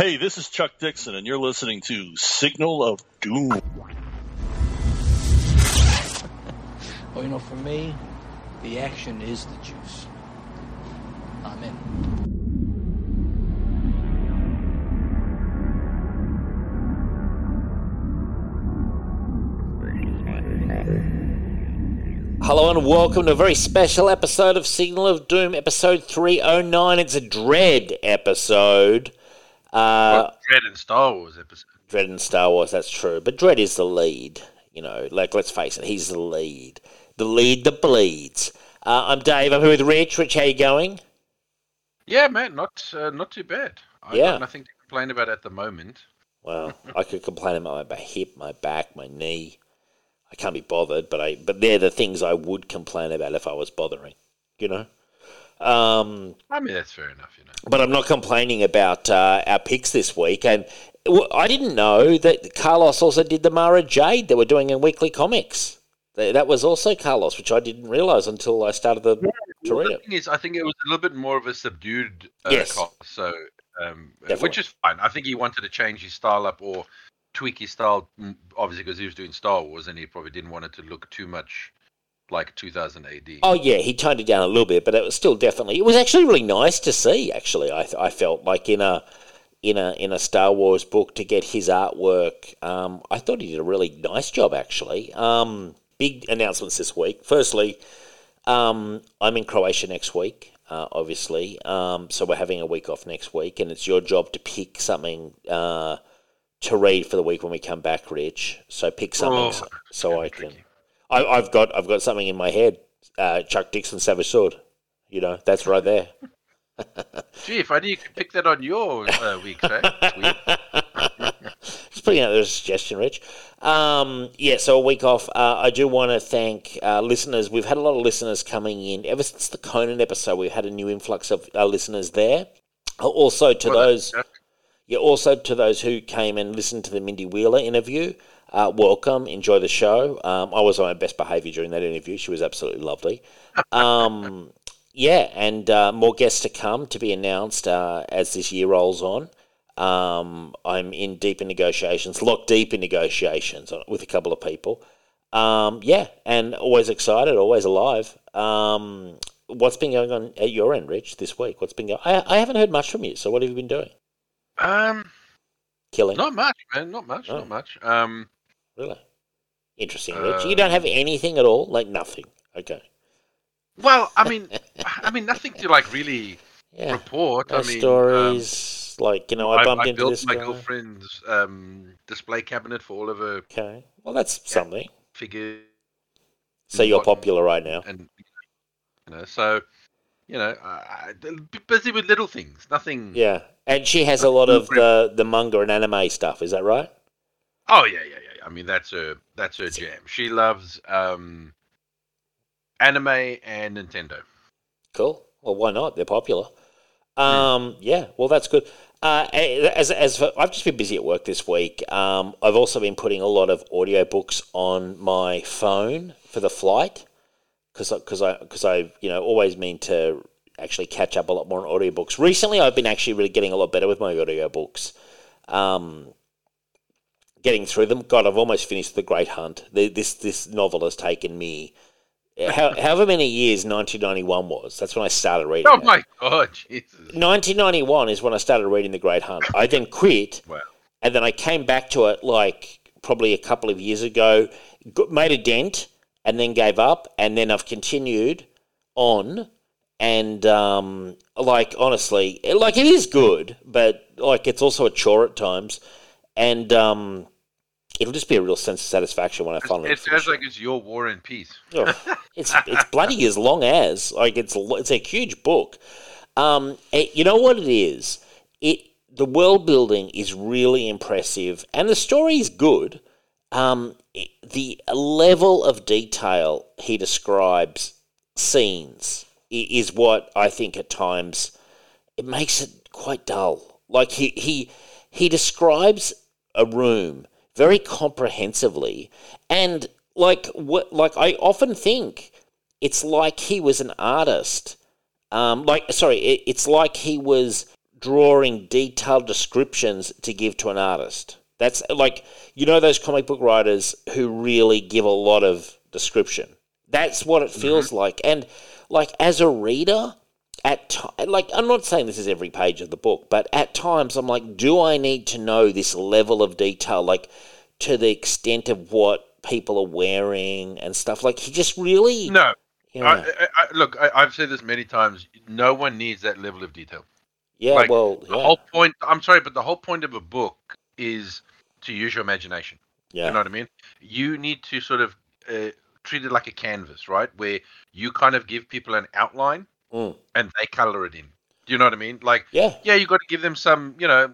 Hey, this is Chuck Dixon, and you're listening to Signal of Doom. Well, you know, for me, the action is the juice. I'm in. Hello and welcome to a very special episode of Signal of Doom, episode 309. It's a Dredd episode. Uh, Well, Dredd and Star Wars episode. Dredd and Star Wars, that's true. But Dredd is the lead. You know, like, let's face it, he's the lead. The lead that bleeds. Uh, I'm Dave. I'm here with Rich. Rich, how you going? Yeah, man, not uh, not too bad. I Yeah. got nothing to complain about at the moment. Well, I could complain about my hip, my back, my knee. I can't be bothered, but I but they're the things I would complain about if I was bothering. You know. Um, I mean, that's fair enough, you know. but I'm not complaining about uh, our picks this week. And I didn't know that Carlos also did the Mara Jade that we're doing in weekly comics. That was also Carlos, which I didn't realize until I started the, to Well, read the it. thing is, I think it was a little bit more of a subdued uh, Yes. so um, which is fine. I think he wanted to change his style up or tweak his style, obviously because he was doing Star Wars and he probably didn't want it to look too much like 2000 AD. Oh yeah, he toned it down a little bit, but it was still definitely. It was actually really nice to see. Actually, I I felt like in a in a in a Star Wars book to get his artwork. Um, I thought he did a really nice job. Actually, um, big announcements this week. Firstly, um, I'm in Croatia next week. Uh, obviously, um, so we're having a week off next week, and it's your job to pick something uh, to read for the week when we come back, Rich. So pick something Oh, so, so I can. tricky. I, I've got I've got something in my head. Uh, Chuck Dixon, Savage Sword. You know, that's right there. Gee, if I knew you could pick that on your uh, week, eh? Sweet. Just putting out there a suggestion, Rich. Um, yeah, so a week off. Uh, I do want to thank uh, listeners. We've had a lot of listeners coming in ever since the Conan episode. We've had a new influx of uh, listeners there. Uh, Also to Well, those, yeah, also to those who came and listened to the Mindy Wheeler interview. Uh, welcome, enjoy the show. Um, I was on my best behaviour during that interview. She was absolutely lovely. Um, yeah, and uh, more guests to come to be announced uh, as this year rolls on. Um, I'm in deep in negotiations, locked deep in negotiations with a couple of people. Um, yeah, and always excited, always alive. Um, what's been going on at your end, Rich, this week? What's been going? I, I haven't heard much from you. So what have you been doing? Um, Killing? not much, man. Not much. Oh. Not much. Um, Really? Interesting, Rich. Uh, you don't have anything at all? Like nothing? Okay. well, I mean, I mean, nothing to like really Yeah. report. No I mean, um, stories. like, you know, I bumped I into this my guy. girlfriend's um, display cabinet for all of her Okay. Well, that's something. figures, So you're popular right now. and you know, so you know, I, busy with little things. Nothing. Yeah. And she has a lot of the, the manga and anime stuff. Is that right? Oh yeah, yeah, yeah. I mean, that's her. That's her jam. She loves um, anime and Nintendo. Cool. Well, why not? They're popular. Hmm. Um, yeah. Well, that's good. Uh, as as for, I've just been busy at work this week. Um, I've also been putting a lot of audiobooks on my phone for the flight because because I because I you know always mean to actually catch up a lot more on audiobooks. Recently, I've been actually really getting a lot better with my audiobooks. Um, getting through them. God, I've almost finished The Great Hunt. This this novel has taken me. How, however many years 1991 was, that's when I started reading. Oh it. my god, Jesus! 1991 is when I started reading The Great Hunt. I then quit, Wow. and then I came back to it like probably a couple of years ago, made a dent, and then gave up, and then I've continued on, and um, like honestly, like it is good, but like it's also a chore at times, and um, it'll just be a real sense of satisfaction when I finally. It sounds like it's your War and Peace. Oh, it's it's bloody as long as like it's it's a huge book. Um, it- you know what it is? It the world building is really impressive, and the story is good. Um, it- the level of detail he describes scenes is what I think at times it makes it quite dull. Like he he he describes a room very comprehensively, and like what like I often think it's like he was an artist. Um, like sorry, it, it's like he was drawing detailed descriptions to give to an artist. That's like you know those comic book writers who really give a lot of description. That's what it feels mm-hmm. like. And like as a reader, at t- like I'm not saying this is every page of the book, but at times I'm like, do I need to know this level of detail, like to the extent of what people are wearing and stuff? Like he just really no. Yeah. I, I, look, I, have said this many times. No one needs that level of detail. Yeah, like, well, the whole point. I'm sorry, but the whole point of a book is to use your imagination. Yeah, you know what I mean. You need to sort of uh, treat it like a canvas, right? Where you kind of give people an outline mm. and they color it in. Do you know what I mean? Like, yeah, yeah, You've got to give them some, you know,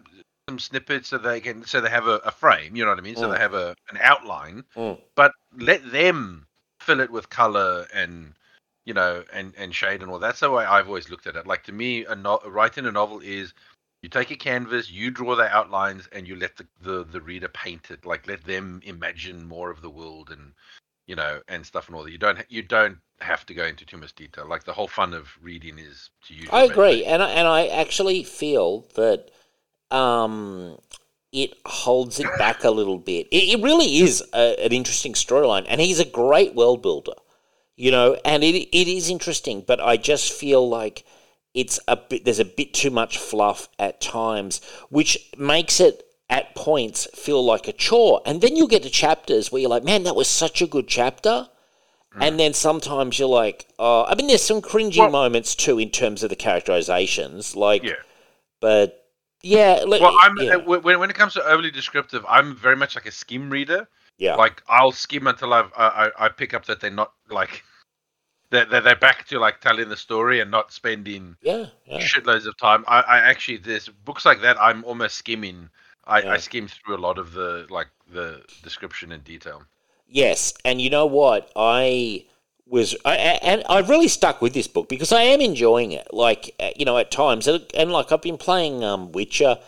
some snippets so they can, so they have a, a frame. You know what I mean? So mm. they have a an outline, mm. but let them fill it with color and you know and and shade and all. That's the way I've always looked at it. Like to me, a no- writing a novel is you take a canvas, you draw the outlines, and you let the, the the reader paint it. Like let them imagine more of the world and you know and stuff and all that. You don't you don't have to go into too much detail. Like the whole fun of reading is to use. I agree, and I, and I actually feel that um, it holds it back a little bit. It, it really is a, an interesting storyline, and he's a great world builder, you know. And it it is interesting, but I just feel like it's a bit. There's a bit too much fluff at times, which makes it at points feel like a chore. And then you'll get to chapters where you're like, man, that was such a good chapter and mm. then sometimes you're like, oh, I mean, there's some cringy well, moments too in terms of the characterizations, like, yeah. but yeah. well, I'm yeah. when when it comes to overly descriptive, I'm very much like a skim reader. Yeah, like I'll skim until I've I, I pick up that they're not like they're, they're back to like telling the story and not spending yeah, yeah. shitloads of time. I, I actually there's books like that I'm almost skimming. I, yeah. I skim through a lot of the like the description in detail. Yes, and you know what? I was, I, and I've really stuck with this book because I am enjoying it. Like, uh, you know, at times, and, and like I've been playing um, Witcher,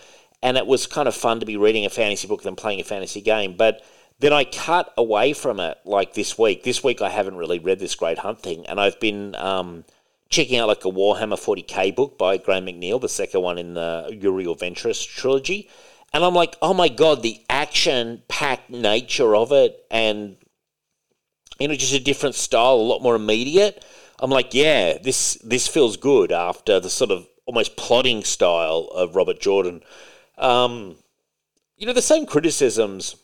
and it was kind of fun to be reading a fantasy book than playing a fantasy game. But then I cut away from it, like this week. This week I haven't really read this Great Hunt thing, and I've been um, checking out like a Warhammer 40k book by Graham McNeill, the second one in the Uriel Ventris trilogy. And I'm like, oh my god, the action packed nature of it, and you know, just a different style, a lot more immediate. I'm like, yeah, this this feels good after the sort of almost plodding style of Robert Jordan. Um, you know, the same criticisms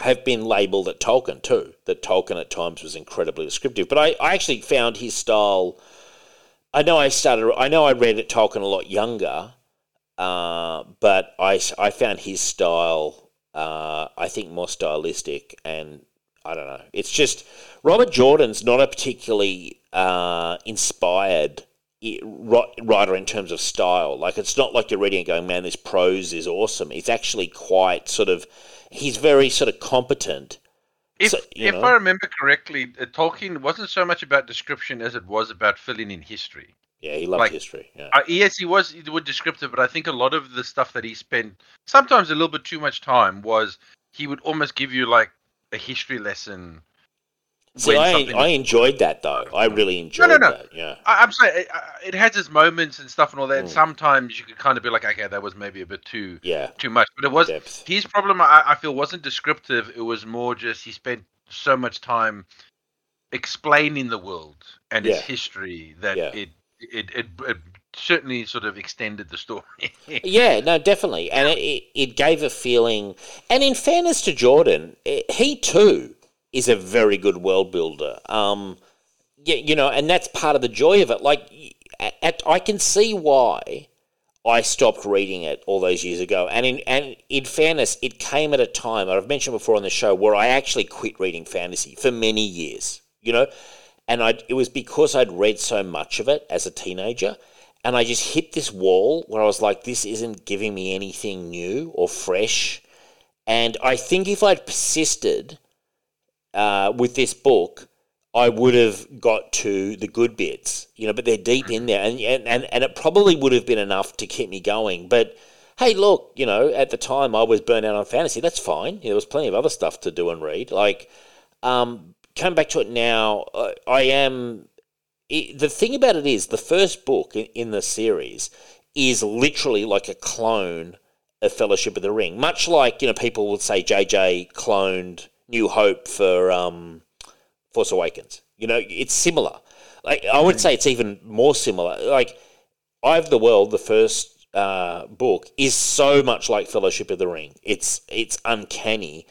have been labelled at Tolkien too. That Tolkien at times was incredibly descriptive, but I, I actually found his style. I know I started. I know I read at Tolkien a lot younger, uh, but I, I found his style, uh, I think, more stylistic. And I don't know. It's just Robert Jordan's not a particularly uh, inspired writer in terms of style. Like, it's not like you're reading and going, man, this prose is awesome. It's actually quite sort of, he's very sort of competent. If, so, if I remember correctly, uh, Tolkien wasn't so much about description as it was about filling in history. Yeah, he loved like, history. Yeah. Uh, yes, he was. He was descriptive, but I think a lot of the stuff that he spent, sometimes a little bit too much time, was he would almost give you like a history lesson. See, I, I enjoyed that though. I really enjoyed no, no, no. that. Yeah, I, am saying it, it, has its moments and stuff and all that. Mm. And sometimes you could kind of be like, okay, that was maybe a bit too, yeah, too much. But it was Depth. his problem. I, I feel wasn't descriptive. It was more just he spent so much time explaining the world and yeah. its history that yeah. it it, it, it certainly sort of extended the story. yeah, no, definitely, and it, it gave a feeling. And in fairness to Jordan, he too is a very good world builder. Um, yeah, you know, and that's part of the joy of it. Like, at, I can see why I stopped reading it all those years ago. And in and in fairness, it came at a time I've mentioned before on the show where I actually quit reading fantasy for many years. You know, and I it was because I'd read so much of it as a teenager, and I just hit this wall where I was like, this isn't giving me anything new or fresh. And I think if I'd persisted uh, with this book, I would have got to the good bits, you know, but they're deep in there, and and and it probably would have been enough to keep me going. But hey, look, you know, at the time I was burnt out on fantasy. That's fine. You know, there was plenty of other stuff to do and read. Like, um, coming back to it now, uh, I am. It, the thing about it is, the first book in, in the series is literally like a clone of Fellowship of the Ring, much like you know people would say JJ cloned New Hope for um, Force Awakens. You know, it's similar. Like I would say, it's even more similar. Like Eye of the World, the first uh, book, is so much like Fellowship of the Ring. It's it's uncanny,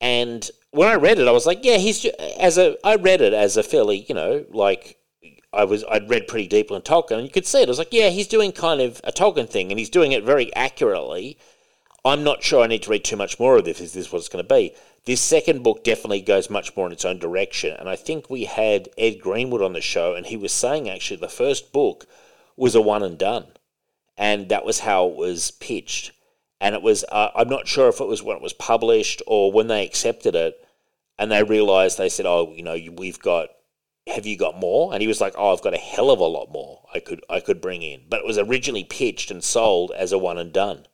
and when I read it, I was like, yeah, he's as a. I read it as a fairly, you know, like I was. I'd read pretty deeply in Tolkien, and you could see it. I was like, yeah, he's doing kind of a Tolkien thing, and he's doing it very accurately. I'm not sure I need to read too much more of this. Is this what it's going to be? This second book definitely goes much more in its own direction, and I think we had Ed Greenwood on the show, and he was saying actually the first book was a one and done, and that was how it was pitched. And it was. Uh, I'm not sure if it was when it was published or when they accepted it and they realized they said, "Oh, you know, we've got. Have you got more?" And he was like, "Oh, I've got a hell of a lot more. I could I could bring in." But it was originally pitched and sold as a one and done,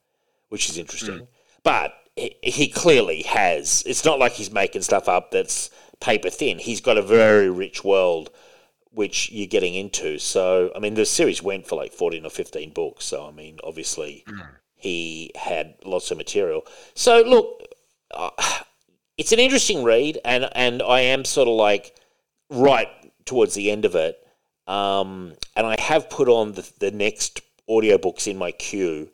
which is interesting. Mm. But he, he clearly has. It's not like he's making stuff up that's paper thin. He's got a very rich world which you're getting into. So, I mean, the series went for like 14 or 15 books. So, I mean, obviously, mm. he had lots of material. So, look, uh, it's an interesting read, and and I am sort of like right towards the end of it. Um, and I have put on the, the next audiobooks in my queue.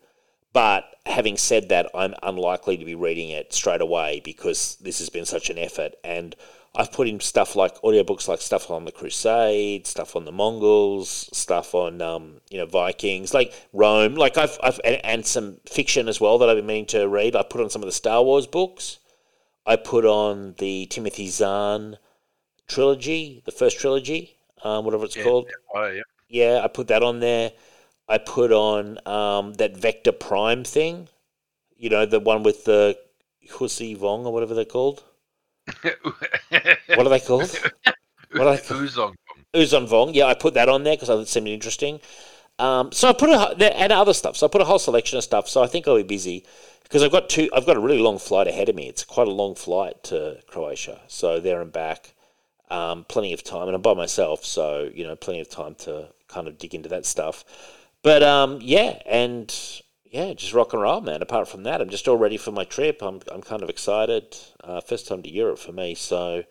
But having said that, I'm unlikely to be reading it straight away because this has been such an effort. And I've put in stuff like audiobooks, like stuff on the Crusade, stuff on the Mongols, stuff on um, you know Vikings, like Rome, like I've, I've and, and, some fiction as well that I've been meaning to read. I put on some of the Star Wars books. I put on the Timothy Zahn trilogy, the first trilogy, um, whatever it's yeah, called. Yeah, oh, yeah. yeah, I put that on there. I put on um, that Vector Prime thing, you know, the one with the Hussy Vong or whatever they're called. what are they called? What are they called? Yuuzhan Yuuzhan Vong. Yeah, I put that on there because I thought it seemed interesting. Um, so I put a and other stuff. So I put a whole selection of stuff. So I think I'll be busy because I've got two. I've got a really long flight ahead of me. It's quite a long flight to Croatia, so there and back. Um, plenty of time, and I'm by myself, so you know, plenty of time to kind of dig into that stuff. But um, yeah, and yeah, just rock and roll, man. Apart from that, I'm just all ready for my trip. I'm I'm kind of excited. Uh, first time to Europe for me, so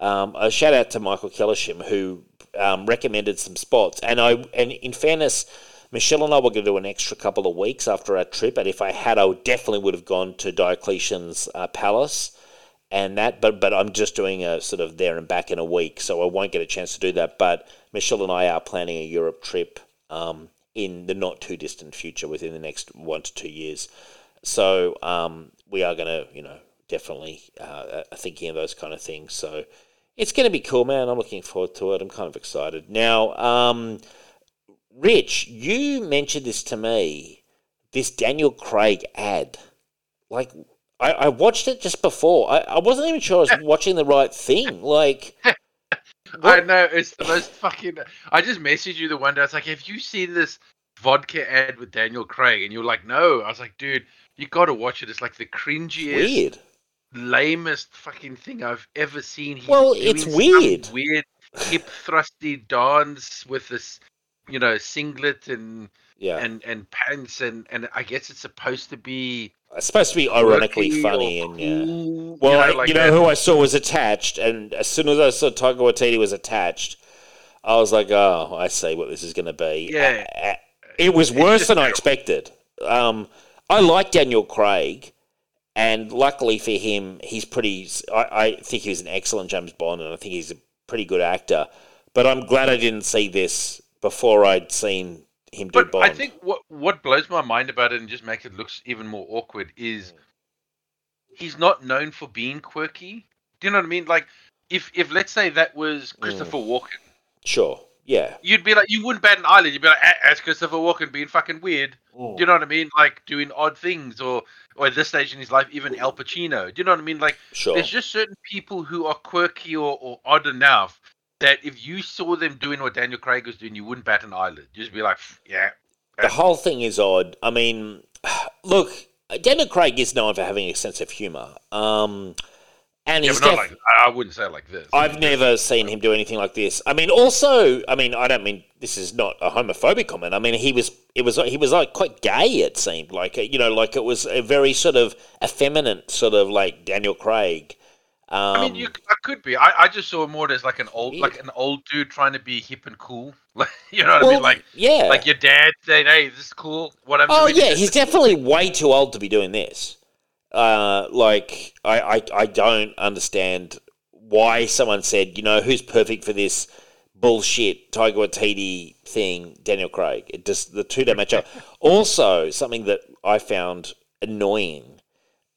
um, a shout out to Michael Kellershim who um, recommended some spots, and I and in fairness Michelle and I were going to do an extra couple of weeks after our trip, and if I had, I definitely would have gone to Diocletian's uh, palace and that. But but I'm just doing a sort of there and back in a week, so I won't get a chance to do that. But Michelle and I are planning a Europe trip um, in the not too distant future, within the next one to two years. So um, we are going to, you know, definitely uh, thinking of those kind of things. So it's going to be cool, man. I'm looking forward to it. I'm kind of excited now. Um, Rich, you mentioned this to me, this Daniel Craig ad. Like, I, I watched it just before. I, I wasn't even sure I was watching the right thing. Like, I know it's the most fucking. I just messaged you the one day. I was like, "Have you seen this vodka ad with Daniel Craig?" And you're like, "No." I was like, "Dude, you got to watch it. It's like the cringiest, weird, lamest fucking thing I've ever seen." He's well, it's weird, weird hip thrusty dance with this you know singlet and yeah and and pants and and I guess it's supposed to be it's supposed to be ironically funny and yeah. Well, you know, I, like you know who I saw was attached, and as soon as I saw Taika Waititi was attached, I was like, oh, I see what this is going to be. Yeah, it was worse than I expected. Um, I like Daniel Craig, and luckily for him, he's pretty. I, I think he's an excellent James Bond, and I think he's a pretty good actor. But I'm glad I didn't see this before I'd seen him do but Bond. I think what what blows my mind about it and just makes it look even more awkward is he's not known for being quirky. Do you know what I mean? Like if if let's say that was Christopher mm. Walken. Sure. Yeah. You'd be like you wouldn't bat an eyelid. You'd be like, as Christopher Walken being fucking weird. Mm. Do you know what I mean? Like doing odd things or or at this stage in his life, even Al Pacino. Do you know what I mean? Like sure. there's just certain people who are quirky or, or odd enough that if you saw them doing what Daniel Craig was doing, you wouldn't bat an eyelid. You'd just be like, yeah. The whole thing is odd. I mean, look, Daniel Craig is known for having a sense of humor. Um, and Yeah, he's def- like I I wouldn't say like this. I've never seen him do anything like this. I mean, also, I mean, I don't mean this is not a homophobic comment. I mean, he was, it was, he was like quite gay. It seemed like, you know, like it was a very sort of effeminate, sort of like Daniel Craig. Um, I mean, you I could be. I, I just saw him more as like an old, Weird. like an old dude trying to be hip and cool. Like you know what I mean? Like yeah, like your dad saying, "Hey, this is cool." What I'm Oh yeah, he's definitely way too old to be doing this. Uh, like I, I, I don't understand why someone said, you know, who's perfect for this bullshit Taika Waititi thing, Daniel Craig. It just the two don't match up. Also, something that I found annoying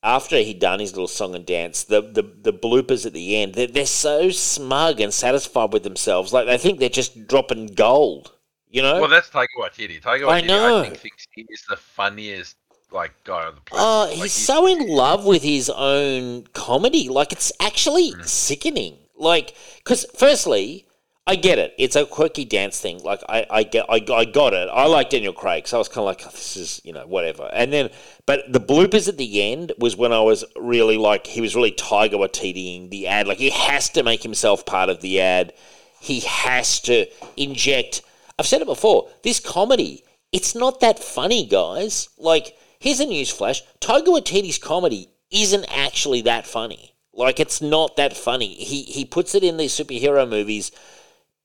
after he'd done his little song and dance, the the, the bloopers at the end, they're, they're so smug and satisfied with themselves, like they think they're just dropping gold. You know? Well, that's Taika Waititi. Taika Waititi, I I, know. think, thinks he is the funniest like guy on the planet. Oh, Like, he's he's- so in love with his own comedy. Like, it's actually Mm. sickening. Like, because firstly, I get it. It's a quirky dance thing. Like, I, I get, I, I got it. I like Daniel Craig, so I was kind of like, oh, this is, you know, whatever. And then, but the bloopers at the end was when I was really like, he was really Taika Waititiing the ad. Like, he has to make himself part of the ad. He has to inject. I've said it before. This comedy, it's not that funny, guys. Like, here's a news flash: Taika Waititi's comedy isn't actually that funny. Like, it's not that funny. He he puts it in these superhero movies.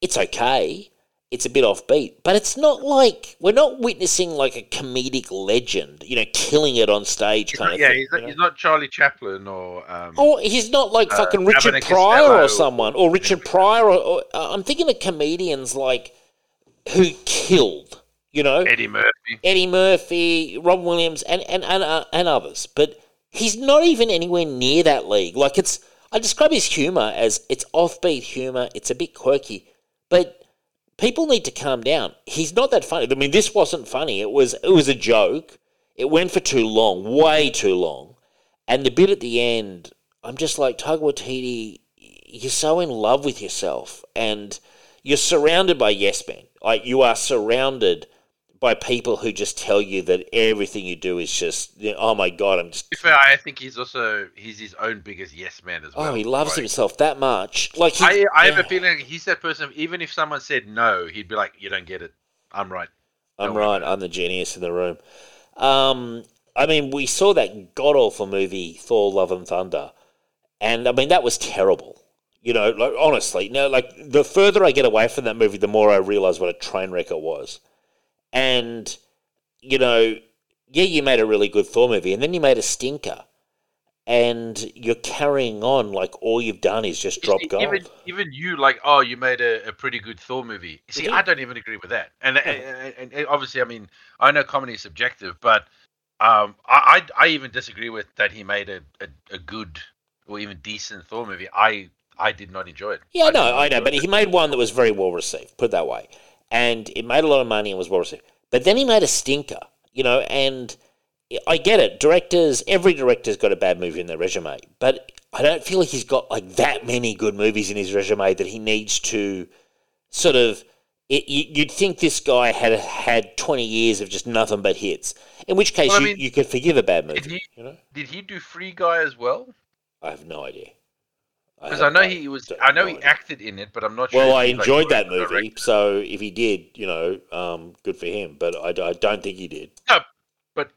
It's okay. It's a bit offbeat, but it's not like we're not witnessing like a comedic legend, you know, killing it on stage he's kind not, of yeah, thing. he's not, he's not Charlie Chaplin or um, Or he's not like uh, fucking Richard Pryor Costello or someone, or Richard Pryor. Or, or uh, I'm thinking of comedians like who killed, you know, Eddie Murphy. Eddie Murphy, Rob Williams, and and and, uh, and others. But he's not even anywhere near that league. Like it's, I describe his humor as it's offbeat humor. It's a bit quirky, but people need to calm down. He's not that funny. I mean, this wasn't funny. It was it was a joke. It went for too long, way too long. And the bit at the end, I'm just like Taika Waititi. You're so in love with yourself, and you're surrounded by yes men. Like you are surrounded by people who just tell you that everything you do is just, you know, oh my god, I'm just. Fair, I think he's also he's his own biggest yes man as well. Oh, he loves Like, himself that much. Like he, I, I have a feeling he's that person. Even if someone said no, he'd be like, "You don't get it. I'm right." I'm right. I'm the genius in the room. Um, I mean, we saw that god awful movie Thor: Love and Thunder, and I mean that was terrible. You know, like honestly, no, like the further I get away from that movie, the more I realize what a train wreck it was. And you know, yeah, you made a really good Thor movie, and then you made a stinker, and you're carrying on like all you've done is just drop gold. Even even you like, oh, you made a, a pretty good Thor movie. See, did. I don't even agree with that. And, and, and, and obviously, I mean, I know comedy is subjective, but um, I, I I even disagree with that he made a, a, a good or even decent Thor movie. I I did not enjoy it. Yeah, I no, I know, but it. he made one that was very well received, put it that way. And it made a lot of money and was well received. But then he made a stinker, you know, and I get it. Directors, every director's got a bad movie in their resume, but I don't feel like he's got like that many good movies in his resume that he needs to sort of. It, you, you'd think this guy had had twenty years of just nothing but hits. In which case, Well, I you, mean, you could forgive a bad movie. Did he you know, did he do Free Guy as well? I have no idea. Because I know no- he was. I know he acted in it, but I'm not sure. Well, I enjoyed that movie, directed. so if he did, you know, um, good for him. But I, I don't think he did. But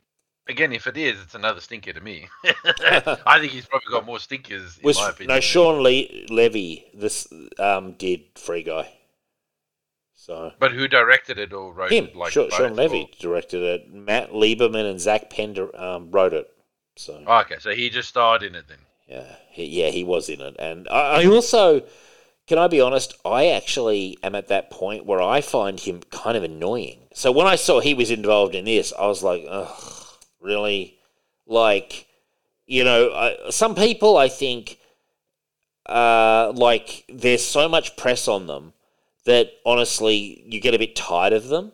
again, if it is, it's another stinker to me. I think he's probably got more stinkers in Was my opinion. no Shawn Le- Levy? This um, did Free Guy. So But who directed it or wrote him, it? Like Shawn, Shawn or- Levy directed it. Matt Lieberman and Zach Pender um, wrote it. So Oh, okay, so he just starred in it then. Yeah, he, yeah, he was in it, and I, I also. Can I be honest? I actually am at that point where I find him kind of annoying. So when I saw he was involved in this, I was like, ugh, really? Like, you know, I, some people I think, uh, like, there's so much press on them that honestly you get a bit tired of them.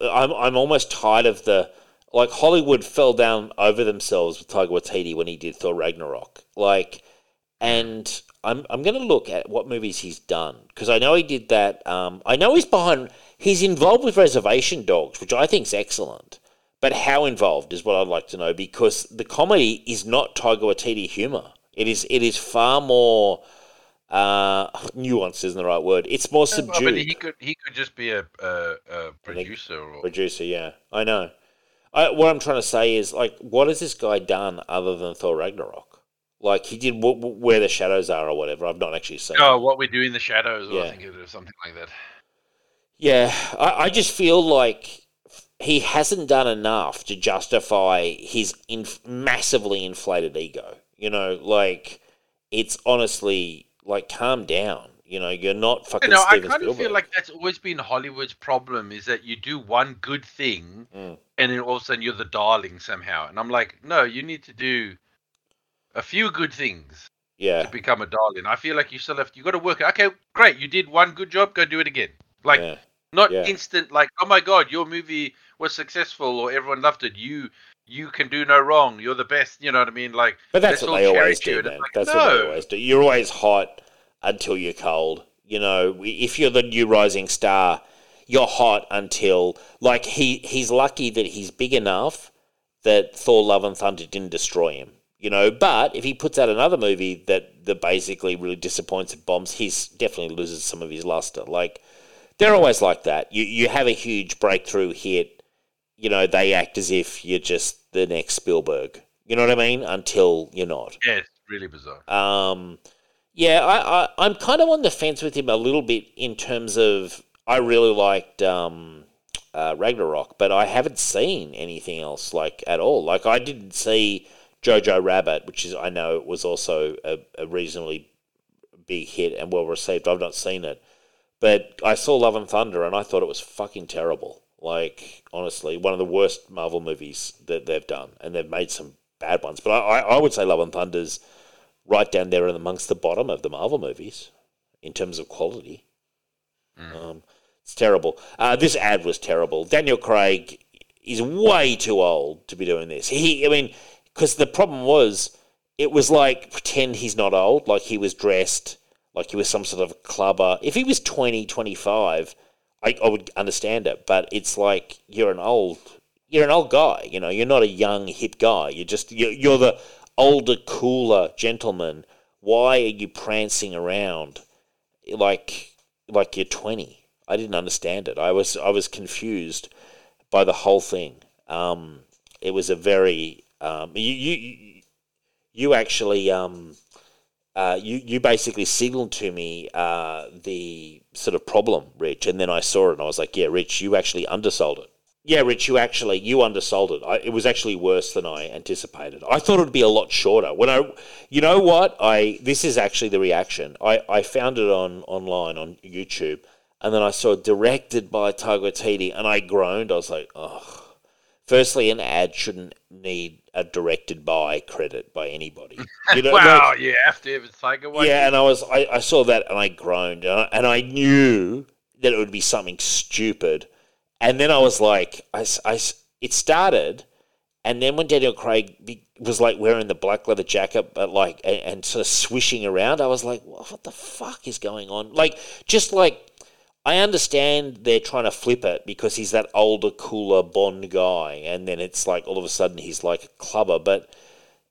I'm, I'm almost tired of the, like, Hollywood fell down over themselves with Taika Waititi when he did Thor Ragnarok. Like, and I'm I'm going to look at what movies he's done because I know he did that. Um, I know he's behind. He's involved with Reservation Dogs, which I think is excellent. But how involved is what I'd like to know because the comedy is not Taika Waititi humor. It is it is far more uh, nuanced isn't the right word. It's more subdued. but he could he could just be a, a, a producer or Producer, yeah, I know. I, what I'm trying to say is, like, what has this guy done other than Thor Ragnarok? Like, he did w- w- Where the Shadows Are or whatever. I've not actually seen. oh, it. what we do in the shadows, or Yeah. I think it was something like that. Yeah, I, I just feel like he hasn't done enough to justify his inf- massively inflated ego. You know, like it's honestly like calm down. You know, you're not You fucking know, I kind of feel like that's always been Hollywood's problem is that you do one good thing Mm. and then all of a sudden you're the darling somehow. And I'm like, no, you need to do a few good things yeah, to become a darling. I feel like you still have you got to work. Okay, great, you did one good job, go do it again. Like yeah, not yeah. instant like, oh my god, your movie was successful or everyone loved it. You you can do no wrong. You're the best. You know what I mean? Like but that's what they always do, like, that's what they always do. You're always hot until you're cold. You know, if you're the new rising star, you're hot until like he he's lucky that he's big enough that Thor: Love and Thunder didn't destroy him. You know, but if he puts out another movie that that basically really disappoints and bombs, he's definitely loses some of his luster. Like they're always like that. You you have a huge breakthrough hit, you know, they act as if you're just the next Spielberg. You know what I mean? Until you're not. Yeah, it's really bizarre. Um, yeah, I, I, I'm kind of on the fence with him a little bit in terms of I really liked um, uh, Ragnarok, but I haven't seen anything else like at all. Like I didn't see Jojo Rabbit, which is I know was also a, a reasonably big hit and well received. I've not seen it, but I saw Love and Thunder and I thought it was fucking terrible. Like honestly, one of the worst Marvel movies that they've done, and they've made some bad ones. But I, I, I would say Love and Thunder's right down there and amongst the bottom of the Marvel movies in terms of quality. Um, it's terrible. Uh, this ad was terrible. Daniel Craig is way too old to be doing this. He, I mean, because the problem was, it was like pretend he's not old, like he was dressed like he was some sort of clubber. If he was 20, 25, I, I would understand it. But it's like you're an old, you're an old guy. You know, you're not a young hip guy. You're just you're, you're the older, cooler gentleman. Why are you prancing around like like you're 20? I didn't understand it. I was I was confused by the whole thing. Um, it was a very um, you, you you actually um, uh, you you basically signaled to me uh, the sort of problem, Rich, and then I saw it and I was like, yeah, Rich, you actually undersold it. Yeah, Rich, you actually you undersold it. I, it was actually worse than I anticipated. I thought it would be a lot shorter. When I, you know what, I this is actually the reaction. I, I found it on online on YouTube, and then I saw directed by Waititi, and I groaned. I was like, oh. Firstly, an ad shouldn't need a directed by credit by anybody. You know, wow, like- you have to have it Taika Waititi. yeah, and I was I, I saw that and I groaned and I, and I knew that it would be something stupid, and then I was like, I, I it started, and then when Daniel Craig was like wearing the black leather jacket, but like and, and sort of swishing around, I was like, what the fuck is going on? Like just like. I understand they're trying to flip it because he's that older, cooler Bond guy, and then it's like all of a sudden he's like a clubber, but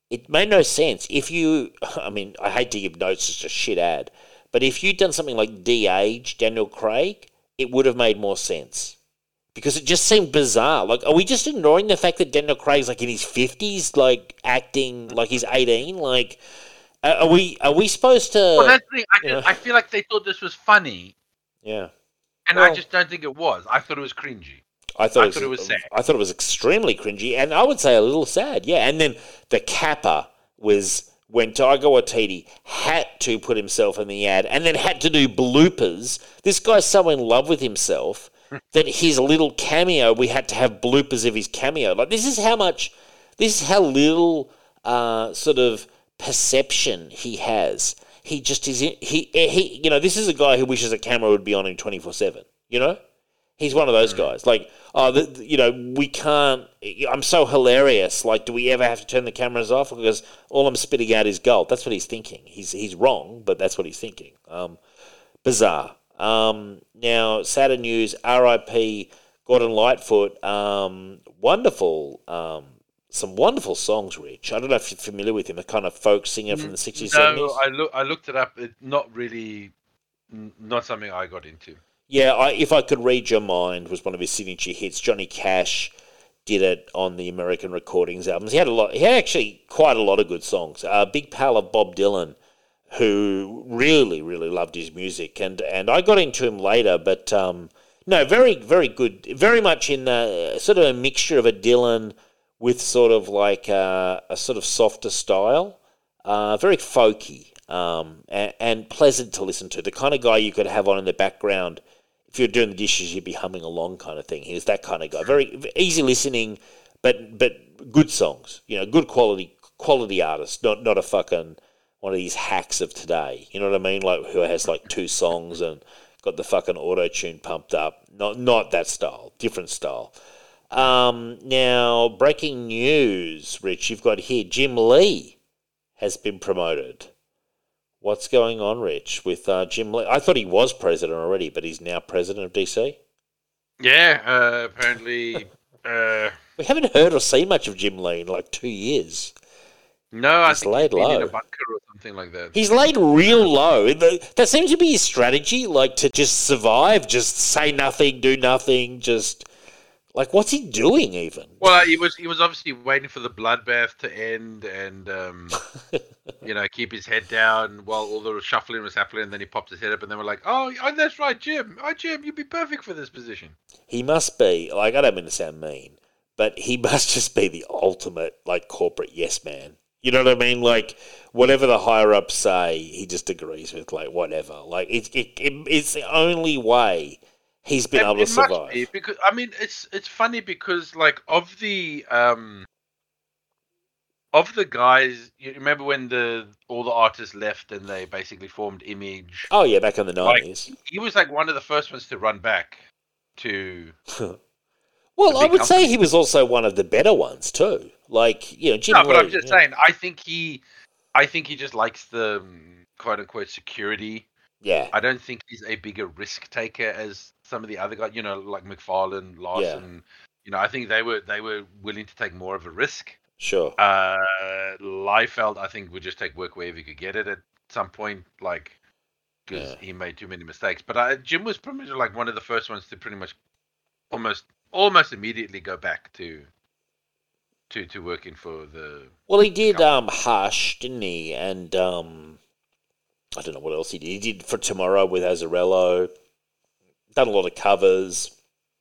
it made no sense. If you, I mean, I hate to give notes, it's a shit ad, but if you'd done something like de-age Daniel Craig, it would have made more sense. Because it just seemed bizarre. Like, are we just ignoring the fact that Daniel Craig's like in his fifties, like acting like he's eighteen? Like, are are we are we supposed to? Well, that's the thing. I, just, I feel like they thought this was funny, yeah, and I just don't think it was. I thought it was cringy. I thought, I it was, thought it was sad. I thought it was extremely cringy, and I would say a little sad. Yeah, and then the capper was when Taika Waititi had to put himself in the ad, and then had to do bloopers. This guy's so in love with himself that his little cameo, we had to have bloopers of his cameo. Like this is how much, this is how little uh, sort of perception he has. He just is. He he. You know, this is a guy who wishes a camera would be on him twenty four seven. You know. He's one of those guys. Like, oh, the, the- you know, we can't. I'm so hilarious. Like, do we ever have to turn the cameras off? Because all I'm spitting out is gold. That's what he's thinking. He's he's wrong, but that's what he's thinking. Um, bizarre. Um, now, sadder news. R.I.P. Gordon Lightfoot. Um, wonderful um, some wonderful songs. Rich, I don't know if you're familiar with him, a kind of folk singer from the sixties, seventies. No, I look I looked it up. It's not really, not something I got into. Yeah, I, if I could read your mind was one of his signature hits. Johnny Cash did it on the American Recordings albums. He had a lot. He had actually quite a lot of good songs. A uh, big pal of Bob Dylan, who really really loved his music, and and I got into him later, but um, no, very very good. Very much in the sort of a mixture of a Dylan with sort of like a, a sort of softer style, uh, very folky. Um, and, and pleasant to listen to. The kind of guy you could have on in the background if you're doing the dishes, you'd be humming along, kind of thing. He was that kind of guy, very easy listening, but but good songs. You know, good quality quality artist, not not a fucking one of these hacks of today. You know what I mean? Like who has like two songs and got the fucking auto tune pumped up. Not not that style, different style. Um, now, breaking news, Rich, you've got here Jim Lee has been promoted. What's going on, Rich, with uh, Jim Lee? I thought he was president already, but he's now president of DC. Yeah, uh, apparently. uh, we haven't heard or seen much of Jim Lee in like two years. No, he's I think laid he's low. in a bunker or something like that. He's laid real low. That seems to be his strategy, like to just survive, just say nothing, do nothing, just like what's he doing even? Well, he was he was obviously waiting for the bloodbath to end and um, you know keep his head down while all the shuffling was happening. And then he popped his head up, and then we're like, "Oh, oh that's right, Jim. Oh, Jim, you'd be perfect for this position." He must be like I don't mean to sound mean, but he must just be the ultimate like corporate yes man. You know what I mean? Like whatever the higher ups say, he just agrees with. Like whatever. Like it, it, it it's the only way he's been it, able to survive. Be because I mean, it's it's funny because like of the um of the guys, you remember when the all the artists left and they basically formed Image? Oh yeah, back in the nineties. Like, he was like one of the first ones to run back to. well, I would say he was also one of the better ones too. Like you know, Jim no, Lee, but I'm just yeah. saying. I think he, I think he just likes the quote unquote security. Yeah. I don't think he's a bigger risk taker as some of the other guys. You know, like McFarlane, Larsen. Yeah. You know, I think they were they were willing to take more of a risk. Sure. Uh, Liefeld, I think, would just take work wherever he could get it at some point, like because yeah. he made too many mistakes. But uh, Jim was pretty much like one of the first ones to pretty much almost almost immediately go back to to to working for the. Well, he did company. um Hush, didn't he? And um, I don't know what else he did. He did for Tomorrow with Azzarello. Done a lot of covers.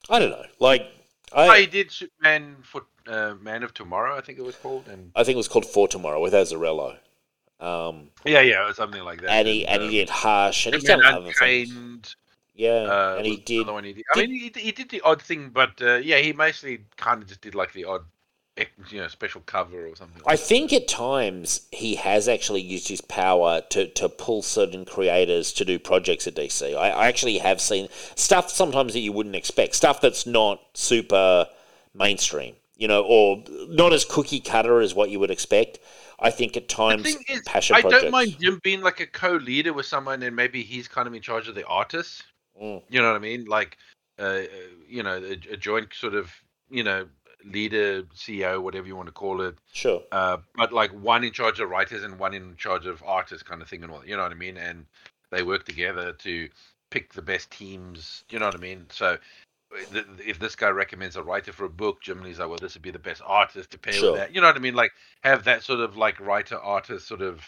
I don't know. Like I, oh, he did Superman for uh, Man of Tomorrow, I think it was called, and I think it was called For Tomorrow with Azzarello. Um, yeah, yeah, or something like that. And he and, and he did Hush, and, and he's done other things. Yeah, uh, and he did, he did. I mean, he, he did the odd thing, but uh, yeah, he mostly kind of just did like the odd, you know, special cover or something. I think at times he has actually used his power to, to pull certain creators to do projects at DC. I, I actually have seen stuff sometimes that you wouldn't expect, stuff that's not super mainstream, you know, or not as cookie cutter as what you would expect. I think at times is, passion I projects. don't mind Jim being like a co-leader with someone, and maybe he's kind of in charge of the artists. Mm. You know what I mean? Like, uh, you know, a, a, joint sort of, you know, leader, CEO, whatever you want to call it. Sure. Uh, but like one in charge of writers and one in charge of artists, kind of thing, and all. You know what I mean? And they work together to pick the best teams. You know what I mean? So. If this guy recommends a writer for a book, Jim Lee's like, well, this would be the best artist to pair Sure. with that. You know what I mean? Like, have that sort of like writer artist sort of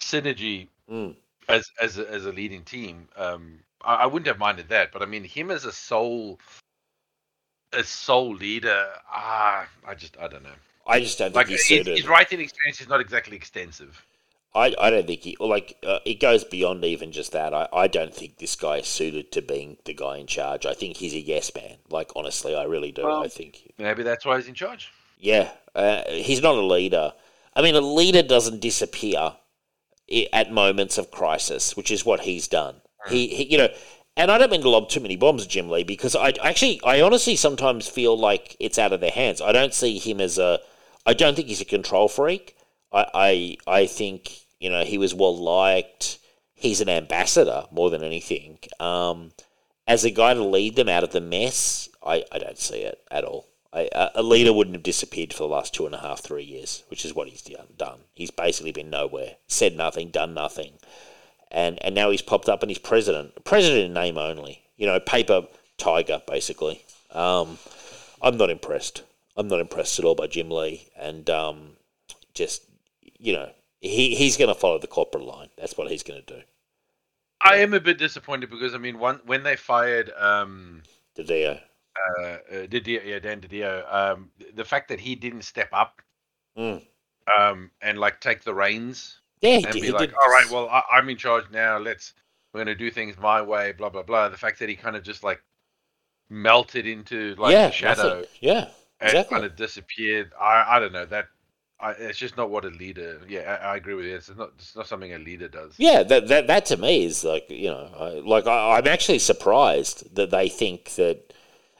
synergy Mm. as as a, as a leading team. Um, I, I wouldn't have minded that, but I mean, him as a sole a sole leader, ah, I just I don't know. I just don't think Like he's his, suited. his writing experience is not exactly extensive. I, I don't think he like uh, it goes beyond even just that. I, I don't think this guy is suited to being the guy in charge. I think he's a yes man. Like honestly, I really do. Well- I think Maybe that's why he's in charge. yeah, uh, he's not a leader. I mean, a leader doesn't disappear at moments of crisis, which is what he's done. He, he you know, and I don't mean to lob too many bombs at Jim Lee because I actually, I honestly sometimes feel like it's out of their hands. I don't see him as a, I don't think he's a control freak. I, I, I think you know he was well liked. He's an ambassador more than anything. Um, as a guy to lead them out of the mess, I, I don't see it at all. I, a- leader wouldn't have disappeared for the last two and a half, three years, which is what he's done. He's basically been nowhere, said nothing, done nothing, and and now he's popped up and he's president, president in name only. You know, paper tiger basically. Um, I'm not impressed. I'm not impressed at all by Jim Lee, and um, just you know, he he's going to follow the corporate line. That's what he's going to do. I am a bit disappointed because I mean, one when they fired um, Didio. uh, uh, Didio, yeah, Dan Didio, um, the fact that he didn't step up Mm. um, and like take the reins Yeah, and did. be he like, did. all right, well, I, I'm in charge now. Let's we're gonna do things my way. Blah blah blah. The fact that he kind of just like melted into like yeah, the shadow nothing. Yeah, and exactly. kind of disappeared. I I don't know that. I, it's just not what a leader. Yeah, I, I agree with you. It's not. It's not something a leader does. Yeah, that, that that to me is like you know, I, like I, I'm actually surprised that they think that,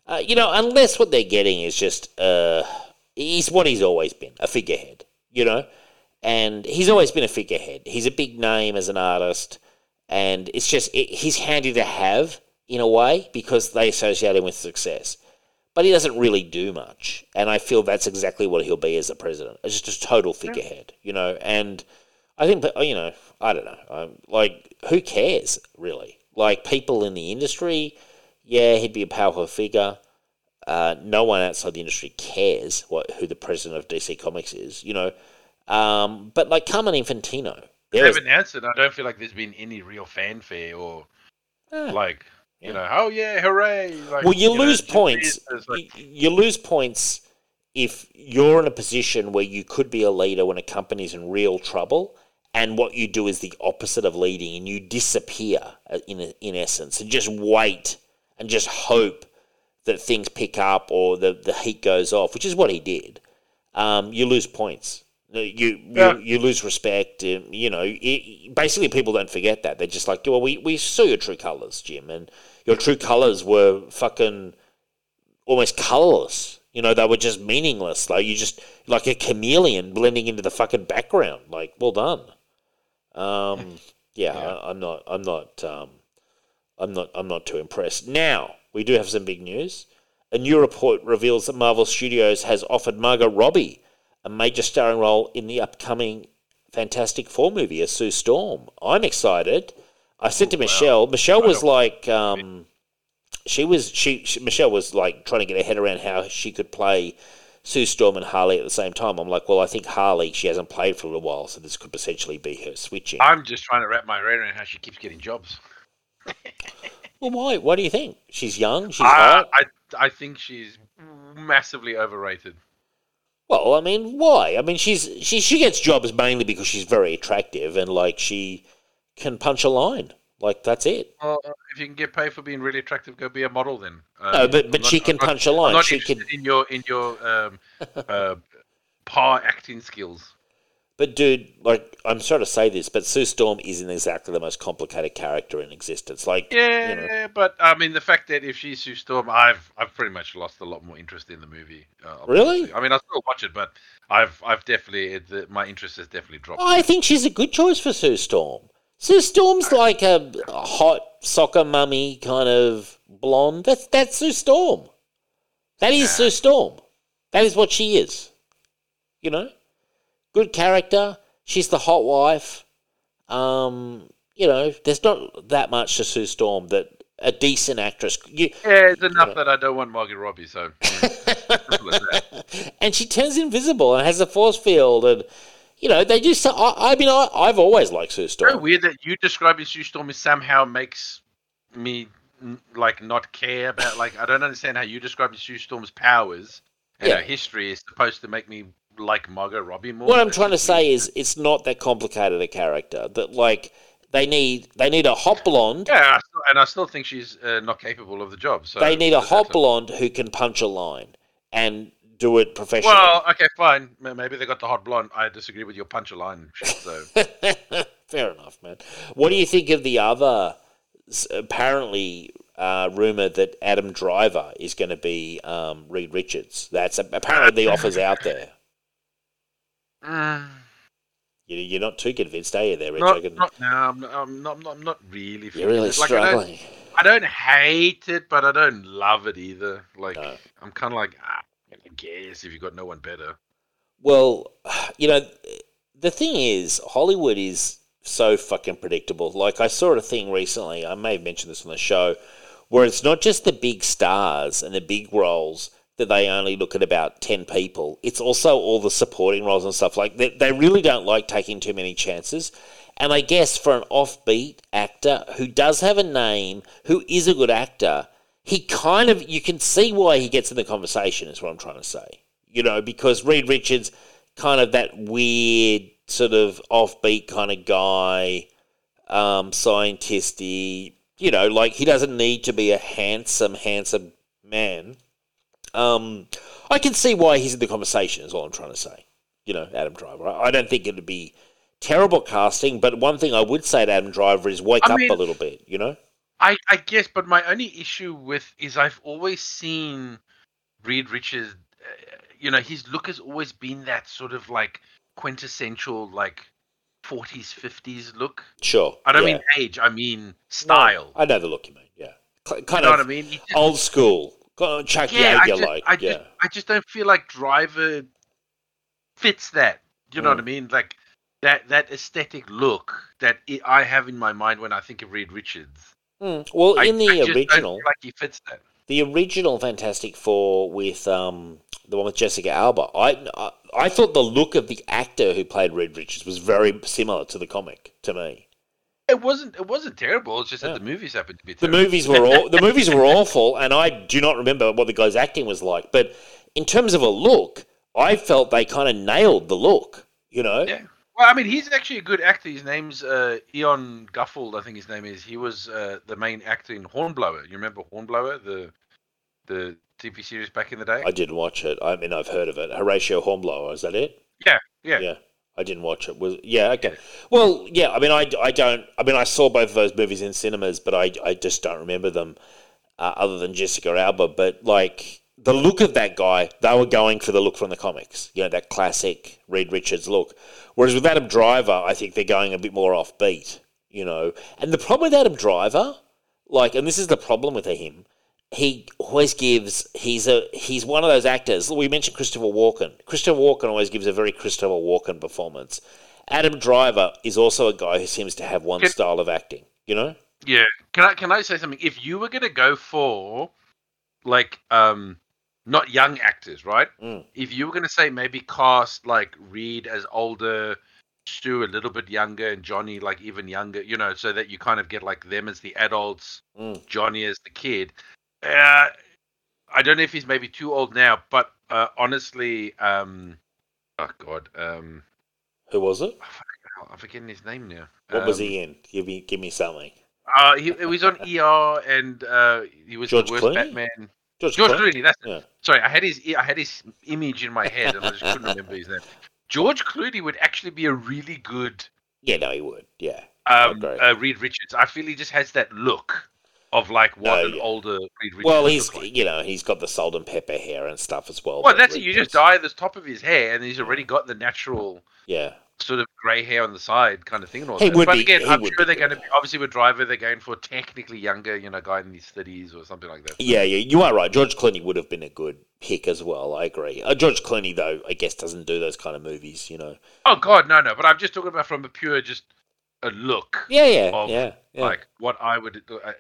uh, you know, unless what they're getting is just uh, he's what he's always been, a figurehead, you know, and he's always been a figurehead. He's a big name as an artist, and it's just it, he's handy to have in a way because they associate him with success. But he doesn't really do much, and I feel that's exactly what he'll be as a president. It's just a total figurehead, you know, and. I think, you know, I don't know. Um, like, who cares really? Like, people in the industry, yeah, he'd be a powerful figure. Uh, no one outside the industry cares what who the president of DC Comics is, you know. Um, but like Carmine Infantino, they haven't answered. I don't feel like there's been any real fanfare or Eh, like Yeah. you know, oh yeah, hooray! Like, well, you, know, lose just points. like- you, you lose points if you're in a position where you could be a leader when a company's in real trouble, and what you do is the opposite of leading, and you disappear uh, in in essence, and just wait and just hope that things pick up or the the heat goes off, which is what he did. Um, you lose points. You you, Yeah. you, you lose respect. And, you know, it, basically, people don't forget that. They're just like, well, we, we saw your true colors, Jim, and your true colors were fucking almost colorless. You know, they were just meaningless. Like you just like a chameleon blending into the fucking background. Like, well done. Um, yeah, Yeah. I, I'm not. I'm not. Um, I'm not. I'm not too impressed. Now we do have some big news. A new report reveals that Marvel Studios has offered Margot Robbie a major starring role in the upcoming Fantastic Four movie as Sue Storm. I'm excited. I said to wow. Michelle. Michelle was like, um, she was she, she Michelle was like trying to get her head around how she could play Sue Storm and Harley at the same time. I'm like, well, I think Harley she hasn't played for a little while, so this could potentially be her switching. I'm just trying to wrap my head around how she keeps getting jobs. well, why? What do you think? She's young. She's hot. I I think she's massively overrated. Well, I mean, why? I mean, she's she she gets jobs mainly because she's very attractive and like she can punch a line. Like that's it. Well, if you can get paid for being really attractive, go be a model then. Um, No, but but not- she can I'm not- punch a I'm line. not She can. in your in your um, uh, par acting skills. But dude, like I'm sorry to say this, but Sue Storm isn't exactly the most complicated character in existence. Like, Yeah, you know, but I mean the fact that if she's Sue Storm, I've I've pretty much lost a lot more interest in the movie. Uh, Really? I mean, I still watch it, but I've I've definitely it, the, my interest has definitely dropped. I think she's a good choice for Sue Storm. Sue Storm's like a, a hot soccer mummy kind of blonde. That's that's Sue Storm. That is Sue Storm. That is what she is. You know, good character. She's the hot wife. Um, you know, there's not that much to Sue Storm that a decent actress. You, yeah, it's enough know. that I don't want Margot Robbie. So as and she turns invisible and has a force field, and you know they do. So, I, I mean, I, I've always liked Sue Storm. very weird that you describing Sue Storm is somehow makes me like not care about like I don't understand how you describing Sue Storm's powers and Yeah. her history is supposed to make me like Margot Robbie more. What I'm trying to say is, it's not that complicated a character. That like they need they need a hot blonde. yeah, and I still think she's uh, not capable of the job. So they need a hot blonde who can punch a line and do it professionally. Well, okay, fine. Maybe they got the hot blonde. I disagree with your punch a line. So Fair enough, man. What do you think of the other apparently uh, rumor that Adam Driver is going to be um, Reed Richards? That's apparently the offers out there. Mm, You- You're not too convinced, are you? There, Rich? Not, not, no, I'm not, I'm not. I'm not, really. You're really it. Like, I don't- struggling. I don't hate it, but I don't love it either. Like No. I'm kind of like, ah, I guess if you've got no one better. Well, you know, the thing is, Hollywood is so fucking predictable. Like, I saw a thing recently, I may have mentioned this on the show, where it's not just the big stars and the big roles that they only look at about 10 people, it's also all the supporting roles and stuff. Like, they, they really don't like taking too many chances. And I guess for an offbeat actor who does have a name, who is a good actor, he kind of, you can see why he gets in the conversation, is what I'm trying to say. You know, because Reed Richards, kind of that weird, sort of offbeat kind of guy, um, scientisty, you know, like he doesn't need to be a handsome, handsome man. Um, I can see why he's in the conversation, is all I'm trying to say. You know, Adam Driver. I don't think it'd be terrible casting, but one thing I would say to Adam Driver is wake I up mean- a little bit, you know? I, I guess, but my only issue with is I've always seen Reed Richards. Uh, you know, his look has always been that sort of like quintessential like 40s 50s look. Sure. I don't yeah. mean age, I mean style. I know the look you mean, yeah. K- you kind know of what I mean? Just- old school. Kind of Chuck yeah, I Yeager just, like, I yeah. just I just don't feel like Driver fits that. You know Mm. what I mean? Like that that aesthetic look that I have in my mind when I think of Reed Richards. Mm. Well, I, in the I just don't original, like he fits that. the original Fantastic Four with um, the one with Jessica Alba, I, I I thought the look of the actor who played Reed Richards was very similar to the comic to me. It wasn't. It wasn't terrible. It's just Yeah. that the movies happened to be. The Terrible. movies were all the movies were awful, and I do not remember what the guy's acting was like. But in terms of a look, I felt they kind of nailed the look. You know, Yeah. Well, I mean, he's actually a good actor. His name's uh, Ioan Gruffudd, I think his name is. He was uh, the main actor in Hornblower. You remember Hornblower, the the TV series back in the day? I didn't watch it. I mean, I've heard of it. Horatio Hornblower, is that it? yeah, yeah, Yeah, I didn't watch it. Was yeah, okay. Well, yeah. I mean, I, I don't. I mean, I saw both of those movies in cinemas, but I I just don't remember them, uh, other than Jessica Alba. But like the look of that guy, they were going for the look from the comics. You know, that classic Reed Richards look. Whereas with Adam Driver, I think they're going a bit more offbeat. You know, and the problem with Adam Driver, like, and this is the problem with him. He always gives. He's a. He's one of those actors. We mentioned Christopher Walken. Christopher Walken always gives a very Christopher Walken performance. Adam Driver is also a guy who seems to have one Can- style of acting. You know? yeah. Can I can I say something? If you were gonna go for like um not young actors, right? Mm. If you were gonna say maybe cast like Reed as older, Stu a little bit younger, and Johnny like even younger, you know, so that you kind of get like them as the adults, Mm. Johnny as the kid. Uh, I don't know if he's maybe too old now, but uh, honestly, um, oh god, um, Who was it? I'm forgetting his name now. What was Um, he in? Give me, give me something. Uh, he, he was on ER, and uh, he was George the worst Clooney? Batman. George, George Clooney? Clooney. That's Yeah. sorry. I had his I had his image in my head, and I just couldn't remember his name. George Clooney would actually be a really good Yeah, no, he would. Yeah. um, uh, Reed Richards. I feel he just has that look of like what No, an yeah. older Reed Richards. Well, he's like. you know he's got the salt and pepper hair and stuff as well. Well, that's it. You just dye the top of his hair, and he's already got the natural Yeah. sort of grey hair on the side, kind of thing. And all He that. but be- again, I'm sure they're going to be obviously with Driver. They're going for a technically younger, you know, guy in his thirties or something like that. Yeah, yeah, you are right. George Clooney would have been a good pick as well. I agree. Uh, George Clooney, though, I guess doesn't do those kind of movies. You know. Oh God, no, no. But I'm just talking about from a pure just a look, Yeah, yeah, Of, yeah, yeah. like what I would, uh, uh,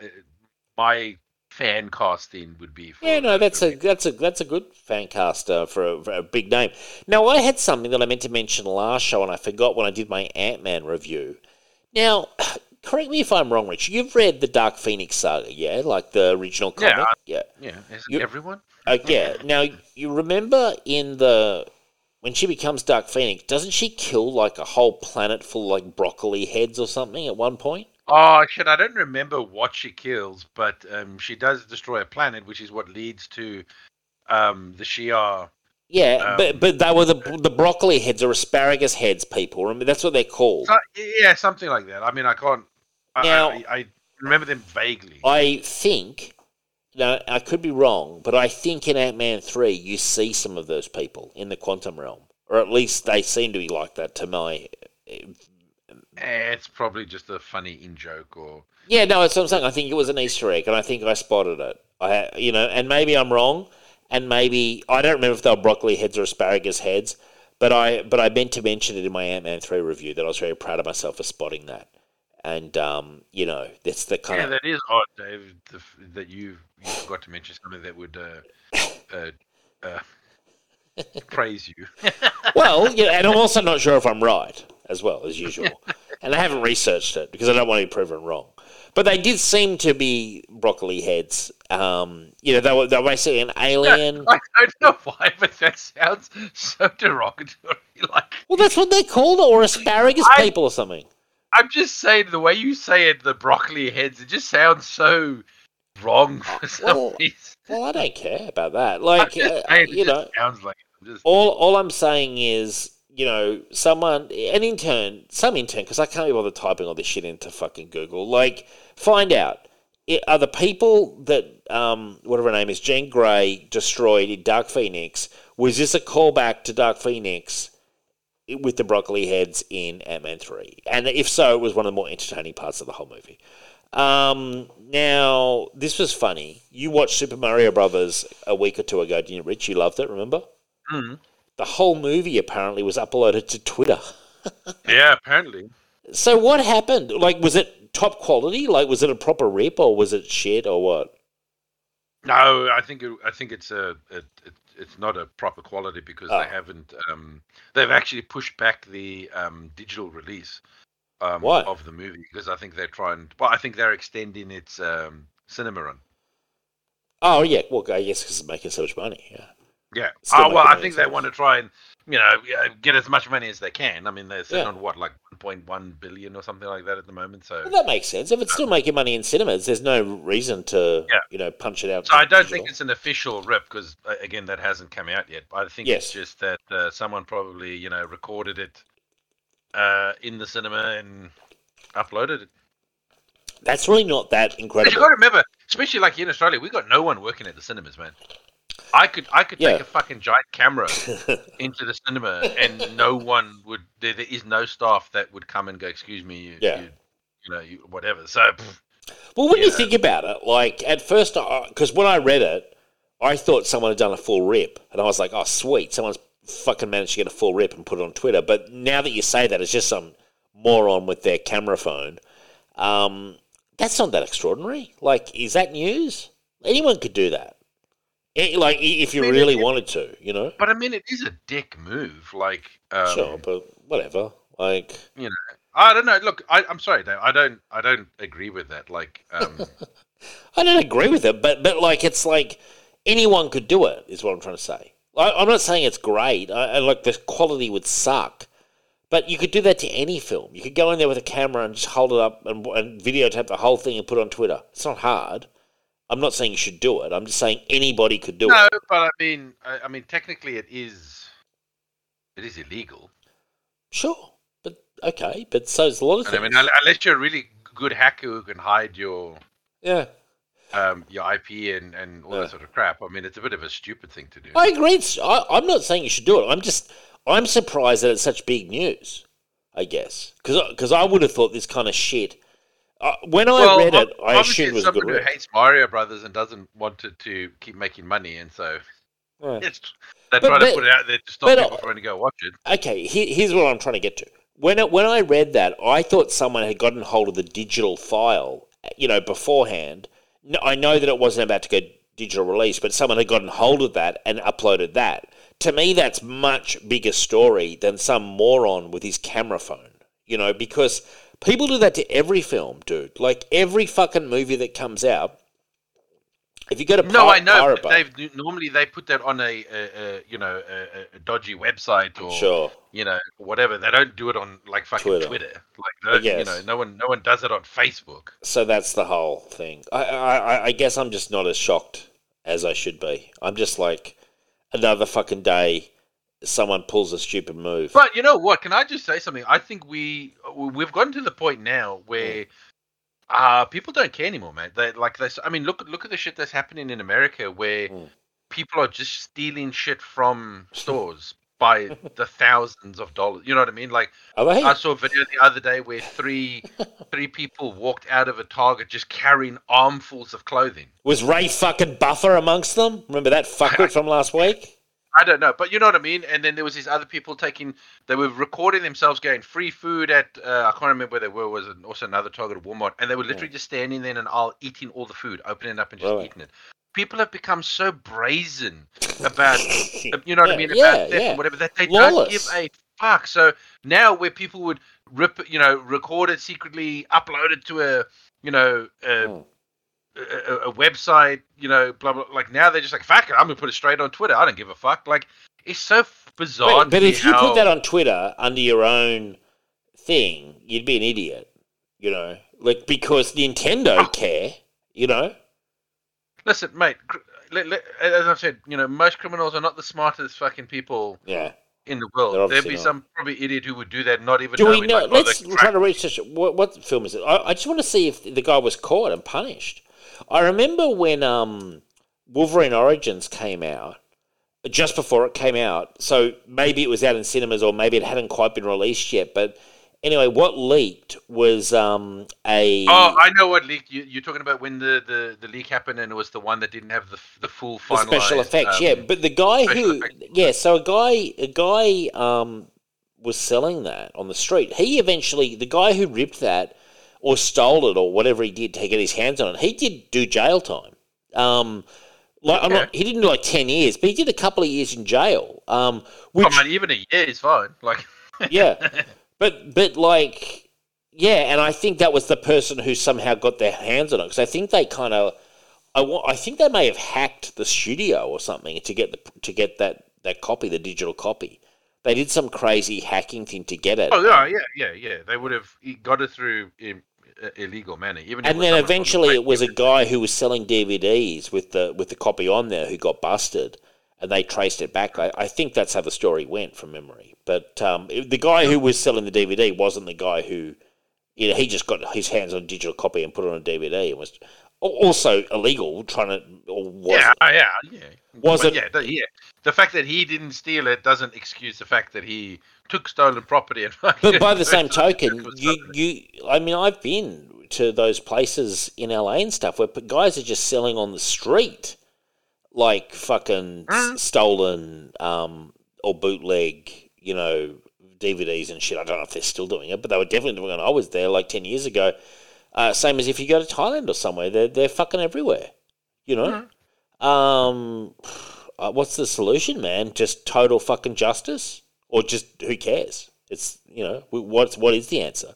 my fan casting would be. For Yeah, no, that's a that's a that's a good fan cast uh, for, a, for a big name. Now, I had something that I meant to mention last show, and I forgot when I did my Ant Man review. Now, correct me if I'm wrong, Rich. You've read the Dark Phoenix saga, yeah, like the original Yeah, comic. Yeah, Yeah, isn't You- everyone? uh, yeah. Now, you remember in the when she becomes Dark Phoenix, doesn't she kill like a whole planet full of like broccoli heads or something at one point? Oh shit! I don't remember what she kills, but um, she does destroy a planet, which is what leads to um, the Shi'ar. Yeah, Um, but but they were the the broccoli heads or asparagus heads, people. Remember that's what they're called. So, yeah, something like that. I mean, I can't. I, Now- I, I remember them vaguely. I think, now I could be wrong, but I think in Ant Man 3 you see some of those people in the quantum realm. Or at least they seem to be like that to my. Eh, it's probably just a funny in joke, or Yeah, no, that's what I'm saying. I think it was an Easter egg, and I think I spotted it. I, you know, and maybe I'm wrong. and maybe I don't remember if they were broccoli heads or asparagus heads, but I but I meant to mention it in my Ant Man three review that I was very proud of myself for spotting that, and um, you know that's the kind Yeah, of that is odd, Dave. The, that you you forgot to mention something that would uh, uh, uh, praise you. well, yeah, and I'm also not sure if I'm right as well as usual, and I haven't researched it because I don't want to be proven wrong. But they did seem to be broccoli heads. Um, you know, they were they were basically an alien. I don't know why, but that sounds so derogatory. Like Well, that's what they're called or asparagus I- people or something. I'm just saying, the way you say it, the broccoli heads, it just sounds so wrong for some Well, reason. Well, I don't care about that. Like, uh, you know, sounds like just all all I'm saying is, you know, someone, an intern, some intern, because I can't be bothered typing all this shit into fucking Google. Like, find out i- are the people that um, whatever her name is, Jean Grey, destroyed in Dark Phoenix. Was this a callback to Dark Phoenix? With the broccoli heads in Ant Man 3. And if so, it was one of the more entertaining parts of the whole movie. Um, now, this was funny. You watched Super Mario Brothers a week or two ago, didn't you, Rich? You loved it, remember? Mhm. The whole movie apparently was uploaded to Twitter. yeah, apparently. So what happened? Like, was it top quality? Like, was it a proper rip or was it shit or what? No, I think it, I think it's a it, it, it's not a proper quality because Oh. they haven't um they've actually pushed back the um digital release um of the movie because I think they're trying well I think they're extending its um cinema run. Oh yeah, well I guess because it's making so much money. Yeah. Yeah. Still Oh well, I think they want to try and you know get as much money as they can. I mean they're sitting Yeah. on what like 1.1 billion or something like that at the moment. So Well, that makes sense. If it's still making money in cinemas, there's no reason to Yeah. you know punch it out. So I don't digital. think it's an official rip because again that hasn't come out yet. But I think Yes. it's just that uh, someone probably you know recorded it uh, in the cinema and uploaded it. that's really not that But you incredible. got to remember, especially like here in Australia, we got no one working at the cinemas, man. I could I could take a fucking giant camera into the cinema and no one would. There, there is no staff that would come and go, "Excuse me, you, Yeah. you, you know, you, whatever." So pff, Well, when you Yeah. think about it, like at first, because when I read it, I thought someone had done a full rip, and I was like, "Oh, sweet, someone's fucking managed to get a full rip and put it on Twitter." But now that you say that, it's just some moron with their camera phone. Um, that's not that extraordinary. Like, is that news? Anyone could do that. Eh, Like, if you I mean, really it- wanted to, you know. but I mean, it is a dick move. Like, um, sure, but whatever. Like, you know, I don't know. Look, I, I'm sorry, Dave. I don't. I don't agree with that. Like, um, I don't agree with it, but but like it's like anyone could do it. Is what I'm trying to say. I, I'm not saying it's great. I, I like the quality would suck, but you could do that to any film. You could go in there with a camera and just hold it up and, and videotape the whole thing and put it on Twitter. It's not hard. I'm not saying you should do it. I'm just saying anybody could do no, it. No, but I mean, I, I mean, technically, it is. It is illegal. Sure, but okay, but so is a lot of And I mean, unless you're a really good hacker who can hide your yeah, um, your IP and, and all Yeah. that sort of crap. I mean, it's a bit of a stupid thing to do. I agree. I, I'm not saying you should do it. I'm just I'm surprised that it's such big news. I guess because because I would have thought this kind of shit. Uh, when I read it, I assumed it was good someone who hates Mario Brothers and doesn't want it to keep making money, and so Right. it's they're But- trying but- to put it out there to stop but, people uh, trying to go watch it. Okay, he, here's what I'm trying to get to. When it, when I read that, I thought someone had gotten hold of the digital file, you know, beforehand. No, I know that it wasn't about to go digital release, but someone had gotten hold of that and uploaded that. To me, that's much bigger story than some moron with his camera phone. You know, because people do that to every film, dude. Like every fucking movie that comes out. If you go to No, Pir- I know. Pirate they've normally they put that on a, a, a you know a, a- dodgy website or sure. you know whatever. They don't do it on like fucking Twitter. Twitter. Like they don't, you know, no one no one does it on Facebook. So that's the whole thing. I, I- I guess I'm just not as shocked as I should be. I'm just like another fucking day. Someone pulls a stupid move. But you know what? Can I just say something? I think we we've gotten to the point now where uh people don't care anymore, man. They like this. I mean, look look at the shit that's happening in America where Mm. people are just stealing shit from stores by the thousands of dollars. You know what I mean? Like they? I saw a video the other day where three three people walked out of a Target just carrying armfuls of clothing. Was Ray fucking Buffer amongst them? Remember that fuckwit from last week? I don't know, but you know what I mean. And then there was these other people taking, they were recording themselves getting free food at, uh, I can't remember where they were. Was also another Target at Walmart? And they were literally just standing there in an aisle eating all the food, opening it up and just Right. eating it. People have become so brazen about, you know what Yeah, I mean, yeah, about theft yeah. and whatever that they don't give a fuck. So now where people would rip, you know, record it secretly, upload it to a, you know, a, Mm. A, a- website, you know, blah blah. Like now they're just like, fuck it, I'm gonna put it straight on Twitter. I don't give a fuck. Like it's so bizarre. But, but if you put that on Twitter under your own thing, you'd be an idiot. You know, like because Nintendo Oh. care. You know. listen, mate. cr- let- let- as I've said, you know, most criminals are not the smartest fucking people Yeah. in the world. There'd be not. some probably idiot who would do that, not even Do we know? like, oh, let's try to research. What, what film is it? I, I just want to see if the guy was caught and punished. I remember when um, Wolverine Origins came out, just before it came out. So maybe it was out in cinemas, or maybe it hadn't quite been released yet. But anyway, what leaked was um, a Oh, I know what leaked. you, you're talking about when the, the, the leak happened, and it was the one that didn't have the the full final special effects. yeah, but the guy who effects. yeah, so a guy a guy um, was selling that on the street. He eventually the guy who ripped that or stole it or whatever he did to get his hands on it. He did do jail time. Um, like I'm not, he didn't do like ten years, but he did a couple of years in jail. Um, which on, even a year is fine. Like, yeah, but but like yeah, and I think that was the person who somehow got their hands on it because I think they kind of I wa- I think they may have hacked the studio or something to get the to get that that copy, the digital copy. They did some crazy hacking thing to get it. oh yeah, yeah, yeah, yeah. They would have got it through in, illegal manner, even. and then eventually it was a guy who was selling DVDs with the with the copy on there who got busted, and they traced it back. I, I think that's how the story went from memory. But um, the guy who was selling the DVD wasn't the guy who, you know, he just got his hands on a digital copy and put it on a DVD and was also illegal. Trying to or was Yeah, yeah, yeah. Was But it- Yeah, the, yeah. The fact that he didn't steal it doesn't excuse the fact that he took stolen property and. But by the same token, you, you, I mean, I've been to those places in LA and stuff where guys are just selling on the street, like fucking s- Mm. stolen um, or bootleg, you know, DVDs and shit. I don't know if they're still doing it, but they were definitely doing it. when I was there like 10 years ago. Uh, same as if you go to Thailand or somewhere, they're, they're fucking everywhere, you know? Um, uh, what's the solution, man? Just total fucking justice, or just who cares? It's you know wh- what's what is the answer?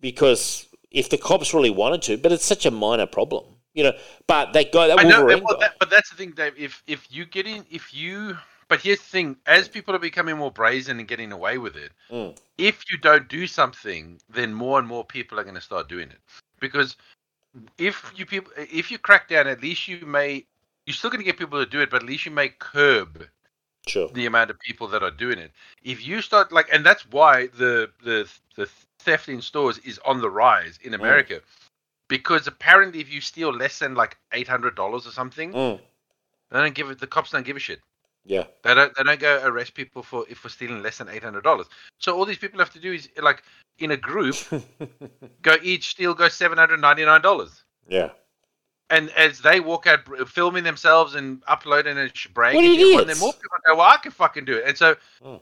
Because if the cops really wanted to, but it's such a minor problem, you know. But that guy, that I know, well, that, but that's the thing, Dave. If if you get in, if you, but here's the thing: as people are becoming more brazen and getting away with it, Mm. if you don't do something, then more and more people are going to start doing it. Because if you people, if you crack down, at least you may, you're still going to get people to do it, but at least you may curb sure, the amount of people that are doing it. If you start like, and that's why the the the theft in stores is on the rise in America, because apparently if you steal less than like eight hundred dollars or something, Mm. they don't give it. The cops don't give a shit. yeah, They don't. They don't go arrest people for if for stealing less than eight hundred dollars. So all these people have to do is like in a group go each steal go seven hundred ninety nine dollars. yeah. And as they walk out filming themselves and uploading and sh- bragging, What to everyone, idiots. then more people go, "Well, I can fucking do it." And so, Mm.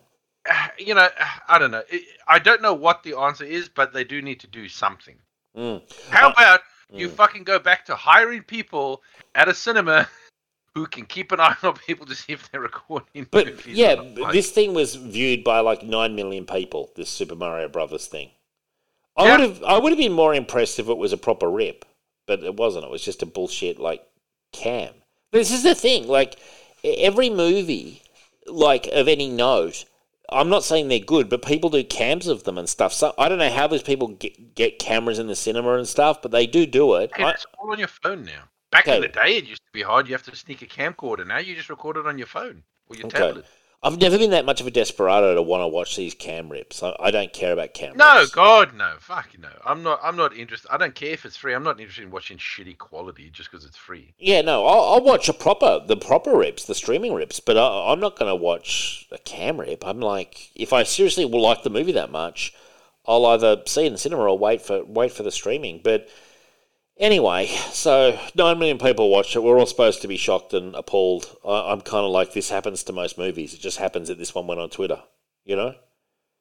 uh, you know, I don't know. I don't know what the answer is, but they do need to do something. Mm. How about you mm. fucking go back to hiring people at a cinema who can keep an eye on people to see if they're recording? But movies yeah, or? Like, this thing was viewed by like nine million people. This Super Mario Brothers thing. I Yeah. would have, I would have been more impressed if it was a proper rip, but it wasn't. It was just a bullshit like cam. This is the thing. Like every movie, like of any note. I'm not saying they're good, but people do cams of them and stuff. So I don't know how those people get, get cameras in the cinema and stuff, but they do do it. Hey, I- it's all on your phone now. Back in the day, it used to be hard. You have to sneak a camcorder. Now you just record it on your phone or your Okay. tablet. I've never been that much of a desperado to want to watch these cam rips. I, I don't care about cam No, rips. God, no, fuck no. I'm not. I'm not interested. I don't care if it's free. I'm not interested in watching shitty quality just because it's free. Yeah, no, I'll, I'll watch a proper, the proper rips, the streaming rips, but I, I'm not going to watch a cam rip. I'm like, if I seriously will like the movie that much, I'll either see it in the cinema or wait for wait for the streaming. But anyway, so nine million people watched it. We're all supposed to be shocked and appalled. I, I'm kind of like, this happens to most movies. It just happens that this one went on Twitter. You know,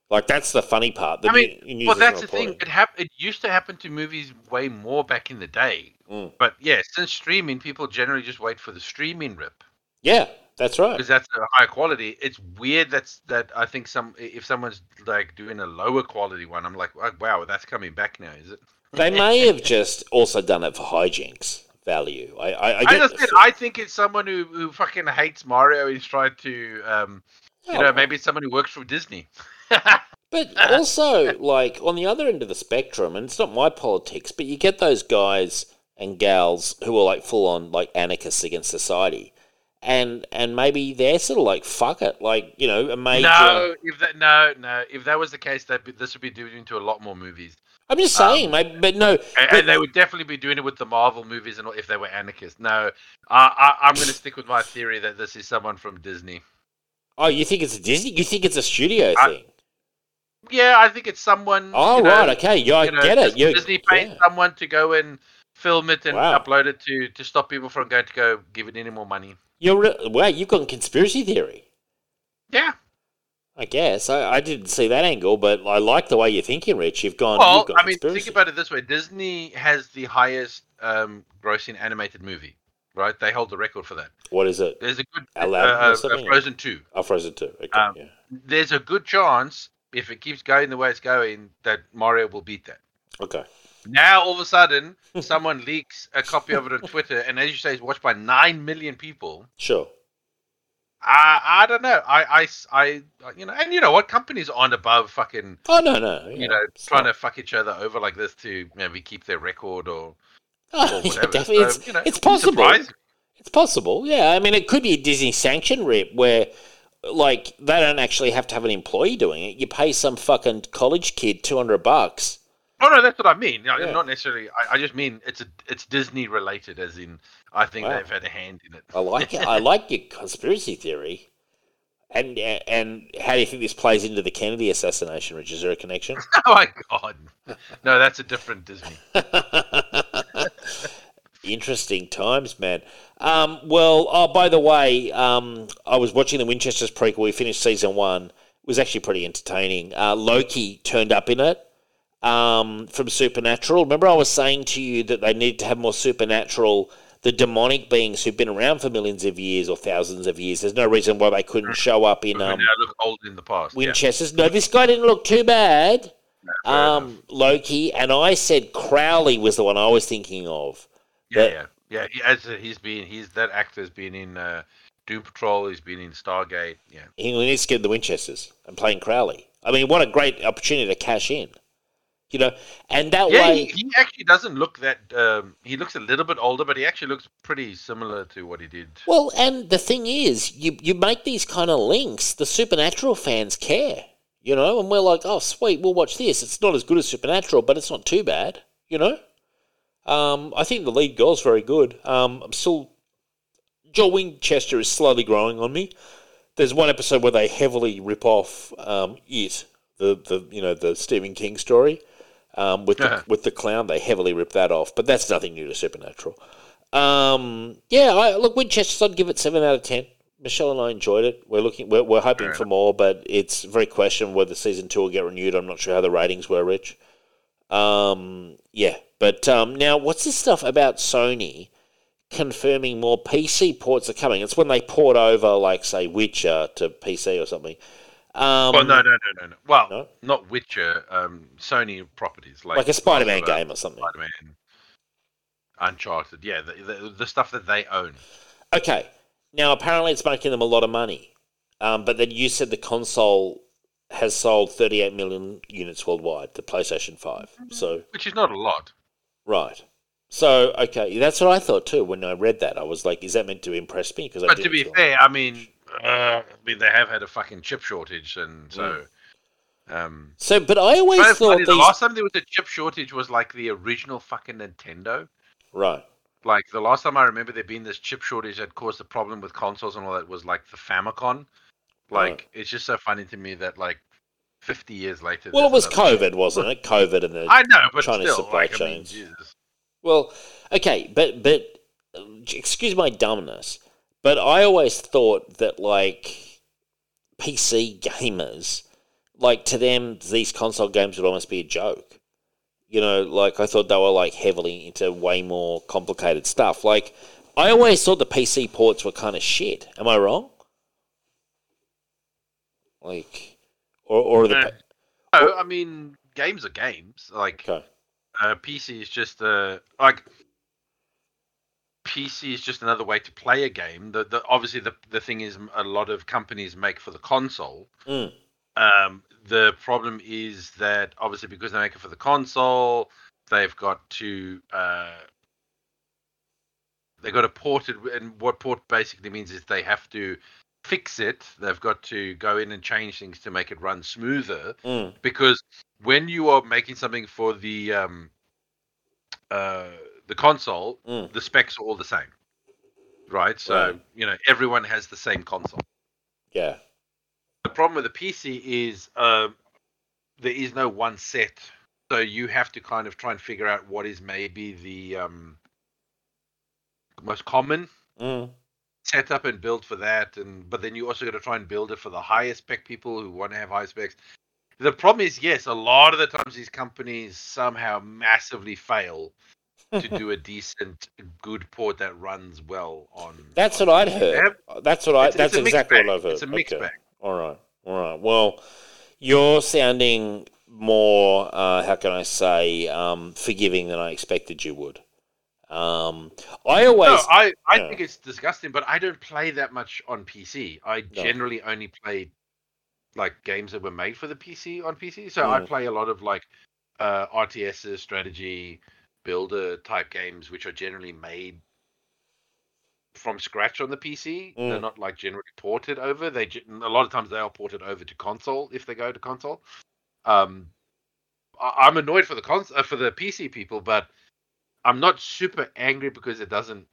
like that's the funny part. The I mean, new- well, that's the thing. It hap- It used to happen to movies way more back in the day. Mm. But yeah, since streaming, people generally just wait for the streaming rip Yeah, that's right. because that's a higher quality. It's weird that's that I think some if someone's like doing a lower quality one, I'm like, wow, that's coming back now, is it? They may have just also done it for hijinks value. I, I, I I said, I think it's someone who, who fucking hates Mario. He's tried to, um, you Oh, know, maybe it's someone who works for Disney. But also, like on the other end of the spectrum, and it's not my politics, but you get those guys and gals who are like full on like anarchists against society, and and maybe they're sort of like fuck it, like you know a major. No, if that no no, if that was the case, that this would be doing into a lot more movies, I'm just saying, um, but no, and, but- and they would definitely be doing it with the Marvel movies, and if they were anarchists. No, I, I, I'm going to stick with my theory that this is someone from Disney. oh, you think it's a Disney? You think it's a studio I- thing? Yeah, I think it's someone. Oh you know, right, okay, yeah, I you know, get it. You, Disney paid yeah. someone to go and film it and Wow. upload it to to stop people from going to go give it any more money. You're re- wow, you've got a conspiracy theory. Yeah. I guess I, I didn't see that angle, but I like the way you're thinking, Rich. You've gone. Well, you've got I mean, conspiracy. think about it this way: Disney has the highest um, grossing animated movie, right? They hold the record for that. What is it? There's a good Aladdin uh, uh. Frozen Two. Oh, Frozen Two. Okay, Um, yeah. There's a good chance if it keeps going the way it's going that Mario will beat that. Okay. Now all of a sudden, someone leaks a copy of it on Twitter, and as you say, it's watched by nine million people. Sure. I I don't know. I, I, I you know, and you know what? Companies aren't above fucking Oh no, no. you know trying to fuck each other over like this to maybe keep their record or, Oh, or yeah, definitely. So, it's, you know, it's possible. It's possible. Yeah. I mean, it could be a Disney sanction rip where, like, they don't actually have to have an employee doing it. You pay some fucking college kid two hundred bucks. Oh no, that's what I mean. No, Yeah. Not necessarily. I, I just mean it's a it's Disney related, as in I think Wow. they've had a hand in it. I like it. I like your conspiracy theory. And and how do you think this plays into the Kennedy assassination, Rich? Is there a connection? oh my god, no, that's a different Disney. Interesting times, man. Um, well, oh, by the way, um, I was watching the Winchester's prequel. We finished season one. It was actually pretty entertaining. Uh, Loki turned up in it um, from Supernatural. Remember, I was saying to you that they need to have more supernatural, the demonic beings who've been around for millions of years or thousands of years. There's no reason why they couldn't show up in um, look old in the past. yeah. Winchester's. No, this guy didn't look too bad. fair Um, Loki, and I said Crowley was the one I was thinking of. Yeah, yeah, yeah. He, as he's been, he's that actor's been in uh, Doom Patrol. He's been in Stargate. Yeah, He needs to get the Winchesters and playing Crowley. I mean, what a great opportunity to cash in. You know, and that yeah. way, He, he actually doesn't look that. Um, he looks a little bit older, but he actually looks pretty similar to what he did. well, and the thing is, you you make these kind of links, the Supernatural fans care, you know, and we're like, oh, sweet, we'll watch this. It's not as good as Supernatural, but it's not too bad, you know. Um, I think the lead girl's very good. Um, I'm still, John Winchester is slowly growing on me. There's one episode where they heavily rip off um, it, the the you know the Stephen King story. Um, with the, Uh-huh. with the clown. They heavily ripped that off, but that's nothing new to Supernatural. Um, yeah, I, look, Winchester, I'd give it seven out of ten. Michelle and I enjoyed it. We're looking, we're, we're hoping Fair for more, but it's very questionable whether season two will get renewed. I'm not sure how the ratings were, Rich. Um, yeah, but um, now what's this stuff about Sony confirming more PC ports are coming? It's when they port over, like say, Witcher to PC or something. Um, well, no, no, no, no, no. Well, No? not Witcher. Um, Sony properties like like a Spider-Man Last game or something. Spider-Man, Uncharted. Yeah, the, the the stuff that they own. Okay. Now, apparently, it's making them a lot of money. Um, but then you said the console has sold 38 million units worldwide, the PlayStation 5. So, which is not a lot. right. So, okay. That's what I thought too when I read that. I was like, is that meant to impress me? Because I But to be feel- fair, I mean, uh, I mean, they have had a fucking chip shortage, and so. Um, So, but I always but it's thought funny, the last time there was a chip shortage was like the original fucking Nintendo. right. Like the last time I remember there being this chip shortage that caused a problem with consoles and all that was like the Famicom. Like Right. it's just so funny to me that like 50 years later. Well, it was another chip. COVID, wasn't it? COVID and the I know, but Chinese still, supply like, I mean, chains. Jesus. Well, okay, but but uh, excuse my dumbness, but I always thought that like PC gamers, like to them, these console games would almost be a joke. You know, like I thought they were like heavily into way more complicated stuff. Like I always thought the PC ports were kind of shit. Am I wrong? Like, or or the Eh. No, I mean games are games. Like okay, uh, PC is just uh, like PC is just another way to play a game. The, the obviously the the thing is a lot of companies make for the console. Mm. Um, the problem is that obviously because they make it for the console, they've got to uh, they've got to port it, and what port basically means is they have to fix it. They've got to go in and change things to make it run smoother mm, because when you are making something for the um, uh, the console, Mm. the specs are all the same, right? So Right. you know everyone has the same console. yeah, The problem with the PC is um, there is no one set, so you have to kind of try and figure out what is maybe the um, most common mm, setup and build for that and but then you also got to try and build it for the highest spec people who want to have high specs the problem is yes a lot of the times these companies somehow massively fail to do a decent good port that runs well on That's on what I'd heard. have- That's what I. it's- it's that's a mixed exactly what I've heard. it's a mixed Okay. bag All right, all right. Well, you're sounding more, uh, how can I say, um, forgiving than I expected you would. Um, I always, no, I, I yeah. think it's disgusting, but I don't play that much on PC. I No. generally only play like games that were made for the PC on PC. So I Mm. play a lot of like uh, RTSs, strategy, builder type games, which are generally made from scratch on the PC. They're Mm. not like generally ported over. They a lot of times they are ported over to console if they go to console. Um, I- I'm annoyed for the cons uh, for the PC people, but I'm not super angry because it doesn't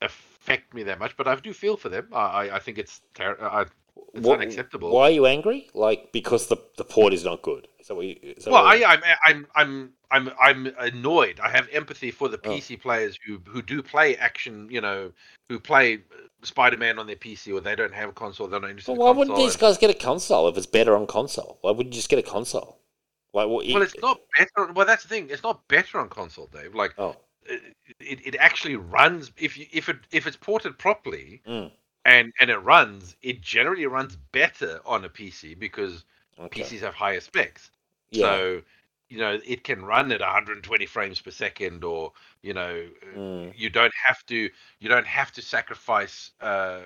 affect me that much. But I do feel for them. I I, I think it's ter- I, it's What- unacceptable. Why are you angry? Like because the the port is not good. Is that what you? Is that Well, what I, I'm I'm I'm I'm I'm annoyed. I have empathy for the Oh. PC players who who do play action. You know, who play Spider-Man on their PC, or they don't have a console. They're not interested. Well, why wouldn't these guys get a console if it's better on console? Why wouldn't you just get a console? Like, what? Well, it's not better. Well, that's the thing. It's not better on console, Dave. Like, Oh, it, it, it actually runs if you if it if it's ported properly Mm. And and it runs, it generally runs better on a PC because okay. PCs have higher specs. yeah. So you know it can run at 120 frames per second, or you know Mm. you don't have to you don't have to sacrifice uh,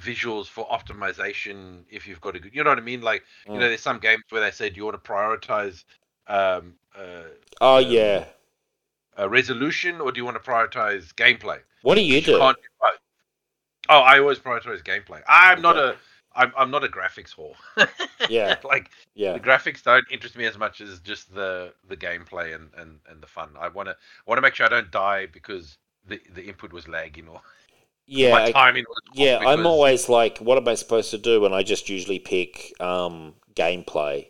visuals for optimization if you've got a good. You know what I mean? Like you know, Mm. there's some games where they said you want to prioritize. Um, uh, oh um, yeah. uh, resolution or do you want to prioritize gameplay? What do you do? can't do both. Oh, I always prioritize gameplay. I'm not a I'm I'm not a graphics whore. Yeah. like Yeah. the graphics don't interest me as much as just the the gameplay and and, and the fun. I want to want to make sure I don't die because the the input was lagging or Yeah. my timing was Yeah, I'm always like, what am I supposed to do? And I just usually pick um, gameplay.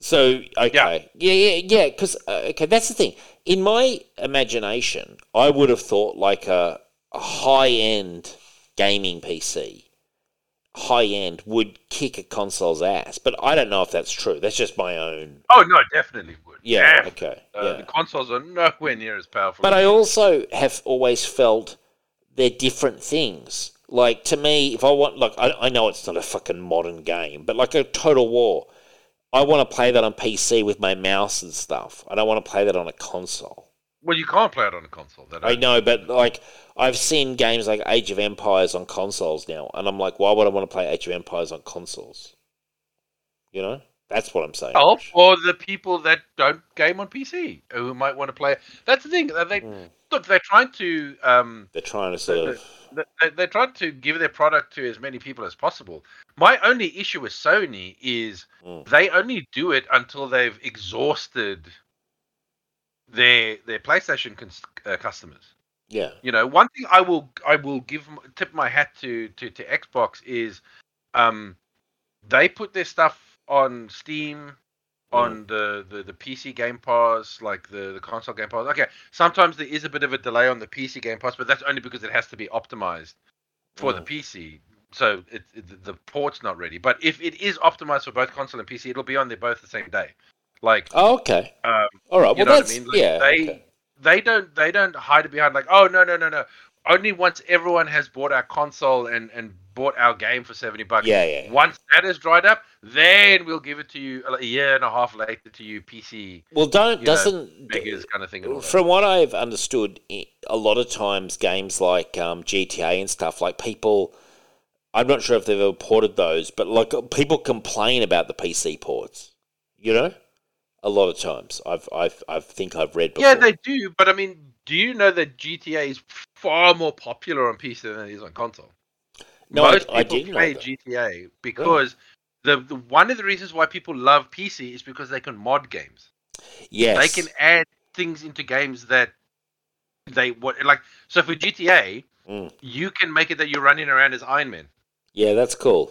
So okay, yeah, yeah, yeah. Because uh, okay, that's the thing. In my imagination, I would have thought like a, a high end gaming PC, high end would kick a console's ass. But I don't know if that's true. That's just my own. Oh no, definitely would. Yeah. Okay. Uh, Yeah. The consoles are nowhere near as powerful. But as I also have always felt they're different things. Like to me, if I want, like I, I know it's not a fucking modern game, but like a Total War, I want to play that on PC with my mouse and stuff. I don't want to play that on a console. Well, you can't play it on a console. I know, but like I've seen games like Age of Empires on consoles now, and I'm like, why would I want to play Age of Empires on consoles? You know, that's what I'm saying. Oh, for the people that don't game on PC who might want to play. That's the thing. They Mm. look, they're trying to um, They're trying to sort the- of. they- they're trying to give their product to as many people as possible. My only issue with Sony is Mm. they only do it until they've exhausted their their PlayStation cons- uh, customers. Yeah. You know, one thing I will I will give tip my hat to to, to Xbox is um they put their stuff on Steam on the, the, the PC Game Pass, like the, the console Game Pass. Okay, sometimes there is a bit of a delay on the PC Game Pass, but that's only because it has to be optimized for the PC. So it, it, the port's not ready. But if it is optimized for both console and PC, it'll be on there both the same day. Like Oh, okay. um, All right. Well, know what I that's mean? Like, yeah. they- okay. they don't they don't hide it behind like oh no no no no only once everyone has bought our console and and bought our game for 70 bucks Yeah, yeah. once that is dried up then we'll give it to you a year and a half later to you pc Well, don't doesn't beggars kind of thing and all that. From what I've understood, a lot of times games like um, GTA and stuff, like people, I'm not sure if they've ever ported those, but like people complain about the PC ports. You know, a lot of times I've I've I think I've read before. yeah they do but i mean do you know that gta is far more popular on pc than it is on console no, I, most I people know play gta because the, the one of the reasons why people love pc is because they can mod games Yes, they can add things into games that they what like so for GTA Mm. you can make it that you're running around as Iron Man. Yeah, that's cool.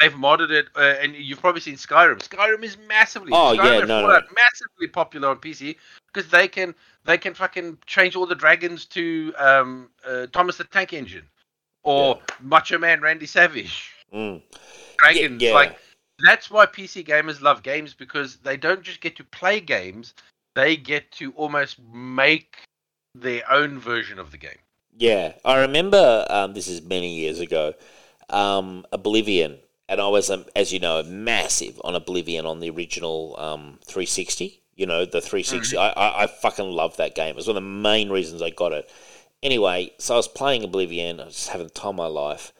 They've modded it, uh, and you've probably seen Skyrim. Skyrim is massively, Oh, Skyrim yeah, no, no. Massively popular on PC because they can they can fucking change all the dragons to um, uh, Thomas the Tank Engine or Macho Man Randy Savage Mm. dragons. yeah. Like that's why PC gamers love games because they don't just get to play games; they get to almost make their own version of the game. Yeah, I remember. Um, this is many years ago. Um, Oblivion, and I was, um, as you know, massive on Oblivion on the original um, 360. You know, the 360. I, I, I fucking love that game. It was one of the main reasons I got it. Anyway, so I was playing Oblivion. I was just having the time of my life.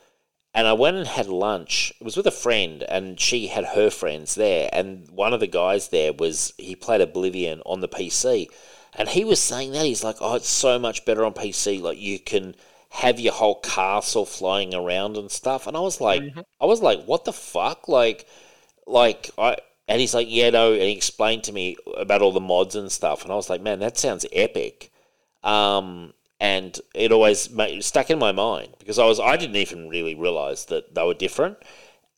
And I went and had lunch. It was with a friend, and she had her friends there. And one of the guys there was he played Oblivion on the PC, and he was saying that he's like, "Oh, it's so much better on PC. Like you can have your whole castle flying around and stuff." And I was like, I was like, "What the fuck?" Like, like I. And he's like, "Yeah, no." And he explained to me about all the mods and stuff. And I was like, "Man, that sounds epic." Um, and it always ma- stuck in my mind because I was I didn't even really realize that they were different.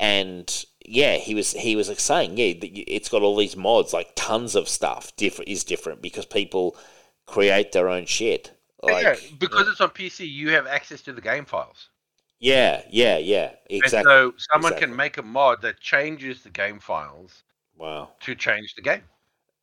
And yeah, he was he was like saying yeah, it's got all these mods, like tons of stuff different is different because people create their own shit. Like, yeah, because it's on PC, you have access to the game files, yeah, yeah, yeah, exactly. and so someone exactly. can make a mod that changes the game files wow. to change the game.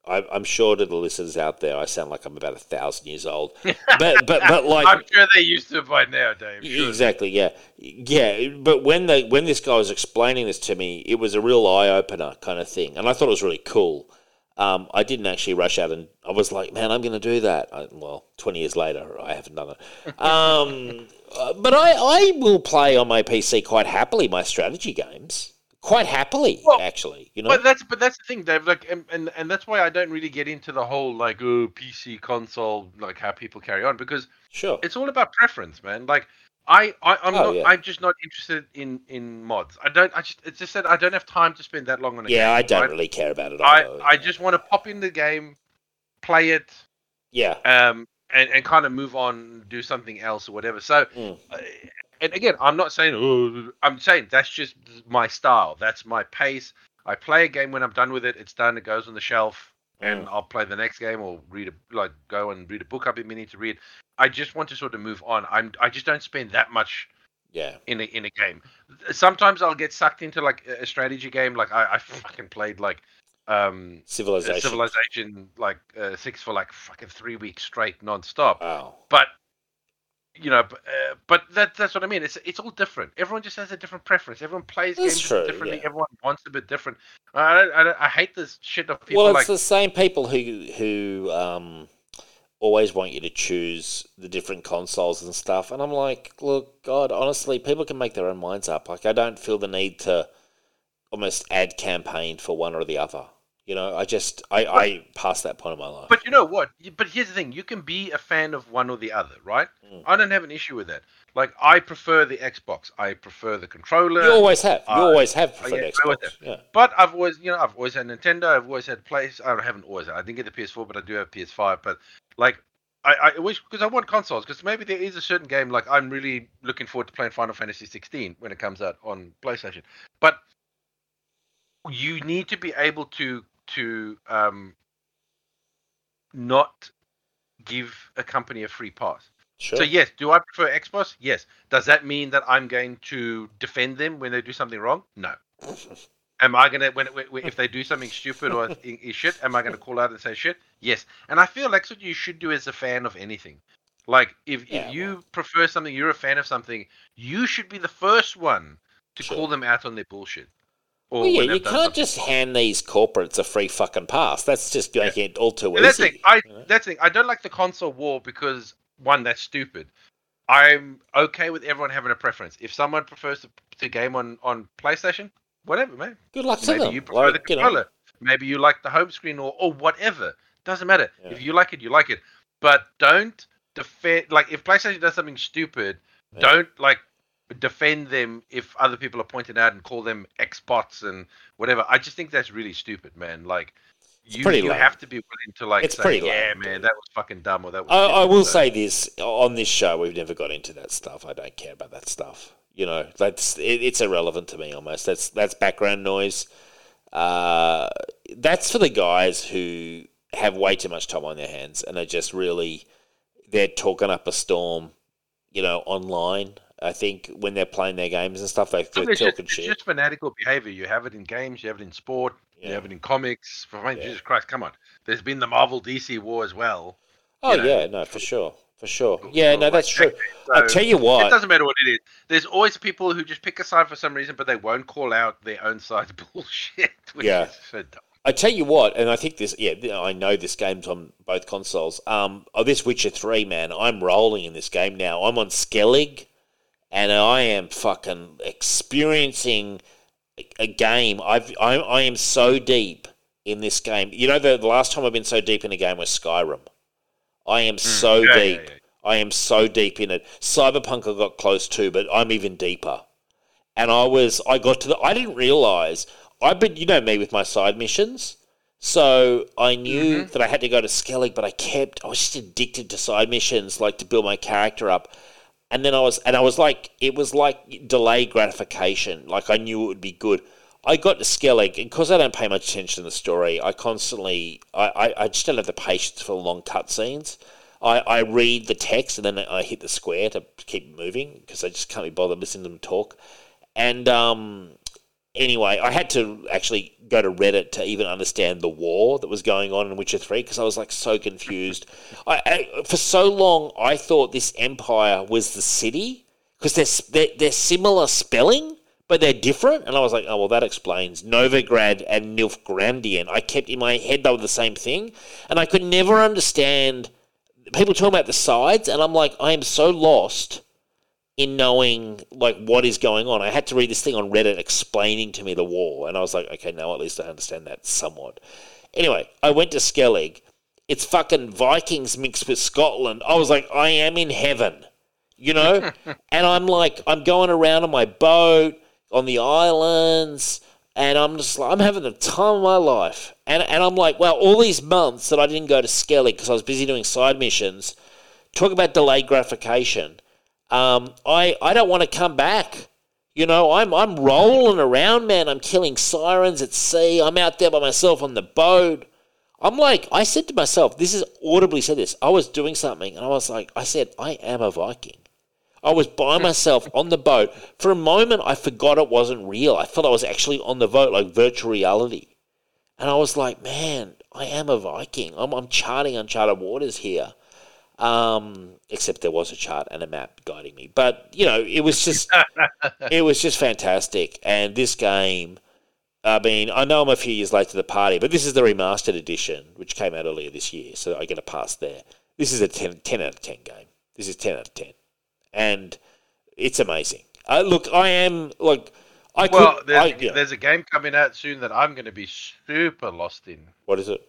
I, I'm sure to the listeners out there, I sound like I'm about a thousand years old, but but but like I'm sure they're used to it by now, Dave. Sure. Exactly. Yeah. Yeah. But when the when this guy was explaining this to me, it was a real eye opener kind of thing, and I thought it was really cool. Um, I didn't actually rush out, and I was like, "Man, I'm going to do that." I, well, twenty years later, I haven't done it. Um, uh, but I I will play on my PC quite happily my strategy games. Quite happily, Well, actually. You know. But that's but that's the thing, Dave. Like, and, and and that's why I don't really get into the whole like oh PC console like how people carry on because sure. it's all about preference, man. Like I, I I'm Oh, not yeah. I'm just not interested in in mods. I don't I just it's just that I don't have time to spend that long on a game. Yeah, I don't right? really care about it. I. I just want to pop in the game, play it, yeah. um, and and kind of move on, do something else or whatever. So, Mm. uh, and again, I'm not saying oh, I'm saying that's just my style. That's my pace. I play a game when I'm done with it. It's done. It goes on the shelf, and Mm. I'll play the next game or read a like go and read a book I've been meaning to read. I just want to sort of move on. I'm I just don't spend that much Yeah. in a in a game. Sometimes I'll get sucked into like a strategy game. Like I, I fucking played like um Civilization. Civilization like uh, six for like fucking three weeks straight non-stop. Wow. But you know, but, uh, but that that's what I mean. It's it's all different. Everyone just has a different preference. Everyone plays That's games true, differently. yeah. Everyone wants a bit different. I don't, I, don't, I hate this shit of people well, like it's the same people who who um, always want you to choose the different consoles and stuff, and I'm like, look, God, honestly, people can make their own minds up. Like, I don't feel the need to almost ad campaign for one or the other. You know, I just I, I passed that point in my life. But you know what? But here's the thing: you can be a fan of one or the other, right? Mm. I don't have an issue with that. Like I prefer the Xbox. I prefer the controller. you always have. You uh, always have preferred yeah, Xbox. Yeah. But I've always, you know, I've always had Nintendo. I've always had place. I haven't always. I didn't get the PS4, but I do have PS5. But like, I, I wish because I want consoles. Because maybe there is a certain game like I'm really looking forward to playing Final Fantasy 16 when it comes out on PlayStation. But you need to be able to to um not give a company a free pass. Sure. So yes, do I prefer Xbox? Yes. Does that mean that I'm going to defend them when they do something wrong? No. Am I gonna when, when if they do something stupid or is shit? Am I gonna call out and say shit? Yes. And I feel like what you should do as a fan of anything. Like if, Yeah, if you prefer something, you're a fan of something, you should be the first one to Sure. call them out on their bullshit. Well, yeah, you can't just hand these corporates a free fucking pass. That's just making it all too And that's the thing. I you know? that's the thing. I don't like the console war because one, that's stupid. I'm okay with everyone having a preference. If someone prefers to, to game on, on PlayStation, whatever, man. Good luck to Maybe them. you prefer Like, the you know, controller. Maybe you like the home screen or, or whatever. Doesn't matter. Yeah. If you like it, you like it. But don't defend like if PlayStation does something stupid, Yeah. don't like defend them if other people are pointing out and call them Xbots and whatever. I just think that's really stupid, man. Like you, pretty you have to be willing to like It's say, yeah, lame, man, that was fucking dumb or that was. I, I will So- say this on this show, we've never got into that stuff. I don't care about that stuff. You know, that's it, it's irrelevant to me almost. That's that's background noise. Uh, that's for the guys who have way too much time on their hands and are just really they're talking up a storm. You know, online. I think when they're playing their games and stuff, they, they're it's just, talking it's shit. just fanatical behavior. You have it in games, you have it in sport, you have it in comics. For Yeah. Jesus Christ, come on. There's been the Marvel DC war as well. Oh you know, yeah, no, for sure, for sure. Yeah, no, that's true. decades. I So- tell you what, It doesn't matter what it is. There's always people who just pick a side for some reason, but they won't call out their own side's bullshit. Which Yeah. is so. I tell you what, and I think this, yeah, I know this game's on both consoles. Um, oh, this Witcher Three, man, I'm rolling in this game now. I'm on Skellige, and I am fucking experiencing a- game. I've, I, I am so deep in this game. You know, the, the last time I've been so deep in a game was Skyrim. I am so Mm. Yeah, yeah, deep. yeah. I am so deep in it. Cyberpunk I got close to, but I'm even deeper. And I was, I got to the, I didn't realize, I've been, you know me with my side missions. So I knew Mm-hmm. that I had to go to Skellige, but I kept, I was just addicted to side missions, like to build my character up. And then I was, and I was like, it was like delayed gratification. Like I knew it would be good. I got to Skellige, because I don't pay much attention to the story, I constantly, I, I, I just don't have the patience for long cutscenes. I, I read the text and then I hit the square to keep moving because I just can't be bothered listening to them talk. And um, anyway, I had to actually go to Reddit to even understand the war that was going on in Witcher 3 because I was like so confused. I, I, for so long, I thought this empire was the city because they're, they're, they're similar spelling, but they're different. And I was like, oh, well, that explains Novigrad and Nilfgaardian. I kept in my head they were the same thing. And I could never understand people talking about the sides, and I'm like, I am so lost in knowing like what is going on. I had to read this thing on Reddit explaining to me the war, and I was like, okay, now at least I understand that somewhat. Anyway, I went to Skellige. It's fucking Vikings mixed with Scotland. I was like, I am in heaven, you know? and I'm like, I'm going around on my boat on the islands, and I'm just like, I'm having the time of my life. And, and I'm like, well, all these months that I didn't go to Skellige because I was busy doing side missions, talk about delayed gratification. Um, I, I don't want to come back. You know, I'm I'm rolling around, man. I'm killing sirens at sea. I'm out there by myself on the boat. I'm like, I said to myself, this is audibly said this. I was doing something, and I was like, I said, I am a Viking. I was by myself on the boat. For a moment, I forgot it wasn't real. I felt I was actually on the boat, like virtual reality. And I was like, man, I am a Viking. I'm, I'm charting uncharted waters here. Um, except there was a chart and a map guiding me. But you know, it was just it was just fantastic. And this game, I mean, I know I'm a few years late to the party, but this is the remastered edition, which came out earlier this year, so I get a pass there. This is a 10, 10 out of 10 game. This is 10 out of 10. And it's amazing. Uh, look, I am, like, I Well, could. there's, I, yeah. there's a game coming out soon that I'm going to be super lost in. What is it?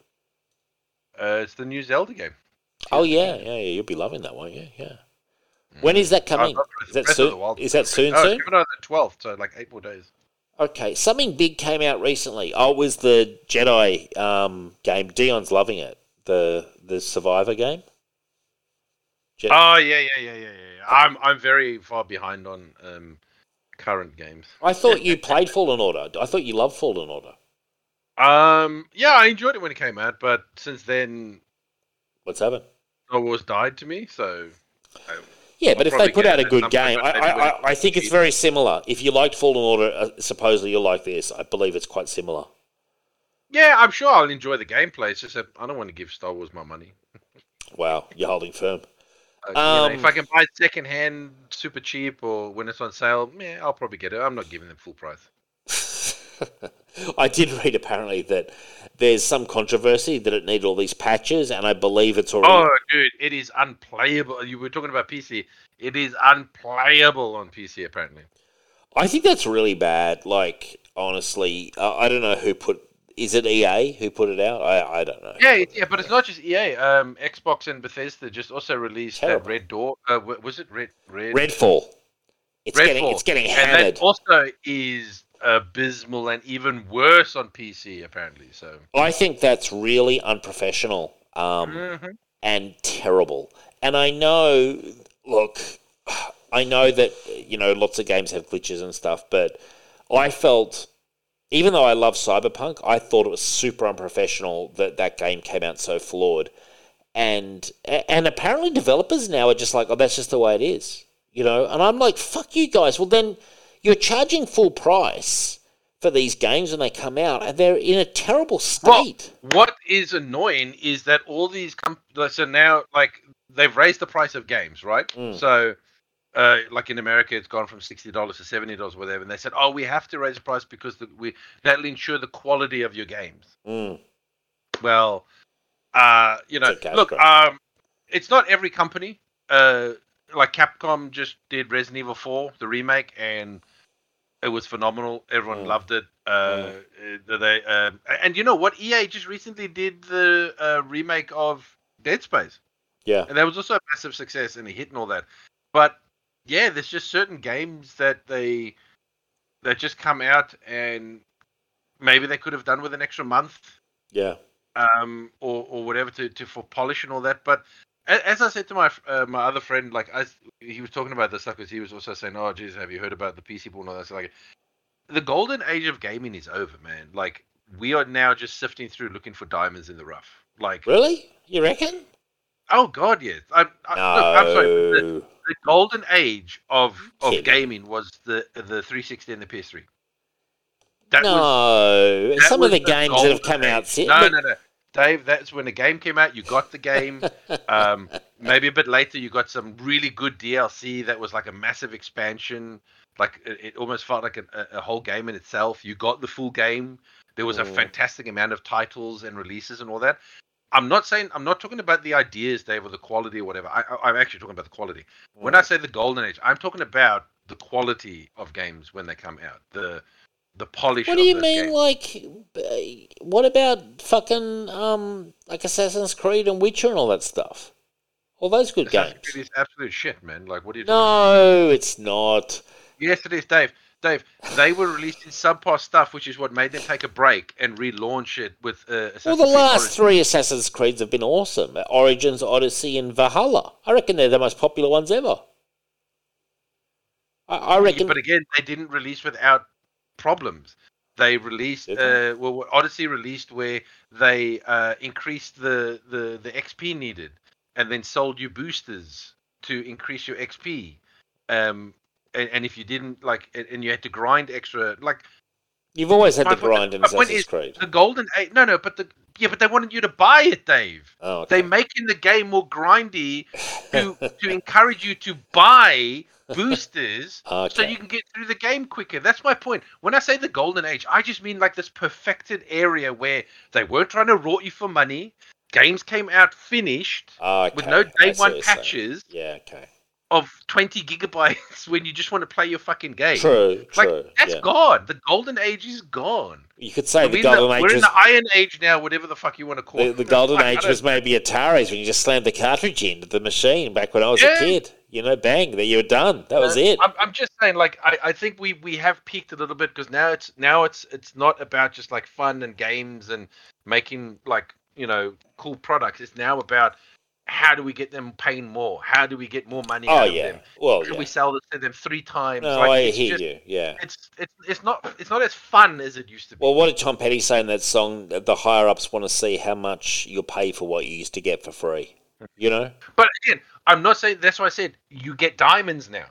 Uh, it's the new Zelda game. Oh yeah, yeah, yeah. You'll be loving that one. Yeah, yeah. When is that coming? Is that Breath of the soon? Is that soon? Oh, soon? it's on the 12th, so like eight more days. Okay, something big came out recently. Oh, it was the Jedi um, game. Dion's loving it. The the Survivor game. Je- Oh yeah, yeah, yeah, yeah, yeah. yeah. I'm I'm very far behind on um, current games. I thought you played Fallen Order. I thought you loved Fallen Order. Um, yeah, I enjoyed it when it came out, but since then, What's happened? Star Wars died to me. So Yeah, I'll but if they put out a good game, I, I, I, I think it's very similar. If you liked Fallen Order, uh, supposedly you'll like this. I believe it's quite similar. yeah, I'm sure I'll enjoy the gameplay. It's just that I don't want to give Star Wars my money. Wow, you're holding firm. Uh, you know, Um, if I can buy it second hand, super cheap, or when it's on sale, yeah, I'll probably get it. I'm not giving them full price. I did read apparently that there's some controversy that it needed all these patches, and I believe it's already. Oh, dude, it is unplayable. You were talking about PC. It is unplayable on PC apparently. I think that's really bad. Like, honestly, uh, I don't know who put. Is it EA who put it out? I, I don't know. Yeah, yeah, but it's not just EA. Um, Xbox and Bethesda just also released that Red Door. Uh, was it Red Red Redfall. It's getting it's getting And hammered. that also is abysmal and even worse on PC apparently. So I think that's really unprofessional um, Mhm. and terrible. And I know, look, I know that you know lots of games have glitches and stuff, but I felt, even though I love Cyberpunk, I thought it was super unprofessional that that game came out so flawed. And and apparently developers now are just like, oh, that's just the way it is, you know. And I'm like, fuck you guys. Well, then you're charging full price for these games when they come out, and they're in a terrible Well, state. what is annoying is that all these com- so now like they've raised the price of games, right? Mm. So uh, like in America, it's gone from sixty dollars to seventy dollars, whatever. And they said, "Oh, we have to raise the price because the, we that'll ensure the quality of your games." Mm. Well, uh, you know, look, um, it's not every company. Uh, like Capcom just did Resident Evil Four, the remake, and it was phenomenal. Everyone Mm. loved it. Uh, uh, they um, and you know what? EA just recently did the uh, remake of Dead Space, Yeah. and that was also a massive success and a hit and all that. But yeah, there's just certain games that they that just come out and maybe they could have done with an extra month Yeah. um, or or whatever to, to for polish and all that. But as I said to my uh, my other friend, like I, he was talking about this stuff because he was also saying, "Oh, geez, have you heard about the PC boom?" and all that. So, like, the golden age of gaming is over, man. Like, we are now just sifting through looking for diamonds in the rough. Like, Really? You reckon? oh god, yes. I, I, look, I'm sorry. The, No. the golden age of of Kidding. gaming was the the 360 and the PS3. That no. that Some of was the games that have come out age. since. No, no, no. Dave, that's when the game came out. You got the game. um, maybe a bit later, you got some really good DLC that was like a massive expansion. Like it, it almost felt like a, a, whole game in itself. You got the full game. There was a Mm. fantastic amount of titles and releases and all that. I'm not saying I'm not talking about the ideas, Dave, or the quality or whatever. I, I, I'm actually talking about the quality. When I say the golden age, I'm talking about the quality of games when they come out. The the polish. What do you mean, games. like, what about fucking, um, like Assassin's Creed and Witcher and all that stuff? All those good Assassin's games. Creed is absolute shit, man. Like, what are you No, it's not. Yes, it is, Dave. Dave, they were releasing subpar stuff, which is what made them take a break and relaunch it with uh, Assassin's Well, the last Origins. three Assassin's Creeds have been awesome. Origins, Odyssey, and Valhalla. I reckon they're the most popular ones ever. I, I reckon. But again, they didn't release without problems. They released, uh, well, Odyssey released where they uh, increased the, the, the XP needed and then sold you boosters to increase your XP. Um, and, and if you didn't, like, and, and you had to grind extra, like, You've always had my point- grind in Assassin's Creed. the golden age, no, no, but the, yeah, but they wanted you to buy it, Dave. Oh, okay. They're making the game more grindy to to encourage you to buy boosters ah, so you can get through the game quicker. That's my point. When I say the golden age, I just mean like this perfected area where they weren't trying to rot you for money. Games came out finished Okay. with no day one what you're saying. patches. Yeah, okay. Of 20 gigabytes when you just want to play your fucking game. True, Like true. that's yeah. gone. The golden age is gone. You could say I the golden the- age we're in the iron age now, whatever the fuck you want to call the, it. the golden Like, age was maybe Ataris when you just slammed the cartridge into the machine back when I was a kid. You know, bang, that you were done. That was Uh, it. I'm, I'm just saying, like, I, I think we, we have peaked a little bit because now it's now it's it's not about just like fun and games and making like you know cool products. It's now about how do we get them paying more? How do we get more money Oh out of yeah. them? Well, Can yeah. we sell this to them three times? No, like, I it's hear just- you. Yeah. It's it's it's not it's not as fun as it used to be. Well, what did Tom Petty say in that song? The higher ups want to see how much you'll pay for what you used to get for free. You know? But again, I'm not saying that's why I said you get diamonds now.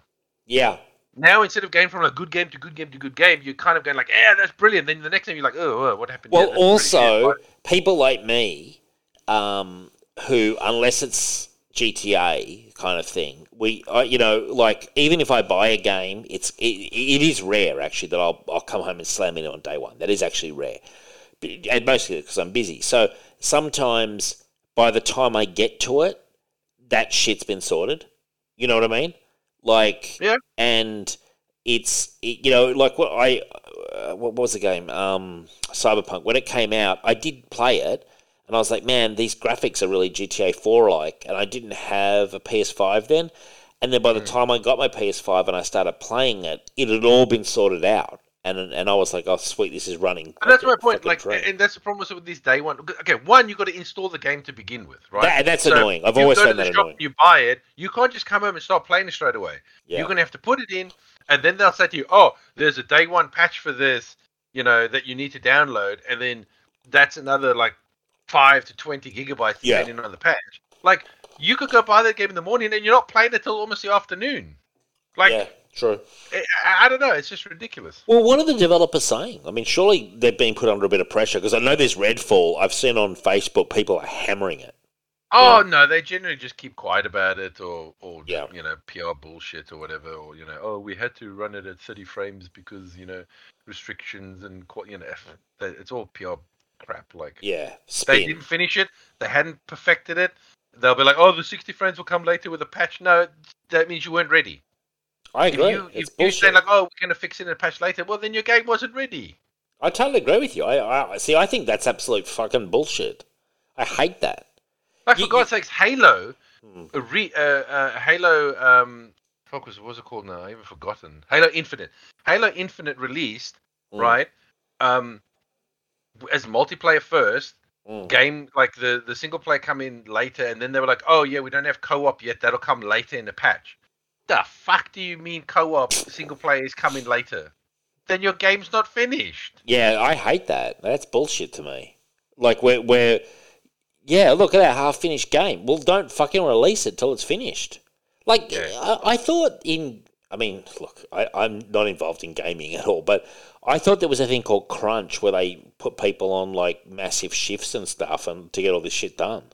Yeah. Now instead of going from a good game to good game to good game, you're kind of going like, yeah, that's brilliant. Then the next time you're like, oh, oh, what happened? Well, here? That's pretty shit." also, people like me, um, who, unless it's GTA kind of thing, we, I, you know, like even if I buy a game, it's it, it is rare actually that I'll I'll come home and slam it on day one. That is actually rare, But- and mostly because I'm busy. So sometimes by the time I get to it, that shit's been sorted. You know what I mean? Like, Yeah. and it's it, you know like what I uh, what was the game um Cyberpunk when it came out I did play it and I was like man these graphics are really GTA 4 like and I didn't have a PS5 then and then by the hmm. time I got my PS5 and I started playing it it had all been sorted out and and I was like oh sweet this is running and that's my point. Like, dream. and that's the problem with this day one. Okay, one, you've got to install the game to begin with, right? That- that's So annoying I've always to found that annoying you buy it. You can't just come home and start playing it straight away. yeah You're gonna have to put it in, and then they'll say to you, "Oh, there's a day one patch for this, you know, that you need to download," and then that's another like five to twenty gigabytes Yeah. depending on the patch. Like you could go buy that game in the morning and you're not playing it till almost the afternoon. Like yeah true I, I don't know, it's just ridiculous. Well, what are the developers saying? I mean, surely they're being put under a bit of pressure because I know there's Redfall. I've seen on Facebook people are hammering it. Oh no, they generally just keep quiet about it, or or Yeah. you know PR bullshit or whatever, or you know, oh we had to run it at 30 frames because you know restrictions and you know it's all PR crap. Like Yeah, they didn't finish it, they hadn't perfected it. They'll be like, oh the 60 frames will come later with a patch. No, that means you weren't ready. I If agree. you it's if you say bullshit. like, oh we're gonna fix it in a patch later, well then your game wasn't ready. I totally agree with you. I, I see. I think that's absolute fucking bullshit. I hate that. Like You- for God's sakes, Halo, Hmm. a re, uh, uh, Halo, um, fuck was what's it called now? I even forgotten. Halo Infinite. Halo Infinite released Mm, right, um, as multiplayer first. mm. Game like the the single player come in later, and then they were like, oh yeah, we don't have co-op yet. That'll come later in the patch. The fuck do you mean co-op single player is coming later? Then your game's not finished. Yeah, I hate that. That's bullshit to me. Like we're we're yeah. Look at our half finished game. Well, don't fucking release it till it's finished. Like Yeah. I, I thought in. I mean, look, I, I'm not involved in gaming at all, but I thought there was a thing called crunch where they put people on like massive shifts and stuff and to get all this shit done.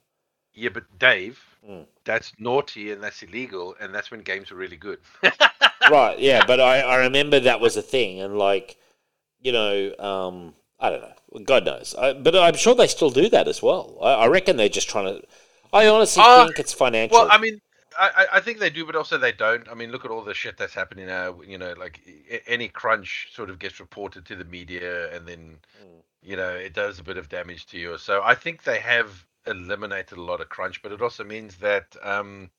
Yeah, but Dave, Mm. that's naughty and that's illegal, and that's when games are really good. right, yeah, but I, I remember that was a thing, and like, you know, um, I don't know, God knows, I, but I'm sure they still do that as well. I, I reckon they're just trying to. I honestly Uh, think it's financial. Well, I mean, I, I- think they do, but also they don't. I mean, look at all the shit that's happening now. You know, like any crunch sort of gets reported to the media, and then Mm. you know it does a bit of damage to you. So I think they have eliminated a lot of crunch, but it also means that um,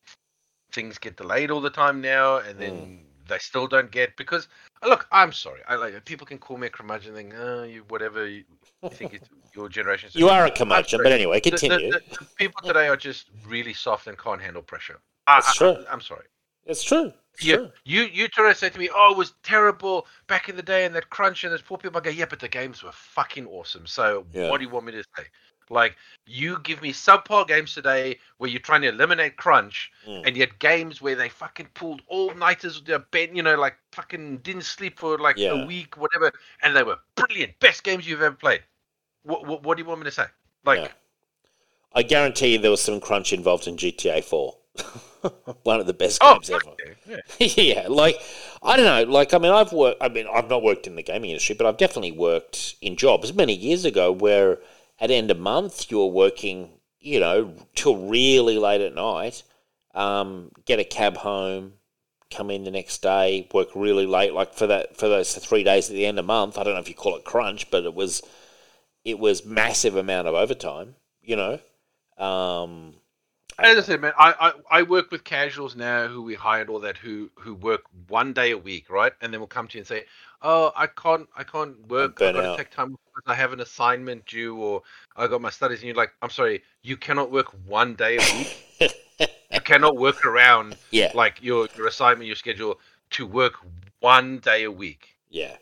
things get delayed all the time now, and then Mm. they still don't get because uh, look, I'm sorry, I like people can call me a curmudgeon, think, oh, you whatever you, you think it's your generation. you are a curmudgeon, but anyway, The- the- continue. the- the people today are just really soft and can't handle pressure. I, That's true. I, am sorry. it's true. It's You, true. you, you try to say to me, "Oh, it was terrible back in the day, and that crunch and those poor people." I go, "Yeah, but the games were fucking awesome." So Yeah. what do you want me to say? Like, you give me subpar games today where you're trying to eliminate crunch, Mm. and yet games where they fucking pulled all nighters, of their bed, you know, like fucking didn't sleep for like Yeah. a week, whatever, and they were brilliant, best games you've ever played. What, what, what do you want me to say? Like, Yeah. I guarantee you there was some crunch involved in GTA 4. One of the best oh, games fuck ever. yeah, yeah. yeah, like I don't know. Like I mean, I've worked. I mean, I've not worked in the gaming industry, but I've definitely worked in jobs many years ago where at end of month you were working, you know, till really late at night, um, get a cab home, come in the next day, work really late, like for that for those three days at the end of the month. I don't know if you call it crunch, but it was it was massive amount of overtime. You know, um, As I said, man, I, I, I work with casuals now who we hired all that who who work one day a week, right? And then we'll come to you and say, "Oh, I can't I can't work. I've got to take time because I have an assignment due, or I got my studies." And you're like, "I'm sorry, you cannot work one day a week. you cannot work around yeah, like your your assignment, your schedule to work one day a week." yeah.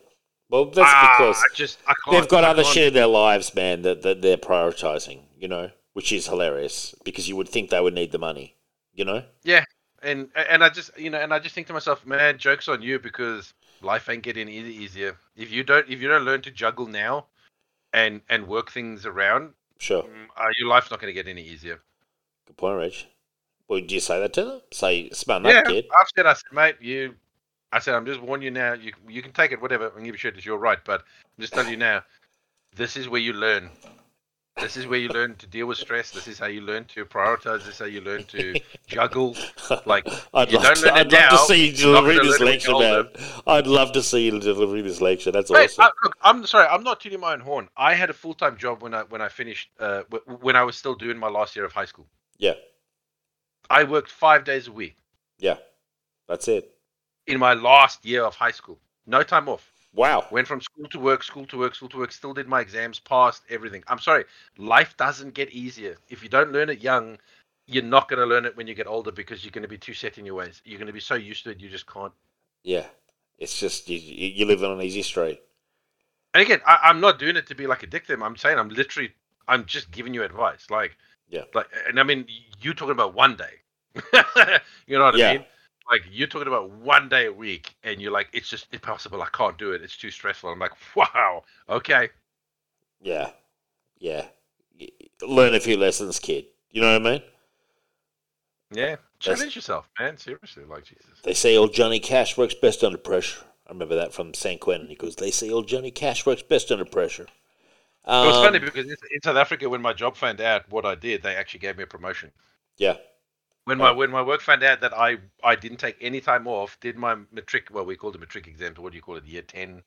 Well, that's Ah, because I just I they've got I other can't. shit in their lives, man, that, that they're prioritizing. You know, which is hilarious because you would think they would need the money. You know. Yeah. And and I just you know and I just think to myself, man, jokes on you because life ain't getting any easier. If you don't if you don't learn to juggle now, and and work things around, Sure. mm, uh, your life's not going to get any easier. Good point, Reg. Well, do you say that to them? Say, smart yeah, kid. I've said, I said, mate, you, I said, I'm just warning you now. You you can take it, whatever, and give a shit. It's your right, but I'm just telling you now. This is where you learn. This is where you learn to deal with stress. This is how you learn to prioritize. This is how you learn to juggle. Like, I'd you love, don't to, I'd love to see you delivering this learn it when lecture, man. I'd love to see you delivering this lecture. That's Mate, awesome. I, look, I'm sorry. I'm not tooting my own horn. I had a full time job when I when I finished uh, w- when I was still doing my last year of high school. yeah, I worked five days a week yeah. That's it. in my last year of high school. No time off. Wow. Went from school to work, school to work, school to work. Still did my exams, passed everything. I'm sorry. Life doesn't get easier if you don't learn it young. You're not going to learn it when you get older because you're going to be too set in your ways. You're going to be so used to it, you just can't. Yeah. It's just, you, you you live on an easy street. And again, I, I'm not doing it to be like a dick. to them. I'm saying I'm literally, I'm just giving you advice. Like, Yeah. like, and I mean, you talking about one day. you know what Yeah. I mean? Like you're talking about one day a week, and you're like, it's just impossible. I can't do it. It's too stressful. I'm like, wow, okay. Yeah. Yeah. Learn a few lessons, kid. You know what I mean? Yeah, challenge yourself, man. Seriously, like Jesus. They say old Johnny Cash works best under pressure. I remember that from San Quentin. He goes, they say old Johnny Cash works best under pressure. It was Um, funny because in in South Africa, when my job found out what I did, they actually gave me a promotion. Yeah. When my Oh. when my work found out that I I didn't take any time off, did my matric well we called it matric exams. What do you call it? Year ten?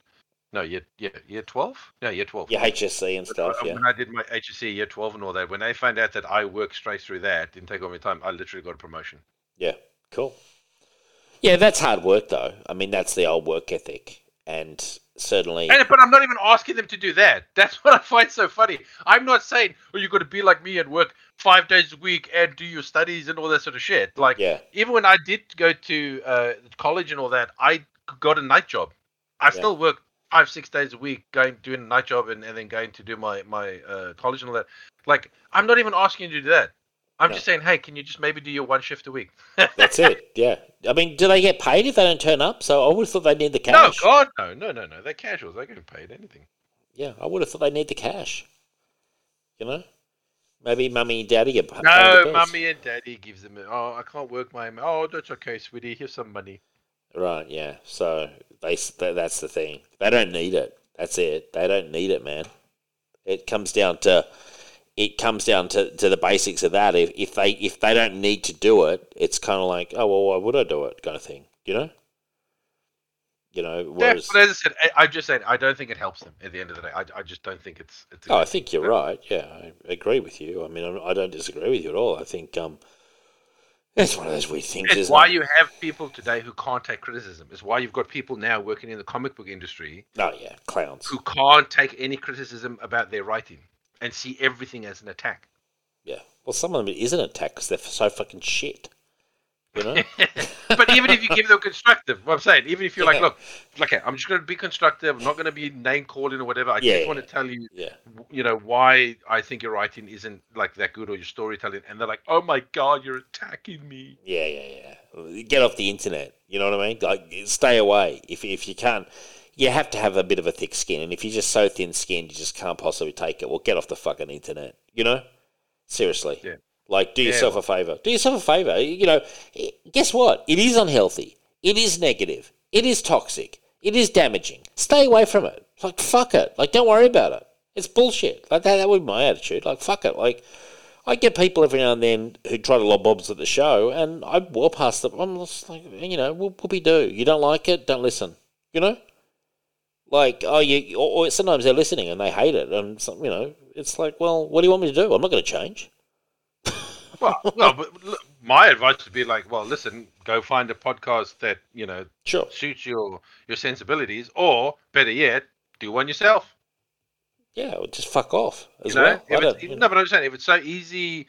No, year year year twelve? No, year twelve. Your HSC and stuff, Uh, yeah. When I did my HSC year twelve and all that, when they found out that I worked straight through that, didn't take all my time, I literally got a promotion. Yeah, cool. Yeah, that's hard work, though. I mean, that's the old work ethic. And certainly, And, but I'm not even asking them to do that. That's what I find so funny. I'm not saying, oh, you got to be like me and work five days a week and do your studies and all that sort of shit. Like, yeah, even when I did go to uh, college and all that, I got a night job. I still work five, six days a week, going doing a night job and, and then going to do my my uh, college and all that. Like, I'm not even asking you to do that. I'm No. just saying, hey, can you just maybe do your one shift a week? that's it. Yeah. I mean, do they get paid if they don't turn up? So I would have thought they need the cash. no. God, no, no, no, no. They're casuals. They get paid anything. Yeah, I would have thought they need the cash. You know? Maybe mummy and daddy get paid. No, mummy and daddy gives them. Oh, I can't work my. Oh, that's okay, sweetie. Here's some money. Right, yeah. So they that's the thing. They don't need it. That's it. They don't need it, man. It comes down to it comes down to, to the basics of that. If if they if they don't need to do it, it's kind of like, oh well, why would I do it? Kind of thing, you know. You know, Yeah, whereas but as I said, I, I'm just said I don't think it helps them at the end of the day. I, I just don't think it's. it's oh, I think you're right. Yeah, I agree with you. I mean, I'm- I don't disagree with you at all. I think um, it's one of those weird things. It's why it? you have people today who can't take criticism. It's why you've got people now working in the comic book industry Oh yeah, clowns. who can't take any criticism about their writing and see everything as an attack. Yeah. Well, some of them it is an attack because they're so fucking shit. You know. but even if you give them constructive, what I'm saying, even if you're like, look, okay, I'm just going to be constructive. I'm not going to be name calling or whatever. I Yeah, just want to tell you, yeah. you know, why I think your writing isn't like that good or your storytelling. And they're like, oh my god, you're attacking me. Yeah, yeah, yeah. Get off the internet. You know what I mean? Like, stay away. If if you can't, you have to have a bit of a thick skin. And if you're just so thin-skinned, you just can't possibly take it. Well, get off the fucking internet. You know? Seriously. Yeah. Like, do Yeah. yourself a favor. Do yourself a favor. You know, guess what? It is unhealthy. It is negative. It is toxic. It is damaging. Stay away from it. Like, fuck it. Like, don't worry about it. It's bullshit. Like that. That would be my attitude. Like, fuck it. Like, I get people every now and then who try to lob bobs at the show, and I walk past them. I'm just like, you know, whoop- whoopie do. You don't like it, don't listen. You know, like oh, you. Or, or sometimes they're listening and they hate it, and some, you know, it's like, well, what do you want me to do? I'm not going to change. Well, no, but my advice would be like, well, listen, go find a podcast that you know Sure. suits your your sensibilities, or better yet, do one yourself. Yeah, just fuck off as You know, well. If it's, you know. no, but I'm saying if it's so easy, you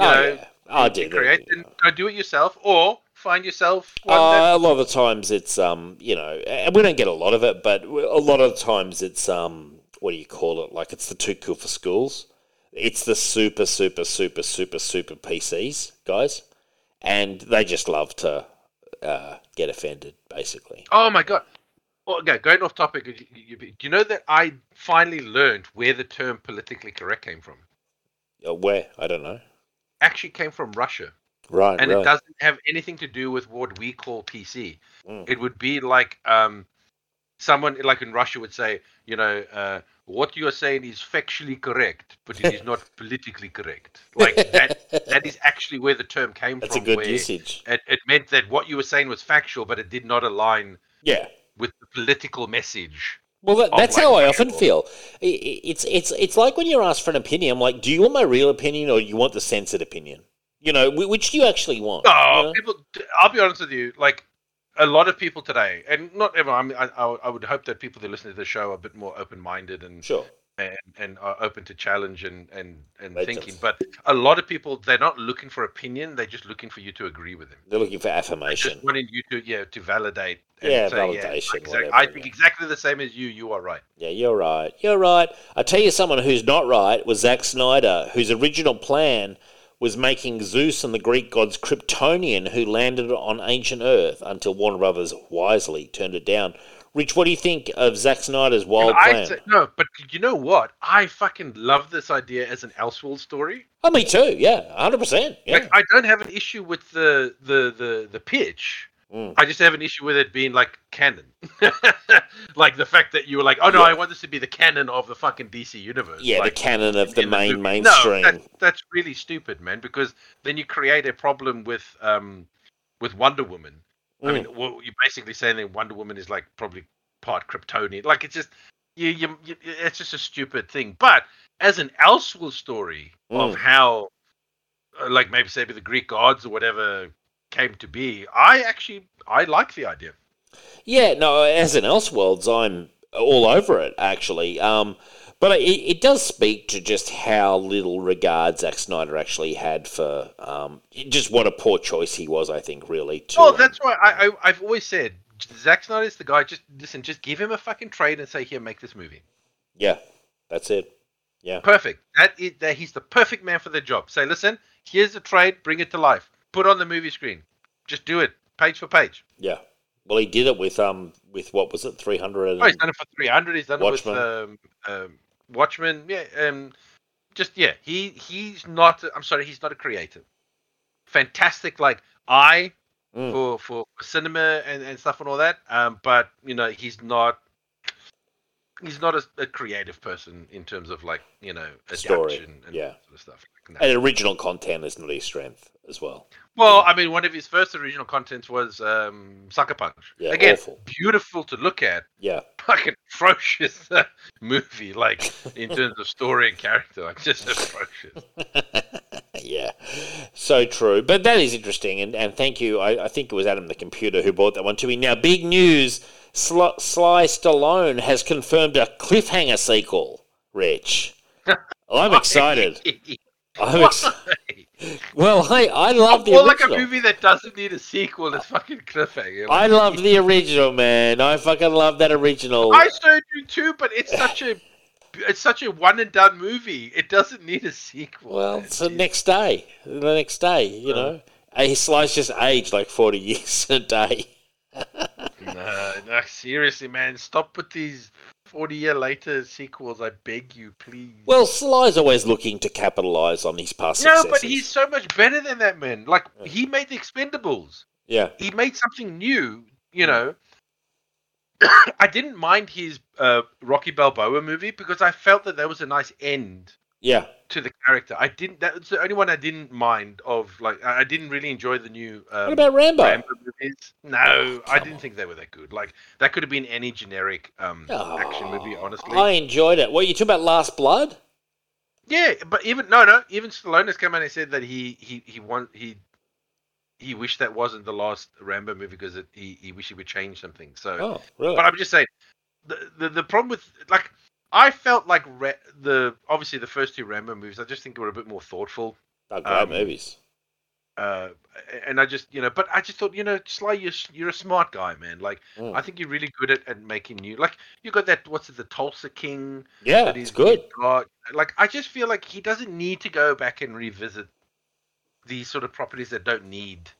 oh, know, yeah. Oh, I did. create, then go do it yourself, or find yourself Uh, a lot of the times it's um you know and we don't get a lot of it but a lot of the times it's um what do you call it like it's the too cool for schools it's the super super super super super PCs guys and they just love to uh, get offended basically Oh my god. Well, okay, going off topic, you- you- do you know that I finally learned where the term politically correct came from? Uh, where I don't know Actually came from Russia. Right And right it doesn't have anything to do with what we call PC. Mm. It would be like um, someone like in Russia would say, you know, uh, what you are saying is factually correct, but it is not politically correct. Like that, that is actually where the term came that's a from. good usage It, it meant that what you were saying was factual, but it did not align yeah with the political message. Well, that, that's how I often feel. It's it's it's like when you're asked for an opinion. I'm like, do you want my real opinion or you want the censored opinion? You know, which do you actually want? Oh, you know? people! I'll be honest with you. Like a lot of people today, and not everyone. I, mean, I, I would hope that people that listen to the show are a bit more open-minded and Sure. and, and are open to challenge and and and Makes thinking. sense. But a lot of people, they're not looking for opinion. They're just looking for you to agree with them. They're looking for They're affirmation. just wanting you to yeah to validate. And Yeah, say, validation, exact- whatever, I think yeah. exactly the same as you. You are right. Yeah, you're right. You're right. I tell you, someone who's not right was Zack Snyder, whose original plan was making Zeus and the Greek gods Kryptonian, who landed on ancient Earth until Warner Brothers wisely turned it down. Rich, what do you think of Zack Snyder's wild I'd plan? say- no, but you know what? I fucking love this idea as an Elseworld story. oh, me too. Yeah, hundred percent. Yeah. Like I don't have an issue with the the the the pitch. Mm. I just have an issue with it being like canon. like the fact that you were like, oh no, Yeah. I want this to be the canon of the fucking DC universe. yeah, like, the canon of the main movie. mainstream. No, that, that's really stupid, man. Because then you create a problem with um with Wonder Woman. I Mm. mean, well, you're basically saying that Wonder Woman is like probably part Kryptonian. Like it's just you, you, you it's just a stupid thing. But as an Elseworld story of Mm. how, uh, like maybe say the Greek gods or whatever came to be, I actually I like the idea. Yeah, no, as in Elseworlds, I'm all over it, actually. Um, but it, it does speak to just how little regard Zack Snyder actually had for um, just what a poor choice he was, I think, really. To, Oh, um, that's why I, I I've always said Zack Snyder's the guy. Just listen, just give him a fucking trade and say, here, make this movie. Yeah, that's it. Yeah. Perfect. That is that he's the perfect man for the job. Say, listen, here's the trade, bring it to life. Put on the movie screen. Just do it, page for page. Yeah. Well, he did it with um with what was it, three hundred? Oh, he's done it for three hundred. He's done Watchmen. it with um, um, Watchmen. Yeah, um, just yeah. He he's not. I'm sorry, he's not a creative. Fantastic, like eye Mm. for, for for cinema and, and stuff and all that. Um, but you know, he's not. He's not a, a creative person in terms of like you know Story, adaptation and yeah. sort of stuff. Like. And original content is not his strength as well. Well, I mean, one of his first original contents was um, Sucker Punch. Yeah, Again, awful. beautiful to look at, Yeah. fucking atrocious uh, movie, like in terms of story and character, like just atrocious. yeah, so true. But that is interesting, and, and thank you. I, I think it was Adam the computer who brought that one to me. Now, big news: Sly, Sly Stallone has confirmed a cliffhanger sequel. Rich, I'm excited. I'm excited. Well, I I love the well, like a movie that doesn't need a sequel is fucking cliffhanger. I love the original, man. I fucking love that original. I so do too, but it's such a it's such a one and done movie. It doesn't need a sequel. Well, it's the next day. The next day, you know. Uh, Sly's just aged like 40 years a day. no, no, seriously, man, stop with these forty year later sequels. I beg you, please. Well, Sly's always looking to capitalize on his past no, successes. but he's so much better than that, man. Like he made the Expendables. Yeah. He made something new. You know. I didn't mind his uh, Rocky Balboa movie because I felt that there was a nice end Yeah. to the character. I didn't. That's the only one I didn't mind of. Like, I didn't really enjoy the new. Um, What about Rambo? Rambo movies? No, Oh, I didn't on. think they were that good. Like, that could have been any generic um, action movie. Oh, Honestly, I enjoyed it. What you talking about? Last Blood? yeah, but even no, no, even Stallone has come out and said that he he he want he. He wished that wasn't the last Rambo movie because it, he he wished he would change something. So Oh, really? But I'm just saying, the, the the problem with like I felt like Ra- the obviously the first two Rambo movies, I just think were a bit more thoughtful. Great um, movies. Uh, and I just you know, but I just thought you know, Sly, you're you're a smart guy, man. Like Mm. I think you're really good at, at making new. Like you got that what's it, the Tulsa King? Yeah, that it's he's- good. got. Like I just feel like he doesn't need to go back and revisit these sort of properties that don't need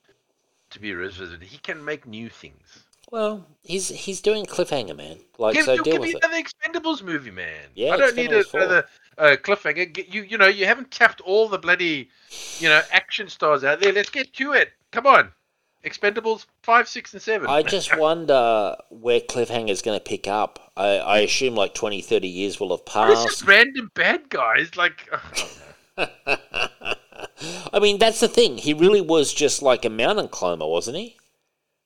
to be revisited. He can make new things. Well, he's he's doing cliffhanger, man. Like, Give, so give deal me with it. another Expendables movie, man. Yeah, I don't need a- another uh, cliffhanger. Get, you you know you haven't tapped all the bloody you know action stars out there. Let's get to it. Come on, Expendables five, six, and seven. I just wonder where cliffhanger is going to pick up. I, I assume like 20, 30 years will have is passed. this random bad guys like? I mean, that's the thing. He really was just like a mountain climber, wasn't he?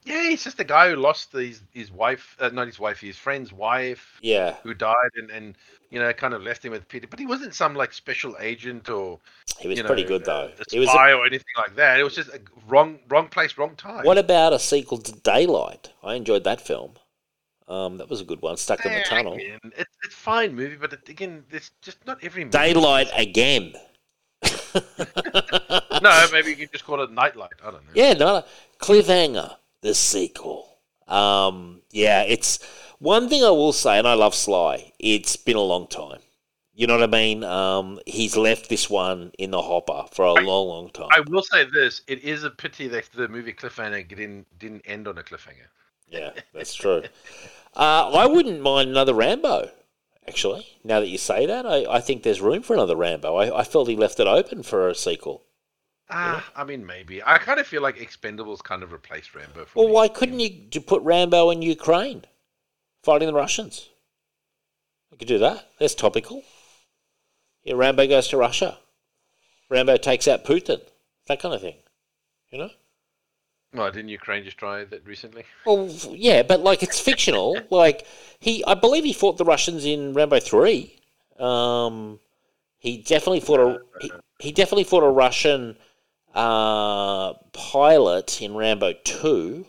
yeah, he's just a guy who lost his his wife, uh, not his wife, his friend's wife, Yeah, who died, and and you know kind of left him with Peter. But he wasn't some like special agent or he was you know, pretty good though. a He was. spy A, or anything like that. It was just a wrong wrong place, wrong time. what about a sequel to Daylight? I enjoyed that film. Um, that was a good one. Stuck in the tunnel. again, It's it's fine movie, but it, again, it's just not every movie. Daylight again. No, maybe you can just call it Nightlight. I don't know. Yeah, no, Cliffhanger, the sequel. Um, yeah, it's one thing I will say, and I love Sly. It's been a long time. You know what I mean? Um, he's left this one in the hopper for a I- long, long time. I will say this: it is a pity that the movie Cliffhanger didn't didn't end on a cliffhanger. yeah, that's true. Uh, I wouldn't mind another Rambo. Actually, now that you say that, I, I think there's room for another Rambo. I, I felt he left it open for a sequel. Ah, I mean, maybe. I kind of feel like Expendables kind of replaced Rambo. For Well, why couldn't you put Rambo in Ukraine fighting the Russians? You could do that. That's topical. Yeah, Rambo goes to Russia. Rambo takes out Putin. That kind of thing. You know? Well, didn't Ukraine just try that recently? Well, yeah, but like it's fictional. like he, I believe he fought the Russians in Rambo three. Um, he definitely fought a he, he definitely fought a Russian uh, pilot in Rambo two.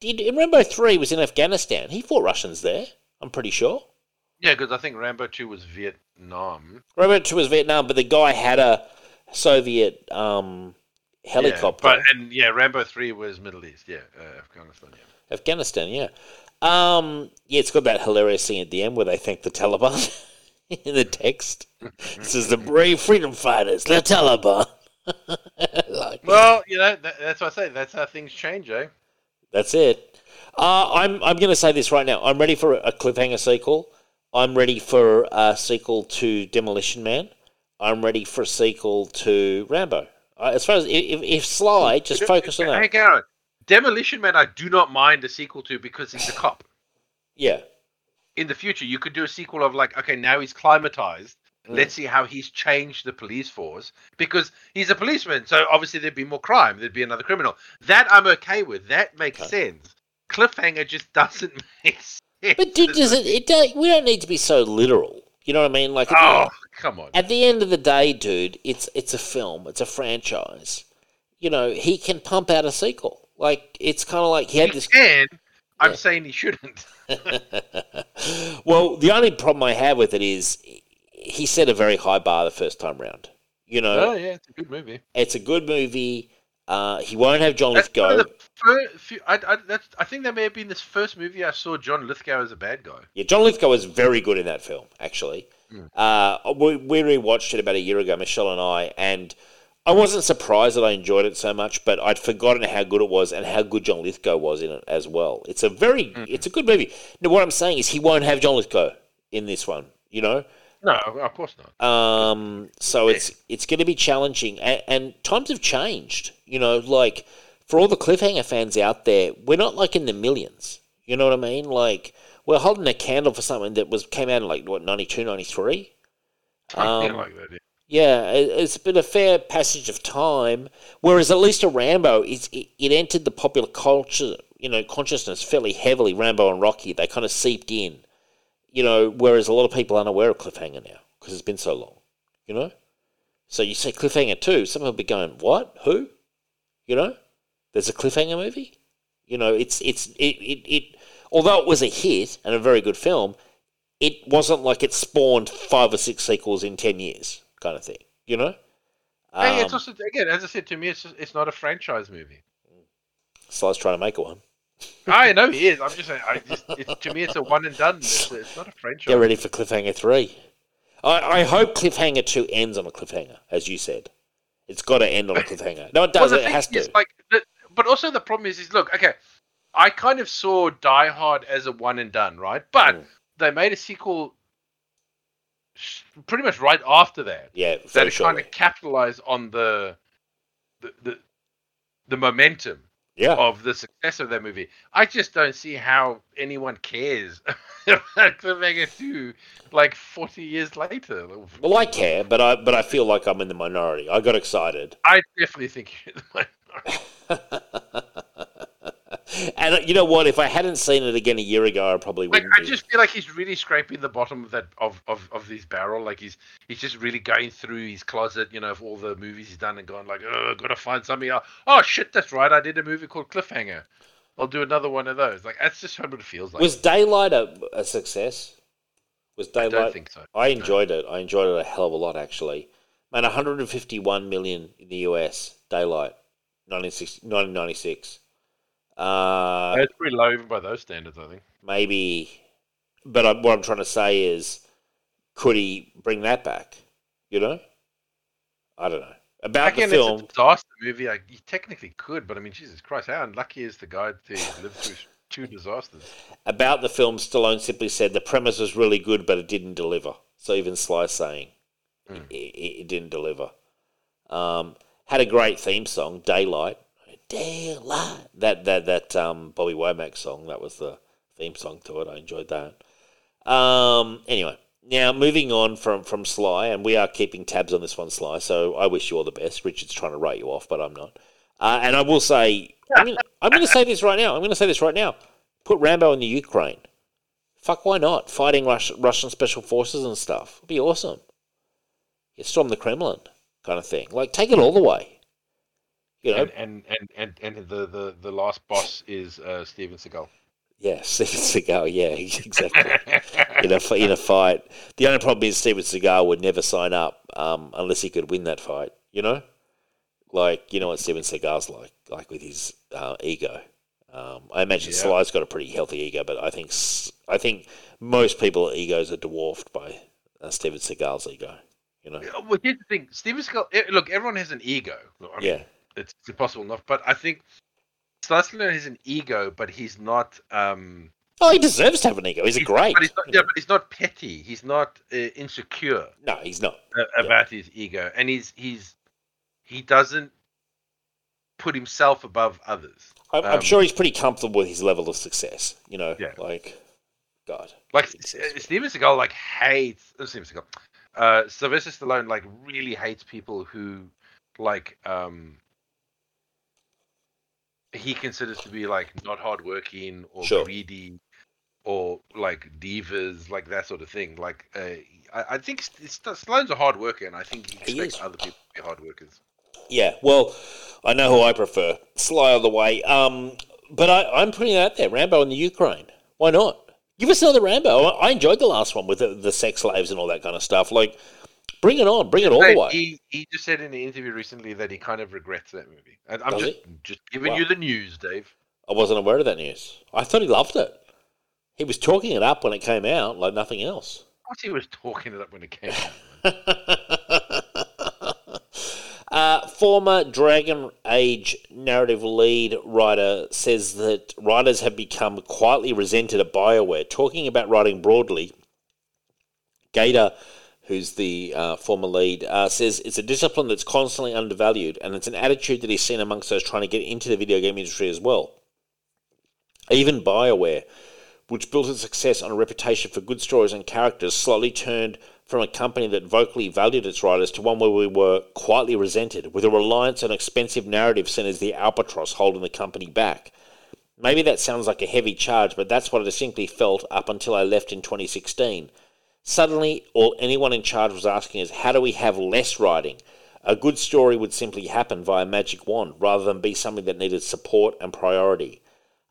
Did in Rambo three was in Afghanistan. He fought Russians there. I'm pretty sure. Yeah, because I think Rambo Two was Vietnam. Rambo two was Vietnam, but the guy had a Soviet um, helicopter. Yeah, but and yeah, Rambo Three was Middle East. Yeah, uh, Afghanistan. Yeah. Afghanistan, yeah. Um, yeah, it's got that hilarious scene at the end where they thank the Taliban in the text. It says the brave freedom fighters, the Taliban. like, Well, you know, that, that's what I say. That's how things change, eh? that's it. Uh, I'm I'm going to say this right now. I'm ready for a cliffhanger sequel. I'm ready for a sequel to Demolition Man. I'm ready for a sequel to Rambo. Uh, as far as if, if Sly just focus on that. Hey, Garrett, Demolition Man, I do not mind a sequel to because he's a cop. yeah, In the future, you could do a sequel of like, okay, now he's climatized. Mm. Let's see how he's changed the police force because he's a policeman. So obviously there'd be more crime. There'd be another criminal. That I'm okay with. That makes Okay. sense. Cliffhanger just doesn't make sense. but dude, does it? It don't, we don't need to be so literal. You know what I mean? Like, Oh, come on. At the end of the day, dude, it's it's a film, it's a franchise. You know, he can pump out a sequel. Like it's kind of like he had He this. can. I'm Yeah. saying he shouldn't. well, the only problem I have with it is he set a very high bar the first time round. You know, Oh yeah, it's a good movie. it's a good movie. Uh, he won't have John That's Lithgow. few, I, I, that's, I think that may have been this first movie I saw John Lithgow as a bad guy. Yeah, John Lithgow was very good in that film, actually. Uh, we, we rewatched it about a year ago, Michelle and I, and I wasn't surprised that I enjoyed it so much, but I'd forgotten how good it was and how good John Lithgow was in it as well. It's a very, Hmm. it's a good movie. Now, what I'm saying is he won't have John Lithgow in this one, you know? No, of course not. Um, so it's it's going to be challenging, and, and times have changed. You know, like for all the cliffhanger fans out there, we're not like in the millions. You know what I mean? Like we're holding a candle for something that was came out in like what 92, 93? Um, like that. Yeah. Yeah, it, it's been a fair passage of time. Whereas at least a Rambo, it, it entered the popular culture, you know, consciousness fairly heavily. Rambo and Rocky, they kind of seeped in, you know. Whereas a lot of people aren't aware of Cliffhanger now because it's been so long, you know. So you say Cliffhanger too, some people be going, "What? Who?" You know, there's a Cliffhanger movie. You know, it's it's it it, it although it was a hit and a very good film, it wasn't like it spawned five or six sequels in ten years, kind of thing. You know. hey, it's Um, also again, as I said to me, it's just, it's not a franchise movie. Sly's trying to make one. I know he is. I'm just saying. I just it's, to me, it's a one and done. It's, it's not a franchise. Get ready for Cliffhanger 3. I, I hope Cliffhanger 2 ends on a cliffhanger, as you said. It's got to end on a cliffhanger. No, it Well, does. the it has is, to. Like, the, but also the problem is, is look, okay, I kind of saw Die Hard as a one and done, right? But Mm. they made a sequel pretty much right after that. yeah, That kind of capitalized on the, the the the momentum Yeah. of the success of that movie. I just don't see how anyone cares about Cliffhanger 2 like 40 years later. Well, I care, but I but I feel like I'm in the minority. I got excited. I definitely think you're the minority. and you know what? If I hadn't seen it again a year ago, I probably wouldn't I just feel like he's really scraping the bottom of that of, of, of this barrel. Like he's he's just really going through his closet, you know, of all the movies he's done and gone like, oh, gotta find something. else. Oh shit, that's right. I did a movie called Cliffhanger. I'll do another one of those. Like that's just what it feels like. Was Daylight a, a success? Was Daylight? I don't think so. I enjoyed it. I enjoyed it a hell of a lot, actually. Man, 151 million in the US. Daylight, 1960 1996. Uh, It's pretty low even by those standards, I think. maybe, but I, what I'm trying to say is, could he bring that back? You know, I don't know about Again, the film. it's a disaster movie. Like, you technically could, but I mean, Jesus Christ, how unlucky is the guy to live through two disasters? About the film, Stallone simply said the premise was really good, but it didn't deliver. So even Sly saying Mm. it, it, it didn't deliver. Um, had a great theme song, Daylight. Daylight. That that that um, Bobby Womack song. That was the theme song to it. I enjoyed that. Um, anyway, now moving on from from Sly, and we are keeping tabs on this one, Sly. So I wish you all the best. Richard's trying to write you off, but I'm not. Uh, and I will say, I'm gonna, I'm going to say this right now. I'm going to say this right now. Put Rambo in the Ukraine. Fuck, why not? Fighting Rus- Russian special forces and stuff. It'd be awesome. You storm the Kremlin, kind of thing. Like, take it all the way. You know, And, and, and, and, and the, the, the last boss is uh, Steven Seagal. yeah, Steven Seagal, yeah, exactly. in a in a fight. The only problem is Steven Seagal would never sign up um, unless he could win that fight. You know, like you know what Steven Seagal's like, like with his uh, ego. Um, I imagine Yeah. Sly's got a pretty healthy ego, but I think I think most people's egos are dwarfed by uh, Steven Seagal's ego. You know, Well, here's the thing: Steven Seagal. eh, Look, everyone has an ego. I mean, yeah, it's impossible not. But I think Stallone has an ego, but he's not. Um, oh, he deserves to have an ego. He's a great. But he's not, yeah, but he's not petty. He's not uh, insecure no, he's not. about his ego, and he's he's he doesn't put himself above others. I'm, I'm Um, sure he's pretty comfortable with his level of success. You know, Yeah. like God. Like uh, Steven Seagal, like hates uh, Steven Seagal. Uh, Sylvester Stallone, like really hates people who, like, um, he considers to be like not hardworking or Sure. greedy or like divas, like that sort of thing. Like, uh, I, I think Stallone's a hard worker, and I think he He expects is. other people to be hard workers. Yeah, well, I know who I prefer. Sly all the way. Um, but I, I'm putting it out there. Rambo in the Ukraine. Why not? Give us another Rambo. I I enjoyed the last one with the, the sex slaves and all that kind of stuff. Like, bring it on. Bring it all the way. He he just said in an interview recently that he kind of regrets that movie. And I'm Does just just giving Wow. you the news, Dave. I wasn't aware of that news. I thought he loved it. He was talking it up when it came out like nothing else. Of course, he was talking it up when it came out. uh, former Dragon Age narrative lead writer says that writers have become quietly resented at BioWare. Talking about writing broadly, Gaider, who's the uh, former lead, uh, says it's a discipline that's constantly undervalued, and it's an attitude that he's seen amongst those trying to get into the video game industry as well. Even BioWare, which built its success on a reputation for good stories and characters, slowly turned from a company that vocally valued its writers to one where we were quietly resented, with a reliance on expensive narrative seen as the albatross holding the company back. Maybe that sounds like a heavy charge, but that's what I distinctly felt up until I left in 2016. Suddenly, all anyone in charge was asking is, how do we have less writing? A good story would simply happen via magic wand rather than be something that needed support and priority.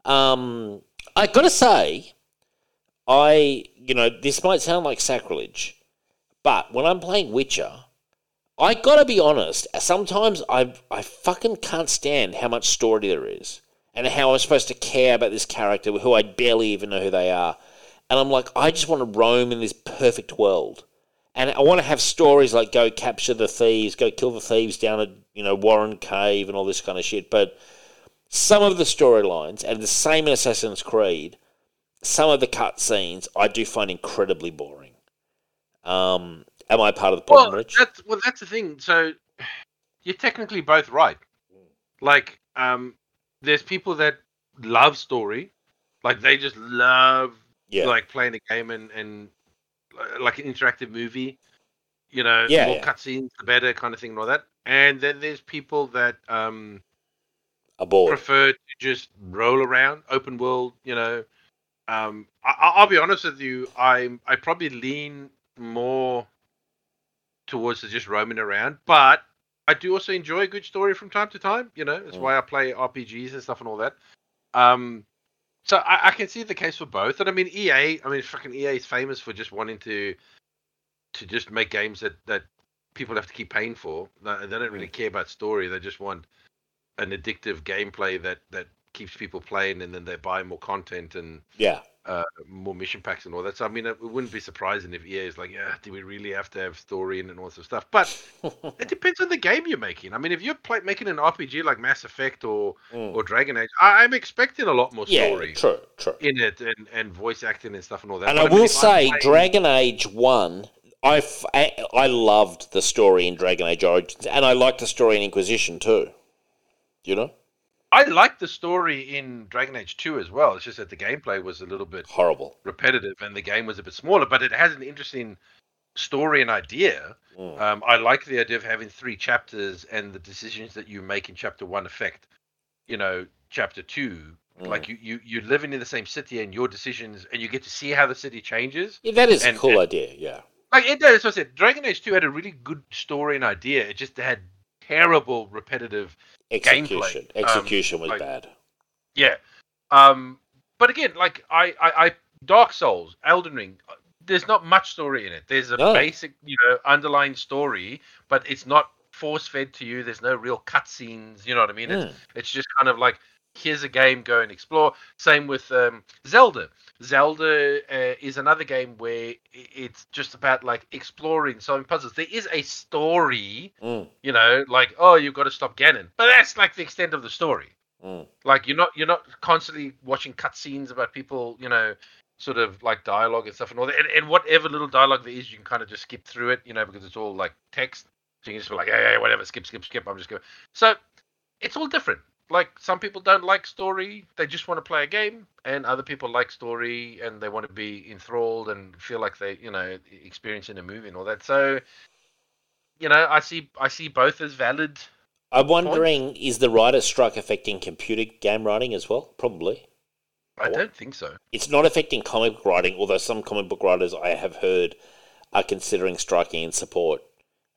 Um, I gotta say, I, you know, this might sound like sacrilege, but when I'm playing Witcher, I gotta be honest, sometimes I, I fucking can't stand how much story there is and how I'm supposed to care about this character who I barely even know who they are. And I'm like, I just want to roam in this perfect world. And I want to have stories like go capture the thieves, go kill the thieves down at, you know, Warren Cave and all this kind of shit. But some of the storylines, and the same in Assassin's Creed, some of the cutscenes I do find incredibly boring. Um, am I part of the problem, well, Rich? That's, well, that's the thing. So you're technically both right. Like, um, there's people that love story, like they just love Yeah. like playing a game and and uh, like an interactive movie. You know, Yeah, the more yeah. cutscenes, the better, kind of thing, and all that. And then there's people that um A board. prefer to just roll around, open world. You know, um, I, I- I'll be honest with you. I I probably lean more towards the just roaming around, but I do also enjoy a good story from time to time. You know, that's Mm. why I play RPGs and stuff and all that. Um, so I, I can see the case for both. And I mean, EA. I mean, fucking EA is famous for just wanting to to just make games that that people have to keep paying for. They they don't really hmm. care about story. They just want an addictive gameplay that that keeps people playing, and then they buy more content and Yeah. Uh, more mission packs and all that. So I mean, it wouldn't be surprising if EA is like, yeah, do we really have to have story in and all sorts of stuff? But it depends on the game you're making. I mean, if you're play- making an RPG like Mass Effect or Mm. or Dragon Age, I- I'm expecting a lot more yeah, story true, true. in it and, and voice acting and stuff and all that. And But I will I'm say, playing- Dragon Age 1, I, f- I, I loved the story in Dragon Age Origins, and I liked the story in Inquisition too. You know? I like the story in Dragon Age 2 as well. It's just that the gameplay was a little bit Horrible. repetitive and the game was a bit smaller, but it has an interesting story and idea. Mm. Um, I like the idea of having three chapters and the decisions that you make in chapter one affect, you know, chapter two. Mm. Like you, you, you're living in the same city and your decisions, and you get to see how the city changes. Yeah, that is And- a cool and- idea, yeah. Like it does. So I said, Dragon Age 2 had a really good story and idea. It just had terrible, repetitive Execution. gameplay, um, Execution was like- bad. Yeah. Um, but again, like I, I, I, Dark Souls, Elden Ring, uh, there's not much story in it. There's a No. basic, you know, underlying story, but it's not force fed to you. There's no real cutscenes. You know what I mean? It's, Mm. it's just kind of like here's a game, go and explore. Same with um, Zelda. Zelda uh, is another game where it's just about like exploring, solving puzzles. There is a story, Mm. you know, like oh, you've got to stop Ganon, but that's like the extent of the story Mm. like you're not you're not constantly watching cutscenes about people you know sort of like dialogue and stuff and all that and, and whatever little dialogue there is you can kind of just skip through it you know because it's all like text so you can just be like hey, hey whatever skip skip skip i'm just going so it's all different like some people don't like story they just want to play a game and other people like story and they want to be enthralled and feel like they you know experiencing a movie and all that so you know i see i see both as valid I'm wondering, is the writer strike affecting computer game writing as well? Probably. i don't think so It's not affecting comic book writing, although some comic book writers I have heard are considering striking in support.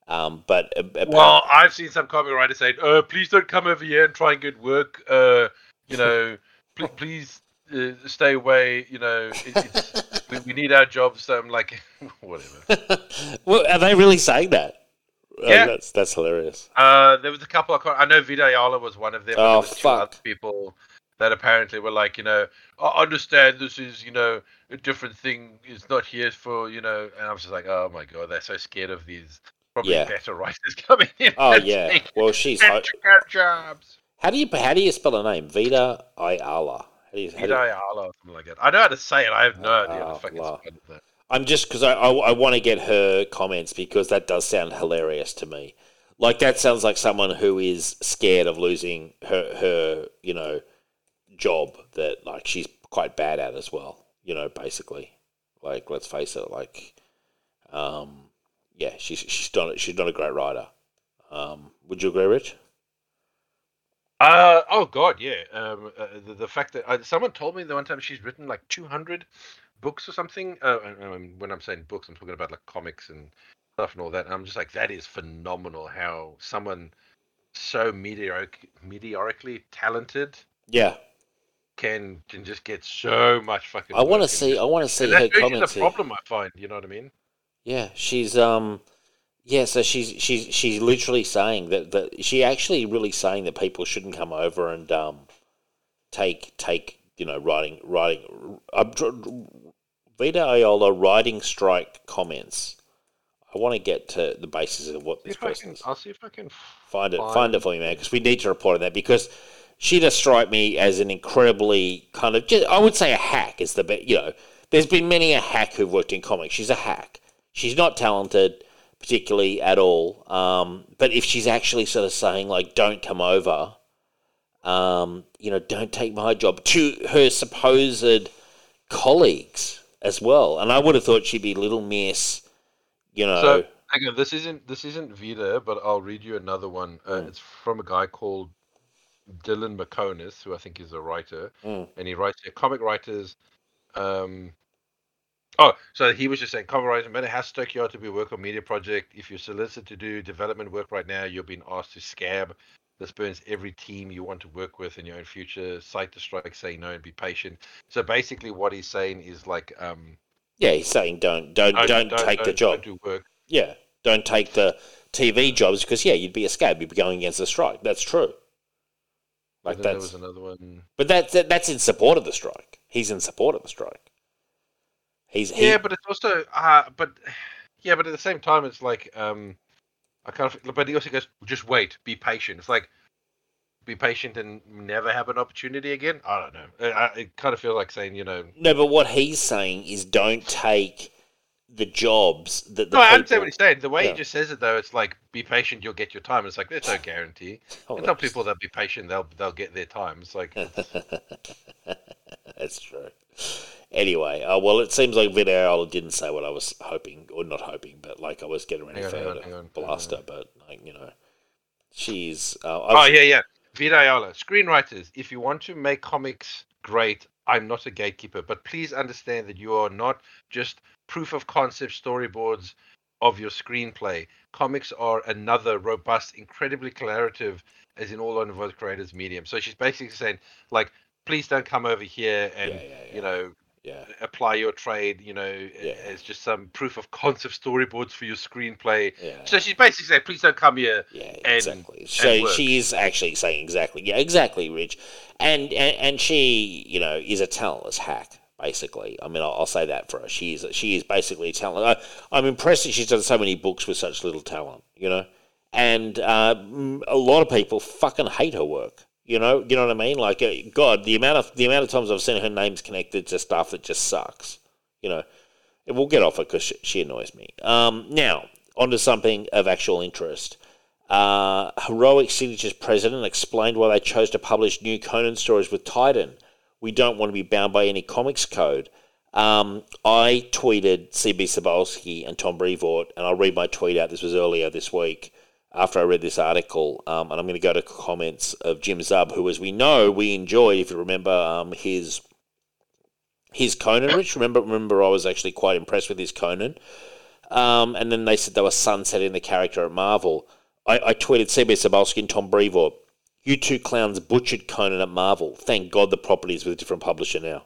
Um, but uh, Well, I've seen some comic writers saying, "Uh, please don't come over here and try and get work. Uh, you know, pl- please uh, stay away. You know, it, it's, we, we need our jobs." So I'm like, whatever. well, are they really saying that? Oh, Yeah. that's that's hilarious. Uh, there was a couple of I know Vita Ayala was one of them. Oh, there was two fuck. people that apparently were like, you know, I understand this is, you know, a different thing. It's not here for, you know, and I was just like, oh my god, they're so scared of these probably Yeah. better writers coming in. Oh yeah. Well, she's. Ho- jobs. how do you how do you spell her name? Vita Ayala. How do you, how do you- Ayala or something like that. I know how to say it. I have no idea how to fucking spell it. I'm just because I, I, I want to get her comments because that does sound hilarious to me. Like that sounds like someone who is scared of losing her her you know job that like she's quite bad at as well. You know, basically, like let's face it, like um, yeah, she's she's not she's not a great writer. Um, would you agree, Rich? Uh oh god, yeah. Um, uh, the, the fact that uh, someone told me the one time she's written like 200 books or something. Uh, um, when I'm saying books, I'm talking about like comics and stuff and all that. And I'm just like, that is phenomenal. How someone so meteoric, meteorically talented Yeah, can can just get so much fucking. I want to see. I want to see and her that's the problem I find. You know what I mean? Yeah, she's um, yeah. So she's she's she's literally saying that that she actually really saying that people shouldn't come over and um, take take you know writing writing. I'm Vita Ayala writing strike comments. I want to get to the basis of what this person. I'll see if I can. Find it, find it for you, man, because we need to report on that because she does strike me as an incredibly kind of, just, I would say a hack is the best. You know, there's been many a hack who've worked in comics. She's a hack. She's not talented particularly at all. Um, but if she's actually sort of saying like, "Don't come over," um, you know, don't take my job to her supposed colleagues as well, and I would have thought she'd be little miss. You know, So hang on, this isn't this isn't Vita, but I'll read you another one. Uh, Mm. It's from a guy called Dylan Meconis, who I think is a writer, Mm. and he writes comic writers. Um, oh, so he was just saying, comic writers, no matter how stoked you are to be work on media project, if you're solicited to do development work right now, you're being asked to scab. This burns every team you want to work with in your own future. Cite the strike, say no, and be patient. So basically, what he's saying is like, um, yeah, he's saying don't don't don't, take the don't- job. don't do work. Yeah, don't take the TV jobs because yeah, you'd be a scab. You'd be going against the strike. That's true. Like And then there that's, was another one. but that's that, that's in support of the strike. He's in support of the strike. He's he, Yeah, but it's also, uh, but yeah, but at the same time, it's like, um, I kind of, but he also goes, just wait, be patient. It's like, be patient and never have an opportunity again. I don't know. I, I it kind of feel like saying, you know, no. But what he's saying is don't take the jobs that the no, I people. understand what he's saying. The way Yeah. he just says it though, it's like, be patient, you'll get your time. It's like there's no guarantee. Oh, and tell people they'll be patient, they'll they'll get their time. It's like, That's true. Anyway, uh, well, it seems like Vidal didn't say what I was hoping, or not hoping, but like I was getting ready Hang for hang her on, hang on, blast hang but like you know, she's. Uh, I oh yeah, yeah. Vita Ayala, screenwriters. If you want to make comics great, I'm not a gatekeeper, but please understand that you are not just proof of concept storyboards of your screenplay. Comics are another robust, incredibly collaborative, as in all on voice creators medium. So she's basically saying, like, please don't come over here and Yeah, yeah, yeah. you know yeah, apply your trade, you know, Yeah. as just some proof of concept storyboards for your screenplay. yeah. So she's basically saying, please don't come here. Yeah, and- exactly. So she is actually saying exactly, yeah, exactly, Rich, and and, and she, you know, is a talentless hack. Basically, I mean, I'll, I'll say that for her. She is she is basically talent. I, I'm impressed that she's done so many books with such little talent. You know, and uh, a lot of people fucking hate her work. You know, you know what I mean? Like, uh, God, the amount of the amount of times I've seen her names connected to stuff that just sucks. You know, we'll get off her because she, she annoys me. Um, now, onto something of actual interest. Uh, Heroic Signature's president explained why they chose to publish new Conan stories with Titan. We don't want to be bound by any comics code. Um, I tweeted CB Cebulski and Tom Brevoort, and I'll read my tweet out. This was earlier this week after I read this article, um, and I'm going to go to comments of Jim Zub, who, as we know, we enjoyed. If you remember um, his his Conan, Rich, remember remember I was actually quite impressed with his Conan. Um, and then they said they were sunsetting the character at Marvel. I, I tweeted CB Cebulski and Tom Brevoort. You two clowns butchered Conan at Marvel. Thank God the property is with a different publisher now.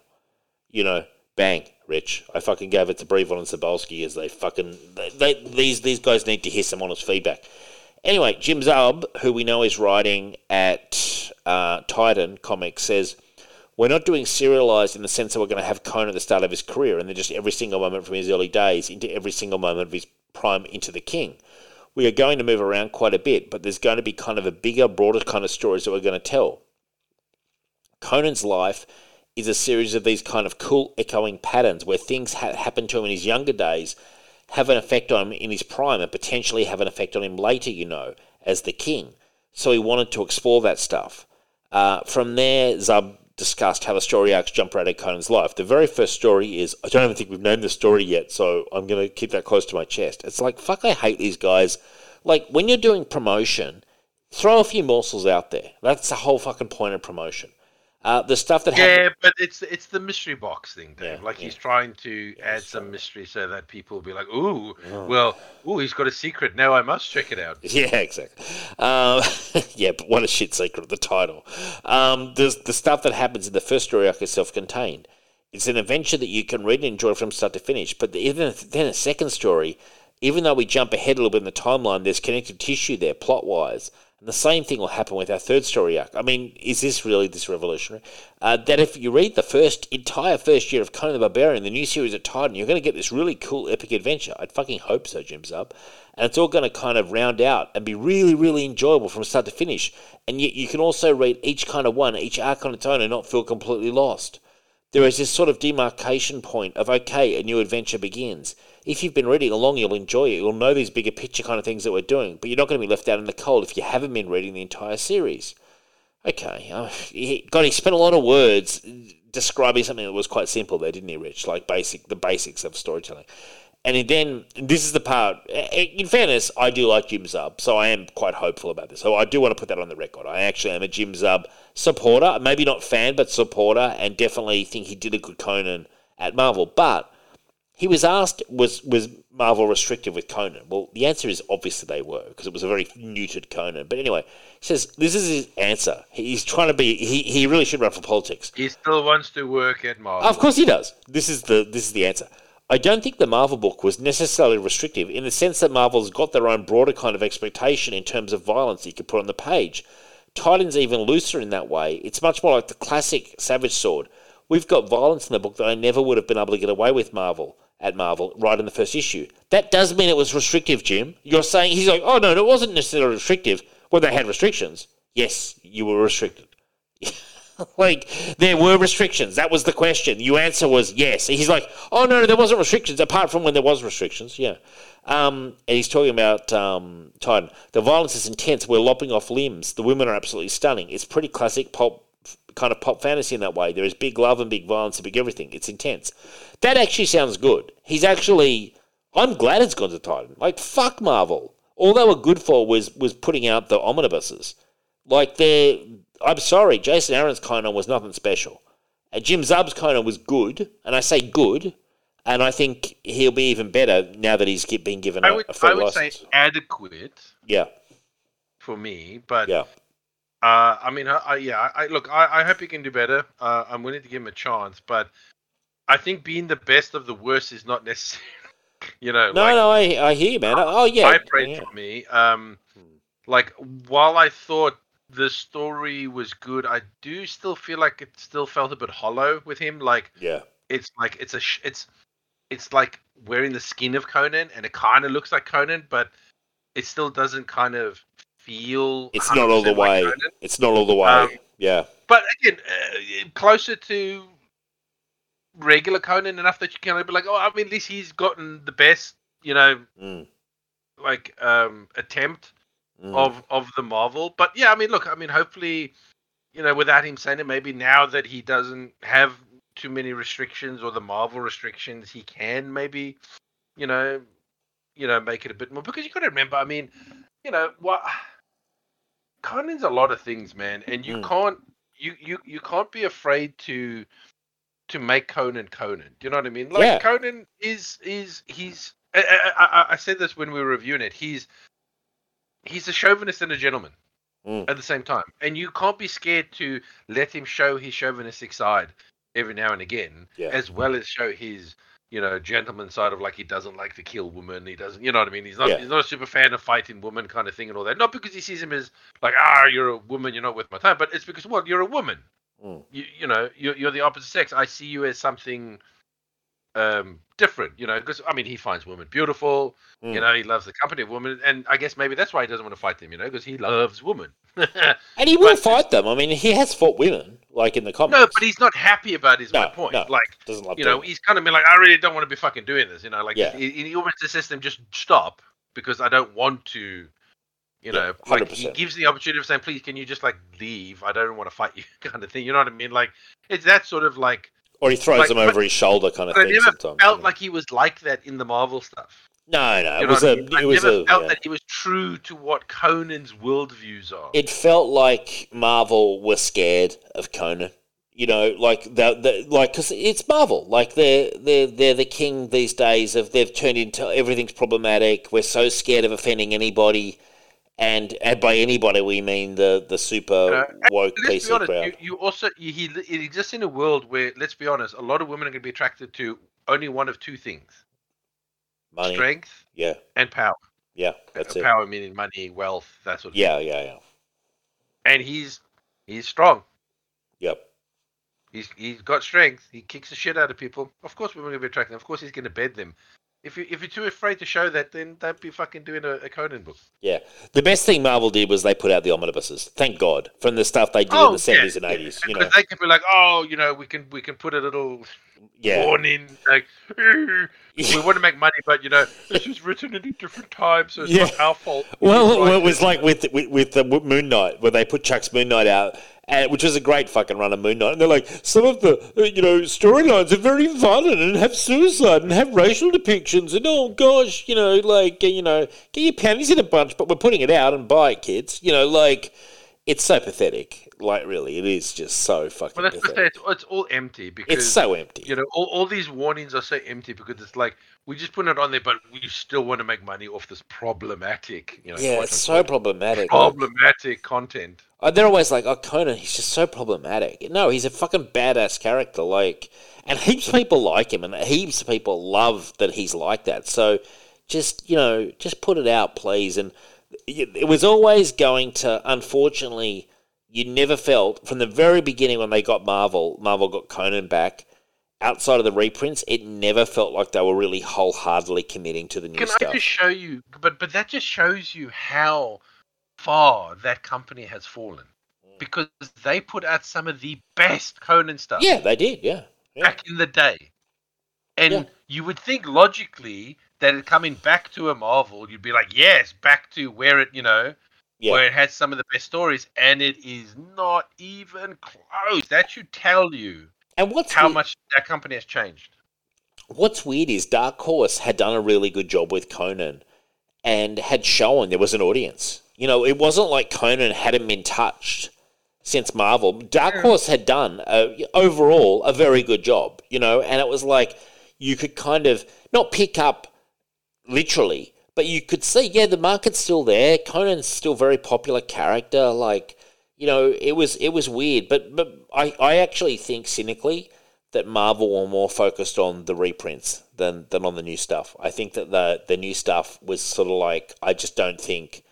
You know, bang, Rich. I fucking gave it to Brevoort and Cebulski as they fucking they, they, these these guys need to hear some honest feedback. Anyway, Jim Zub, who we know is writing at uh, Titan Comics, says we're not doing serialized in the sense that we're going to have Conan at the start of his career and then just every single moment from his early days into every single moment of his prime into the king. We are going to move around quite a bit, but there's going to be kind of a bigger, broader kind of stories that we're going to tell. Conan's life is a series of these kind of cool echoing patterns where things ha- happen to him in his younger days have an effect on him in his prime and potentially have an effect on him later, you know, as the king. So he wanted to explore that stuff. Uh, from there, Zub discussed how the story arcs jump out of Conan's life. The very first story is I don't even think we've named the story yet, so I'm going to keep that close to my chest. It's like fuck, I hate these guys. Like when you're doing promotion, throw a few morsels out there. That's the whole fucking point of promotion. Uh, the stuff that Yeah, happened. but it's it's the mystery box thing, Dave. Yeah, like yeah. he's trying to add that's some right. mystery so that people will be like, "Ooh, Oh. well, ooh, he's got a secret. Now I must check it out." Yeah, exactly. Um, yeah, but what a shit secret, the title. Um, there's the stuff that happens in the first story arc is self-contained. It's an adventure that you can read and enjoy from start to finish. But the, even then, a second story, even though we jump ahead a little bit in the timeline, there's connective tissue there, plot-wise. And the same thing will happen with our third story arc. I mean, is this really this revolutionary? Uh, that if you read the first entire first year of Conan the Barbarian, the new series of Titan, you're going to get this really cool epic adventure. I'd fucking hope so, Jim Zub. And it's all going to kind of round out and be really, really enjoyable from start to finish. And yet you can also read each kind of one, each arc on its own, and not feel completely lost. There is this sort of demarcation point of okay, a new adventure begins. If you've been reading along, you'll enjoy it. You'll know these bigger picture kind of things that we're doing, but you're not going to be left out in the cold if you haven't been reading the entire series. Okay, uh, he, God, he spent a lot of words describing something that was quite simple there, didn't he, Rich? Like basic, the basics of storytelling. And then this is the part. In fairness, I do like Jim Zub, so I am quite hopeful about this. So I do want to put that on the record. I actually am a Jim Zub supporter, maybe not fan, but supporter, and definitely think he did a good Conan at Marvel. But he was asked, was was Marvel restrictive with Conan? Well, the answer is obviously they were because it was a very neutered Conan. But anyway, he says this is his answer. He's trying to be. He, he really should run for politics. He still wants to work at Marvel. Of course he does. This is the this is the answer. I don't think the Marvel book was necessarily restrictive in the sense that Marvel's got their own broader kind of expectation in terms of violence you could put on the page. Titan's even looser in that way. It's much more like the classic Savage Sword. We've got violence in the book that I never would have been able to get away with Marvel at Marvel right in the first issue. That does mean it was restrictive, Jim. You're saying he's like, oh no, it wasn't necessarily restrictive. Well, they had restrictions. Yes, you were restricted. like there were restrictions. That was the question. Your answer was yes. He's like, oh no, no, there wasn't restrictions apart from when there was restrictions. Yeah, um, and he's talking about um, Titan. The violence is intense. We're lopping off limbs. The women are absolutely stunning. It's pretty classic pop kind of pop fantasy in that way. There is big love and big violence and big everything. It's intense. That actually sounds good. He's actually. I'm glad it's gone to Titan. Like fuck Marvel. All they were good for was was putting out the omnibuses. Like they're. I'm sorry, Jason Aaron's Conan was nothing special. Uh, Jim Zub's Conan was good, and I say good, and I think he'll be even better now that he's been given a, I would a full I would say adequate yeah, for me, but yeah, uh, I mean, I, I, yeah, I, I- look, I, I hope he can do better. Uh, I'm willing to give him a chance, but I think being the best of the worst is not necessary. you know, no, like, no, I, I hear you, man. Oh yeah, high praise yeah. for me. Um, like while I thought the story was good, I do still feel like it still felt a bit hollow with him. Like yeah. it's like it's a sh- it's it's like wearing the skin of Conan, and it kind of looks like Conan, but it still doesn't kind of feel. It's not all the like way. Conan. It's not all the way. Um, yeah, But again, uh, closer to regular Conan enough that you can be like, oh, I mean, at least he's gotten the best, you know, mm, like um attempt mm. of of the Marvel. But yeah, I mean, look, I mean, hopefully, you know, without him saying it, maybe now that he doesn't have too many restrictions or the Marvel restrictions, he can maybe, you know, you know, make it a bit more. Because you got to remember, I mean, you know, what Conan's a lot of things, man, and you Mm. can't you you you can't be afraid to to make Conan Conan. Do you know what I mean? Like Yeah. Conan is is he's I, I, I- I said this when we were reviewing it. He's he's a chauvinist and a gentleman Mm. at the same time, and you can't be scared to let him show his chauvinistic side every now and again, Yeah. as well as show his you know gentleman side of like he doesn't like to kill women. He doesn't, you know what I mean? He's not Yeah. he's not a super fan of fighting women kind of thing and all that. Not because he sees him as like ah you're a woman, you're not worth my time, but it's because well you're a woman Mm. you you know you're, you're the opposite sex i see you as something um different you know because i mean he finds women beautiful Mm. you know he loves the company of women and i guess maybe that's why he doesn't want to fight them you know because he loves women And he will But- fight them. I mean, he has fought women, like in the comics. no but he's not happy about is my No, point no. like doesn't love you know he's kind of been like i really don't want to be fucking doing this you know like Yeah. he, he almost the system just stop because i don't want to You Yeah, know, like he gives the opportunity of saying, "Please, can you just like leave? I don't want to fight you," kind of thing. You know what I mean? Like it's that sort of like. Or he throws Like, them over his shoulder kind of I thing never sometimes. felt you know. like he was like that in the Marvel stuff. no, no, You it know was what I a, mean? I it was never a, felt yeah. that he was true to what Conan's worldviews are. it felt like Marvel were scared of Conan. You know, like the, the like because it's Marvel. Like they're they're they're the king these days. Of they've turned into everything's problematic. We're so scared of offending anybody, and and by anybody we mean the the super Uh, woke let's PC be honest. crowd. You, you also you, he it exists in a world where, let's be honest, a lot of women are going to be attracted to only one of two things: Money, strength yeah, and power. yeah, that's Uh, it. power meaning money, wealth, that sort of thing. Yeah, yeah, yeah. And he's he's strong. yep. He's he's got strength. He kicks the shit out of people. Of course, women are going to be attracted. Of course, he's going to bed them. If you if you're too afraid to show that, then don't be fucking doing a, a Conan book. Yeah, the best thing Marvel did was they put out the omnibuses. Thank God from the stuff they did in Oh, the seventies and eighties. You know, they could be like, oh, you know, we can we can put a little yeah, warning like we want to make money, but you know, this was written at a different time, so it's Yeah. not our fault. Well, well, it was like with with, with the Moon Knight, where they put Chuck's Moon Knight out, and, which was a great fucking run of Moon Knight. And they're like, some of the you know storylines are very violent and have suicide and have racial depictions, and oh gosh, you know, like you know, get your panties in a bunch, but we're putting it out and buy it, kids. You know, like it's so pathetic. Like really, it is just so fucking Well, that's to say, pathetic. it's, it's all empty because It's so empty. you know all, all these warnings are so empty because it's like we just put it on there, but we still want to make money off this problematic, you know, Yeah, it's so problematic. Problematic content. Uh, they're always like, oh, Conan, he's just so problematic. No, he's a fucking badass character. Like, and heaps of people like him, and heaps of people love that he's like that. So, just you know, just put it out, please. And it was always going to, unfortunately, you never felt from the very beginning when they got Marvel, Marvel got Conan back. Outside of the reprints, it never felt like they were really wholeheartedly committing to the new Can stuff. I just show you? But but that just shows you how far that company has fallen Mm. because they put out some of the best Conan stuff. yeah, they did. Yeah, yeah. back in the day. And Yeah. you would think logically that it coming back to a Marvel, you'd be like, yes, back to where it, you know, yeah. where it has some of the best stories, and it is not even close. That should tell you and what's how weird- much that company has changed. What's weird is Dark Horse had done a really good job with Conan and had shown there was an audience. You know, it wasn't like Conan hadn't been touched since Marvel. Dark Horse had done, uh, overall, a very good job, you know, and it was like you could kind of not pick up literally, but you could see, yeah, the market's still there. Conan's still very popular character. Like, you know, it was it was weird, but but I, I actually think cynically that Marvel were more focused on the reprints than than on the new stuff. I think that the the new stuff was sort of like I just don't think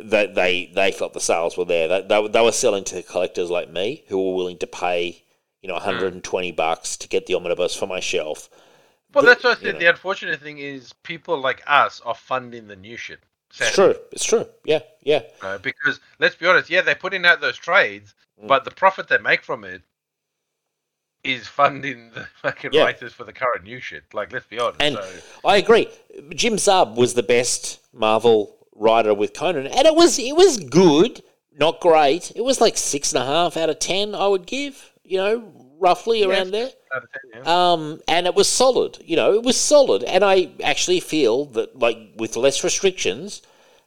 that they they felt the sales were there. They, they, they were selling to collectors like me who were willing to pay you know 120 bucks to get the omnibus for my shelf. Well, that's what I said. The unfortunate thing is people like us are funding the new shit. It's true. It's true. Yeah, yeah. Uh, because let's be honest, yeah, they're putting out those trades, Mm. but the profit they make from it is funding the fucking Yeah. writers for the current new shit. Like, let's be honest. And so, I agree. Jim Zub was the best Marvel writer with Conan, and it was it was good, not great. It was like six and a half out of ten. I would give, you know, roughly around there. 10, yeah. Um, and it was solid. You know, it was solid, and I actually feel that like with less restrictions,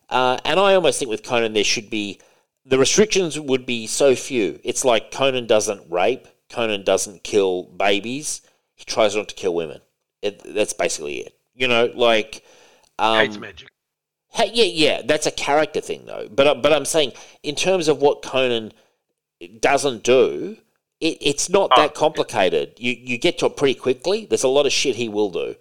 uh, and I almost think with Conan there should be the restrictions would be so few. It's like Conan doesn't rape, Conan doesn't kill babies. He tries not to kill women. It, that's basically it. You know, like um, Hates magic. Hey, yeah, yeah, that's a character thing though. But but I'm saying in terms of what Conan doesn't do, it, it's not Oh, that complicated. You you get to it pretty quickly. There's a lot of shit he will do.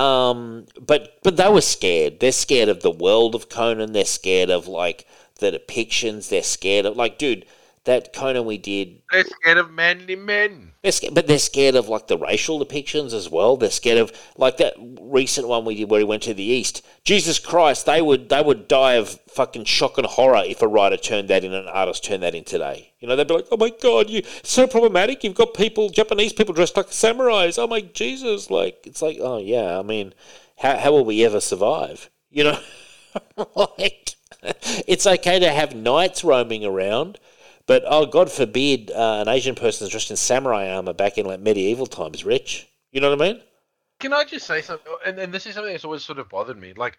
Um, but but they were scared. They're scared of the world of Conan. They're scared of like the depictions. They're scared of like, dude, that Conan we did They're scared of manly men. they're scared, but they're scared of like the racial depictions as well. They're scared of like that recent one we did where he went to the east. Jesus Christ, they would they would die of fucking shock and horror if a writer turned that in and an artist turned that in today. You know, they'd be like, "Oh my god, you so problematic. You've got people, Japanese people dressed like samurais. Oh my Jesus!" Like it's like, oh yeah. I mean, how how will we ever survive? You know, like it's okay to have knights roaming around, but oh, God forbid uh, an Asian person is dressed in samurai armor back in like medieval times, Rich. You know what I mean? Can I just say something? And, and this is something that's always sort of bothered me. Like,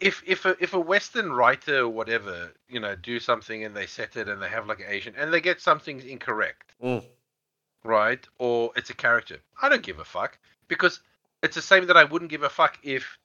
if if a if a Western writer or whatever, you know, do something and they set it and they have like an Asian and they get something incorrect, Mm. right? Or it's a character. I don't give a fuck because it's the same that I wouldn't give a fuck if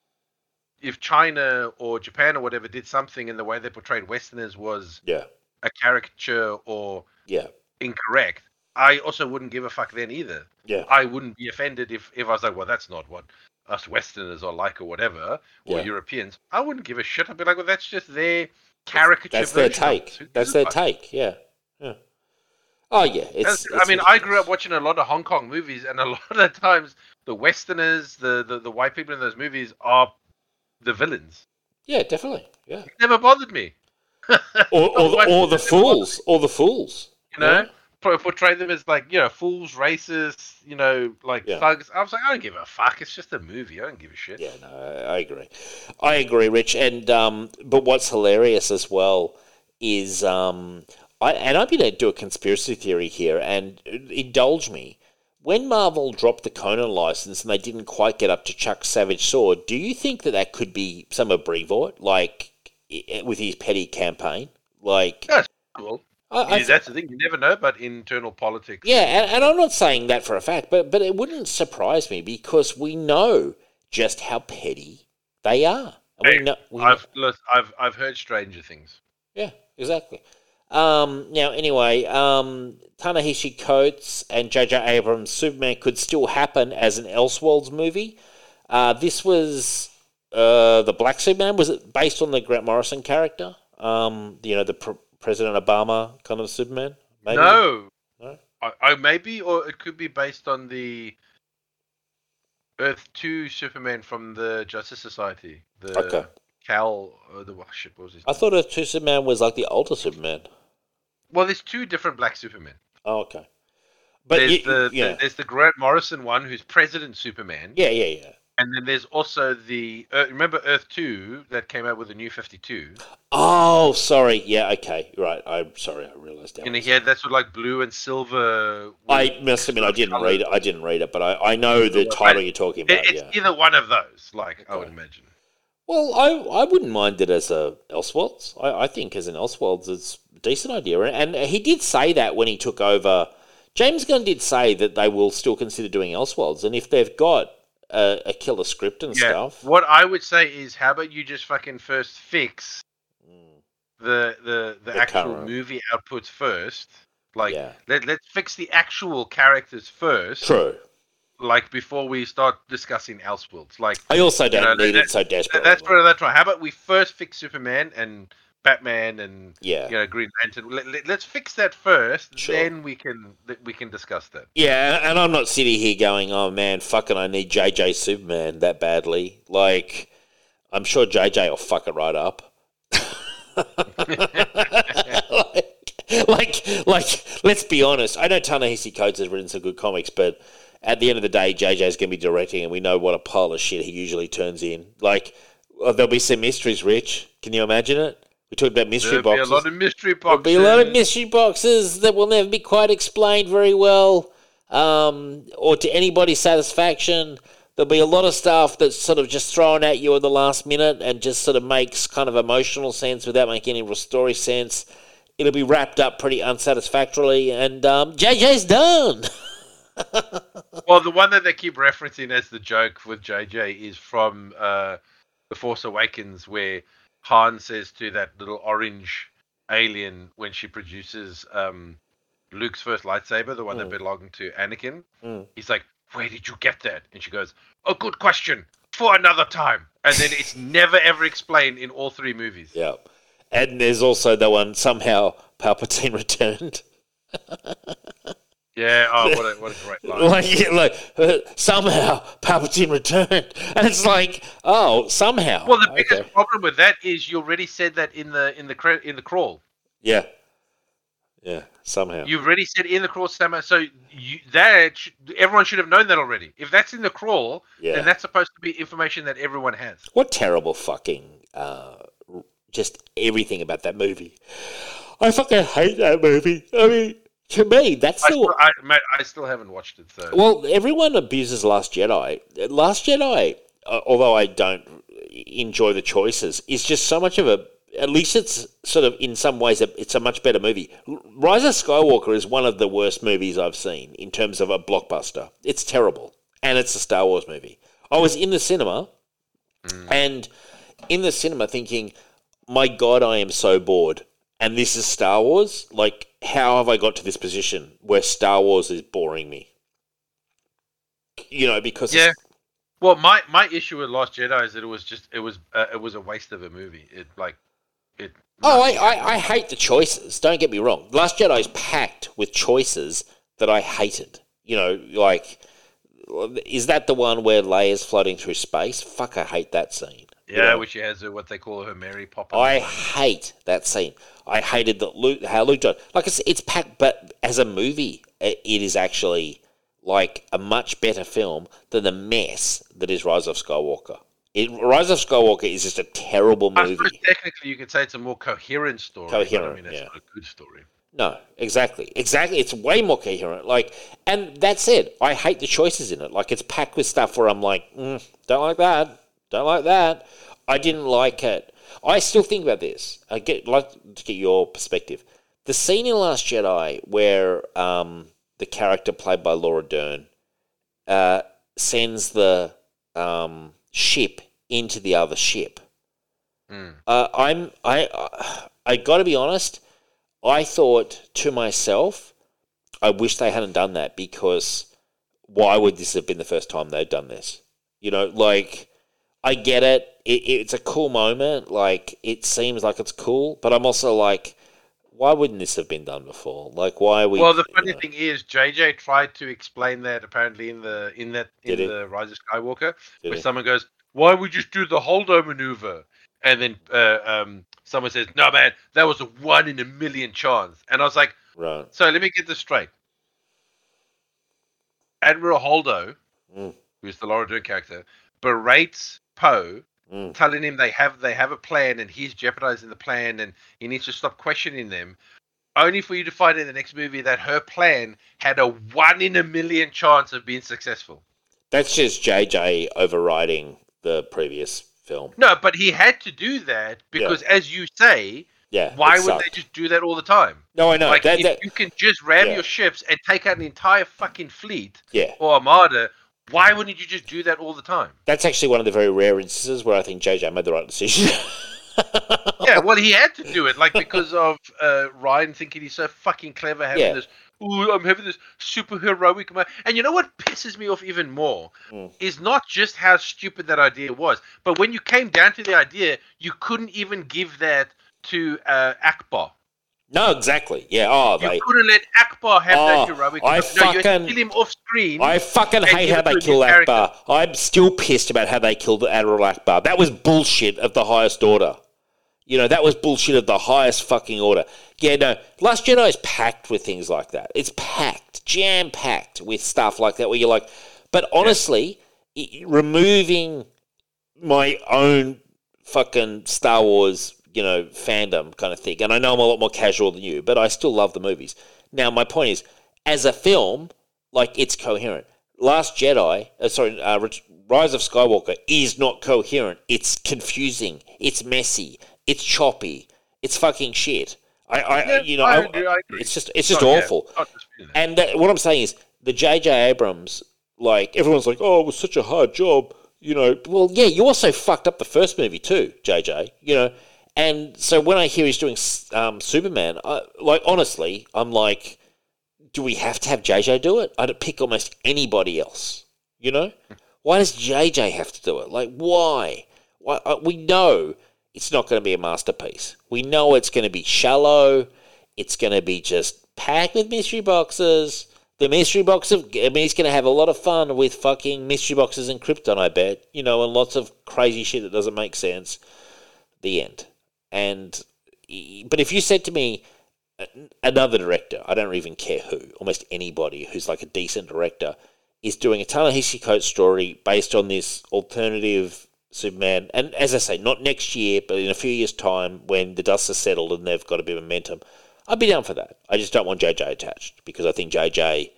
if China or Japan or whatever did something and the way they portrayed Westerners was Yeah, a caricature or yeah, incorrect. I also wouldn't give a fuck then either. yeah, I wouldn't be offended if, if I was like, well, that's not what us Westerners are like or whatever, or Yeah. Europeans. I wouldn't give a shit. I'd be like, well, that's just their caricature. That's their of take. That's their take. Yeah, yeah. Oh yeah, it's. It's I mean, I grew up watching a lot of Hong Kong movies, and a lot of the times the Westerners, the, the, the white people in those movies are the villains. Yeah, definitely. Yeah. It never bothered me. Or, or, the, or the people never bothered fools, or the fools. You know, Por- portray them as like you know fools, racists, you know, like Yeah. thugs. I was like, I don't give a fuck. It's just a movie. I don't give a shit. Yeah, no, I agree. I agree, Rich. And um, but what's hilarious as well is um, I and I'm going to do a conspiracy theory here, and indulge me. When Marvel dropped the Conan license and they didn't quite get up to Chuck Savage Sword, do you think that that could be some of Brevoort, like with his petty campaign? Like, That's cool. I, I that's the thing. You never know about internal politics. Yeah, and, and I'm not saying that for a fact, but but it wouldn't surprise me because we know just how petty they are. And we Hey, know, we I've look, I've I've heard stranger things. yeah, exactly. Um, now, anyway, um, Ta-Nehisi Coates and J.J. Abrams' Superman could still happen as an Elseworlds movie. Uh, this was uh, the Black Superman. Was it based on the Grant Morrison character? Um, you know, the pr- President Obama kind of Superman. Maybe? No, No? I, I maybe, or it could be based on the Earth Two Superman from the Justice Society. The Okay. Cal, uh, the oh, shit, what was his? I thought Earth Two Superman was like the older Superman. Well, there's two different Black Supermen. Oh, okay. But there's you, the, yeah, the there's the Grant Morrison one, who's President Superman, yeah, yeah, yeah. And then there's also the uh, remember Earth Two that came out with the new Fifty Two. Oh, sorry. Yeah, okay, right. I'm sorry. I realized that. And he had that's with like blue and silver. I must admit, I didn't read it. I didn't read it, but I, I know the title you're talking about. it's yeah. either one of those. Like I would imagine. Well, I I wouldn't mind it as a Elseworlds. I, I think as an Elseworlds, it's a decent idea, and, and he did say that when he took over. James Gunn did say that they will still consider doing Elseworlds, and if they've got a, a killer script and Yeah. stuff, What I would say is, how about you just fucking first fix Mm, the the the, The actual current. movie outputs first. Like yeah, let let's fix the actual characters first. true. Like before we start discussing Elseworlds. Like I also don't know, need that- it so desperately. that's what that's right. How about we first fix Superman and Batman and yeah. you know Green Lantern? Let, let, let's fix that first. Sure. Then we can we can discuss that. Yeah, and I'm not sitting here going, "Oh man, fucking, I need JJ Superman that badly." Like, I'm sure JJ will fuck it right up. like, like, like, let's be honest. I know Ta-Nehisi Coates has written some good comics, but at the end of the day, JJ's going to be directing, and we know what a pile of shit he usually turns in. Like, oh, there'll be some mysteries. Rich, can you imagine it? We talked about mystery There'll be boxes. a lot of mystery boxes. There'll be a lot of mystery boxes that will never be quite explained very well, um, or to anybody's satisfaction. There'll be a lot of stuff that's sort of just thrown at you at the last minute and just sort of makes kind of emotional sense without making any real story sense. It'll be wrapped up pretty unsatisfactorily, and um, JJ's done. Well, the one that they keep referencing as the joke with JJ is from uh, The Force Awakens, where Han says to that little orange alien when she produces um, Luke's first lightsaber, the one that Mm. belonged to Anakin, Mm. he's like, Where did you get that? And she goes, Oh, good question. For another time. And then it's never ever explained in all three movies. yeah, and there's also the one somehow Palpatine returned. Yeah, oh, what a, what a great line. like, yeah, like uh, somehow Palpatine returned, and it's like, oh, somehow. Well, the biggest Okay. problem with that is you already said that in the in the cre- in the crawl. yeah, yeah, somehow. You've already said in the crawl stammer, so you, that everyone should have known that already. If that's in the crawl, Yeah. then that's supposed to be information that everyone has. what terrible fucking uh, just everything about that movie. I fucking hate that movie. I mean, to me, that's I, the still, I, mate, I still haven't watched it. So well. Everyone abuses Last Jedi. Last Jedi, uh, although I don't enjoy the choices, is just so much of a. At least it's sort of in some ways a, it's a much better movie. Rise of Skywalker is one of the worst movies I've seen in terms of a blockbuster. It's terrible, and it's a Star Wars movie. I was in the cinema, and in the cinema thinking, "My God, I am so bored." And this is Star Wars. Like, how have I got to this position where Star Wars is boring me? You know, because yeah. Well, my my issue with Lost Jedi is that it was just it was uh, it was a waste of a movie. It like it. Oh, I, I, I hate the choices. Don't get me wrong. Last Jedi is packed with choices that I hated. You know, like, is that the one where Leia's floating through space? Fuck, I hate that scene. Yeah, which has what they call her Mary Poppins. I hate that scene. I hated that Luke, how Luke died. Like it's it's packed, but as a movie, i- it is actually like a much better film than the mess that is Rise of Skywalker. It, Rise of Skywalker is just a terrible movie. technically you could say it's a more coherent story. Coherent, I mean, it's yeah. not a good story. No, exactly, exactly. It's way more coherent. Like, and that said, I hate the choices in it. Like, it's packed with stuff where I'm like, mm, don't like that, don't like that. I didn't like it. I still think about this. I get like to get your perspective. The scene in Last Jedi where um, the character played by Laura Dern uh, sends the um, ship into the other ship. Mm. Uh, I'm I I got to be honest. I thought to myself, I wish they hadn't done that because why would this have been the first time they'd done this? You know, like I get it. it it's a cool moment. Like it seems like it's cool, but I'm also like, why wouldn't this have been done before? Like, why are we? well, the you funny know, thing is, JJ tried to explain that apparently in the in that in Did he? the Rise of Skywalker, did where it? someone goes, "Why would you just do the holdo maneuver?" And then uh, um, someone says, "No, man, that was a one in a million chance." And I was like, right. "So let me get this straight." Admiral Holdo, Mm. who's the Laura Dern character, berates Poe Mm. telling him they have they have a plan and he's jeopardizing the plan and he needs to stop questioning them only for you to find in the next movie that her plan had a one in a million chance of being successful That's just JJ overriding the previous film. no but he had to do that because as you say Yeah. why would they just do that all the time No, I know. like that, if that, you can just ram yeah. your ships and take out an entire fucking fleet yeah. or armada why wouldn't you just do that all the time That's actually one of the very rare instances where I think JJ made the right decision. yeah, well, he had to do it, like because of uh, Ryan thinking he's so fucking clever, having Yeah. this. Ooh, I'm having this super heroic. mo-" And you know what pisses me off even more Mm. is not just how stupid that idea was, but when you came down to the idea, you couldn't even give that to uh, Ackbar. No, exactly. Yeah. Oh, You they. couldn't let Ackbar have Oh, that heroic. I no, you had to fucking- kill him off screen. I fucking hate how they kill character. Ackbar. I'm still pissed about how they killed Admiral Ackbar. That was bullshit of the highest order. You know, that was bullshit of the highest fucking order. Yeah, no, Last Jedi is packed with things like that. It's packed, jam packed with stuff like that where you're like, but honestly, i removing my own fucking Star Wars, you know, fandom kind of thing, and I know I'm a lot more casual than you, but I still love the movies. Now, my point is, as a film, like it's coherent. Last Jedi, uh, sorry, uh, Rise of Skywalker is not coherent. It's confusing. It's messy. It's choppy. It's fucking shit. I, I Yeah, you know, I I- agree, I agree. it's just, it's just Oh, awful. disputing that. And that, what I'm saying is, the J.J. Abrams, like everyone's like, oh, it was such a hard job, you know. Well, yeah, you also fucked up the first movie too, J.J. You know, and so when I hear he's doing um, Superman, I, like honestly, I'm like, do we have to have J.J. do it? I'd pick almost anybody else. You know, why does J.J. have to do it? Like, why? Why? Uh, we know it's not going to be a masterpiece. We know it's going to be shallow. It's going to be just packed with mystery boxes. The mystery box of I mean, he's going to have a lot of fun with fucking mystery boxes and Krypton, I bet. You know, and lots of crazy shit that doesn't make sense. The end. And but if you said to me uh, another director, I don't even care who, almost anybody who's like a decent director, is doing a Ta-Nehisi Coates story based on this alternative Superman, and as I say, not next year, but in a few years' time when the dust has settled and they've got a bit of momentum, I'd be down for that. I just don't want JJ attached because I think JJ,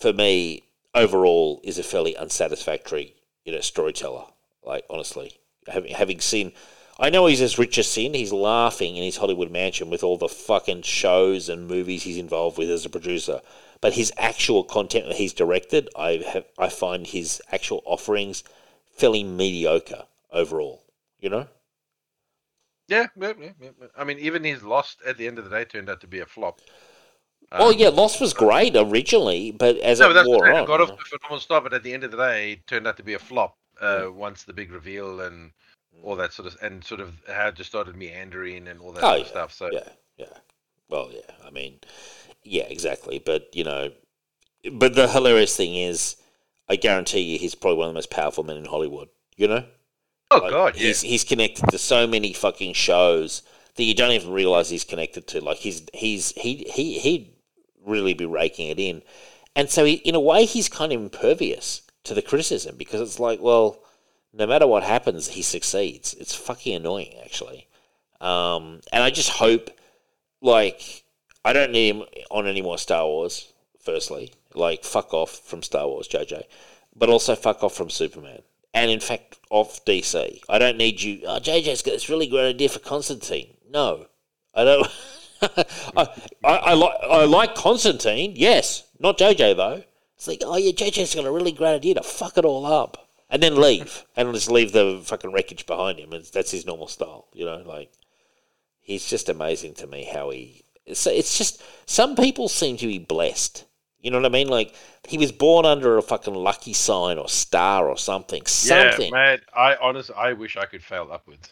for me, overall, is a fairly unsatisfactory, you know, storyteller. Like honestly, having having seen, I know he's as rich as sin. He's laughing in his Hollywood mansion with all the fucking shows and movies he's involved with as a producer. But his actual content that he's directed, I have, I find his actual offerings fairly mediocre overall. You know. Yeah, yeah, yeah, yeah. I mean, even his Lost at the end of the day turned out to be a flop. Oh yeah, Lost was great originally, but as no, it that's wore on, got off to a phenomenal start, but at the end of the day, it turned out to be a flop. Uh, once the big reveal and all that sort of, and sort of how it just started meandering and all that Oh, sort of yeah, stuff. So Yeah, yeah. Well, yeah. I mean, yeah, exactly. But you know, but the hilarious thing is, I guarantee you, he's probably one of the most powerful men in Hollywood. You know, oh Like, god, yeah. he's he's connected to so many fucking shows that you don't even realize he's connected to. Like he's he's he he he'd really be raking it in, and so he, in a way, he's kind of impervious to the criticism because it's like, well, no matter what happens, he succeeds. It's fucking annoying, actually. Um, and I just hope, like, I don't need him on any more Star Wars. Firstly, like, fuck off from Star Wars, JJ, but also fuck off from Superman, and in fact, off DC. I don't need you. Oh, JJ's got this really great idea for Constantine. No, I don't. I, I, I like I like Constantine. Yes, not JJ though. It's like, oh yeah, JJ's got a really great idea to fuck it all up, and then leave, and just leave the fucking wreckage behind him. And that's his normal style, you know. Like he's just amazing to me how he. It's, it's just some people seem to be blessed. You know what I mean? Like he was born under a fucking lucky sign or star or something. Something. Yeah, man. I honestly, I wish I could fail upwards.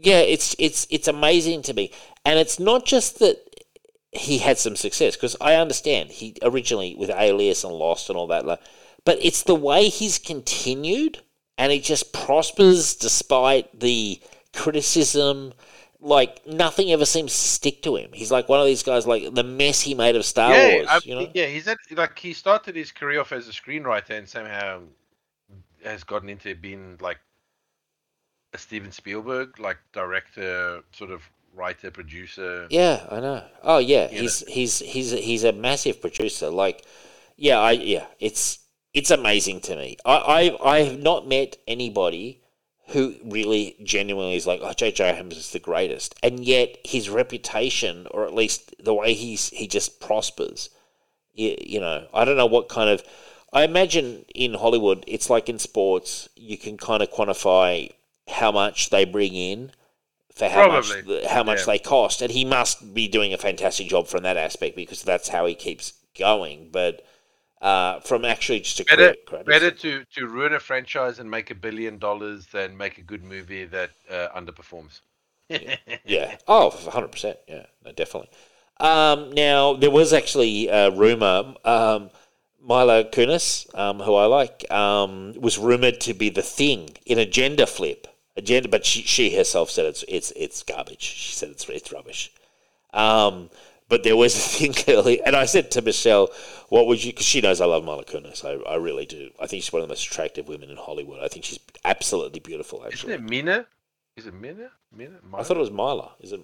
yeah, it's it's it's amazing to me, and it's not just that he had some success because I understand he originally with Alias and Lost and all that, like, but it's the way he's continued and he just prospers despite the criticism. Like nothing ever seems to stick to him. He's like one of these guys, like the mess he made of Star yeah, Wars. I- you know? yeah. He's at, like he started his career off as a screenwriter and somehow has gotten into being like a Steven Spielberg, like director, sort of writer, producer. Yeah, I know. Oh yeah, You he's he's he's he's a massive producer. Like, yeah, I yeah, it's it's amazing to me. I I I have not met anybody who really genuinely is like, oh, J.J. Abrams is the greatest, and yet his reputation, or at least the way he's he just prospers. You, you know, I don't know what kind of. I imagine in Hollywood, it's like in sports, you can kind of quantify how much they bring in for how Probably, much how much yeah. they cost, and he must be doing a fantastic job from that aspect because that's how he keeps going. But uh, from actually just a Better, credit, credit better to, to ruin a franchise and make a billion dollars than make a good movie that uh, underperforms. Yeah. Oh, 100%. Yeah, no, definitely. Um, now, there was actually a rumor. Um, Mila Kunis, um, who I like, um, was rumored to be the thing in a gender flip. A gender, but she, she herself said it's it's it's garbage. She said it's it's rubbish. Um, but there was a thing early, and I said to Michelle, "What would you?" Because she knows I love Mila Kunis. I, I really do. I think she's one of the most attractive women in Hollywood. I think she's absolutely beautiful. Actually, Isn't it Mina? Is it Mina? Mina? I thought it was Mila. Is it?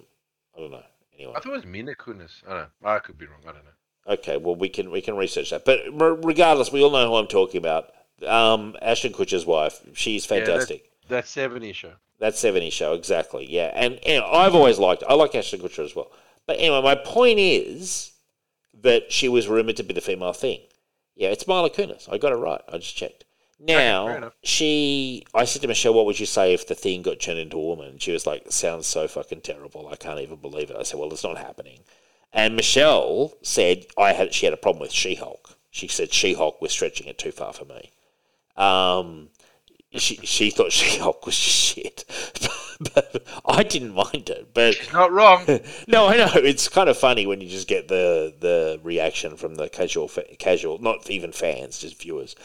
I don't know. Anyway, I thought it was Mina Kunis. I don't know. I could be wrong. I don't know. Okay, well we can we can research that. But regardless, we all know who I'm talking about. Um, Ashton Kutcher's wife. She's Yeah, that- fantastic. That 70 show. that 70 show, exactly. Yeah, and, and I've always liked. I like Ashton Kutcher as well. But anyway, my point is that she was rumored to be the female thing. Yeah, it's Mila Kunis. I got it right. I just checked. Now enough. she, I said to Michelle, "What would you say if the thing got turned into a woman?" And she was like, "Sounds so fucking terrible. I can't even believe it." I said, "Well, it's not happening." And Michelle said, "I had she had a problem with She-Hulk. She said She-Hulk was stretching it too far for me." Um, she she thought She-Hulk was shit, but I didn't mind it. But She's Not wrong. no, I know it's kind of funny when you just get the the reaction from the casual casual, not even fans, just viewers.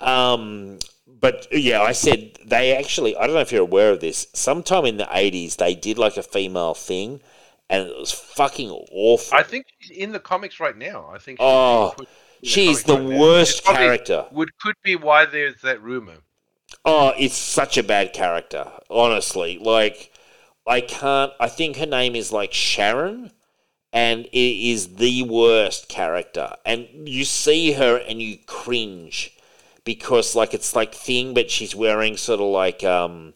Um, but yeah, I said they actually. I don't know if you're aware of this. Sometime in the '80s, they did like a female thing, and it was fucking awful. I think she's in the comics right now. I think. she's Oh, she's comics the right worst character. Would could be why there's that rumor. Oh, it's such a bad character, honestly. Like, I can't. I think her name is like Sharon, and it is the worst character. And you see her and you cringe because, like, it's like Thing, but she's wearing sort of like, um,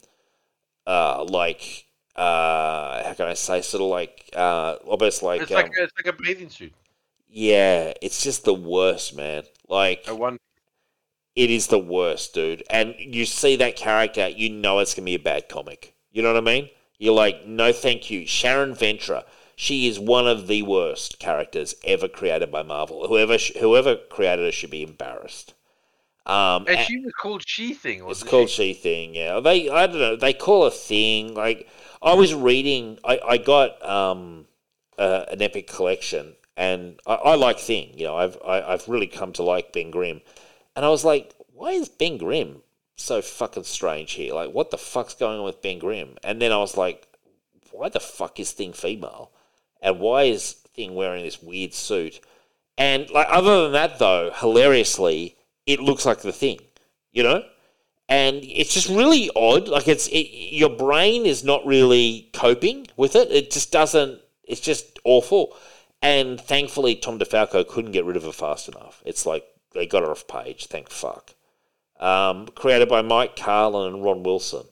uh, like, uh, how can I say, sort of like, uh, almost like, It's like um, a, it's like a bathing suit. yeah, it's just the worst, man. Like, A one. It is the worst, dude. And you see that character, you know it's gonna be a bad comic. You know what I mean? You're like, no, thank you, Sharon Ventura. She is one of the worst characters ever created by Marvel. Whoever whoever created her should be embarrassed. Um, And she was called She Thing. it's called she? thing. Yeah, they I don't know. They call a thing like I was reading. I I got um uh, an epic collection, and I, I like thing. You know, I've I, I've really come to like Ben Grimm, and I was like, why is Ben Grimm so fucking strange here? Like, what the fuck's going on with Ben Grimm? And then I was like, why the fuck is Thing female? And why is Thing wearing this weird suit? And like, other than that, though, hilariously, it looks like the Thing. You know, and it's just really odd. Like it's it, your brain is not really coping with it. It just doesn't. It's just awful. And thankfully, Tom DeFalco couldn't get rid of her fast enough. It's like they got her off page. Thank fuck. Um, created by Mike Carlin and Ron Wilson.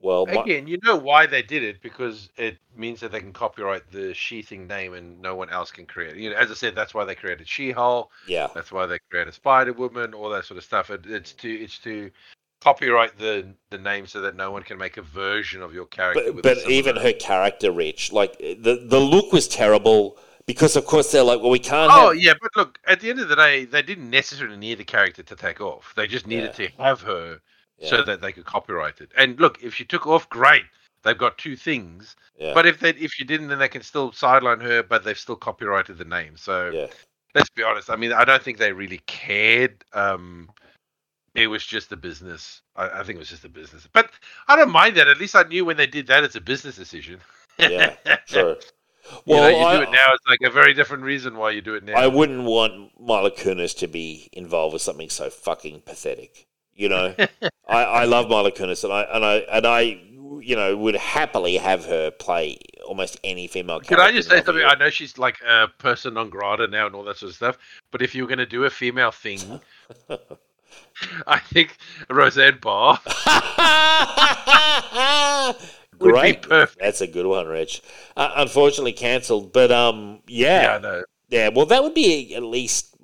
Well, Again, you know why they did it because it means that they can copyright the She Thing name and no one else can create. it. You know, as I said, that's why they created She-Hulk. yeah, That's why they created Spider Woman, all that sort of stuff. It, it's to it's to copyright the the name so that no one can make a version of your character. but but even her character, Rich, like the the look was terrible because of course they're like, well, we can't. Oh have, yeah, but look, at the end of the day, they didn't necessarily need the character to take off. They just needed to have her so that they could copyright it. And look, if she took off, great. They've got two things. yeah, But if they if you didn't, then they can still sideline her, but they've still copyrighted the name. So yeah. let's be honest. I mean, I don't think they really cared. Um, it was just a business. I, I think it was just a business. But I don't mind that. At least I knew when they did that, it's a business decision. Yeah, True. you know, Well, you I, do it now. It's like a very different reason why you do it now. I wouldn't want Mila Kunis to be involved with something so fucking pathetic. You know, I, I love Mila Kunis, and I and I and I, you know, would happily have her play almost any female character. Can I just say something? I know she's like a person non grata now and all that sort of stuff. But if you were going to do a female thing, I think Roseanne Barr would be Great, perfect. that's a good one, Rich. Uh, unfortunately, cancelled, but um, yeah, Yeah, I yeah. Well, that would be at least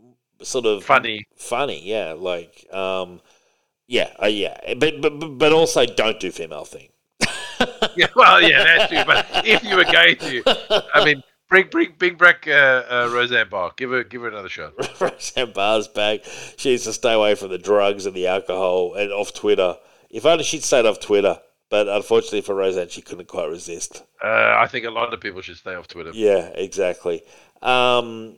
sort of Funny. funny, yeah. Like, um, yeah, uh, yeah, but, but but- but also don't do female thing. Yeah, well, yeah, that's true. But if you were going to, I mean, bring bring bring back uh, uh, Roseanne Barr. Give her give her another shot. Roseanne Barr's back. She needs to stay away from the drugs and the alcohol and off Twitter. If only she'd stayed off Twitter. But unfortunately for Roseanne, she couldn't quite resist. Uh, I think a lot of people should stay off Twitter. Yeah, exactly. Um,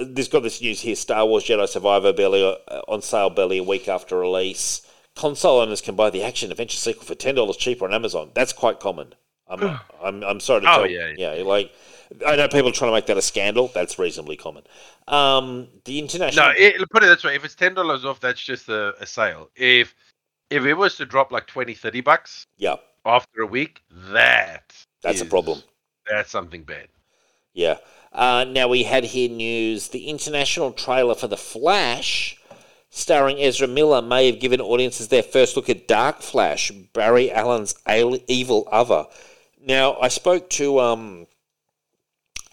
this got this news here: Star Wars Jedi Survivor barely uh, on sale barely a week after release. Console owners can buy the action adventure sequel for ten dollars cheaper on Amazon. That's quite common. I'm, I'm, I'm sorry to Oh, tell. yeah, yeah. Like I know people are trying to make that a scandal. That's reasonably common. Um, the international. No, it, put it this way: if it's ten dollars off, that's just a, a sale. If if it was to drop like 20, 30 bucks yeah, after a week, that That's a problem. That's something bad. Yeah. Uh, now we had here news: the international trailer for the Flash, starring Ezra Miller, may have given audiences their first look at Dark Flash, Barry Allen's evil other. Now I spoke to um,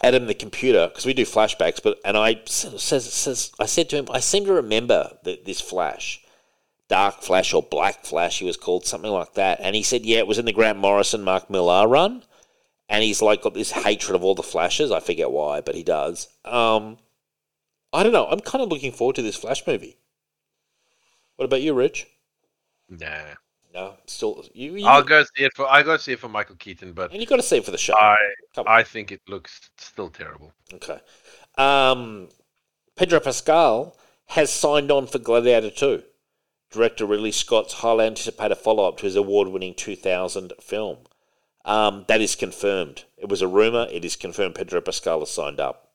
Adam the computer because we do flashbacks, but and I says says I said to him, I seem to remember that this Flash. Dark Flash or Black Flash, he was called something like that, and he said, "Yeah, it was in the Grant Morrison, Mark Millar run." and he's like got this hatred of all the flashes. I forget why, but he does. Um, I don't know. I'm kind of looking forward to this Flash movie. What about you, Rich? Nah, No, still you. you I'll go see it for I go see it for Michael Keaton, but and you got to see it for the show. I. I think it looks still terrible. Okay. Um, Pedro Pascal has signed on for Gladiator 2. Director Ridley Scott's highly anticipated follow up to his award winning 2000 film. Um, that is confirmed. It was a rumor. It is confirmed Pedro Pascal has signed up.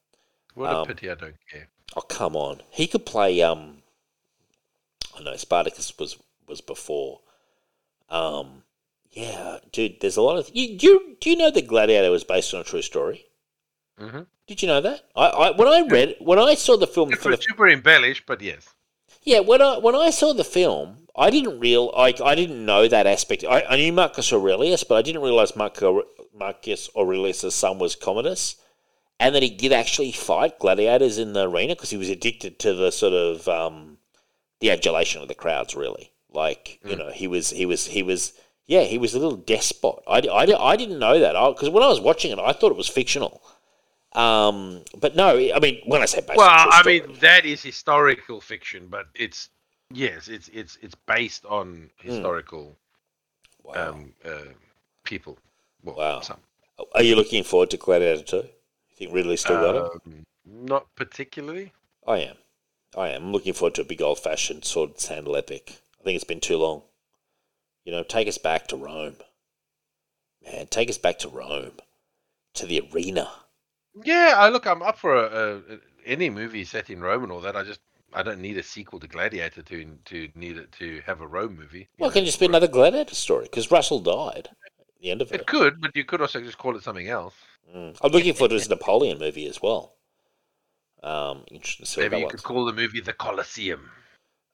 What Um, a pity! I don't care. Oh come on, he could play. Um, I know Spartacus was was before. Um, yeah, dude, there's a lot of. You, do you do you know that Gladiator was based on a true story? Mm-hmm. Did you know that? I, I when I read when I saw the film Super, the super embellished, but yes. Yeah when I when I saw the film, I didn't real I, I didn't know that aspect. I, I knew Marcus Aurelius, but I didn't realize Marcus Marcus Aurelius' son was Commodus, and that he did actually fight gladiators in the arena because he was addicted to the sort of um, the adulation of the crowds. Really, like you know, he was he was he was yeah he was a little despot. I, I, I didn't know that because when I was watching it, I thought it was fictional. Um, but no, I mean when I say based Well, I story- mean that is historical fiction, but it's yes, it's it's it's based on Hmm. historical wow. um, uh, people. Well, Wow. some. Are you looking forward to Gladiator 2? You think Ridley still got it? Um, not particularly. I am. I am. I'm looking forward to a big old fashioned sword and sandal epic. I think it's been too long. You know, take us back to Rome. Man, take us back to Rome. To the arena. Yeah, I look. I'm up for a, a, any movie set in Rome and all that. I just I don't need a sequel to Gladiator to to need it to have a Rome movie. Well, it can just be another Gladiator story because Russell died at the end of it. It could, but you could also just call it something else. Mm. I'm looking forward to his Napoleon movie as well. Um, interesting to see Maybe you one's- could call the movie The Colosseum.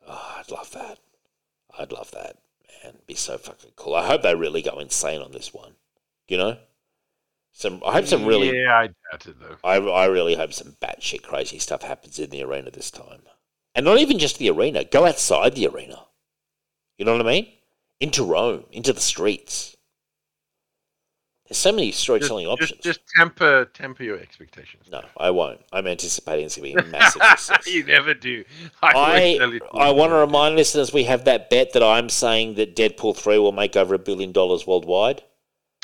Oh, I'd love that. I'd love that. Man, It'd be so fucking cool. I hope they really go insane on this one. You know? Some I hope some really Yeah, I doubt it though. I, I really hope some batshit crazy stuff happens in the arena this time. And not even just the arena. Go outside the arena. You know what I mean? Into Rome, into the streets. There's so many storytelling Just, options. just, just temper temper your expectations. No, I won't. I'm anticipating it's going to be a massive success. you never do. I, I, always tell you to. I want to remind listeners we have that bet that I'm saying that Deadpool 3 will make over a billion dollars worldwide.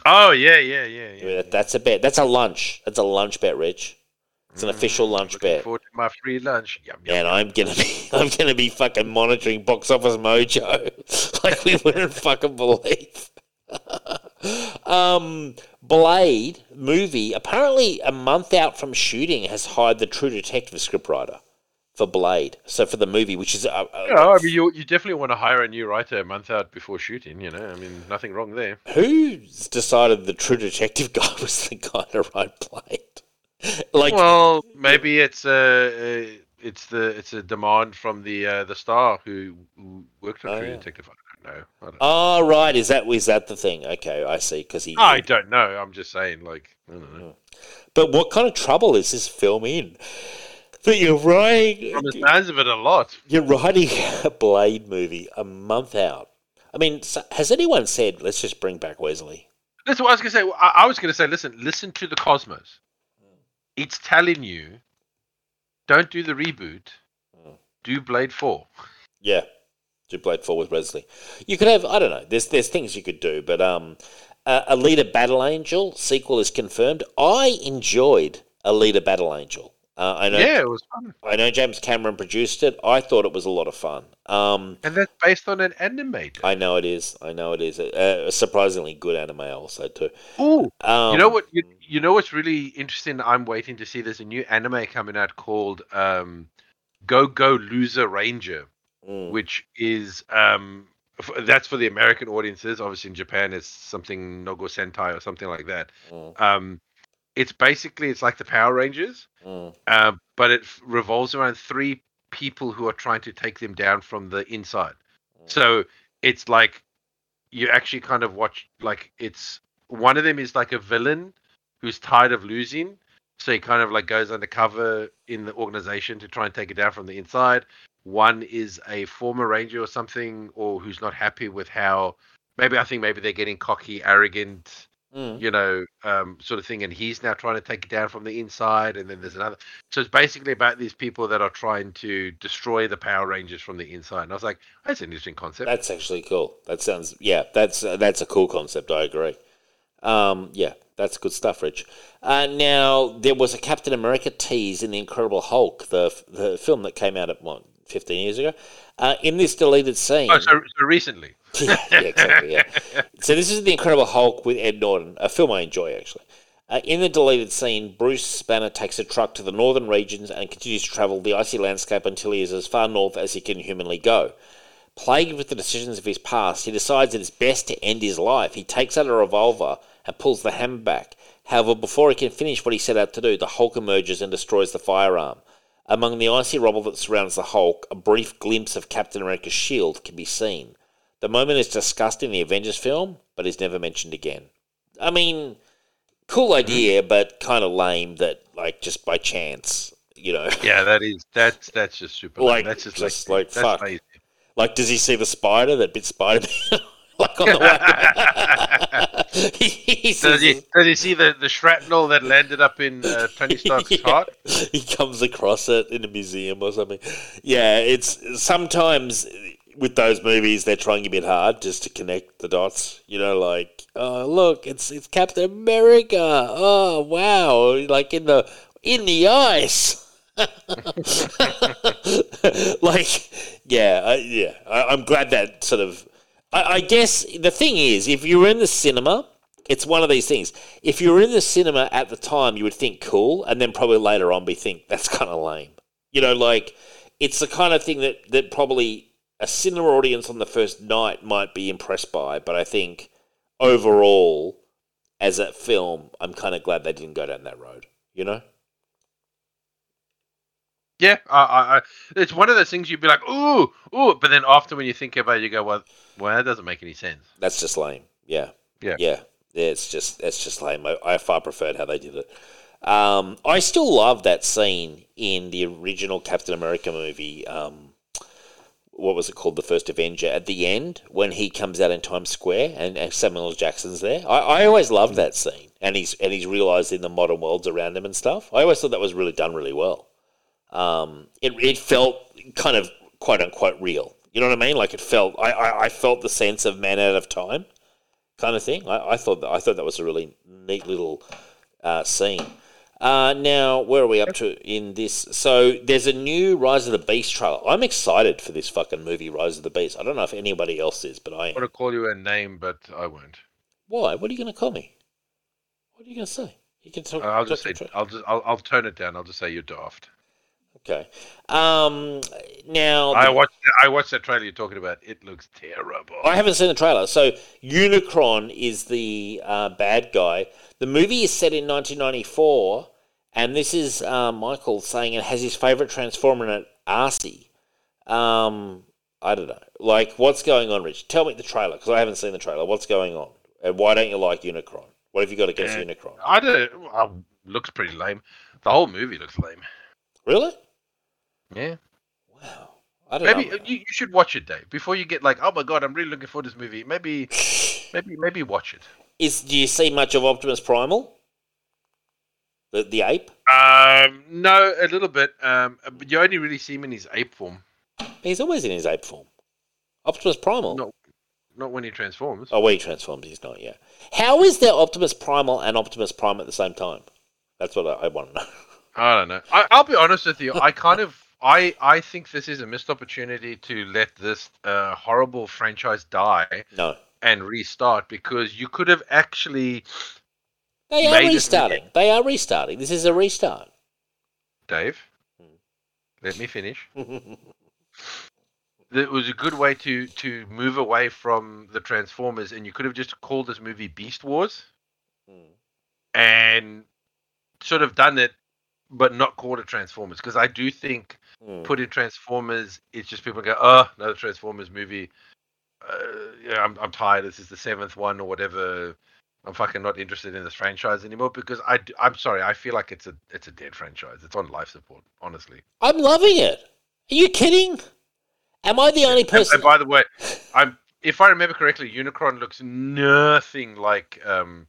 Oh yeah, yeah, yeah, yeah. That- That's a bet. That's a lunch. That's a lunch bet, Rich. It's an official lunch Mm, bet. forward to my free lunch. Yum, yum, And yum. I'm gonna be I'm gonna be fucking monitoring box office mojo like we wouldn't fucking believe. um, Blade movie apparently a month out from shooting has hired the True Detective scriptwriter for Blade. So for the movie, which is uh, uh, Yeah, I mean, you you definitely want to hire a new writer a month out before shooting. You know, I mean, nothing wrong there. who's decided the True Detective guy was the guy to write Blade? like well, maybe it's uh, uh, it's the it's a demand from the uh, the star who, who worked on Oh, True yeah. Detective. I don't know. I don't, Oh right, is that is that the thing? Okay, I see. Because he, I don't know. I'm just saying, like, I don't know. but what kind of trouble is this film in? That you're writing, From the sounds of it, a lot. you're writing a Blade movie a month out. I mean, has anyone said let's just bring back Wesley? That's what I was gonna say. I, I was gonna say, listen, listen to the Cosmos. It's telling you, don't do the reboot. Mm. Do Blade Four. Yeah, do Blade Four with Wesley. You could have I don't know. There's there's things you could do, but um, uh, Alita Battle Angel sequel is confirmed. I enjoyed Alita Battle Angel. Uh, I know Yeah, it was fun, I know James Cameron produced it. I thought it was a lot of fun. Um, and that's based on an anime. I know it is. I know it is. A, a surprisingly good anime also too. Ooh, Um, you know what? You, you know what's really interesting? I'm waiting to see. There's a new anime coming out called um, Go Go Loser Ranger, mm, which is um, f- that's for the American audiences. Obviously, in Japan, it's something Nogo Sentai or something like that. mm, Um, it's basically it's like the Power Rangers, mm. uh, but it revolves around three people who are trying to take them down from the inside. So it's like you actually kind of watch like it's one of them is like a villain who's tired of losing, so he kind of like goes undercover in the organization to try and take it down from the inside. One is a former ranger or something, or who's not happy with how maybe I think maybe they're getting cocky, arrogant, Mm. you know, um, sort of thing, and he's now trying to take it down from the inside, and then there's another. So it's basically about these people that are trying to destroy the Power Rangers from the inside. And I was like, that's an interesting concept. That's actually cool. That sounds yeah. That's uh, that's a cool concept. I agree. Um, yeah, that's good stuff, Rich. Uh, now there was a Captain America tease in the Incredible Hulk, the the film that came out at what fifteen years ago. Uh, in this deleted scene, Oh, so, so recently. yeah, yeah, exactly. Yeah. so this is the Incredible Hulk with Ed Norton, a film I enjoy actually. Uh, in the deleted scene, Bruce Banner takes a truck to the northern regions and continues to travel the icy landscape until he is as far north as he can humanly go. Plagued with the decisions of his past, he decides it's best to end his life. He takes out a revolver and pulls the hammer back. However, before he can finish what he set out to do, the Hulk emerges and destroys the firearm. Among the icy rubble that surrounds the Hulk, a brief glimpse of Captain America's shield can be seen. The moment is discussed in the Avengers film, but is never mentioned again. I mean, cool mm-hmm. idea, but kind of lame that, like, just by chance, you know. Yeah, that is that's that's just super. Like, lame. that's just, just like, like, that's fuck. Like, does he see the spider that bit Spider Man? Like on the way. Does he, the- does he see the, the shrapnel that landed up in uh, Tony Stark's Yeah. heart? he comes across it in a museum or something. Yeah, it's sometimes with those movies they're trying a bit hard just to connect the dots. You know, like oh look, it's it's Captain America. Oh wow, like in the in the ice. like, yeah, I, yeah. I, I'm glad that sort of. I, I guess the thing is, if you were in the cinema, it's one of these things. If you were in the cinema at the time, you would think cool, and then probably later on, be think that's kind of lame. You know, like it's the kind of thing that that probably a cinema audience on the first night might be impressed by, but I think overall, as a film, I'm kind of glad they didn't go down that road. You know? Yeah, I, I, it's one of those things you'd be like, ooh, ooh, but then after when you think about it, you go, well, well, that doesn't make any sense. That's just lame. Yeah. Yeah. Yeah. Yeah, It's just it's just lame. I, I far preferred how they did it. Um, I still love that scene in the original Captain America movie. Um, what was it called? The First Avenger. At the end, when he comes out in Times Square and, and Samuel L. Jackson's there, I, I always loved that scene. And he's and he's realizing the modern worlds around him and stuff. I always thought that was really done really well. Um, it it felt kind of quote unquote real. You know what I mean? Like it felt. I, I, I felt the sense of man out of time kind of thing. I, I thought that, I thought that was a really neat little uh, scene. Uh, now, where are we up to in this? So, there's a new Rise of the Beast trailer. I'm excited for this fucking movie, Rise of the Beast. I don't know if anybody else is, but I I am. want to call you a name, but I won't. Why? What are you going to call me? What are you going to say? You can talk. I'll just say, I'll just, I'll, I'll tone it down. I'll just say you're daft. Okay. Um, now, I watched, I watched that trailer you're talking about. It looks terrible. I haven't seen the trailer. So Unicron is the uh, bad guy. The movie is set in 1994, and this is uh, Michael saying it has his favorite transformer in it, Arcee. Um, I don't know. Like, what's going on, Rich? Tell me the trailer because I haven't seen the trailer. What's going on? And why don't you like Unicron? What have you got against Uh, Unicron? I don't. Well, looks pretty lame. The whole movie looks lame. Really? Yeah. Wow. I don't Maybe know. you, you should watch it, Dave, before you get like, oh my god, I'm really looking forward to this movie. Maybe, maybe, maybe watch it. Is do you see much of Optimus Primal? The the ape? Um, no, a little bit. Um, but you only really see him in his ape form, He's always in his ape form. Optimus Primal. No. not when he transforms. Oh, when he transforms, he's not. Yeah. How is there Optimus Primal and Optimus Prime at the same time? That's what I, I want to know. I don't know. I, I'll be honest with you. I kind of, I, I think this is a missed opportunity to let this uh, horrible franchise die No, and restart because you could have actually, they are Made it- restarting. They are restarting. This is a restart. Dave. Let me finish. It was a good way to to move away from the Transformers, and you could have just called this movie Beast Wars Hmm. and sort of done it, but not called it Transformers. Because I do think Hmm. put in Transformers, it's just people go, oh, another Transformers movie. Uh, yeah, I'm I'm tired. This is the seventh one or whatever. I'm fucking not interested in this franchise anymore because I I'm sorry. I feel like it's a it's a dead franchise. It's on life support, honestly. I'm loving it. Are you kidding? Am I the only And, person? and by the way, I'm if I remember correctly, Unicron looks nothing like um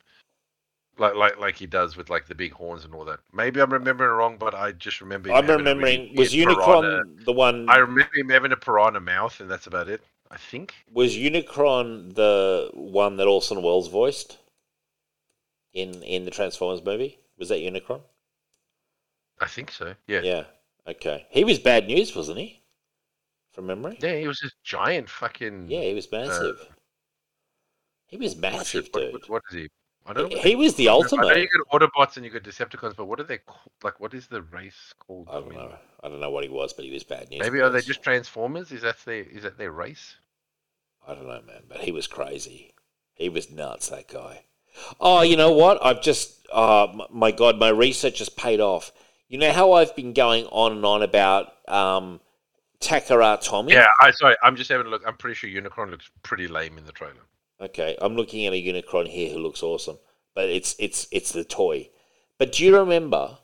like like like he does with like the big horns and all that. Maybe I'm remembering wrong, but I just remember. I'm remembering. Was Unicron piranha- the one? I remember him having a piranha mouth, and that's about it. I think. Was Unicron the one that Orson Welles voiced in in the Transformers movie? Was that Unicron? I think so. Yeah. Yeah. Okay. He was bad news, wasn't he? From memory. Yeah, he was this giant fucking. Yeah, he was massive. Uh, he was massive, what, dude. what, what is he? I don't know. what He was the they- I know ultimate. you got Autobots and you got Decepticons, but what are they ca- like? What is the I know you got Autobots and you got Decepticons, but what are they ca- like? What is the race called? I don't know. I don't know what he was, but he was bad news. Maybe are they just Transformers? Is that their is that their race? I don't know, man, but he was crazy. He was nuts, that guy. Oh, you know what? I've just, uh, my God, my research has paid off. You know how I've been going on and on about um, Takara Tomy? Yeah, I sorry, I'm just having a look. I'm pretty sure Unicron looks pretty lame in the trailer. Okay, I'm looking at a Unicron here who looks awesome, but it's it's it's the toy. But do you remember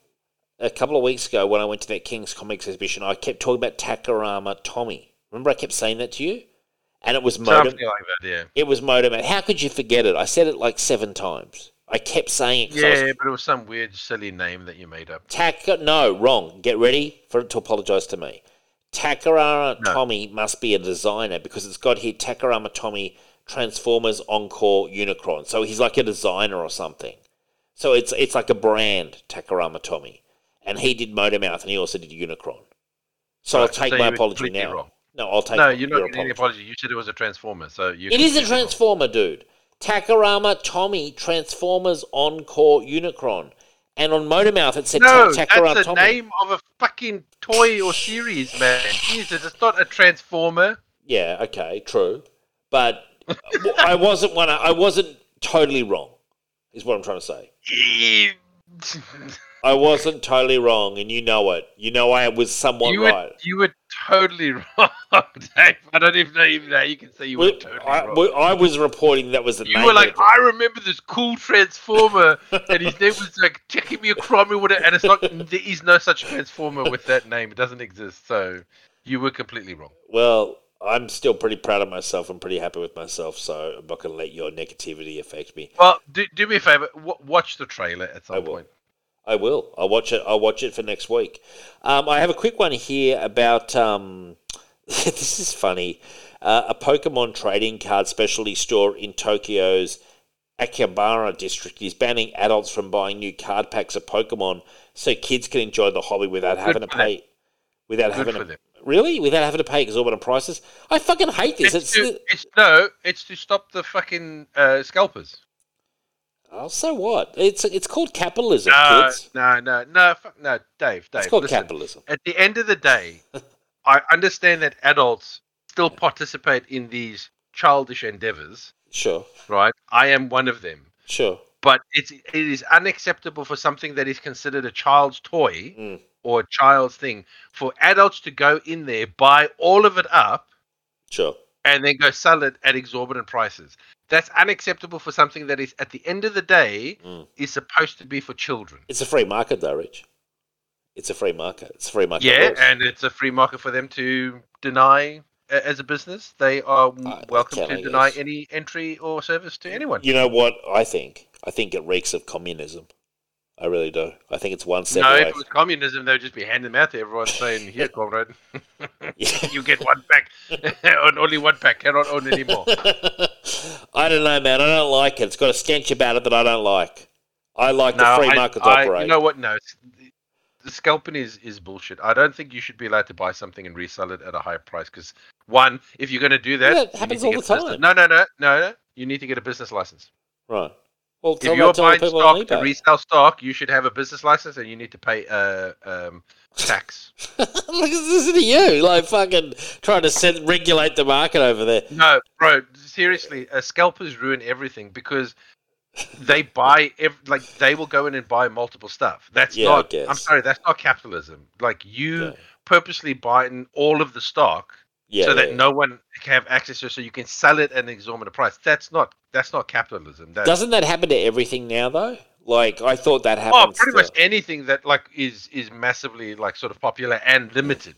a couple of weeks ago when I went to that King's Comics exhibition? I kept talking about Takarama Tommy. Remember, I kept saying that to you, and it was modem. Something like that, yeah. It was Motorman. How could you forget it? I said it like seven times. I kept saying it. I was- Yeah, but it was some weird, silly name that you made up. Taka, no, wrong. Get ready for it to apologise to me. Takarama No. Tommy must be a designer because it's got here Takarama Tommy Transformers Encore Unicron. So he's like a designer or something. So it's it's like a brand, Takarama Tommy. And he did Motormouth and he also did Unicron. So I'll take so my apology now. wrong. No, I'll take No, you're not getting any apology. You said it was a Transformer, so you. It is a Transformer, dude. Takarama Tommy Transformers Encore Unicron. And on Motormouth it said No, Ta- Takarama that's the Tommy. name of a fucking toy or series, man. Jesus, it's not a Transformer. Yeah, okay, true. But I wasn't one I wasn't totally wrong. Is what I'm trying to say. I wasn't totally wrong and you know it. You know I was somewhat you were right. you were totally wrong, Dave. I don't even know even how you can say you were totally I, wrong. well, I was reporting that was the you were like, I remember this cool Transformer, and his name was like checking me a crummy with it, and it's not. There is no such Transformer with that name. It doesn't exist. So you were completely wrong. Well, I'm still pretty proud of myself. I'm pretty happy with myself, so I'm not going to let your negativity affect me. Well, do, do me a favor. W- watch the trailer at some I point. I will. I'll watch it. I'll watch it for next week. Um, I have a quick one here about. Um, this is funny. Uh, a Pokemon trading card specialty store in Tokyo's Akihabara district is banning adults from buying new card packs of Pokemon so kids can enjoy the hobby without having to for them. pay. Without Good having to, them. Really, without having to pay exorbitant prices. I fucking hate this. It's, It's, to, it's no, it's to stop the fucking uh, scalpers. oh, so what? It's it's called capitalism, No, kids. no, no, no, fuck, no, Dave, Dave. It's called listen. capitalism. At the end of the day, I understand that adults still participate in these childish endeavors, Sure, right? I am one of them. sure. But it's it is unacceptable for something that is considered a child's toy Mm. Or a child's thing for adults to go in there, buy all of it up, Sure. and then go sell it at exorbitant prices. That's unacceptable for something that is, at the end of the day, Mm. is supposed to be for children. It's a free market, though, Rich. It's a free market. It's a free market. Yeah, rules. and it's a free market for them to deny as a business. They are Uh, welcome to I deny guess. any entry or service to anyone. You know what I think? I think it reeks of communism. I really do. I think it's one step no, away. if it was communism, they would just be handing them out to everyone, saying, "Here, comrade, you get one pack, and only one pack cannot own anymore." I don't know, man. I don't like it. It's got a stench about it that I don't like. I like no, the free I- market I- operate. You know what? No, the scalping is is bullshit. I don't think you should be allowed to buy something and resell it at a higher price. Because one, if you're going to do that, Yeah, it happens all the business- time. No, no, no, no, no. You need to get a business license. Right. Well, if you're buying stock to resell stock, you should have a business license and you need to pay uh, um, tax. Look, listen to you, like fucking trying to set, regulate the market over there. no, bro, seriously, uh, scalpers ruin everything because they buy like they will go in and buy multiple stuff. That's Yeah, not. I'm sorry, that's not capitalism. Like you Yeah. purposely buying all of the stock Yeah, so that yeah. no one can have access to, it, so you can sell it at an exorbitant price. That's not. That's not capitalism. That's, Doesn't that happen to everything now, though? Like, I thought that Oh, happened. pretty much anything that like is is massively like sort of popular and limited.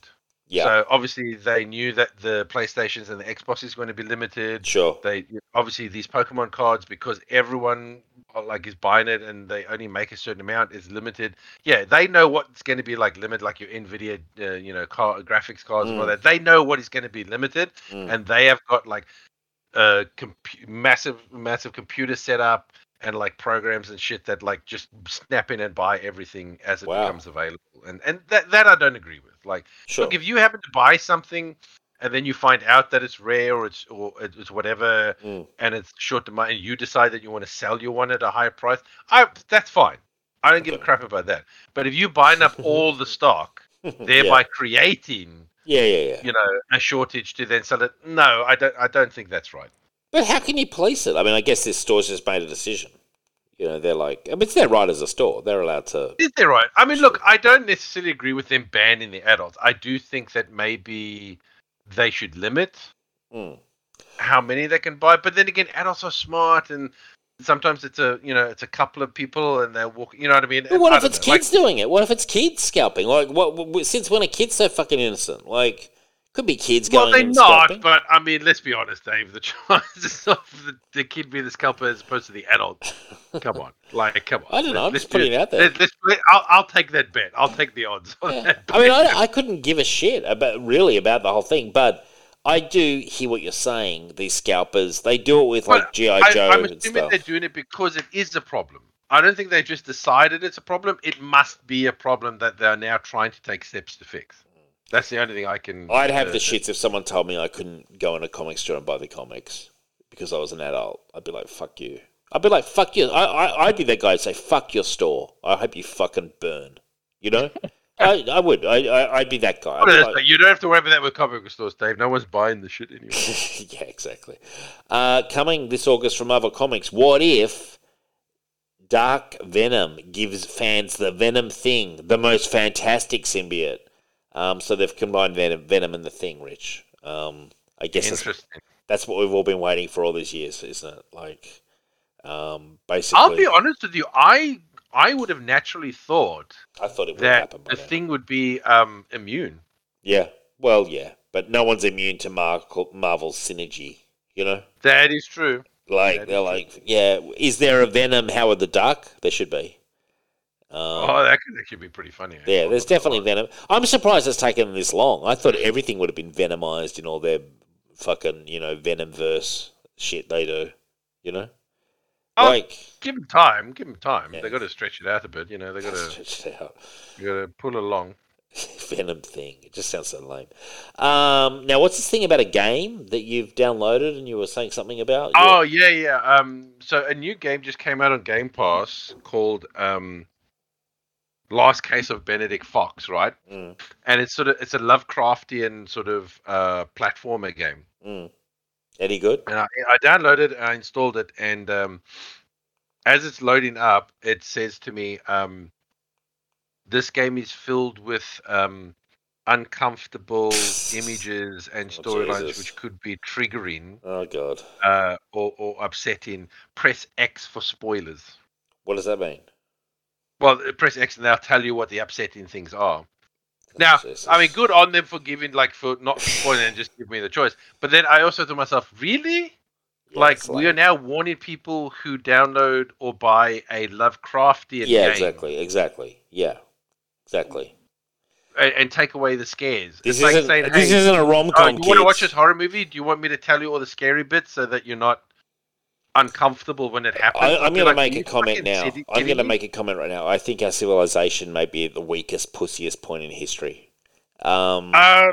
Yeah, So obviously they knew that the PlayStations and the Xbox is going to be limited. sure. They obviously these Pokemon cards because everyone uh, like is buying it and they only make a certain amount is limited. Yeah, they know what's going to be like limited, like your Nvidia, uh, you know, car graphics cards and all Mm. that. They know what is going to be limited, Mm. and they have got like a compu- massive, massive computer setup and like programs and shit that like just snap in and buy everything as it Wow. becomes available. And and that that I don't agree with. Like Sure. Look, if you happen to buy something and then you find out that it's rare or it's or it's whatever, Mm. and it's short demand, and you decide that you want to sell your one at a higher price, I that's fine. I don't give a crap about that. But if you buying up all the stock, thereby creating yeah, yeah, yeah. you know a shortage to then sell it, no, I don't. I don't think that's right. But how can you police it? I mean, I guess this store's just made a decision. You know, they're like, I mean, it's their right as a store. They're allowed to. Is they right? I mean, look, I don't necessarily agree with them banning the adults. I do think that maybe they should limit Mm. how many they can buy. But then again, adults are smart, and sometimes it's a you know it's a couple of people, and they're walking. You know what I mean? But what if it's know, like- kids doing it? What if it's kids scalping? Like, what? what since when are kids so fucking innocent? Like, could be kids well, going Well, they're not, scalping. but I mean, let's be honest, Dave. The chances of the, the kid being the scalper as opposed to the adult, come on, like, come on. I don't know, I'm Let's just putting it out there. Let, let's, let, I'll, I'll take that bet. I'll take the odds. Yeah. I mean. I, I couldn't give a shit about really about the whole thing, but I do hear what you're saying. These scalpers, they do it with like But GI I, Joe I'm and assuming stuff. they're doing it because it is a problem. I don't think they just decided it's a problem. It must be a problem that they're now trying to take steps to fix. That's the only thing I can. I'd have uh, the shits if someone told me I couldn't go in a comic store and buy the comics because I was an adult. I'd be like, "Fuck you." I'd be like, "Fuck you." I, I I'd be that guy who'd say, "Fuck your store." I hope you fucking burn. You know. I, I would. I, I I'd be that guy. Be like- You don't have to worry about that with comic book stores, Dave. No one's buying the shit anymore. yeah, exactly. Uh, coming this August from Marvel Comics, what if Dark Venom gives fans the Venom thing, the most fantastic symbiote? Um, so they've combined Venom, Venom and the Thing, Rich. Um, I guess that's, that's what we've all been waiting for all these years, isn't it? Like, um, basically, I'll be honest with you. I I would have naturally thought I thought it would that happen the now. thing would be um, immune. Yeah, well, yeah, but no one's immune to Marvel, Marvel's synergy, you know? That is true. Like That they're like, yeah, is there a Venom Howard the Duck? There should be. Um, oh, that could actually be pretty funny. yeah, there's definitely Venom. I'm surprised it's taken this long. I thought everything would have been venomized in all their fucking, you know, Venom verse shit they do. You know, Oh, like Give them time. Give them time. Yeah. They got to stretch it out a bit. You know, they got to stretched out. You got to pull along. Venom thing. It just sounds so lame. Um, now, what's this thing about a game that you've downloaded and you were saying something about? Oh yeah, yeah. Um, so a new game just came out on Game Pass called um, Last Case of Benedict Fox, right? Mm, And it's sort of it's a Lovecraftian sort of uh, platformer game. mm. Any good? And I, I downloaded, I installed it, and um, as it's loading up, it says to me, um, "This game is filled with um, uncomfortable images and Oh, storylines Jesus. which could be triggering Oh god, uh, or, or upsetting. Press X for spoilers." what does that mean? Well, uh, press X and they'll tell you what the upsetting things are. Now, Jesus. I mean, good on them for giving, like, for not spoiling and just give me the choice. But then I also thought to myself, really? Yeah, like, we are now warning people who download or buy a Lovecraftian yeah, game exactly, exactly, yeah, exactly. and, and take away the scares. This it's like isn't saying, this isn't a rom oh, com. you want to watch this horror movie? Do you want me to tell you all the scary bits so that you're not uncomfortable when it happens? I, I'm going to make "Are a comment now. I'm going to make a comment right now. I think our civilization may be at the weakest, pussiest point in history. Um, Uh,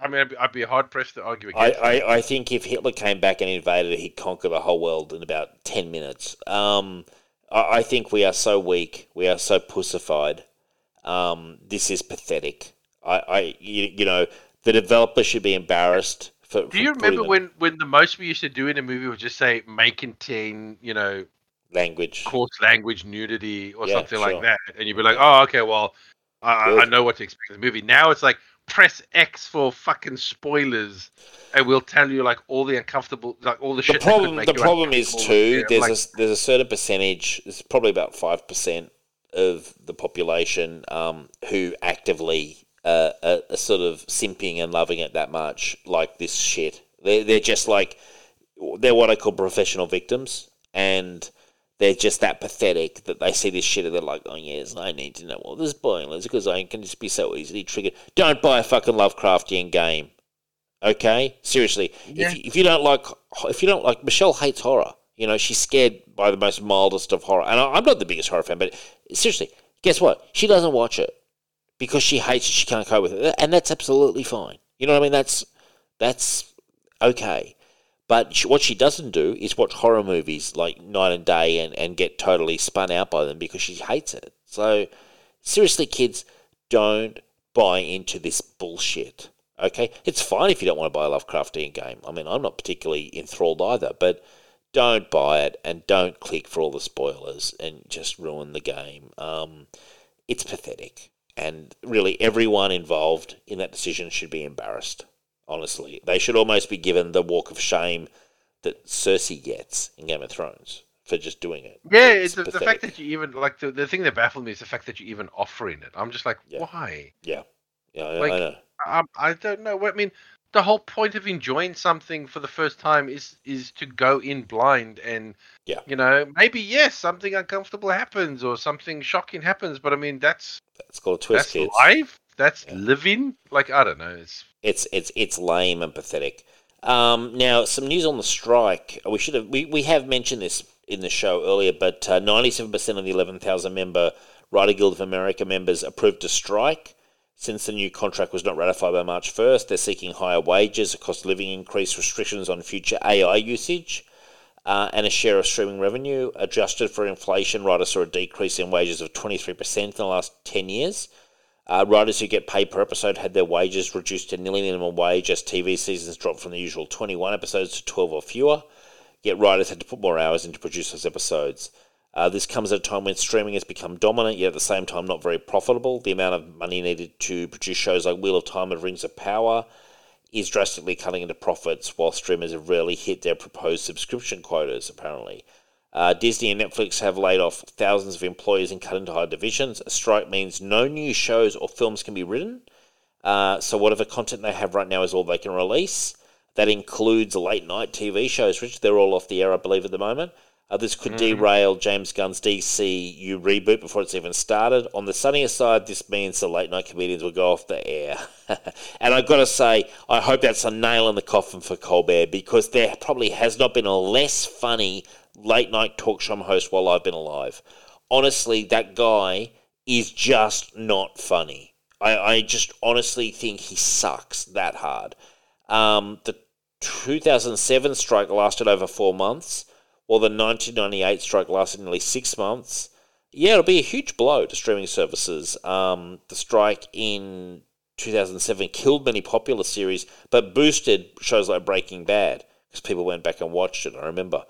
I mean, I'd be, I'd be hard pressed to argue I, against that. I, I think if Hitler came back and invaded, he'd conquer the whole world in about 10 minutes. Um, I, I think we are so weak. We are so pussified. Um, this is pathetic. I, I you, you know, the developer should be embarrassed. For, Do you remember when, when the most we used to do in a movie was just say may contain, you know, language? coarse language, nudity, or Yeah, something sure. like that, and you'd be like, oh, okay, well, I, I- know what to expect in the movie. Now it's like press X for fucking spoilers, and we'll tell you like all the uncomfortable, like all the The shit. problem, the problem is too. There's like, a there's a certain percentage. It's probably about five percent of the population um, who actively uh, are, are sort of simping and loving it that much, like this shit. They're they're just like they're what I call professional victims, and they're just that pathetic that they see this shit and they're like, oh yes, I need to know all the spoilers because I can just be so easily triggered. Don't buy a fucking Lovecraftian game. Okay, seriously. Yeah. If, if you don't like, if you don't like, Michelle hates horror. You know, she's scared by the most mildest of horror. And I, I'm not the biggest horror fan, but seriously, guess what? She doesn't watch it because she hates it. She can't cope with it, and that's absolutely fine. You know what I mean? That's That's okay. But sh what she doesn't do is watch horror movies like Night and Day and, and get totally spun out by them because she hates it. So, seriously, kids, don't buy into this bullshit. Okay? It's fine if you don't want to buy a Lovecraftian game. I mean, I'm not particularly enthralled either, but don't buy it and don't click for all the spoilers and just ruin the game. Um, it's pathetic. And really, everyone involved in that decision should be embarrassed honestly. They should almost be given the walk of shame that Cersei gets in Game of Thrones for just doing it. Yeah, it's, the, the, fact that you even like the, the thing that baffled me is the fact that you're even offering it. I'm just like, yeah. why? Yeah, yeah, like, I. I, um, I don't know. I mean, the whole point of enjoying something for the first time is is to go in blind and yeah, you know, maybe yes, something uncomfortable happens or something shocking happens, but I mean, that's that's called a twist. That's kids. life. That's yeah. living. Like I don't know. It's it's it's it's lame and pathetic. Um, now, some news on the strike. We should have we, we have mentioned this in the show earlier, but uh, ninety-seven percent of the eleven thousand member Writer Guild of America members approved to strike. Since the new contract was not ratified by March first, they're seeking higher wages, a cost of living increase, restrictions on future AI usage, uh, and a share of streaming revenue. Adjusted for inflation, writers saw a decrease in wages of twenty three percent in the last ten years. Uh, writers who get paid per episode had their wages reduced to nearly minimum wage as TV seasons dropped from the usual 21 episodes to 12 or fewer. Yet writers had to put more hours in to produce those episodes. Uh, this comes at a time when streaming has become dominant, yet at the same time not very profitable. The amount of money needed to produce shows like Wheel of Time and Rings of Power is drastically cutting into profits, while streamers have rarely hit their proposed subscription quotas, apparently. Uh, Disney and Netflix have laid off thousands of employees and cut entire divisions. A strike means no new shows or films can be written. Uh, so whatever content they have right now is all they can release. That includes late night TV shows, which they're all off the air, I believe, at the moment. Uh, this could mm-hmm. derail James Gunn's DCU reboot before it's even started. On the sunnier side, this means the late night comedians will go off the air. and I've got to say, I hope that's a nail in the coffin for Colbert because there probably has not been a less funny late night talk show host while I've been alive. Honestly, that guy is just not funny. I, I just honestly think he sucks that hard. Um, the 2007 strike lasted over four months, while the 1998 strike lasted nearly six months. Yeah, it'll be a huge blow to streaming services. Um, the strike in 2007 killed many popular series, but boosted shows like Breaking Bad because people went back and watched it. I remember.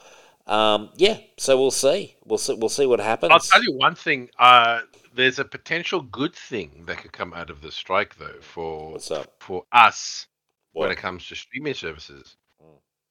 Um, yeah, so we'll see. We'll see. We'll see what happens. I'll tell you one thing. Uh, there's a potential good thing that could come out of the strike, though, for What's up? for us What? when it comes to streaming services.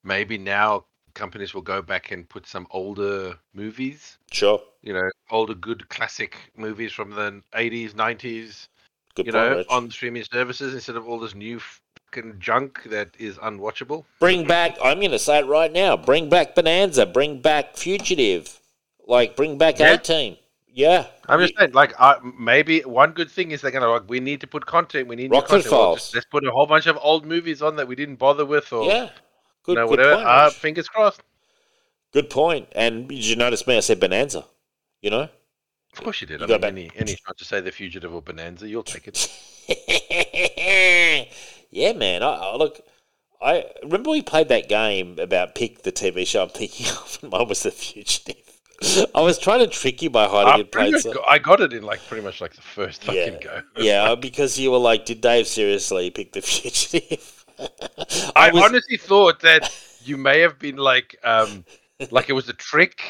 Maybe now companies will go back and put some older movies, Sure. you know, older good classic movies from the 80s, 90s, Good you point, know, Rich. on streaming services instead of all this new fucking junk that is unwatchable. Bring back. I'm going to say it right now. Bring back Bonanza. Bring back Fugitive. Like bring back Yeah. A Team. Yeah. I'm just saying, like, uh, maybe one good thing is they're gonna like, we need to put content. We need new Rockford content. Well, Files. just- let's put a whole bunch of old movies on that we didn't bother with, or Yeah. Good. you know, good whatever. point. uh, fingers crossed. good point. And did you notice me? I said Bonanza. You know. Of course you did. You I got mean, that- any any chance to say the fugitive or bonanza, you'll take it. yeah, man. I, I look. I remember we played that game about pick the TV show I'm thinking of, and mine was The Fugitive. I was trying to trick you by hiding I, in pretty much sight. I got it in like pretty much like the first Yeah, fucking go. yeah, because you were like, "Did Dave seriously pick the fugitive?" I, was- honestly thought that you may have been like, um, like it was a trick,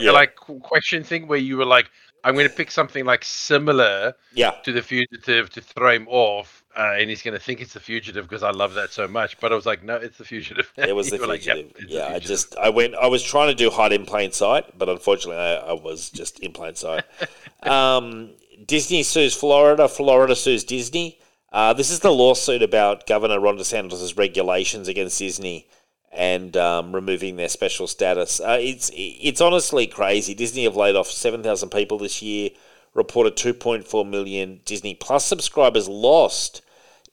Yeah. like question thing where you were like, I'm going to pick something like similar yeah, to the fugitive to throw him off, uh, and he's going to think it's the fugitive because I love that so much. But I was like, no, it's the fugitive. it was the were like, "Yep, fugitive. The yeah, I just I went. I was trying to do hide in plain sight, but unfortunately, I, I was just in plain sight. um, Disney sues Florida. Florida sues Disney. Uh, this is the lawsuit about Governor Ron DeSantis' regulations against Disney and um, removing their special status. Uh, it's it's honestly crazy. Disney have laid off seven thousand people this year. Reported two point four million Disney Plus subscribers lost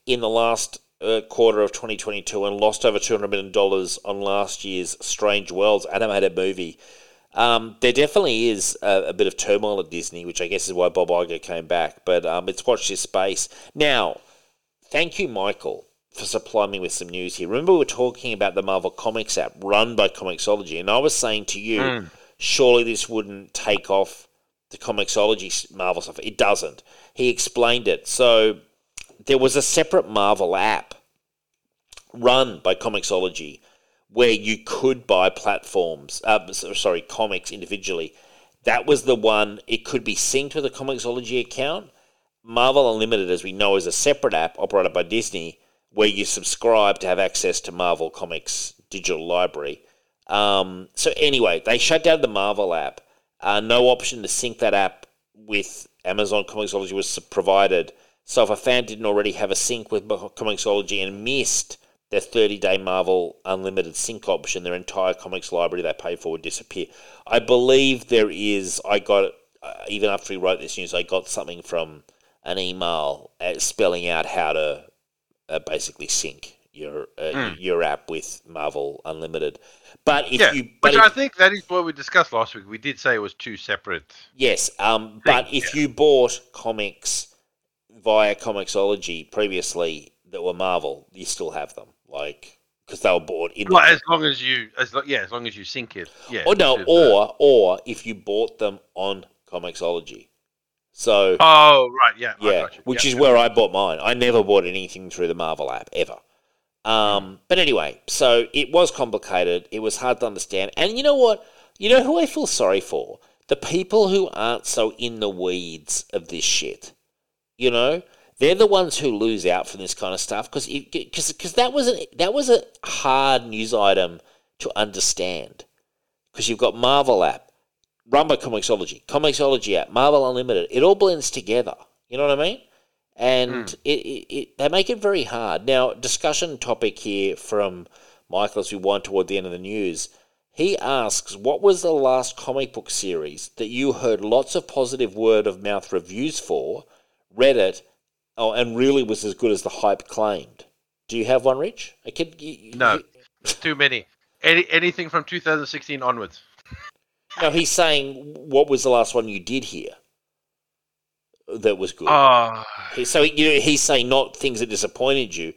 in the last uh, quarter of 2022 and lost over $200 million on last year's Strange Worlds animated movie. Um, there definitely is a, a bit of turmoil at Disney, which I guess is why Bob Iger came back. But um, it's watch this space. Now, thank you, Michael, for supplying me with some news here. Remember, we were talking about the Marvel Comics app run by Comixology, and I was saying to you, Mm. surely this wouldn't take off the Comixology Marvel stuff. It doesn't. He explained it. So there was a separate Marvel app run by Comixology where you could buy platforms, uh, sorry, comics individually. That was the one, it could be synced with a Comixology account. Marvel Unlimited, as we know, is a separate app operated by Disney where you subscribe to have access to Marvel Comics digital library. Um, so anyway, they shut down the Marvel app. Uh, no option to sync that app with Amazon Comixology was provided. So if a fan didn't already have a sync with Comixology and missed their 30-day Marvel Unlimited sync option, their entire comics library they paid for would disappear. I believe there is. I got uh, even after we wrote this news, I got something from an email spelling out how to uh, basically sync your uh, Hmm. your app with Marvel Unlimited. But if yeah, you, but which if, I think that is what we discussed last week. We did say it was two separate. Yes, um, but thing, if you bought comics via Comixology previously that were Marvel, you still have them, like because they were bought in. Well, the, as long as you, as lo- yeah, as long as you sync it. Yeah. or no, or or if you bought them on Comixology. So Oh right, yeah. Yeah, which Yeah, is yeah. where I bought mine. I never bought anything through the Marvel app ever. Um, but anyway, so it was complicated. It was hard to understand. And you know what? You know who I feel sorry for? The people who aren't so in the weeds of this shit. You know, they're the ones who lose out from this kind of stuff because because that was a, that was a hard news item to understand. Because you've got Marvel app, run by Comixology, Comixology app, Marvel Unlimited. It all blends together. You know what I mean? And hmm. it, it, it, they make it very hard. Now, discussion topic here from Michael as we wind toward the end of the news. He asks, What was the last comic book series that you heard lots of positive word of mouth reviews for, read it, oh, and really was as good as the hype claimed? Do you have one, Rich? I you, you- No. you- Too many. Any anything from 2016 onwards. No, he's saying, What was the last one you did here that was good? Ah. He- So you know, he's saying not things that disappointed you,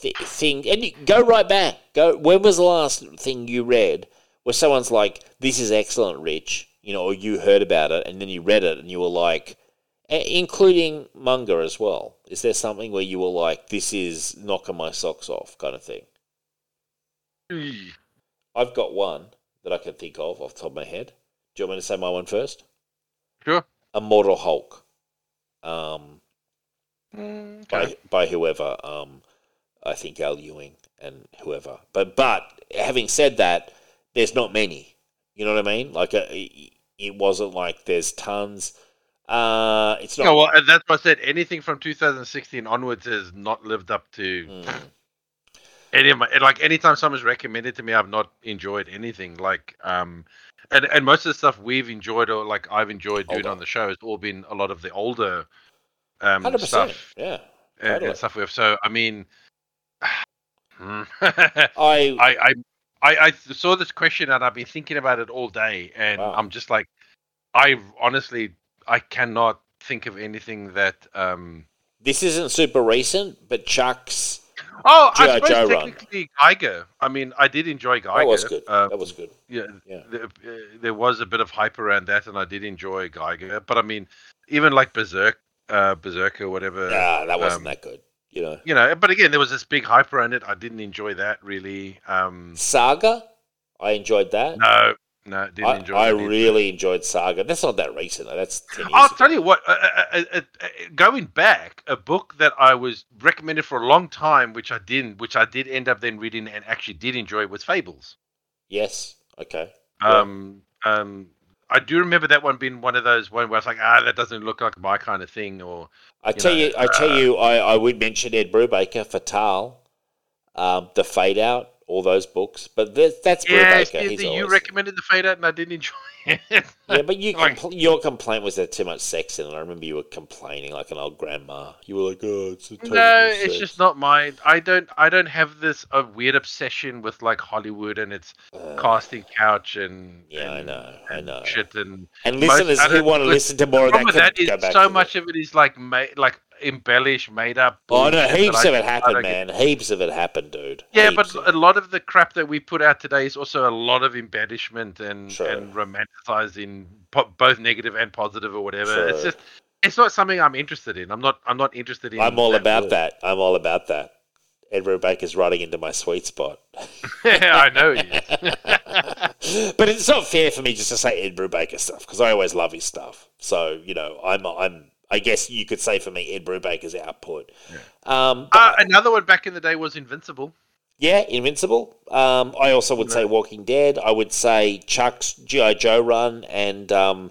th- thing, and you, go right back. Go. When was the last thing you read where someone's like, "This is excellent, Rich," you know, or you heard about it and then you read it and you were like, including manga as well. Is there something where you were like, "This is knocking my socks off," kind of thing? I've got one that I can think of off the top of my head. Do you want me to say my one first? sure. Immortal Hulk. Um, Okay. by by whoever. Um, I think Al Ewing and whoever. But but having said that, there's not many. You know what I mean? Like uh, it, it wasn't like there's tons. Uh, it's not. Yeah, well, that's what I said. Anything from 2016 onwards has not lived up to Mm. Any of my. Like anytime someone's recommended to me, I've not enjoyed anything. Like um, and and most of the stuff we've enjoyed or like I've enjoyed doing Older. on the show has all been a lot of the older um Hundred percent. stuff Yeah. and, and stuff we have. So I mean, I I I I I saw this question and I've been thinking about it all day, and Wow. I'm just like, I honestly I cannot think of anything that um. this isn't super recent, but Chuck's Oh. I suppose run. technically Geiger. I mean, I did enjoy Geiger. that was good. Um, that was good. yeah, Yeah. there, uh, there was a bit of hype around that, and I did enjoy Geiger. But I mean, even like Berserk, uh, Berserker, whatever. Ah, that wasn't um, that good. You know, You know, but again, there was this big hype around it. I didn't enjoy that really. Um, Saga. I enjoyed that. no, no, didn't I, enjoy. I either. really enjoyed Saga. That's not that recent. though. That's. I'll ago. tell you what. Uh, uh, uh, uh, going back, a book that I was recommended for a long time, which I didn't, which I did end up then reading and actually did enjoy, was Fables. Yes. Okay. Yeah. Um, um, I do remember that one being one of those one where I was like, ah, that doesn't look like my kind of thing, or I you tell know, you, I tell uh, you, I, I would mention Ed Brubaker, Fatal, um, The Fade Out, all those books. But that's, that's yeah, He's you always, recommended the Fade Out, and I didn't enjoy it. yeah, but you compl- your complaint was there's too much sex in it. I remember you were complaining like an old grandma. You were like, "Oh, it's no, it's sex." just not mine. I don't, I don't have this a weird obsession with like Hollywood and its Uh, casting couch and Yeah, I know, I know. shit and And listeners who want to listen to more of that, problem with can that is so much of it is like ma- like embellished, made up. Oh no, heaps of it happened, man. Heaps of it happened, dude. Yeah, Heaps but a lot of the crap that we put out today is also a lot of embellishment and and romanticizing po- both negative and positive or whatever. It's just it's not something I'm interested in. I'm not I'm not interested in. I'm all about world. that. I'm all about that. Ed Brubaker's running into my sweet spot. yeah, I know. but it's not fair for me just to say Ed Brubaker stuff because I always love his stuff. So you know, I'm I'm I guess you could say for me Ed Brubaker's output. Um, but- uh, another one back in the day was Invincible. yeah, Invincible. Um, I also would say Walking Dead. I would say Chuck's GI Joe run and um,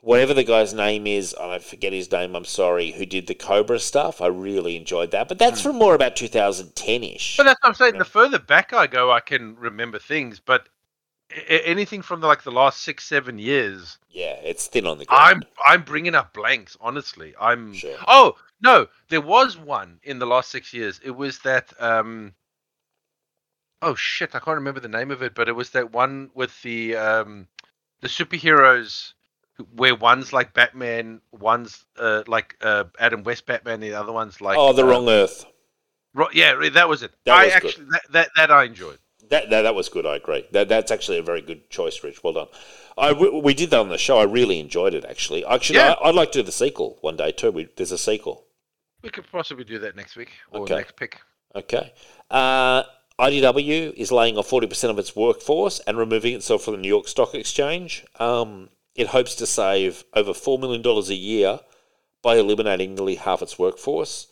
whatever the guy's name is. I forget his name. I'm sorry. Who did the Cobra stuff? I really enjoyed that. But that's from more about 2010 ish. But that's what I'm saying. The further back I go, I can remember things. But a- a- anything from the, like the last six seven years, Yeah, it's thin on the Ground. I'm. I'm bringing up blanks. Honestly, I'm. Sure. Oh no, there was one in the last six years. It was that. um Oh shit, I can't remember the name of it, but it was that one with the um the superheroes where one's like Batman, one's uh, like uh, Adam West Batman, the other one's like oh, the uh, wrong Earth. Ro- yeah, that was it. That I was good. actually that, that that I enjoyed. That, that that was good. I agree. That that's actually a very good choice, Rich. Well done. I we, we did that on the show. I really enjoyed it. Actually, actually, Yeah. I, I'd like to do the sequel one day too. We, there's a sequel. We could possibly do that next week or Okay. next pick. Okay. Uh, IDW is laying off 40% of its workforce and removing itself from the New York Stock Exchange. Um, it hopes to save over $4 million a year by eliminating nearly half its workforce.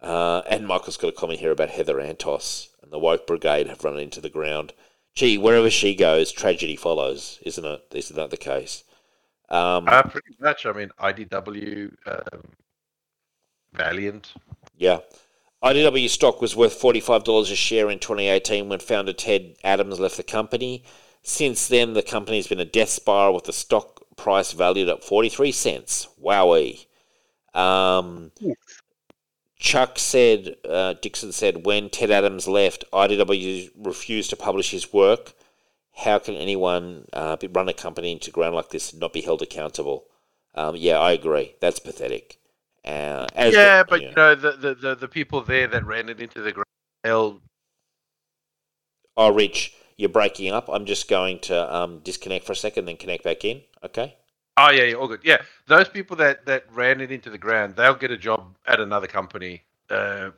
Uh, and Michael's got a comment here about Heather Antos the Woke Brigade have run into the ground. Gee, wherever she goes, tragedy follows, isn't it? Isn't that the case? Um, Uh, pretty much. I mean, IDW, um, Valiant. Yeah. IDW stock was worth $45 a share in 2018 when founder Ted Adams left the company. Since then, the company has been a death spiral with the stock price valued at 43 cents. Wowee. Um, Chuck said, uh, Dixon said, when Ted Adams left, IDW refused to publish his work. How can anyone uh, run a company into ground like this and not be held accountable? Um, yeah, I agree. That's pathetic. Uh, yeah, the- but you know the, the, the, the people there that ran it into the ground, they'll Oh, Rich, you're breaking up. I'm just going to um, disconnect for a second, then connect back in. Okay. Oh yeah, yeah, all good. Yeah, those people that that ran it into the ground, they'll get a job at another company uh,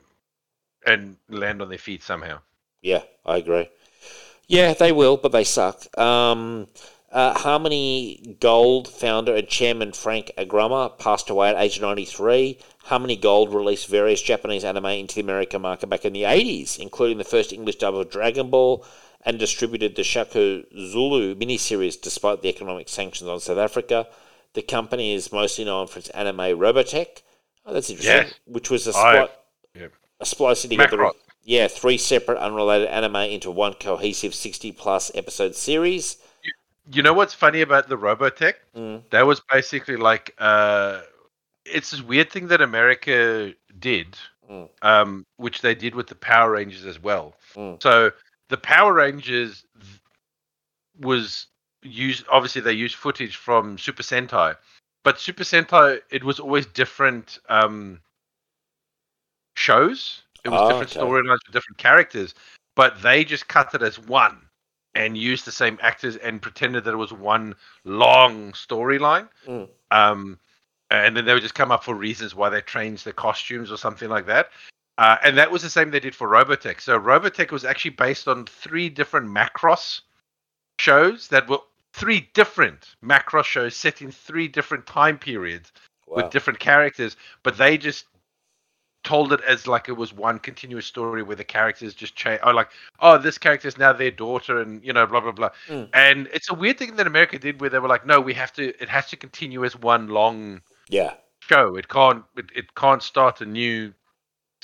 and land on their feet somehow. Yeah, I agree. Yeah, they will, but they suck. Um, uh, Harmony Gold founder and chairman Frank Agrama passed away at age 93. Harmony Gold released various Japanese anime into the American market back in the 80s, including the first English dub of Dragon Ball, and distributed the Shaka Zulu miniseries despite the economic sanctions on South Africa. The company is mostly known for its anime Robotech. Oh, that's interesting. Yes. Which was a I- split Yep. a splicing together yeah, three separate unrelated anime into one cohesive 60 plus episode series. You know what's funny about the Robotech? Mm. That was basically like uh, it's this weird thing that America did, Mm. um, which they did with the Power Rangers as well. Mm. So the Power Rangers was used. Obviously, they used footage from Super Sentai, but Super Sentai it was always different um, shows. It was Ah, different okay. storylines with different characters, but they just cut it as one and used the same actors and pretended that it was one long storyline. Mm. Um, and then they would just come up for reasons why they changed the costumes or something like that. Uh, and that was the same they did for Robotech. So Robotech was actually based on three different Macross shows that were three different Macross shows set in three different time periods Wow. with different characters, but they just told it as like it was one continuous story where the characters just change. Oh, like oh, this character is now their daughter, and you know, blah blah blah. Mm. And it's a weird thing that America did where they were like, no, we have to. It has to continue as one long yeah. show. It can't. It, it can't start a new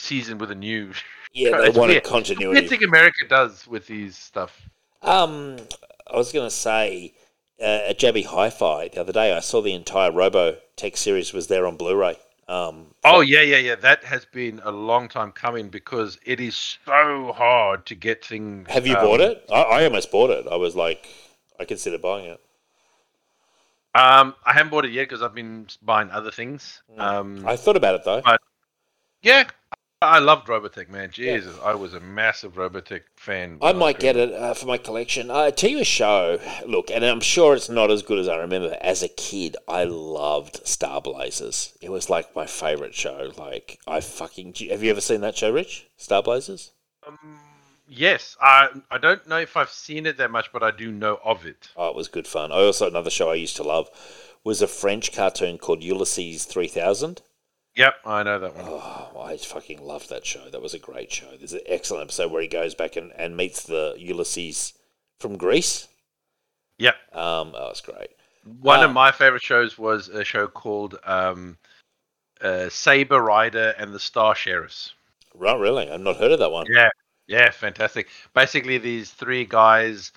season with a new. Yeah, they wanted weird. continuity. Weird thing America does with these stuff. Um, I was going to say uh, at JB Hi-Fi the other day, I saw the entire Robotech series was there on Blu-ray. Um, Oh yeah, yeah, yeah. That has been a long time coming because it is so hard to get things. have you um, bought it? I, I almost bought it. I was like, I consider buying it. Um, I haven't bought it yet because I've been buying other things. Mm. Um, I thought about it though. But- Yeah, I loved Robotech, man. Jesus, I was a massive Robotech fan. I might get it uh, for my collection. I tell you a show. Look, and I'm sure it's not as good as I remember. As a kid, I loved Star Blazers. It was like my favorite show. Like I fucking. Have you ever seen that show, Rich? Star Blazers. Um, yes, I I don't know if I've seen it that much, but I do know of it. Oh, it was good fun. I also another show I used to love was a French cartoon called Ulysses Three Thousand. Yep, I know that one. Oh, I fucking loved that show. That was a great show. There's an excellent episode where he goes back and, and meets the Ulysses from Greece. Yep. Um, oh, it's great. One Uh, of my favorite shows was a show called um, uh, Saber Rider and the Star Sheriffs. Right, really? I've not heard of that one. Yeah, yeah, fantastic. Basically, these three guys,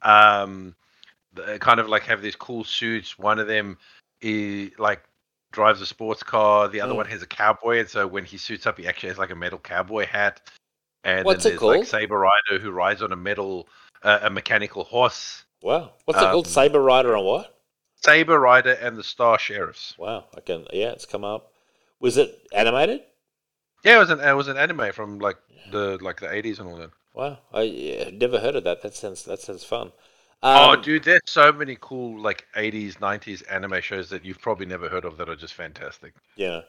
um, kind of like have these cool suits. One of them, is like drives a sports car. The other Mm. one has a cowboy, and so when he suits up, he actually has like a metal cowboy hat. And What's then it there's called? like Saber Rider who rides on a metal, uh, a mechanical horse. Wow. What's it called? Um, Saber Rider and what? Saber Rider and the Star Sheriffs. Wow. I can. Yeah, it's come up. Was it animated? Yeah, it was an it was an anime from like the like the eighties and all that. Wow. I yeah, never heard of that. That sounds that sounds fun. Oh, Um, dude, there's so many cool like eighties, nineties anime shows that you've probably never heard of that are just fantastic. Yeah,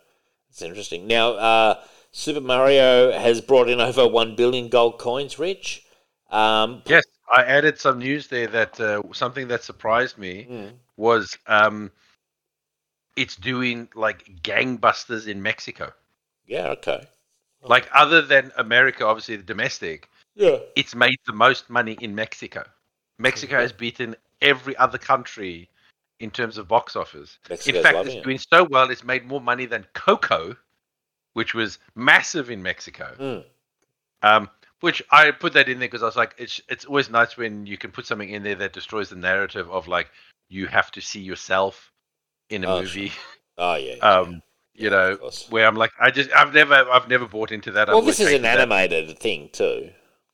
it's interesting. Now, uh, Super Mario has brought in over one billion gold coins. Rich. Um, Yes, I added some news there that uh, something that surprised me mm, was um, it's doing like gangbusters in Mexico. yeah. Okay. Like other than America, obviously the domestic, Yeah. it's made the most money in Mexico. Mexico has beaten every other country in terms of box office. Mexico's in fact, it's it. doing so well, it's made more money than Coco, which was massive in Mexico. Mm. Um, which I put that in there because I was like, it's it's always nice when you can put something in there that destroys the narrative of like you have to see yourself in a Oh, movie. Oh yeah. Um, you Yeah, know, where I'm like, I just I've never I've never bought into that. I've well, this is an that- animated thing too.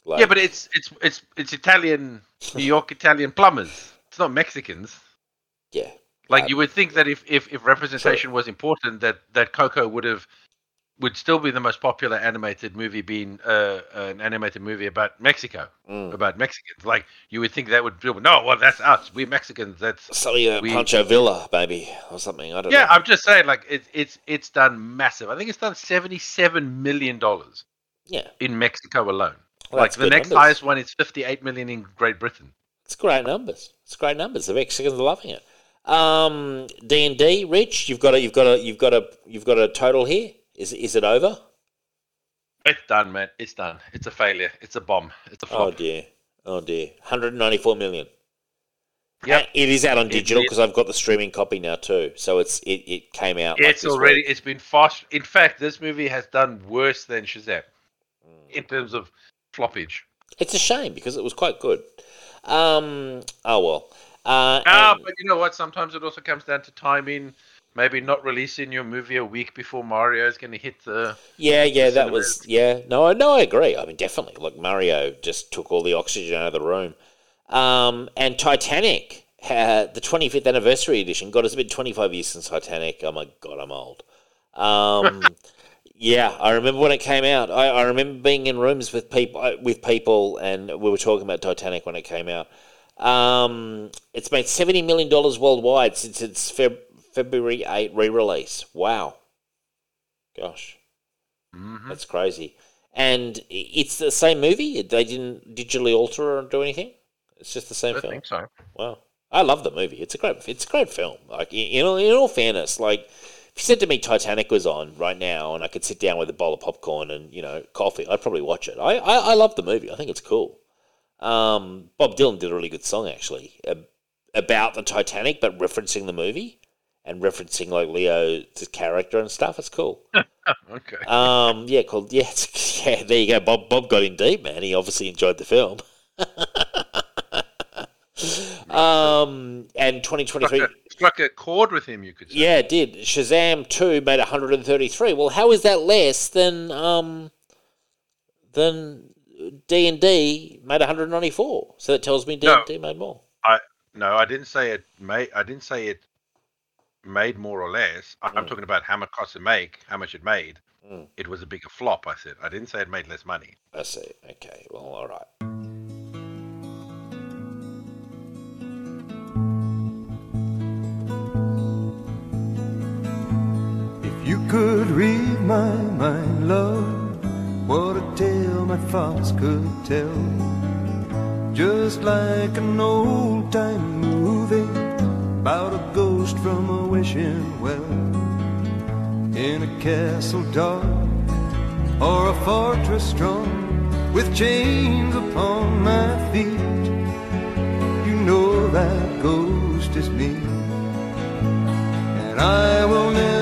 Like, Yeah, but it's it's it's it's Italian, New York Italian plumbers. It's not Mexicans. yeah, Like Uh, you would think that if, if, if representation was important, that, that Coco would have would still be the most popular animated movie, being uh, an animated movie about Mexico, mm. about Mexicans. Like you would think that would be no, well that's us, we're Mexicans. That's something uh, we- Pancho Villa, maybe, or something. I don't yeah. know. I'm just saying, like it's it's it's done massive. I think it's done seventy seven million dollars yeah, in Mexico alone. Well, like the next numbers. highest one is fifty eight million in Great Britain. It's great numbers. It's great numbers. The Mexicans are loving it. Um, D and D, Rich, you've got a, you've got a, you've got a, you've got a total here. Is is it over? It's done, man. It's done. It's a failure. It's a bomb. It's a Oh flop. dear, oh dear, 194 million. Yep. Uh, It is out on digital because I've got the streaming copy now too. So it's it, it came out. like it's this already week. it's been fast in fact this movie has done worse than shazam in terms of floppage It's a shame because it was quite good. Um. Oh well. Uh, ah and- but you know what sometimes it also comes down to timing maybe not releasing your movie a week before mario is going to hit the Yeah, yeah, that was yeah. No, I no, I agree. I mean, definitely. Look, Mario just took all the oxygen out of the room. Um, and Titanic the 25th anniversary edition. God, it's been 25 years since Titanic. Oh my god, I'm old. Um, yeah, I remember when it came out. I, I remember being in rooms with people uh, with people, and we were talking about Titanic when it came out. Um, it's made 70 million dollars worldwide since its Feb- February 8 re-release. Wow. Gosh. Mhm. That's crazy. And it's the same movie. They didn't digitally alter or do anything. It's just the same film. i film. think so Wow, I love the movie. It's a great. It's a great film. Like in all- in all fairness, like if you said to me Titanic was on right now, and I could sit down with a bowl of popcorn and you know coffee, I'd probably watch it. I I, I love the movie. I think it's cool. Um, Bob Dylan did a really good song actually about the Titanic, but referencing the movie and referencing like Leo's character and stuff. It's cool. okay Um, yeah, called yeah, it's, yeah. There you go. Bob Bob got in deep, man. He obviously enjoyed the film. Um, and 2023 struck a, struck a chord with him you could say Yeah, it did. Shazam two made one hundred and thirty three. Well, how is that less than um than D and D made one hundred ninety four? So that tells me D and D made more. I no i didn't say it made i didn't say it made more or less i'm Mm. talking about how much cost to make how much it made Mm. it was a bigger flop. I said I didn't say it made less money. I see. Okay. Well, all right. Could read my mind, love, what a tale my thoughts could tell. Just like an old time movie about a ghost from a wishing well. In a castle dark or a fortress strong with chains upon my feet. You know that ghost is me. And I will never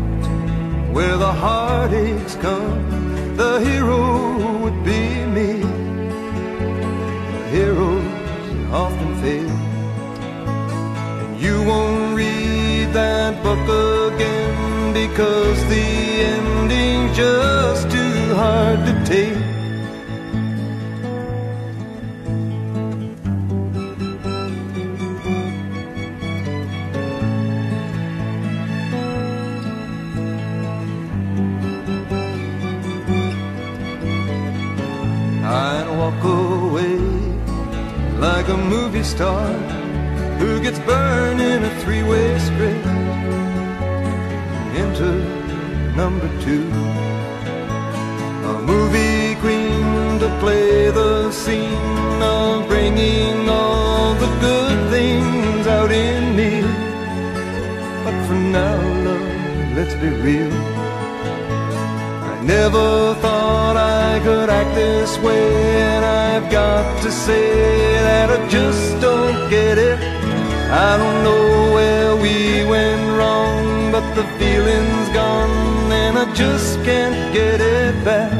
where the heartaches come, the hero would be me. The heroes often fail, and you won't read that book again because the ending's just too hard to take. Like a movie star who gets burned in a three-way script into number two. A movie queen to play the scene of bringing all the good things out in me. But for now, love, let's be real. Never thought I could act this way, and I've got to say that I just don't get it. I don't know where we went wrong, but the feeling's gone, and I just can't get it back.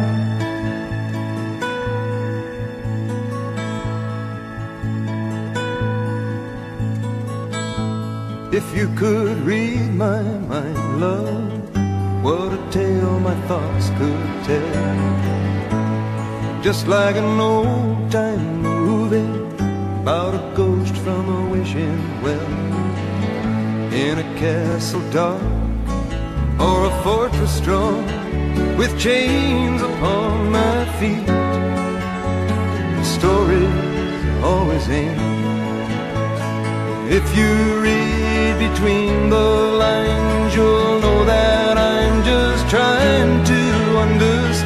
If you could read my mind, love, what a tale my thoughts could tell. Just like an old time movie about a ghost from a wishing well. In a castle dark or a fortress strong with chains upon my feet. The stories always end. If you read between the lines,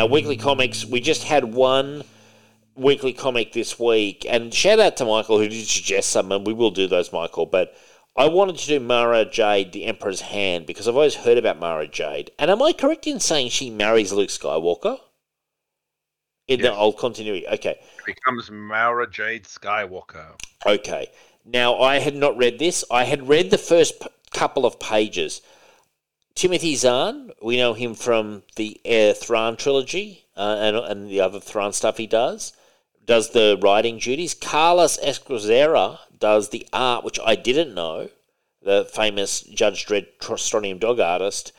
Now, weekly comics, we just had one weekly comic this week, and shout out to Michael who did suggest some, and we will do those, Michael. But I wanted to do Mara Jade, the Emperor's Hand, because I've always heard about Mara Jade. And am I correct in saying she marries Luke Skywalker? In the Yes. old continuity. Okay. Becomes Mara Jade Skywalker. Okay. Now, I had not read this. I had read the first p- couple of pages. Timothy Zahn, we know him from the uh, Thrawn trilogy uh, and, and the other Thrawn stuff he does, does the writing duties. Carlos Ezquerra does the art, which I didn't know, the famous Judge Dredd tr- Strontium dog artist.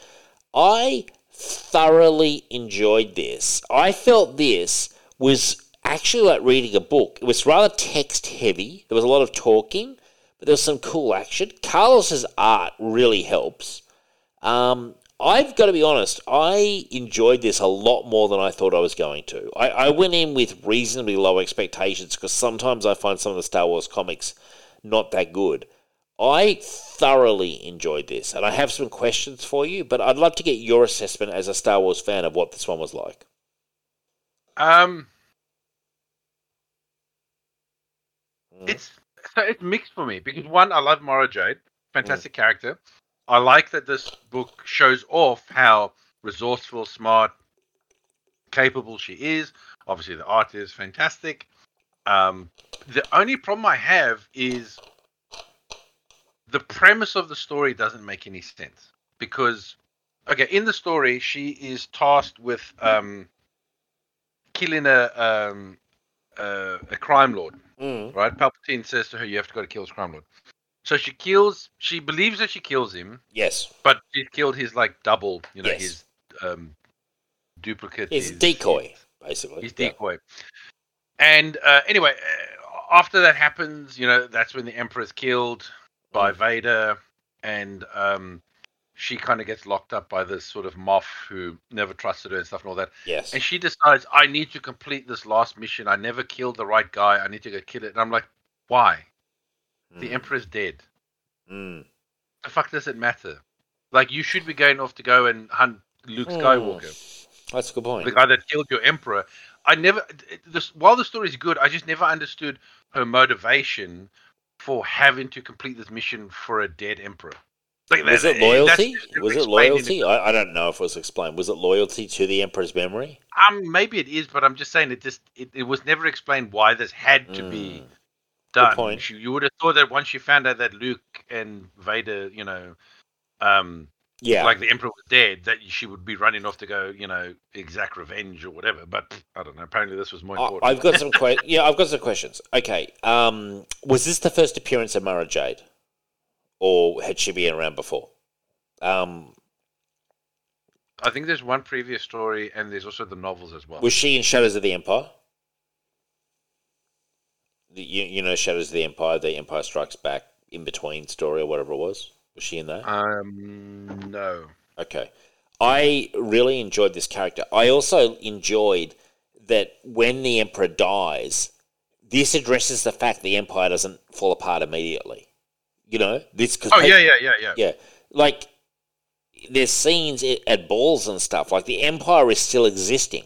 I thoroughly enjoyed this. I felt this was actually like reading a book. It was rather text heavy. There was a lot of talking, but there was some cool action. Carlos's art really helps. Um, I've got to be honest, I enjoyed this a lot more than I thought I was going to. I, I went in with reasonably low expectations because sometimes I find some of the Star Wars comics not that good. I thoroughly enjoyed this, and I have some questions for you, but I'd love to get your assessment as a Star Wars fan of what this one was like. Um, Mm. it's so it's mixed for me because one, I love Mara Jade, fantastic character. I like that this book shows off how resourceful, smart, capable she is. Obviously, the art is fantastic. Um, the only problem I have is the premise of the story doesn't make any sense because, okay, in the story, she is tasked with um, killing a um, uh, a crime lord Mm. right? Palpatine says to her, "You have to go to kill this crime lord." So she kills. She believes that she kills him, Yes, but she's killed his like double. You know, Yes. his um, duplicate. it's his- decoy, basically. His Yeah. decoy. And uh, anyway, uh, after that happens, you know, that's when the Emperor's killed by Mm. Vader, and um, she kind of gets locked up by this sort of Moff who never trusted her and stuff and all that. Yes. And she decides, I need to complete this last mission. I never killed the right guy. I need to go kill it. And I'm like, why? The Mm. Emperor's dead. Mm. The fuck does it matter? Like, you should be going off to go and hunt Luke Mm. Skywalker, That's a good point. the guy that killed your Emperor. I never, this, while the story is good, I just never understood her motivation for having to complete this mission for a dead Emperor. Like, Was that- it loyalty? Was it loyalty? I, I don't know if it was explained. Was it loyalty to the Emperor's memory? Um, maybe it is, but I'm just saying it just it, it was never explained why this had to be Mm. Done. point. You, you would have thought that once you found out that Luke and Vader, you know, um, Yeah. like the Emperor was dead, that she would be running off to go, you know, exact revenge or whatever. But I don't know. Apparently, this was more important. I've got some que- yeah, I've got some questions. Okay, um, was this the first appearance of Mara Jade, or had she been around before? Um, I think there's one previous story, and there's also the novels as well. was she in Shadows of the Empire? You, you know, Shadows of the Empire, the Empire Strikes Back in between story or whatever it was. Was she in that? um, no. Okay. I really enjoyed this character. I also enjoyed that when the Emperor dies, this addresses the fact the Empire doesn't fall apart immediately. You know, this because Oh yeah, yeah, yeah, yeah. yeah, like there's scenes at balls and stuff. Like the Empire is still existing.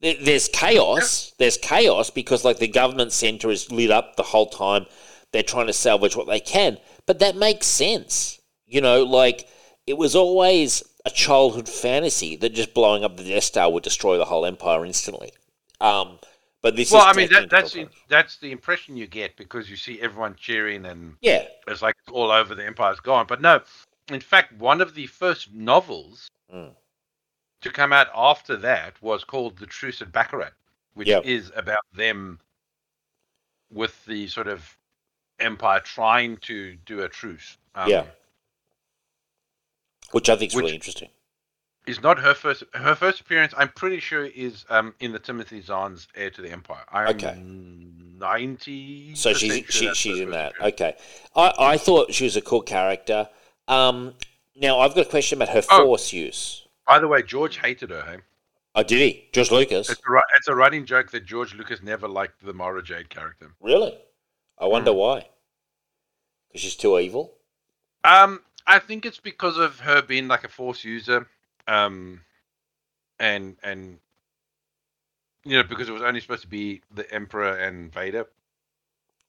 There- There's chaos. There's chaos because like the government center is lit up the whole time. They're trying to salvage what they can, but that makes sense. You know, like it was always a childhood fantasy that just blowing up the Death Star would destroy the whole empire instantly. Um, but this is Well, I mean, that, that's the, that's the impression you get because you see everyone cheering and yeah, it's like all over. The Empire's gone, but no. In fact, one of the first novels Mm. To come out after that was called The Truce at Bakura, which Yep. is about them with the sort of Empire trying to do a truce. Um, Yeah. which I think is really interesting. is not her first. Her first appearance, I'm pretty sure, is um in the Timothy Zahn's Heir to the Empire. I'm Okay. ninety. So she's she, she's in that. Okay, I, I thought she was a cool character. Um, now I've got a question about her Oh. force use. By the way, George hated her. Hey? Oh, did he? George Lucas? It's a, it's a running joke that George Lucas never liked the Mara Jade character. Really? I wonder Hmm. why. Because she's too evil. Um, I think it's because of her being like a force user, um, and and you know because it was only supposed to be the Emperor and Vader,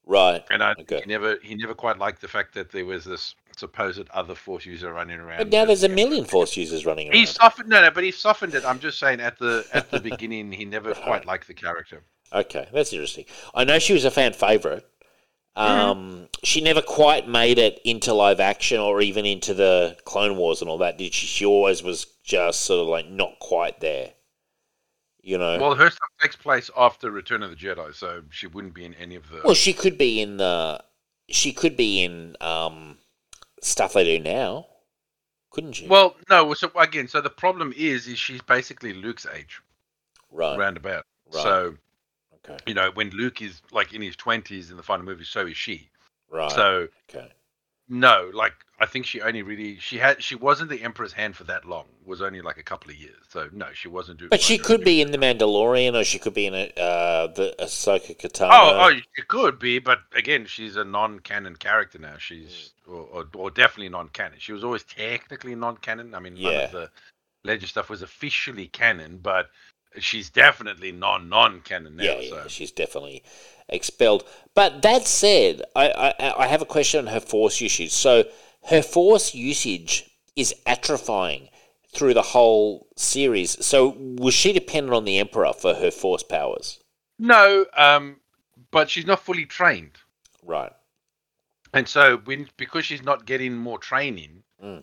Right. and I Okay. he never he never quite liked the fact that there was this supposed other force user running around. But now there's a million force users running He around. softened no, no, but he softened it. I'm just saying at the at the beginning he never quite liked the character. Okay, that's interesting. I know she was a fan favorite. Mm-hmm. Um, She never quite made it into live action or even into the Clone Wars and all that, did she? She always was just sort of like not quite there. You know? Well, her stuff takes place after Return of the Jedi, so she wouldn't be in any of the. Well, she could be in the. She could be in um, stuff they do now, couldn't she? Well, no. So again, so the problem is, is she's basically Luke's age, right. roundabout. Right. So Okay. you know, when Luke is like in his twenties in the final movie, so is she. Right. So okay. No, like I think she only really she had she wasn't the Emperor's hand for that long. It was only like a couple of years. So no, she wasn't doing. But she could be in the Mandalorian, or she could be in a, uh, the Ahsoka Katana. Oh, oh, she could be, but again, she's a non-canon character now. She's or, or, or definitely non-canon. She was always technically non-canon. I mean, none Yeah. of the Legend stuff was officially canon, but she's definitely non-non-canon now. yeah, so. yeah, she's definitely expelled. But that said, I, I I have a question on her force usage. So her force usage is atrophying through the whole series. So was she dependent on the Emperor for her force powers? No, um, but she's not fully trained. Right. and so when because she's not getting more training Mm.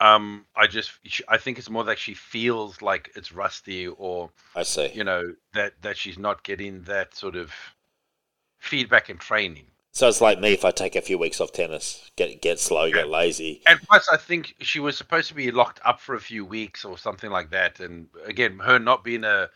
um i just i think it's more that she feels like it's rusty or I see. you know that that she's not getting that sort of feedback and training. So it's like me if I take a few weeks off tennis, get get slow, get lazy. and plus i think she was supposed to be locked up for a few weeks or something like that. And again her not being a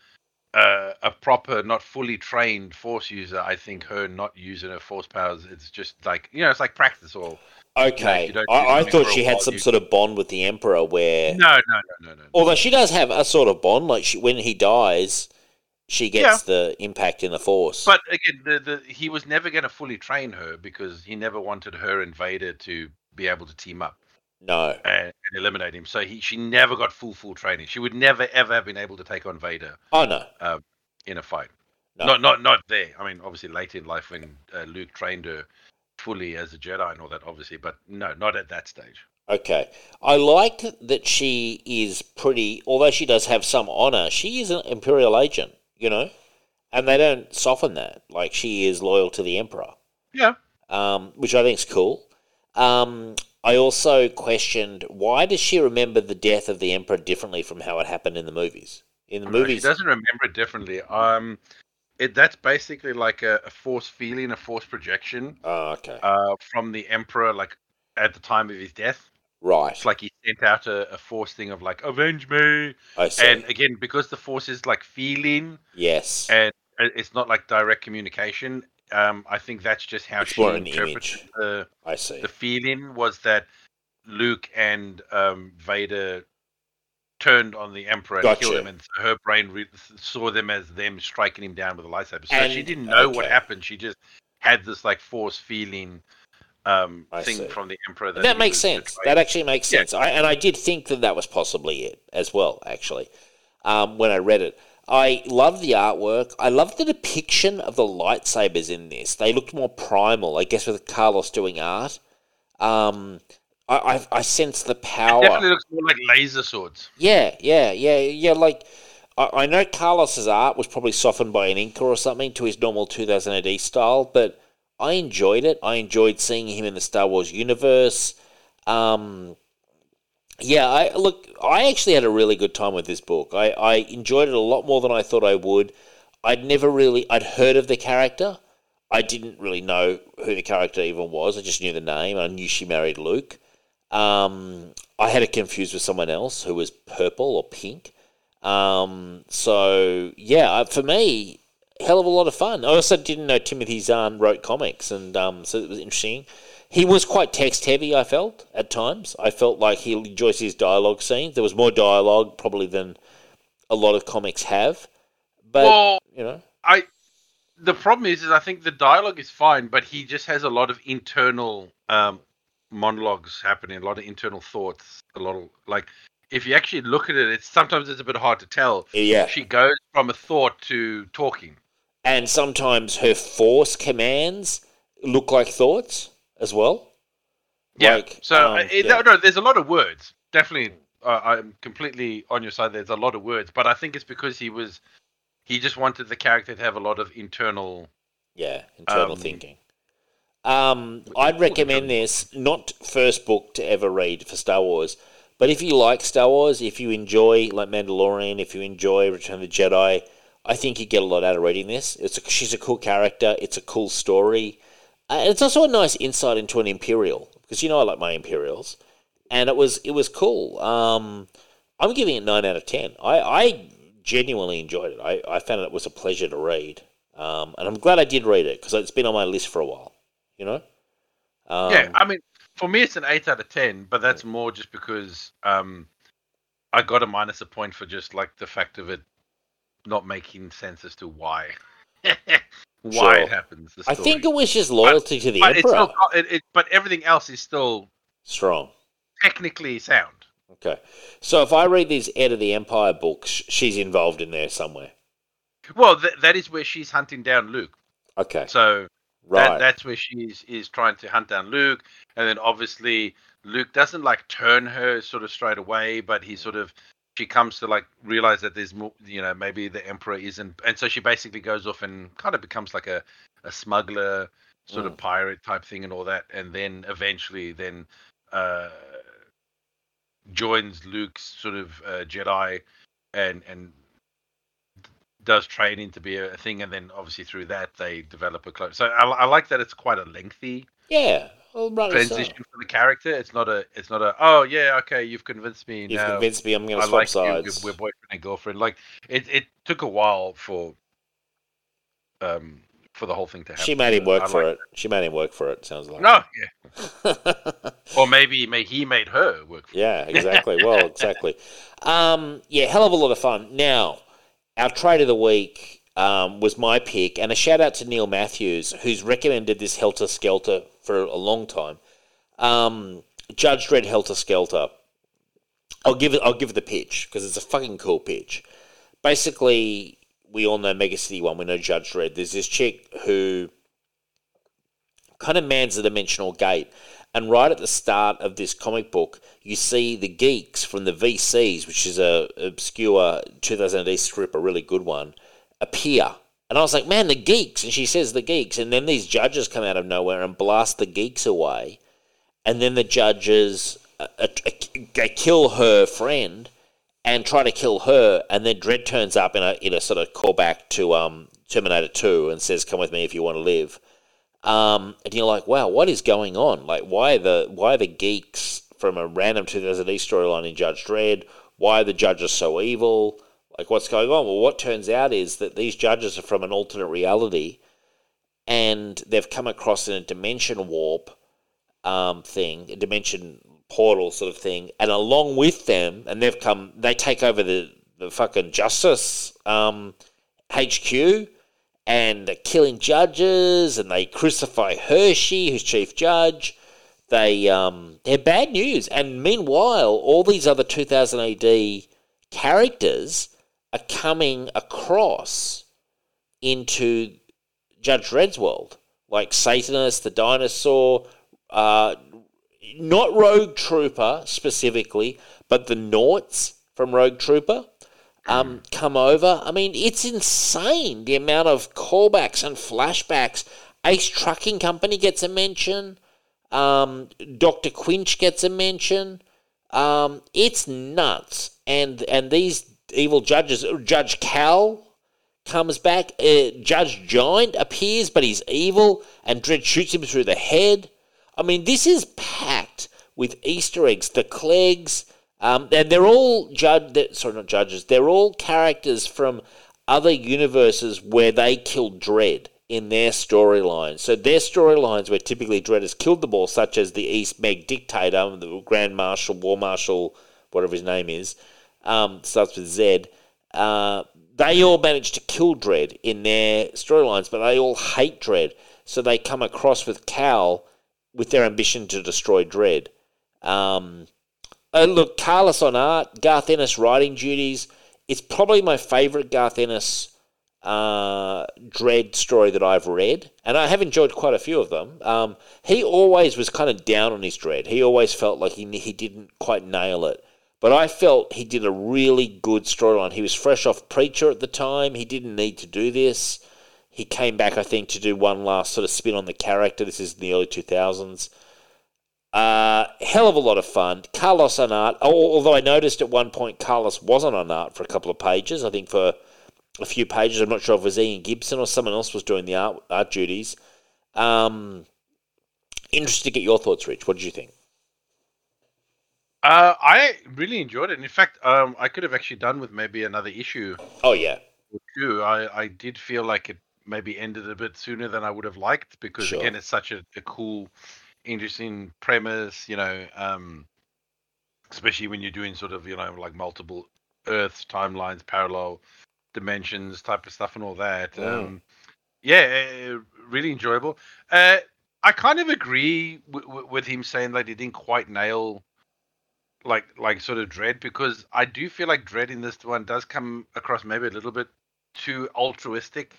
a, a proper not fully trained force user i think her not using her force powers it's just like you know it's like practice or Okay, you I, I thought she had some you- sort of bond with the Emperor where, no no no no no. Although she does have a sort of bond, like she, when he dies, she gets the impact in the Force. But again, the, the he was never going to fully train her because he never wanted her and Vader to be able to team up no, and, and eliminate him. So he she never got full full training. She would never ever have been able to take on Vader oh no, in a fight. No. Not not not there. I mean, obviously later in life when uh, Luke trained her fully as a Jedi and all that, obviously, but no, not at that stage. Okay. I like that she is pretty, although she does have some honor, she is an Imperial agent, you know? And they don't soften that. Like, she is loyal to the Emperor, Yeah. um, which I think is cool. Um, I also questioned why does she remember the death of the Emperor differently from how it happened in the movies? In the movies, she doesn't remember it differently. Um, it that's basically like a, a force feeling, a force projection oh, okay, uh, from the Emperor, like at the time of his death. Right. It's like he sent out a, a force thing of like avenge me I see. and again because the force is like feeling yes, and it's not like direct communication um i think that's just how It's she more an interprets image. the I see. the feeling was that luke and um vader turned on the emperor and Gotcha. killed him and so her brain re- saw them as them striking him down with a lightsaber so And- she didn't know what happened she just had this like force feeling um thing see. from the emperor that, that makes sense. betraying. That actually makes Yeah. sense. I, and I did think that that was possibly it as well. Actually, um, when I read it, I love the artwork. I love the depiction of the lightsabers in this. They looked more primal. I guess with Carlos doing art, um, I, I I sense the power. definitely looks more like laser swords Yeah, yeah, yeah, yeah. Like I, I know Carlos's art was probably softened by an inker or something to his normal 2000 AD style, but I enjoyed it. I enjoyed seeing him in the Star Wars universe. Um, yeah, I look. I actually had a really good time with this book. I, I enjoyed it a lot more than I thought I would. I'd never really. I'd heard of the character. I didn't really know who the character even was. I just knew the name. I knew she married Luke. Um, I had it confused with someone else who was purple or pink. Um, so yeah, for me, hell of a lot of fun. I also didn't know Timothy Zahn wrote comics, and um, so it was interesting. He was quite text heavy. I felt at times. I felt like he enjoys his dialogue scenes. There was more dialogue probably than a lot of comics have. But well you know, I the problem is, is I think the dialogue is fine, but he just has a lot of internal um, monologues happening, a lot of internal thoughts, a lot of like. If you actually look at it, it's sometimes it's a bit hard to tell. yeah. She goes from a thought to talking. And sometimes her force commands look like thoughts as well. Yeah. Like, so um, uh, it, yeah. no, no, there's a lot of words. Definitely, uh, I'm completely on your side. There's a lot of words, but I think it's because he was, he just wanted the character to have a lot of internal. Yeah, internal Um, thinking. Um, I'd recommend this, not first book to ever read for Star Wars, but if you like Star Wars, if you enjoy like Mandalorian, if you enjoy Return of the Jedi, I think you get a lot out of reading this. It's a, she's a cool character. It's a cool story. It's also a nice insight into an Imperial because you know I like my Imperials, and it was it was cool. Um, I'm giving it nine out of ten. I, I genuinely enjoyed it. I, I found it was a pleasure to read, um, and I'm glad I did read it because it's been on my list for a while. You know. Um, yeah, I mean, for me, it's an eight out of ten, but that's more just because um, I got a minus a point for just like the fact of it not making sense as to why why Sure. it happens. The I think it was just loyalty to the but it's emperor. still, it, it, but everything else is still Strong. technically sound. Okay. So if I read these Ed of the Empire books, she's involved in there somewhere. Well, th- that is where she's hunting down Luke. Okay. So right. that, that's where she is, is trying to hunt down Luke, and then obviously Luke doesn't like turn her sort of straight away, but he sort of she comes to like realize that there's more, you know, maybe the Emperor isn't, and so she basically goes off and kind of becomes like a a smuggler, sort of pirate type thing, and all that, and then eventually then uh joins Luke's sort of uh, Jedi, and and does training to be a thing, and then obviously through that they develop a close. So I, I like that it's quite a lengthy yeah. Well, so. transition for the character. It's not a it's not a oh yeah okay you've convinced me You've now convinced me I'm going to swap like sides. you we're boyfriend and girlfriend. Like it it took a while for um for the whole thing to happen. She made him work I for like it. She made him work for it. Sounds like. No, yeah. Or maybe may he made her work for. Yeah, exactly. Well, exactly. Um, yeah, hell of a lot of fun. Now, our trade of the week um, was my pick, and a shout out to Neil Matthews, who's recommended this Helter Skelter for a long time. Um, Judge Dredd Helter Skelter. I'll give it. I'll give it the pitch because it's a fucking cool pitch. Basically, we all know Mega City One. We know Judge Dredd. There's this chick who kind of mans the dimensional gate. And right at the start of this comic book, you see the geeks from the VCs, which is a obscure 2000 AD strip, a really good one, appear. And I was like, man, the geeks. And she says the geeks. And then these judges come out of nowhere and blast the geeks away. And then the judges uh, uh, uh, kill her friend and try to kill her. And then Dredd turns up in a, in a sort of callback to um, Terminator 2 and says, come with me if you want to live. Um, and you're like, wow, what is going on? Like, why the why the geeks from a random 2000 E storyline in Judge Dredd? Why are the judges so evil? Like, what's going on? Well, what turns out is that these judges are from an alternate reality, and they've come across in a dimension warp um, thing, a dimension portal sort of thing, and along with them, and they've come, they take over the the fucking justice um, HQ and they're killing judges and they crucify Hershey, who's chief judge. They um, they're bad news. And meanwhile, all these other 2000 AD characters are coming across into Judge Dredd's world, like Satanus, the dinosaur, uh, not Rogue Trooper specifically, but the Norts from Rogue Trooper um, come over. I mean, it's insane the amount of callbacks and flashbacks. Ace Trucking Company gets a mention. Um, Doctor Quinch gets a mention. Um, it's nuts. And and these evil judges, Judge Cal comes back. Uh, Judge Giant appears, but he's evil, and Dredd shoots him through the head. I mean, this is packed with Easter eggs. The Kleggs, um, and they're all judge. Sorry, not judges. They're all characters from other universes where they killed Dredd in their storylines. So their storylines where typically Dredd has killed them all, such as the East Meg Dictator, the Grand Marshal, War Marshal, whatever his name is, um, starts with Z. Uh, they all manage to kill Dredd in their storylines, but they all hate Dredd. So they come across with Cal with their ambition to destroy Dredd. Um, uh, look, Carlos on art, Garth Ennis writing duties. It's probably my favourite Garth Ennis uh, Dredd story that I've read, and I have enjoyed quite a few of them. Um, he always was kind of down on his Dredd. He always felt like he he didn't quite nail it. But I felt he did a really good storyline. He was fresh off Preacher at the time. He didn't need to do this. He came back, I think, to do one last sort of spin on the character. This is in the early 2000s. Uh, hell of a lot of fun. Carlos on art, although I noticed at one point Carlos wasn't on art for a couple of pages. I think for a few pages. I'm not sure if it was Ian Gibson or someone else was doing the art, art duties. Um, interested to get your thoughts, Rich. What did you think? Uh, I really enjoyed it. And in fact, um, I could have actually done with maybe another issue Oh, yeah. two. I, I did feel like it maybe ended a bit sooner than I would have liked because Sure. again, it's such a, a cool interesting premise. You know, um, especially when you're doing sort of you know like multiple Earths, timelines, parallel dimensions type of stuff and all that. Mm. Um, yeah, uh, really enjoyable. Uh, I kind of agree w- w- with him saying that he didn't quite nail like like sort of Dredd because I do feel like Dredd in this one does come across maybe a little bit too altruistic.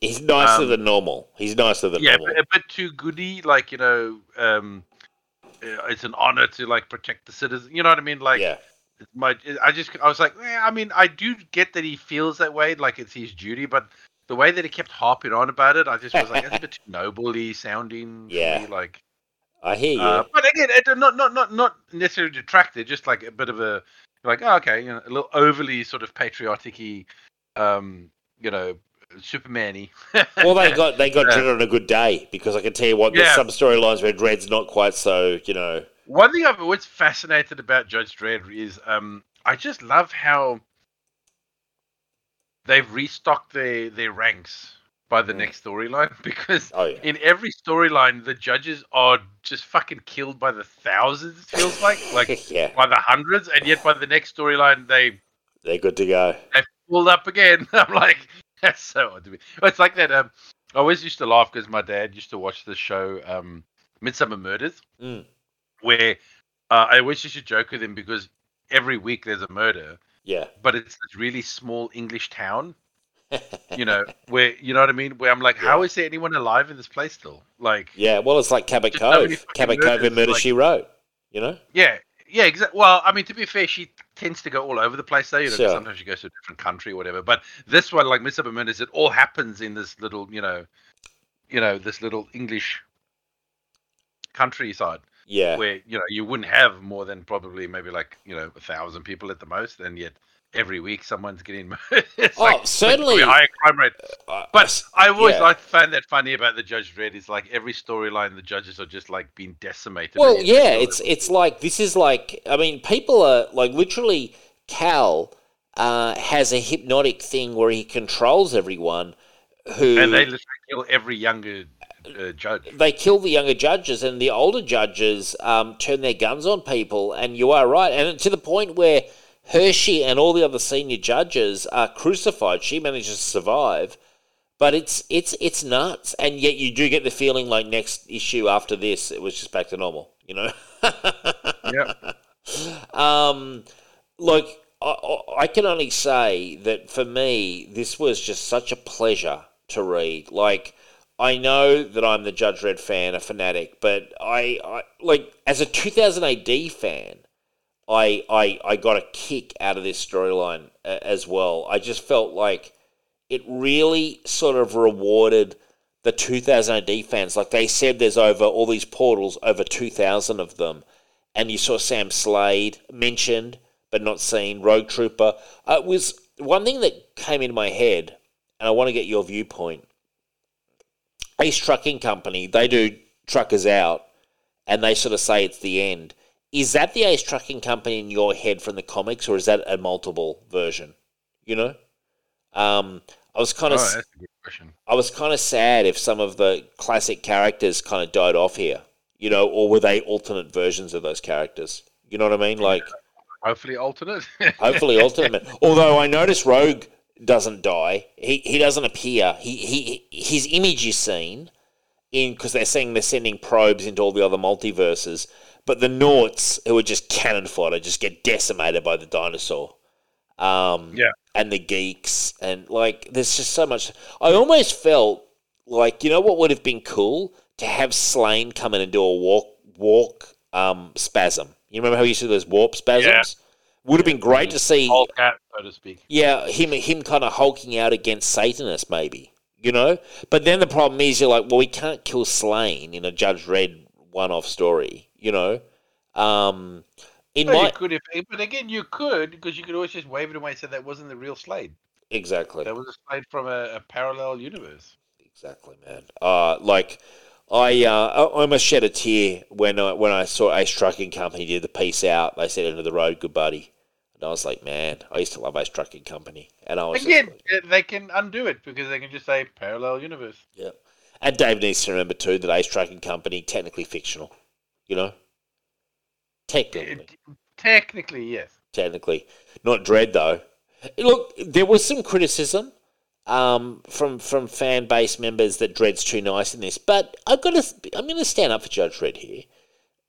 He's nicer Um, than normal. He's nicer than yeah, normal. but a bit too goody. Like you know, um, uh, it's an honor to like protect the citizens. You know what I mean? Like yeah, my I just I was like, eh, I mean, I do get that he feels that way, like it's his duty, but the way that he kept harping on about it, I just was like, it's a bit too noble sounding. Yeah. like. I hear you. Uh, but again, it, not not not not necessarily detracted, just like a bit of a like, oh, okay, you know, a little overly sort of patriotic-y, um, you know, Superman-y. well, they got they got Yeah. On a good day because I can tell you what. There's Yeah. some storylines where Dredd's not quite so. You know. One thing I've always fascinated about Judge Dredd is um, I just love how they've restocked their their ranks by the Mm. next storyline because Oh yeah. in every storyline the judges are just fucking killed by the thousands. It feels like like yeah, by the hundreds, and yet by the next storyline they they're good to go. they pulled up again. I'm like, that's so odd to me. It's like that. Um, I always used to laugh because my dad used to watch the show um, Midsomer Murders, Mm. where uh, I always used to joke with him because every week there's a murder, Yeah. but it's this really small English town, you know, where you know what I mean. Where I'm like, how is there anyone alive in this place still? Like, Yeah, well, it's like Cabot Just so many Cove. Cabot Cove in Murder like- She Wrote. You know? yeah. Yeah, exactly. Well, I mean, to be fair, she tends to go all over the place, though. You know, Sure. sometimes she goes to a different country or whatever. But this one, like Miss Midsomer Murders, it all happens in this little, you know, you know, this little English countryside Yeah. where you know you wouldn't have more than probably maybe like you know a thousand people at the most, and yet every week someone's getting murdered. It's Oh, like- certainly. a higher crime rate. Uh, But I always yeah. like find that funny about the Judge Dredd is like every storyline the judges are just like being decimated. Well, yeah, it's it's like this is like I mean, people are like literally Cal uh, has a hypnotic thing where he controls everyone. Who and they literally kill every younger uh, judge. they kill the younger judges, and the older judges um, turn their guns on people. And you are right, and to the point where Hershey and all the other senior judges are crucified. She manages to survive, but it's it's it's nuts. And yet you do get the feeling like next issue after this, it was just back to normal. You know. yeah, Um, I, I- I can only say that for me, this was just such a pleasure to read. Like, I know that I'm the Judge Dredd fan, a fanatic, but I, I like as a 2000 AD fan, I, I, I got a kick out of this storyline uh, as well. I just felt like it really sort of rewarded the 2000 AD fans. Like they said, there's over all these portals, over 2,000 of them and you saw Sam Slade mentioned but not seen, Rogue Trooper. Uh, it was one thing that came into my head, and I want to get your viewpoint. Ace Trucking Company, they do truckers out, and they sort of say it's the end. Is that the Ace Trucking Company in your head from the comics, or is that a multiple version? You know, um, I was kind oh, of that's a good question. I was kind of sad if some of the classic characters kind of died off here, you know, or were they alternate versions of those characters? You know what I mean? Like, Hopefully, alternate. hopefully alternate. Although I noticed Rogue doesn't die. He he doesn't appear. He he his image is seen in because they're saying they're sending probes into all the other multiverses. But the Norts, who are just cannon fodder, just get decimated by the dinosaur. Um, Yeah. And the geeks and like, there's just so much. I almost felt like you know what would have been cool to have Slaine come in and do a walk walk um, spasm. You remember how he used to do those warp spasms? Yeah. Would have been great to see. Whole cat, so to speak. Yeah, him him kind of hulking out against Satanus, maybe. You know, but then the problem is you're like, well, we can't kill Slaine in a Judge Dredd one-off story. You know, um, in Well, my you could, if, but again, you could because you could always just wave it away and say that wasn't the real Slade. exactly. That was a Slade from a, a parallel universe. Exactly, man. Uh, like I, uh, I almost shed a tear when I, when I saw Ace Trucking Company did the piece out. They said, "End of the road, good buddy." And I was like, "Man, I used to love Ace Trucking Company." And I was Again, like, uh, they can undo it because they can just say parallel universe. yeah. And Dave needs to remember too that Ace Trucking Company technically fictional. You know, technically, technically, yes. technically, not Dredd though. Look, there was some criticism um, from from fan base members that Dredd's too nice in this, but I've got to. I'm going to stand up for Judge Dredd here.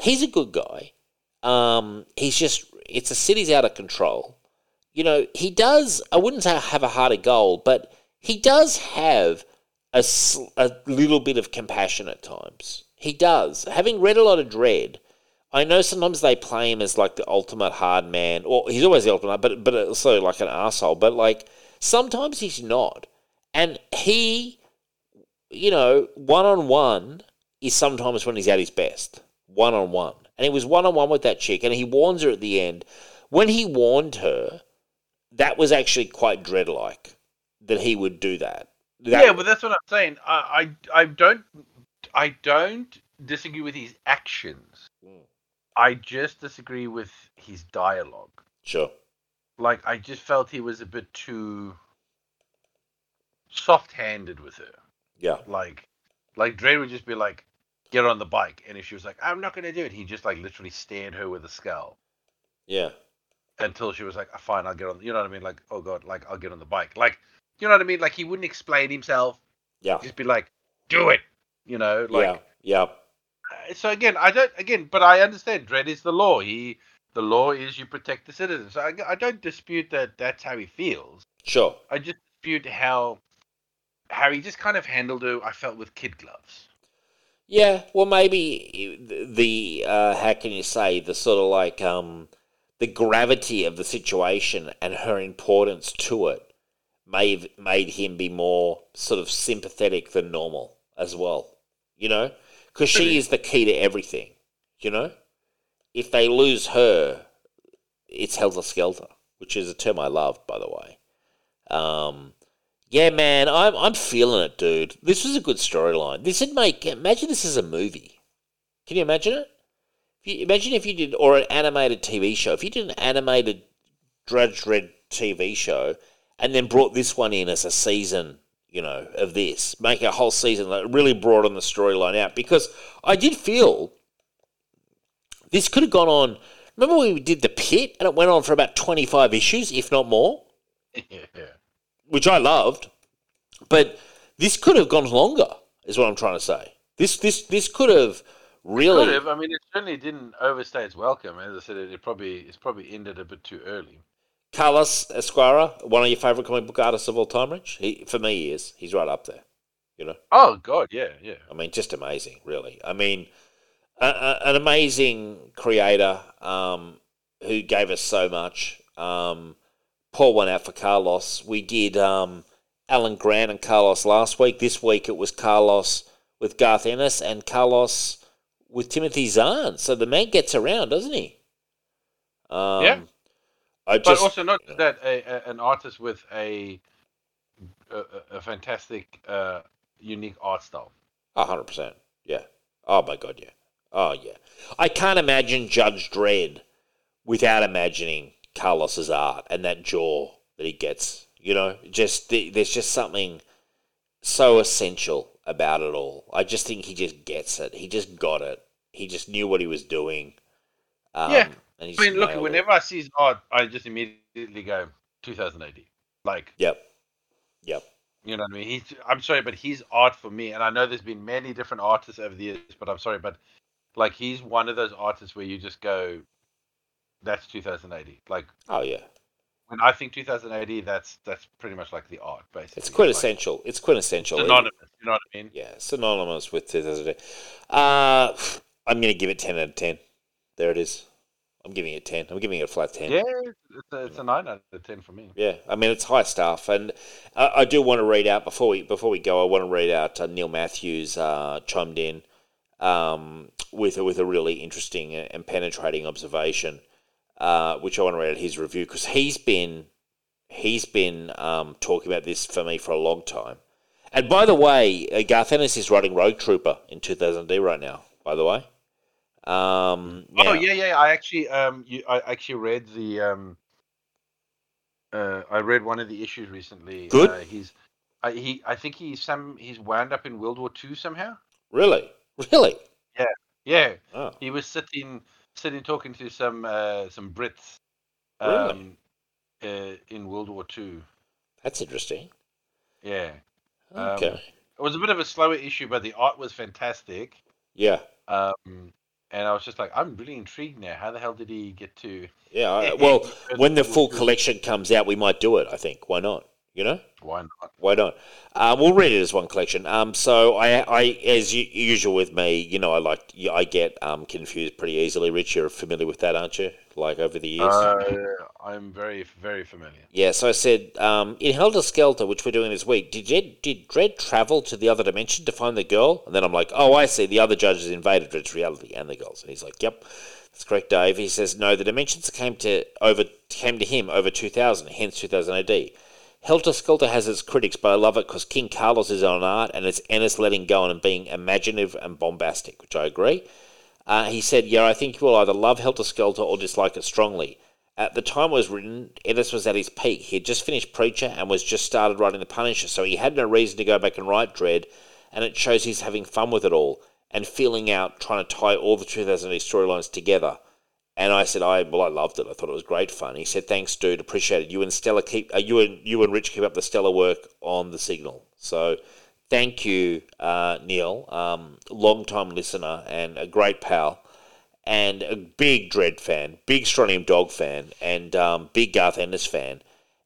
He's a good guy. Um, he's just it's a city's out of control. You know, he does. I wouldn't say have a heart of gold, but he does have a, sl- a little bit of compassion at times. He does. Having read a lot of Dredd, I know sometimes they play him as like the ultimate hard man, or he's always the ultimate, but but also like an asshole. But like sometimes he's not, and he, you know, one on one is sometimes when he's at his best. One on one, and he was one on one with that chick, and he warns her at the end. When he warned her, that was actually quite Dredd-like that he would do that. That- yeah, but that's what I'm saying. I, I, I don't, I don't disagree with his actions. Mm. I just disagree with his dialogue. sure, Like, I just felt he was a bit too soft-handed with her. yeah, Like, like Dre would just be like, "Get on the bike," and if she was like, "I'm not gonna do it," he just like literally stared her with a scowl yeah, until she was like, "Ah, "Fine, I'll get on." You know what I mean? Like, "Oh God, like I'll get on the bike." Like, you know what I mean? Like he wouldn't explain himself. yeah, Just be like, "Do it," you know? Like, yeah, yeah, uh, so again, I don't again, but I understand. Dredd is the law. He, the law is you protect the citizens. So I, I don't dispute that. That's how he feels. sure. I just dispute how, how he just kind of handled it. I felt with kid gloves. Yeah, well, maybe the uh, how can you say the sort of like um, the gravity of the situation and her importance to it may have made him be more sort of sympathetic than normal as well. You know, because she is the key to everything. You know, if they lose her, it's helter skelter, which is a term I love, by the way. Um, yeah, man, I'm I'm feeling it, dude. This was a good storyline. This would make imagine this is a movie. Can you imagine it? If you, imagine if you did or an animated TV show. If you did an animated Judge Dredd TV show and then brought this one in as a season, you know, of this, make a whole season like really broaden the storyline out because I did feel this could have gone on. Remember we did the pit and it went on for about twenty five issues, if not more yeah. which I loved, but this could have gone longer. Is what I'm trying to say. This this this could have really. Could have. I mean, it certainly didn't overstay its welcome. As I said, it, it probably it's probably ended a bit too early. Carlos Ezquerra, one of your favorite comic book artists of all time, Rich. He, for me, he is. He's right up there. You know, Oh God, yeah, yeah. I mean, just amazing, really. I mean, a, a, an amazing creator um, who gave us so much. Um, pour one out for Carlos. We did um, Alan Grant and Carlos last week. This week it was Carlos with Garth Ennis and Carlos with Timothy Zahn. So the man gets around, doesn't he? Um, Yeah. I But also not just that a, a, an artist with a a, a- fantastic, uh, unique art style. A hundred percent. Yeah. Oh my god, yeah. Oh yeah. I can't imagine Judge Dredd without imagining Carlos's art and that jaw that he gets. You know, just the, there's just something so essential about it all. I just think he just gets it. He just got it. He just knew what he was doing. Um, Yeah. I mean, look, nailed it. whenever I see his art, I just immediately go 2000 AD. Like, Yep. Yep. you know what I mean? He's. I'm sorry, but his art for me, and I know there's been many different artists over the years, but I'm sorry, but like he's one of those artists where you just go, that's 2000 AD. Like Oh yeah. when I think 2000 AD, that's that's pretty much like the art, basically. It's Like, quintessential. It's quintessential. synonymous. You know what I mean? Yeah, synonymous with 2000 AD. Uh, I'm going to give it 10 out of 10. There it is. I'm giving it 10. I'm giving it a flat 10. Yeah, it's a, it's a nine out of ten for me. Yeah, I mean it's high stuff, and I, I do want to read out before we before we go. I want to read out uh, Neil Matthews uh, chimed in um, with a, with a really interesting and penetrating observation, uh, which I want to read out his review because he's been he's been um, talking about this for me for a long time. And by the way, uh, Garth Ennis is writing Rogue Trooper in 2000 AD right now. By the way, um, Oh yeah, yeah. I actually um you, I actually read the um uh I read one of the issues recently. Good. Uh, he's I, he I think he's some he's wound up in World War Two somehow. really, really, Yeah, yeah. Oh, he was sitting sitting talking to some uh, some Brits Really? um, uh, in World War Two. that's interesting. Yeah, Um, Okay. it was a bit of a slower issue, but the art was fantastic. yeah. Um, and I was just like, I'm really intrigued now. How the hell did he get to? Yeah. I, well, when the full collection comes out, we might do it. I think. Why not? You know. Why not? Why not? Uh, we'll read it as one collection. Um, so I, I, as usual with me, you know, I like, I get um confused pretty easily. Rich, you're familiar with that, aren't you? Like over the years. Uh, I'm very very familiar. yeah. So I said, um, in Helter Skelter, which we're doing this week, did Jed, did Dredd travel to the other dimension to find the girl? And then I'm like, oh, I see. The other judges invaded Dredd's reality and the girls. And he's like, yep. That's correct, Dave. He says, no, the dimensions came to over came to him over 2000, hence 2000 AD. Helter Skelter has its critics, but I love it because King Carlos is on art and it's Ennis letting go and being imaginative and bombastic, which I agree. Uh, he said, Yeah, I think you will either love Helter Skelter or dislike it strongly. At the time it was written, Ennis was at his peak. He had just finished Preacher and was just started writing The Punisher, so he had no reason to go back and write Dredd, and it shows he's having fun with it all and feeling out, trying to tie all the 2000 AD storylines together. And I said, I well, I loved it. I thought it was great fun. He said, "Thanks, dude. Appreciate it. You and Stella keep uh, you and you and Rich keep up the stellar work on the signal." So, thank you, uh, Neil, um, long time listener and a great pal, and a big Dredd fan, big Strontium Dog fan, and um, big Garth Ennis fan.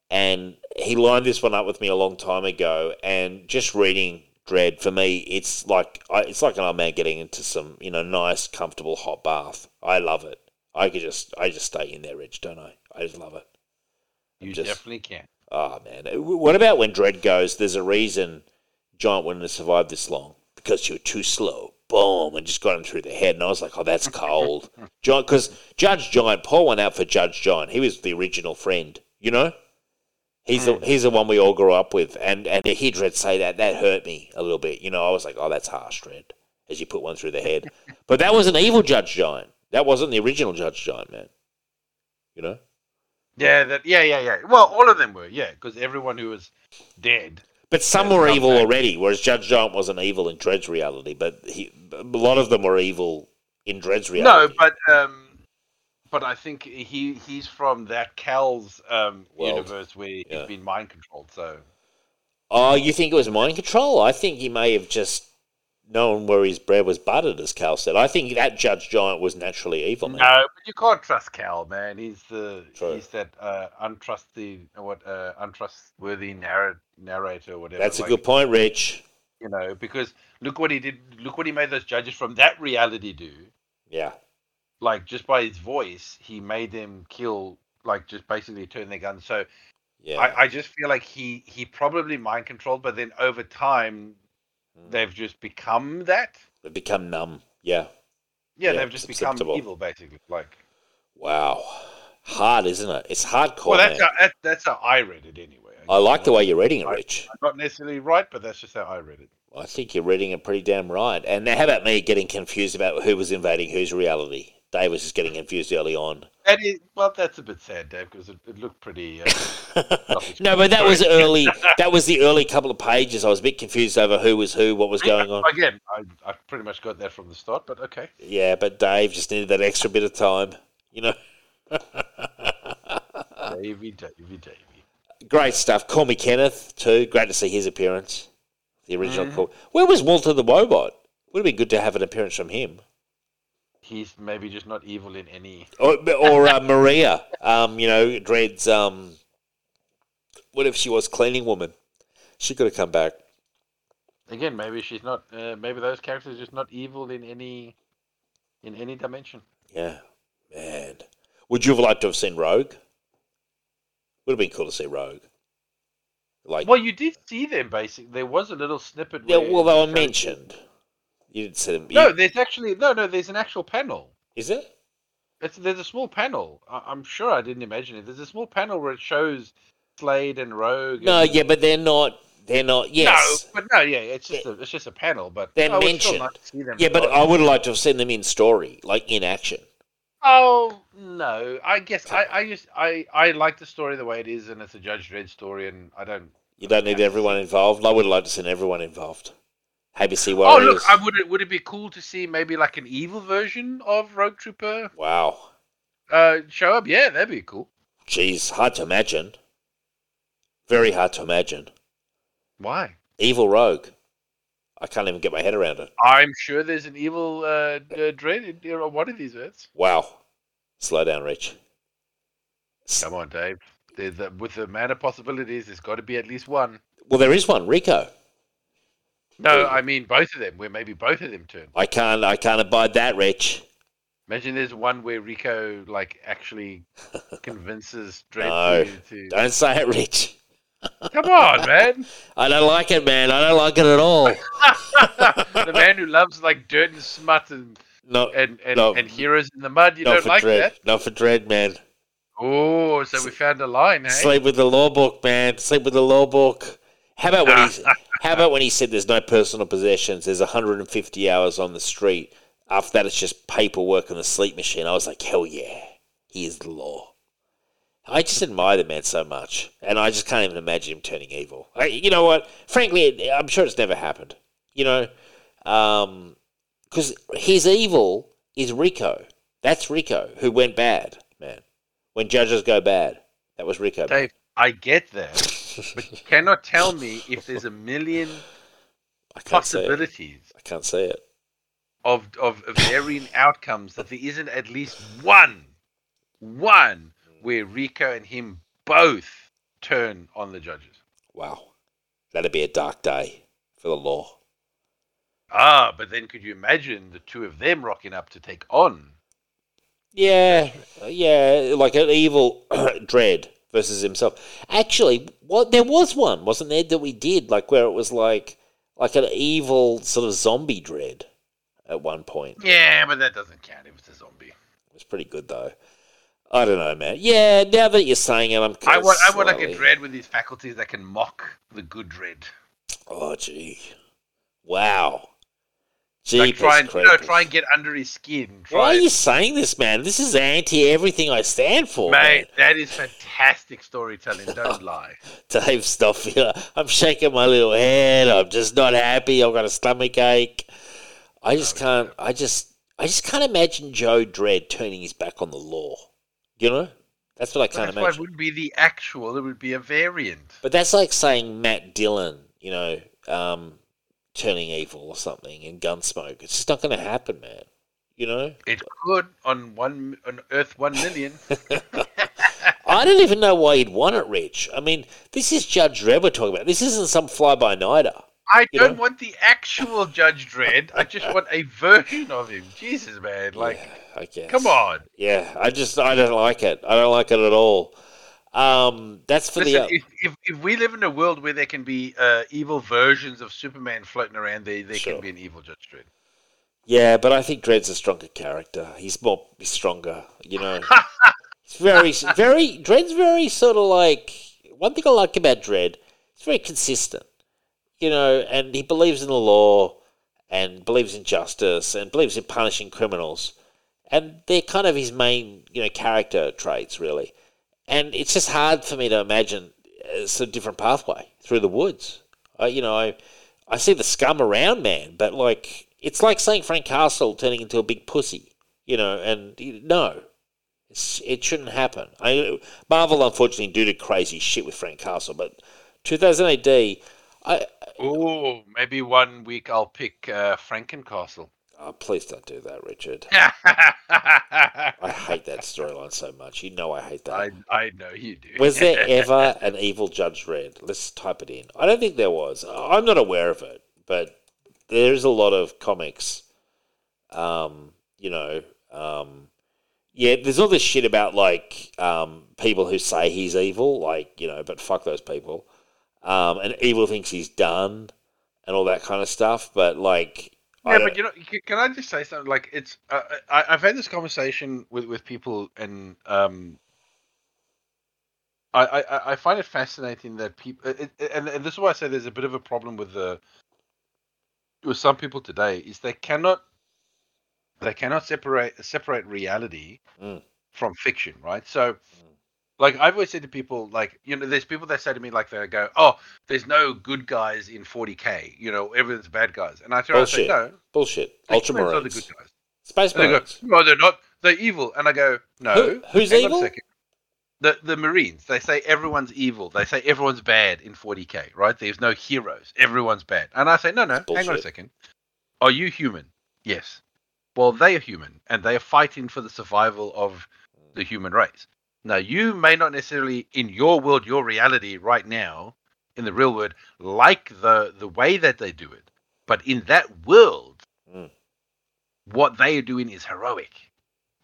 And he lined this one up with me a long time ago, and just reading Dredd for me, it's like I- it's like an old man getting into some you know nice, comfortable hot bath. I love it. I could just I just stay in there, Rich, don't I? I just love it. You Just- definitely can. Oh man, what about when Dredd goes? There's a reason Giant wouldn't have survived this long because you were too slow. Boom, and just got him through the head, and I was like, "Oh, that's cold." Giant, because Judge Giant, Paul went out for Judge Giant. He was the original friend, you know. He's the hmm. he's the one we all grew up with, and and to hear Dredd say that that hurt me a little bit. You know, I was like, "Oh, that's harsh, Dredd," as you put one through the head. but that was an evil Judge Giant. That wasn't the original Judge Giant, man. You know. Yeah, that. Yeah, yeah, yeah. Well, all of them were. Yeah, because everyone who was dead. But some were evil back. already, whereas Judge Giant wasn't evil in Dredd's reality. But he, a lot of them were evil in Dredd's No, but um, but I think he he's from that Cal's um universe where he's Yeah. been mind controlled. So oh, you think it was mind control? I think he may have just known where his bread was buttered, as Cal said. I think that Judge Giant was naturally evil. Man. no, but you can't trust Cal, man. He's the True. he's that uh, untrusty what uh, untrustworthy narr- narrator, or whatever. That's a like, good point, Rich. You know, because look what he did. Look what he made those judges from that reality do. Yeah, Like just by his voice, he made them kill. Like just basically turn their guns. So yeah. I, I just feel like he he probably mind controlled, but then over time. They've just become that. They've become numb. Yeah. Yeah, Yeah, they've just become evil, basically. Like, Wow. Hard, isn't it? It's hardcore. well, that's man. how, that's how I read it anyway. I like the way you're reading it, Rich. I'm not necessarily right, but that's just how I read it. I think you're reading it pretty damn right. And now, how about me getting confused about who was invading whose reality? Dave was just getting confused early on. That is, well, that's a bit sad, Dave, because it, it looked pretty. Uh, no, but that was early. That was the early couple of pages. I was a bit confused over who was who, what was going on. Again, I, I pretty much got that from the start, but okay. Yeah, but Dave just needed that extra bit of time. You know, Davey, Davey, Davey. great stuff. Call me Kenneth too. Great to see his appearance. The original call. Where was Walter the Wobot? Would have been good to have an appearance from him. He's maybe just not evil in any. or, or uh, Maria, um, you know, Dredd's. Um, what if she was cleaning woman? She could have come back. Again, maybe she's not. Uh, maybe those characters are just not evil in any, in any dimension. Yeah, man. Would you have liked to have seen Rogue? Would have been cool to see Rogue. Like, Well, you did see them. Basically, there was a little snippet. yeah, well, they were mentioned. You didn't see them. No, there's actually no, no. There's an actual panel. is it? It's there's a small panel. I, I'm sure I didn't imagine it. There's a small panel where it shows Slaine and Rogue. No, and- yeah, but they're not. They're not. Yes. No, but no, yeah, it's just a, it's just a panel. But They're no, mentioned. see them Yeah, but. I would have liked to have seen them in story, like in action. Oh no, I guess I I just I I like the story the way it is, and it's a Judge Dredd story, and I don't. You don't need everyone involved. I would have liked to have seen everyone involved. ABC Oh look, I would it would it be cool to see maybe like an evil version of Rogue Trooper wow. uh, show up? Yeah, that'd be cool. Jeez, hard to imagine. Very hard to imagine. Why? Evil Rogue. I can't even get my head around it. I'm sure there's an evil uh, uh, Dredd in you one of these Earths. Wow. Slow down, Rich. Come on, Dave. The, with the amount of possibilities, there's got to be at least one. Well, there is one, Rico. No, I mean both of them. Where maybe both of them turn. I can't. I can't abide that, Rich. Imagine there's one where Rico like actually convinces Dredd No. to. Don't say it, Rich. Come on, man. I don't like it, man. I don't like it at all. the man who loves like dirt and smut and Not, and and, No. and heroes in the mud. You don't like Dredd. that? Not for Dredd, man. Oh, so we found a line, hey? Sleep with the law book, man. Sleep with the law book. How about when he? How about when he said there's no personal possessions? There's 150 hours on the street. After that, it's just paperwork and the sleep machine. I was like, hell yeah, he is the law. I just admire the man so much, and I just can't even imagine him turning evil. I, you know what? Frankly, I'm sure it's never happened. You know, um, because his evil is Rico. That's Rico who went bad, man. When judges go bad, that was Rico. Dave, I get that, but you cannot tell me if there's a million I can't say it. possibilities I can't say it. of of varying outcomes that there isn't at least one, one where Rico and him both turn on the judges. Wow, that'd be a dark day for the law. Ah, but then could you imagine the two of them rocking up to take on? Yeah, yeah, like an evil Dredd versus himself. Actually, what there was one, wasn't there, that we did like where it was like like an evil sort of zombie Dredd at one point. Yeah, but that doesn't count if it's a zombie. It was pretty good though. I don't know, man. Yeah, now that you're saying it, I'm. I want, I want like a Dredd with these faculties that can mock the good Dredd. Oh, gee, wow. Like try and you know, try and get under his skin. Try Why are you saying this, man? This is anti everything I stand for, Mate, that is fantastic storytelling. Don't lie. man. Dave Stoffier. I'm shaking my little head. I'm just not happy. I've got a stomach ache. I just can't. I just. I just can't imagine Joe Dredd turning his back on the law. You know, that's what I can't imagine. That's why it wouldn't be the actual. It would be a variant. But that's like saying Matt Dillon. You know, um, turning evil or something in Gunsmoke. It's just not going to happen, man. You know. It could on one on Earth one million. I don't even know why he'd want it, Rich. I mean, this is Judge Dredd we're talking about. This isn't some fly-by-nighter. I don't know? want the actual Judge Dredd. I just want a version of him. Jesus, man! Like, Yeah, I guess. come on. Yeah, I just I don't like it. I don't like it at all. Um, that's for Listen, the. if, if if we live in a world where there can be uh, evil versions of Superman floating around, there there Sure. can be an evil Judge Dredd. Yeah, but I think Dredd's a stronger character. He's more he's stronger. You know, it's very very Dredd's very sort of like one thing I like about Dredd. He's very consistent. You know, and he believes in the law and believes in justice and believes in punishing criminals, and they're kind of his main you know character traits really. And it's just hard for me to imagine it's a different pathway through the woods. I, you know, I I see the scum around, man, but like it's like seeing Frank Castle turning into a big pussy, you know, and no, it shouldn't happen. I Marvel unfortunately do the crazy shit with Frank Castle, but 2000 AD, Oh, maybe one week I'll pick uh, Frankencastle. Oh, please don't do that, Richard. I I hate that storyline so much. You know I hate that. I know you do. Was there ever an evil Judge Dredd? Let's type it in. I don't think there was. I'm not aware of it, but there's a lot of comics. Um, you know, um, yeah. There's all this shit about like um, people who say he's evil, like you know, but fuck those people. Um, and evil thinks he's done, and all that kind of stuff. But like, I Yeah, but you know, can I just say something? Like, it's uh, I, I've had this conversation with with people, and um, I I, I find it fascinating that people, it, it- and, and this is why I say there's a bit of a problem with the with some people today is they cannot they cannot separate separate reality Mm. from fiction, right? So Like I've always said to people, like you know, there's people that say to me, like they go, "Oh, there's no good guys in 40k. You know, everyone's bad guys." And I try to say, "No, Bullshit. humans are the Ultramarines. good guys." Space And they go, Marines. "No, they're not. They're evil." And I go, "No, Who- who's hang evil? The the Marines. They say everyone's evil. They say everyone's bad in 40k. Right? There's no heroes. Everyone's bad. And I say, "No, no. Hang on a second. Are you human? Yes. Well, they are human, and they are fighting for the survival of the human race. Now, you may not necessarily, in your world, your reality right now, in the real world, like the the way that they do it, but in that world, Mm. what they are doing is heroic.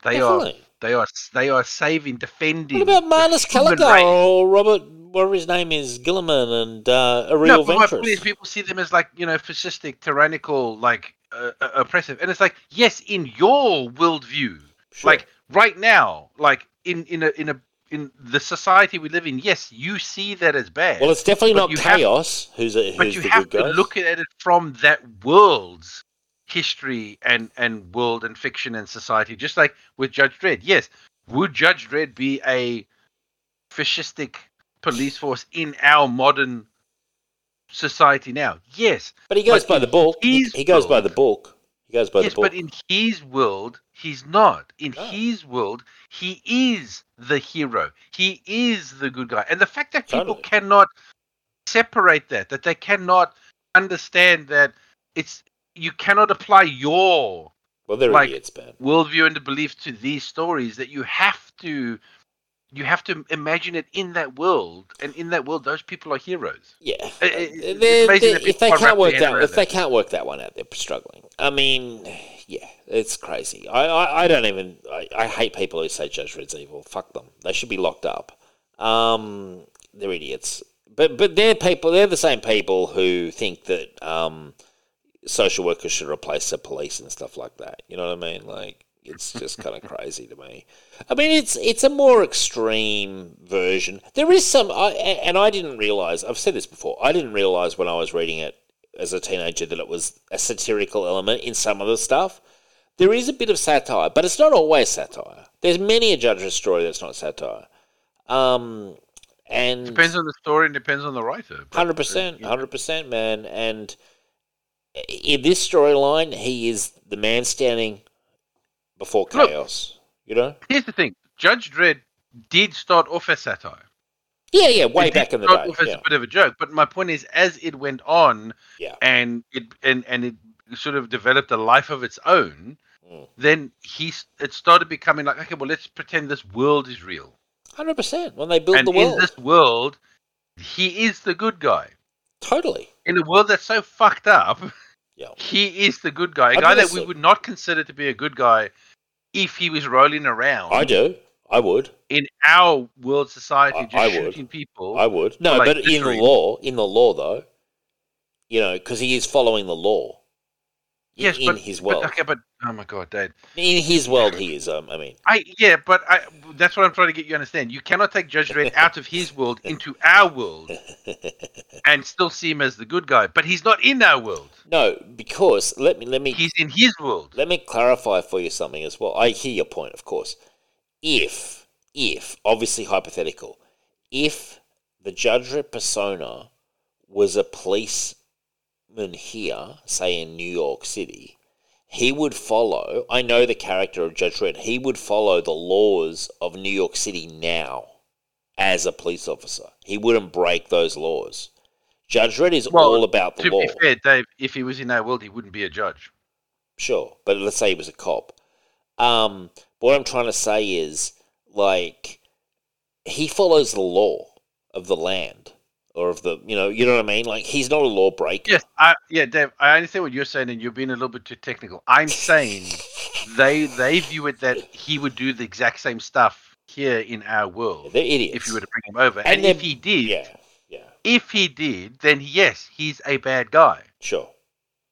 They are they are they are saving, defending. What about Marneus Calgar or Robert, whatever his name is, Guilliman and uh, No, Uriel but my point is people see them as like you know fascistic, tyrannical, like uh, uh, oppressive, and it's like yes, in your worldview, Sure. like right now, like in in a in a in the society we live in, yes, you see that as bad. well, it's definitely not you have- Chaos, who's a, but you the have good to guy. look at it from that world's history and and world and fiction and society. Just like with Judge Dredd, yes, would Judge Dredd be a fascistic police force in our modern society now? Yes, but he goes but by the book. He, goes by the book. He goes by yes, the book. but in his world, he's not. In No. his world, he is the hero. He is the good guy. And the fact that people Totally. cannot separate that, that they cannot understand that it's you cannot apply your well, they're like- idiots, man. worldview and the belief to these stories. That you have to, you have to imagine it in that world, and in that world, those people are heroes. Yeah, it- Uh, they're- they're- if they can't work that, if they can't work that one out, they're struggling. I mean, yeah, it's crazy. I, I, I don't even. I, I hate people who say Judge Dredd's evil. Fuck them. They should be locked up. Um, they're idiots. But but they're people. They're the same people who think that um, social workers should replace the police and stuff like that. You know what I mean? Like it's just kind of crazy to me. I mean, it's it's a more extreme version. There is some, I, and I didn't realize. I've said this before. I didn't realize when I was reading it as a teenager that it was a satirical element in some of the stuff. There is a bit of satire, but it's not always satire. There's many a Judge's story that's not satire. Um, and Depends on the story and depends on the writer. uh, Hundred percent, hundred percent, man. And in this storyline, he is the man standing before Look. chaos. You know? Here's the thing: Judge Dredd did start off as satire. Yeah, yeah. Way It back in the day. off as Yeah, a bit of a joke. But my point is, as it went on, Yeah. and it and and it sort of developed a life of its own, Mm. then he's it started becoming like, okay, well, let's pretend this world is real, hundred percent. When they build and the in this world, he is the good guy. totally. In a world that's so fucked up, Yeah. he is the good guy. A guy that we would not consider to be a good guy if he was rolling around I do. I would. in our world society, I- just I would. shooting people. I would. No, like but in the law, in the law though, you know, because he is following the law. in- yes, in but, his but world. okay, but oh my god, Dad. In his world, he is. Um, I mean, I yeah, but I that's what I'm trying to get you to understand. You cannot take Judge Dredd out of his world into our world and still see him as the good guy. But he's not in our world. no, because let me let me He's in his world. Let me clarify for you something as well. I hear your point, of course. If, if, obviously hypothetical, if the Judge Dredd persona was a policeman here, say in New York City, he would follow, I know the character of Judge Dredd, he would follow the laws of New York City now as a police officer. He wouldn't break those laws. Judge Dredd is Well, all about the To law. be fair, Dave, if he was in that world, he wouldn't be a judge. Sure, but let's say he was a cop. Um, what I'm trying to say is, like, he follows the law of the land or of the, you know, you know what I mean. Like, he's not a lawbreaker. Yes, I, yeah, Dave. I understand what you're saying, and you're being a little bit too technical. I'm saying they they view it that he would do the exact same stuff here in our world They're idiots. if you were to bring him over. And And, if he did, yeah, yeah, if he did, then yes, he's a bad guy. sure,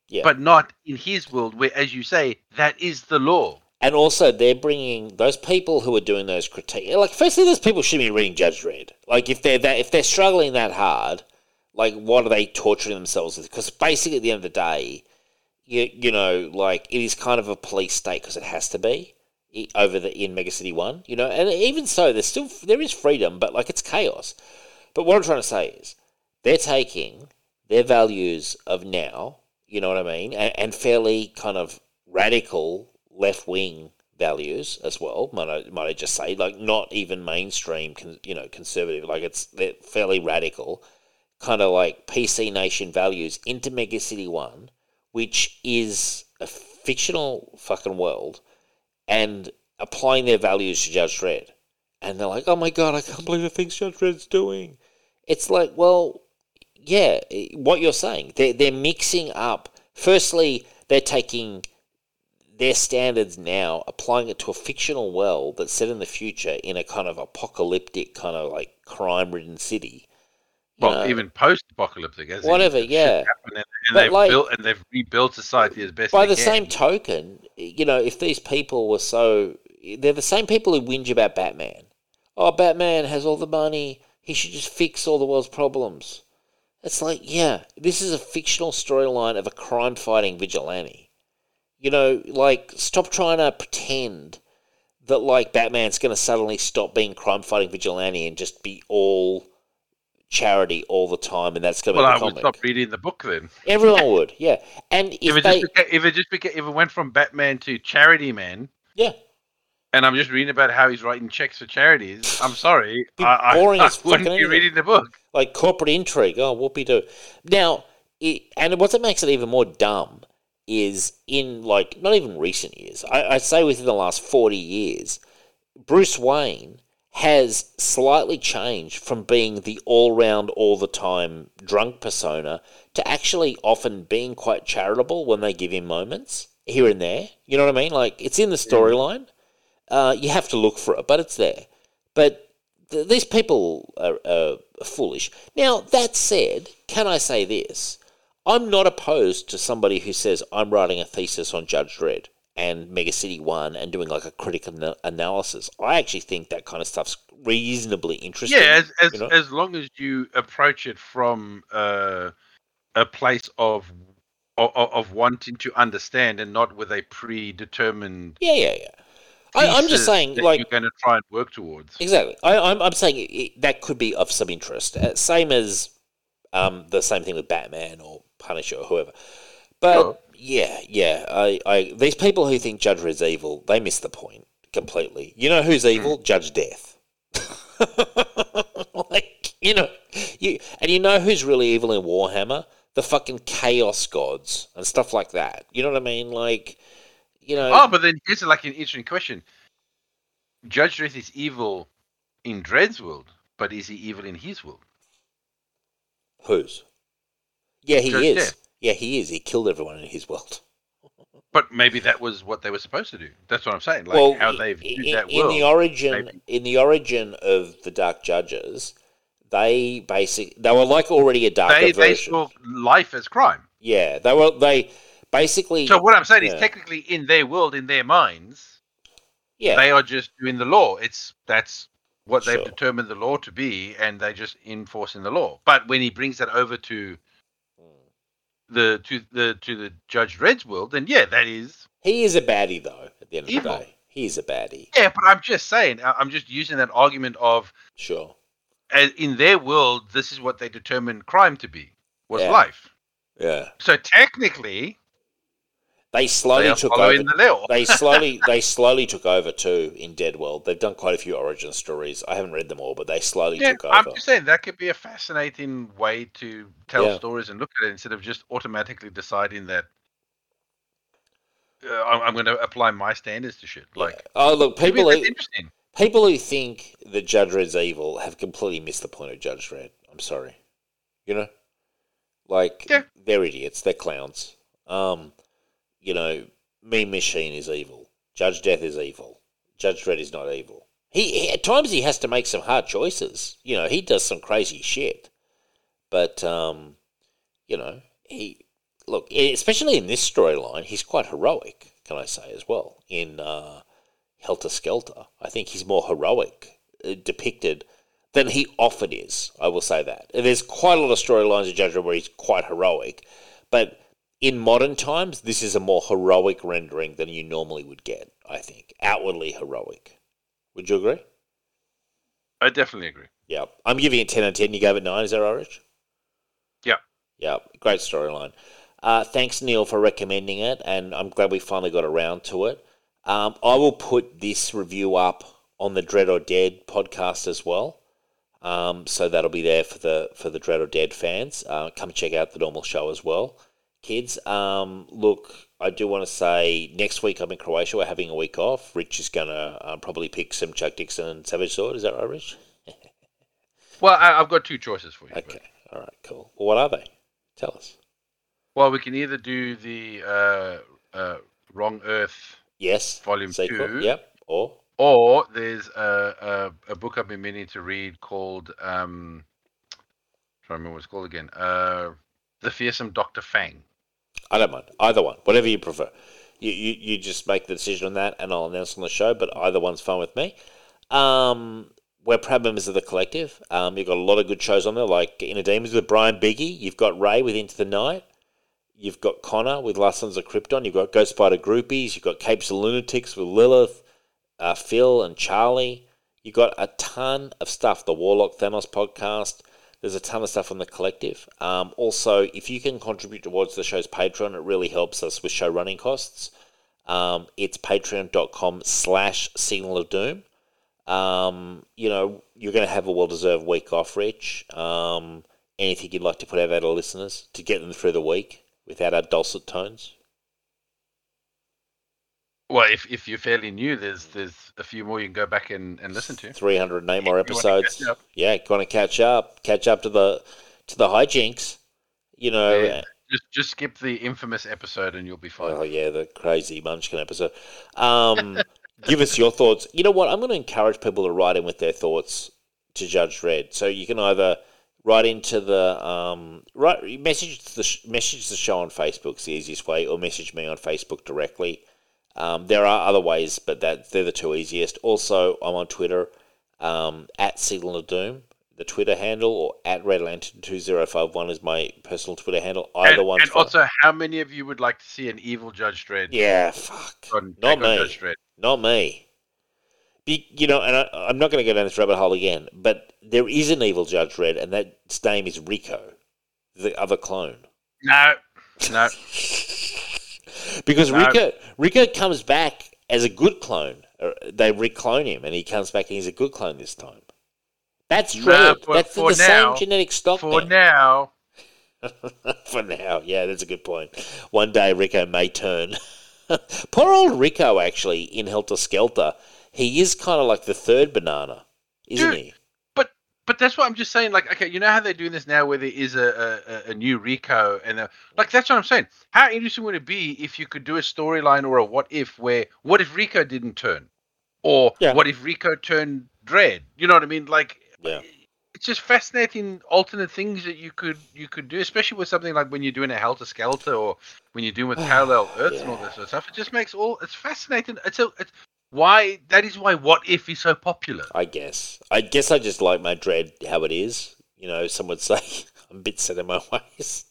yeah. But not in his world, where, as you say, that is the law. And also, they're bringing those people who are doing those critiques. Like, firstly, those people shouldn't be reading Judge Dredd. Like, if they're that, if they're struggling that hard, like, what are they torturing themselves with? Because basically, at the end of the day, you, you know, like it is kind of a police state because it has to be. over the in Megacity One. You know, and even so, there's still there is freedom, but like it's chaos. But what I'm trying to say is, they're taking their values of now. You know what I mean, and, and fairly kind of radical left wing values as well. Might I, might I just say, like not even mainstream, you know, conservative. Like it's they're fairly radical, kind of like PC Nation values into Mega City One, which is a fictional fucking world, and applying their values to Judge Dredd. And they're like, oh my god, I can't believe the things Judge Dredd's doing. It's like, well, yeah, what you're saying. They're, they're mixing up. Firstly, they're taking their standards now, applying it to a fictional world that's set in the future in a kind of apocalyptic, kind of like crime ridden city. Well, know, even post-apocalyptic, as Whatever, yeah. happened And, and they've like- built and they've rebuilt society as best by the can. same token, you know, if these people were so. They're the same people who whinge about Batman. Oh, Batman has all the money. He should just fix all the world's problems. It's like, yeah, this is a fictional storyline of a crime fighting vigilante. You know, like, stop trying to pretend that, like, Batman's going to suddenly stop being crime fighting vigilante and just be all charity all the time, and that's going to Well, be I the would stop reading the book then. Everyone would, yeah. And if, If, it they, just beca- if it just beca- if it went from Batman to Charity Man, yeah, and I'm just reading about how he's writing checks for charities, I'm sorry, I, I, boring I as wouldn't be anything. reading the book. like corporate intrigue. Oh, whoopie do. Now, it, and what that makes it even more dumb is in like not even recent years. I, I'd say within the last forty years, Bruce Wayne has slightly changed from being the all-round, all the time drunk persona to actually often being quite charitable when they give him moments here and there. You know what I mean? Like it's in the storyline. Uh, you have to look for it, but it's there. But th- these people are, are foolish. Now, that said, can I say this? I'm not opposed to somebody who says I'm writing a thesis on Judge Dredd and Mega City One and doing like a critical ana- analysis. I actually think that kind of stuff's reasonably interesting. Yeah, as as, you know? as long as you approach it from uh, a place of, of of wanting to understand and not with a predetermined. yeah, yeah, yeah. I, I'm just saying, that like, you're going to try and work towards. Exactly. I, I'm, I'm saying it, it- that could be of some interest. Uh, same as um, the same thing with Batman or Punisher or whoever. But yeah, yeah. I, I these people who think Judge Dredd's evil, they miss the point completely. You know who's hmm. evil? Judge Death. like you know, you and you know who's really evil in Warhammer? The fucking Chaos Gods and stuff like that. You know what I mean? Like, you know, Oh, but then here's like an interesting question: Judge is evil in Dredd's world, but is he evil in his world? whose? Yeah, he is. Death. Yeah, he is. He killed everyone in his world. But maybe that was what they were supposed to do. That's what I'm saying. Like well, how they've i- used that in world. the origin, maybe. in the origin of the Dark Judges, they basic they were like already a darker they they version. saw life as crime. Yeah, they were they basically. So what I'm saying yeah. is, technically, in their world, in their minds, yeah, they are just doing the law. It's that's what Sure. they've determined the law to be, and they're just enforcing the law. But when he brings that over to the to the to the Judge Dredd's world, then yeah, that is he is a baddie though. At the end of Evil. the day, he is a baddie. yeah. But I'm just saying, I'm just using that argument of Sure. in their world, this is what they determined crime to be was Yeah. life. Yeah, So technically, they slowly they took over. the they slowly they slowly took over too in Dead World. They've done quite a few origin stories. I haven't read them all, but they slowly Yeah, took over. I'm just saying that could be a fascinating way to tell Yeah. stories and look at it instead of just automatically deciding that uh, I'm, I'm going to apply my standards to shit. Like, Yeah. oh look, people who, interesting. people who think that Judge Dredd's evil have completely missed the point of Judge Dredd. I'm sorry, you know, like they're idiots. They're clowns. Um, you know, Mean Machine is evil. Judge Death is evil. Judge Dredd is not evil. He, he at times he has to make some hard choices. You know, he does some crazy shit. But um, you know, he look, especially in this storyline, he's quite heroic. Can I say as well? In uh, Helter Skelter, I think he's more heroic uh, depicted than he often is. I will say that. There's quite a lot of storylines in Judge Dredd where he's quite heroic, but in modern times, this is a more heroic rendering than you normally would get. I think. Outwardly heroic. Would you agree? I definitely agree. Yeah. I'm giving it 10 out of 10. You gave it 9. Is that right, Rich? Yeah. Yeah. Great storyline. Uh, thanks, Neil, for recommending it. And I'm glad we finally got around to it. Um, I will put this review up on the Dredd or Dead podcast as well. Um, so that'll be there for the for the Dredd or Dead fans. Uh, come check out the normal show as well, kids. Um, look, I do want to say next week I'm in Croatia. We're having a week off. Rich is gonna uh, probably pick some Chuck Dixon and Savage Sword. Is that right, Rich? Well, I, I've got two choices for you. but- Okay. All right. Cool. Well, what are they? Tell us. Well, we can either do the uh, uh, Wrong Earth, Yes. Volume sequel. two. Yep. Or or there's a, a, a book I've been meaning to read called um, trying to remember what it's called again. Uh, the Fearsome Doctor Fang. I don't mind either one, whatever you prefer. You, you you just make the decision on that, and I'll announce on the show. But either one's fine with me. Um, we're proud members of the collective. Um, you've got a lot of good shows on there, like Inner Demons with Brian Biggie. You've got Ray with Into the Night. You've got Connor with Last Sons of Krypton. You've got Ghost Spider Groupies. You've got Capes of Lunatics with Lilith, uh, Phil, and Charlie. You've got a ton of stuff. The Warlock Thanos podcast. There's a ton of stuff on the collective. Um, also, if you can contribute towards the show's Patreon, it really helps us with show running costs. Um, it's patreon.com slash signal of doom. Um, you know, you're going to have a well deserved week off, Rich. Um, anything you'd like to put out to listeners to get them through the week without our dulcet tones? Well, if, if you're fairly new, there's there's a few more you can go back and, and listen to. 308 more If you wanna episodes. Yeah, going to catch up, catch up to the to the hijinks. You know, Yeah. Just just skip the infamous episode and you'll be fine. Oh yeah, the crazy Munchkin episode. Um, give us your thoughts. You know what? I'm going to encourage people to write in with their thoughts to Judge Dredd. So you can either write into the um, write message the message the show on Facebook is the easiest way, or message me on Facebook directly. Um, there are other ways, but that they're the two easiest. Also, I'm on Twitter um, at Signal of Doom, the Twitter handle, or at Red Lantern two zero five one is my personal Twitter handle. Either and, one's and fine. also, how many of you would like to see an evil Judge Dredd? yeah, fuck. on, Not me. Judge Dredd? Not me. Be, you know, and I, I'm not going to go down this rabbit hole again, but there is an evil Judge Dredd, and that name is Rico, the other clone. No, no. Because No. Rico, Rico comes back as a good clone. Uh, They reclone him, and he comes back and he's a good clone this time. That's No, Dredd. That's for the now- same genetic stock. For now. now, For now, yeah, that's a good point. One day Rico may turn. Poor old Rico, actually, in Helter Skelter, he is kind of like the third banana, isn't Dude, he? But that's what I'm just saying. Like, okay, you know how they're doing this now, where there is a a, a new Rico, and a, like that's what I'm saying. How interesting would it be if you could do a storyline or a what if where what if Rico didn't turn, or Yeah. what if Rico turned Dredd? You know what I mean? Like, Yeah. it's just fascinating alternate things that you could you could do, especially with something like when you're doing a Helter Skelter or when you're doing with parallel Earths and all this sort of stuff. It just makes all it's fascinating. It's a it's why that is why what if is so popular. I guess. I guess I just like my Dredd how it is. You know, some would say I'm a bit set in my ways.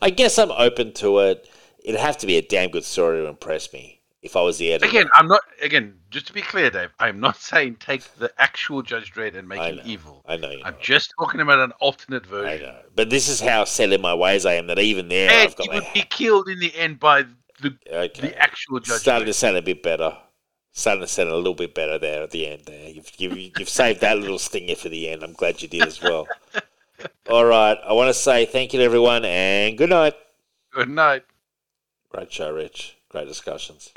I guess I'm open to it. It'd have to be a damn good story to impress me if I was the editor. Again, I'm not. Again, just to be clear, Dave, I'm not saying take the actual Judge Dredd and make him evil. I know. I'm just talking about an alternate version. I know. But this is how set in my ways I am that even there And I've got he my would be killed in the end by the okay. the actual Judge Starting Dredd. to sound a bit better. Starting to sound a little bit better there at the end. There, you've you've, you've saved that little stinger for the end. I'm glad you did as well. All right, I want to say thank you to everyone and good night. Good night. Great show, Rich. Great discussions.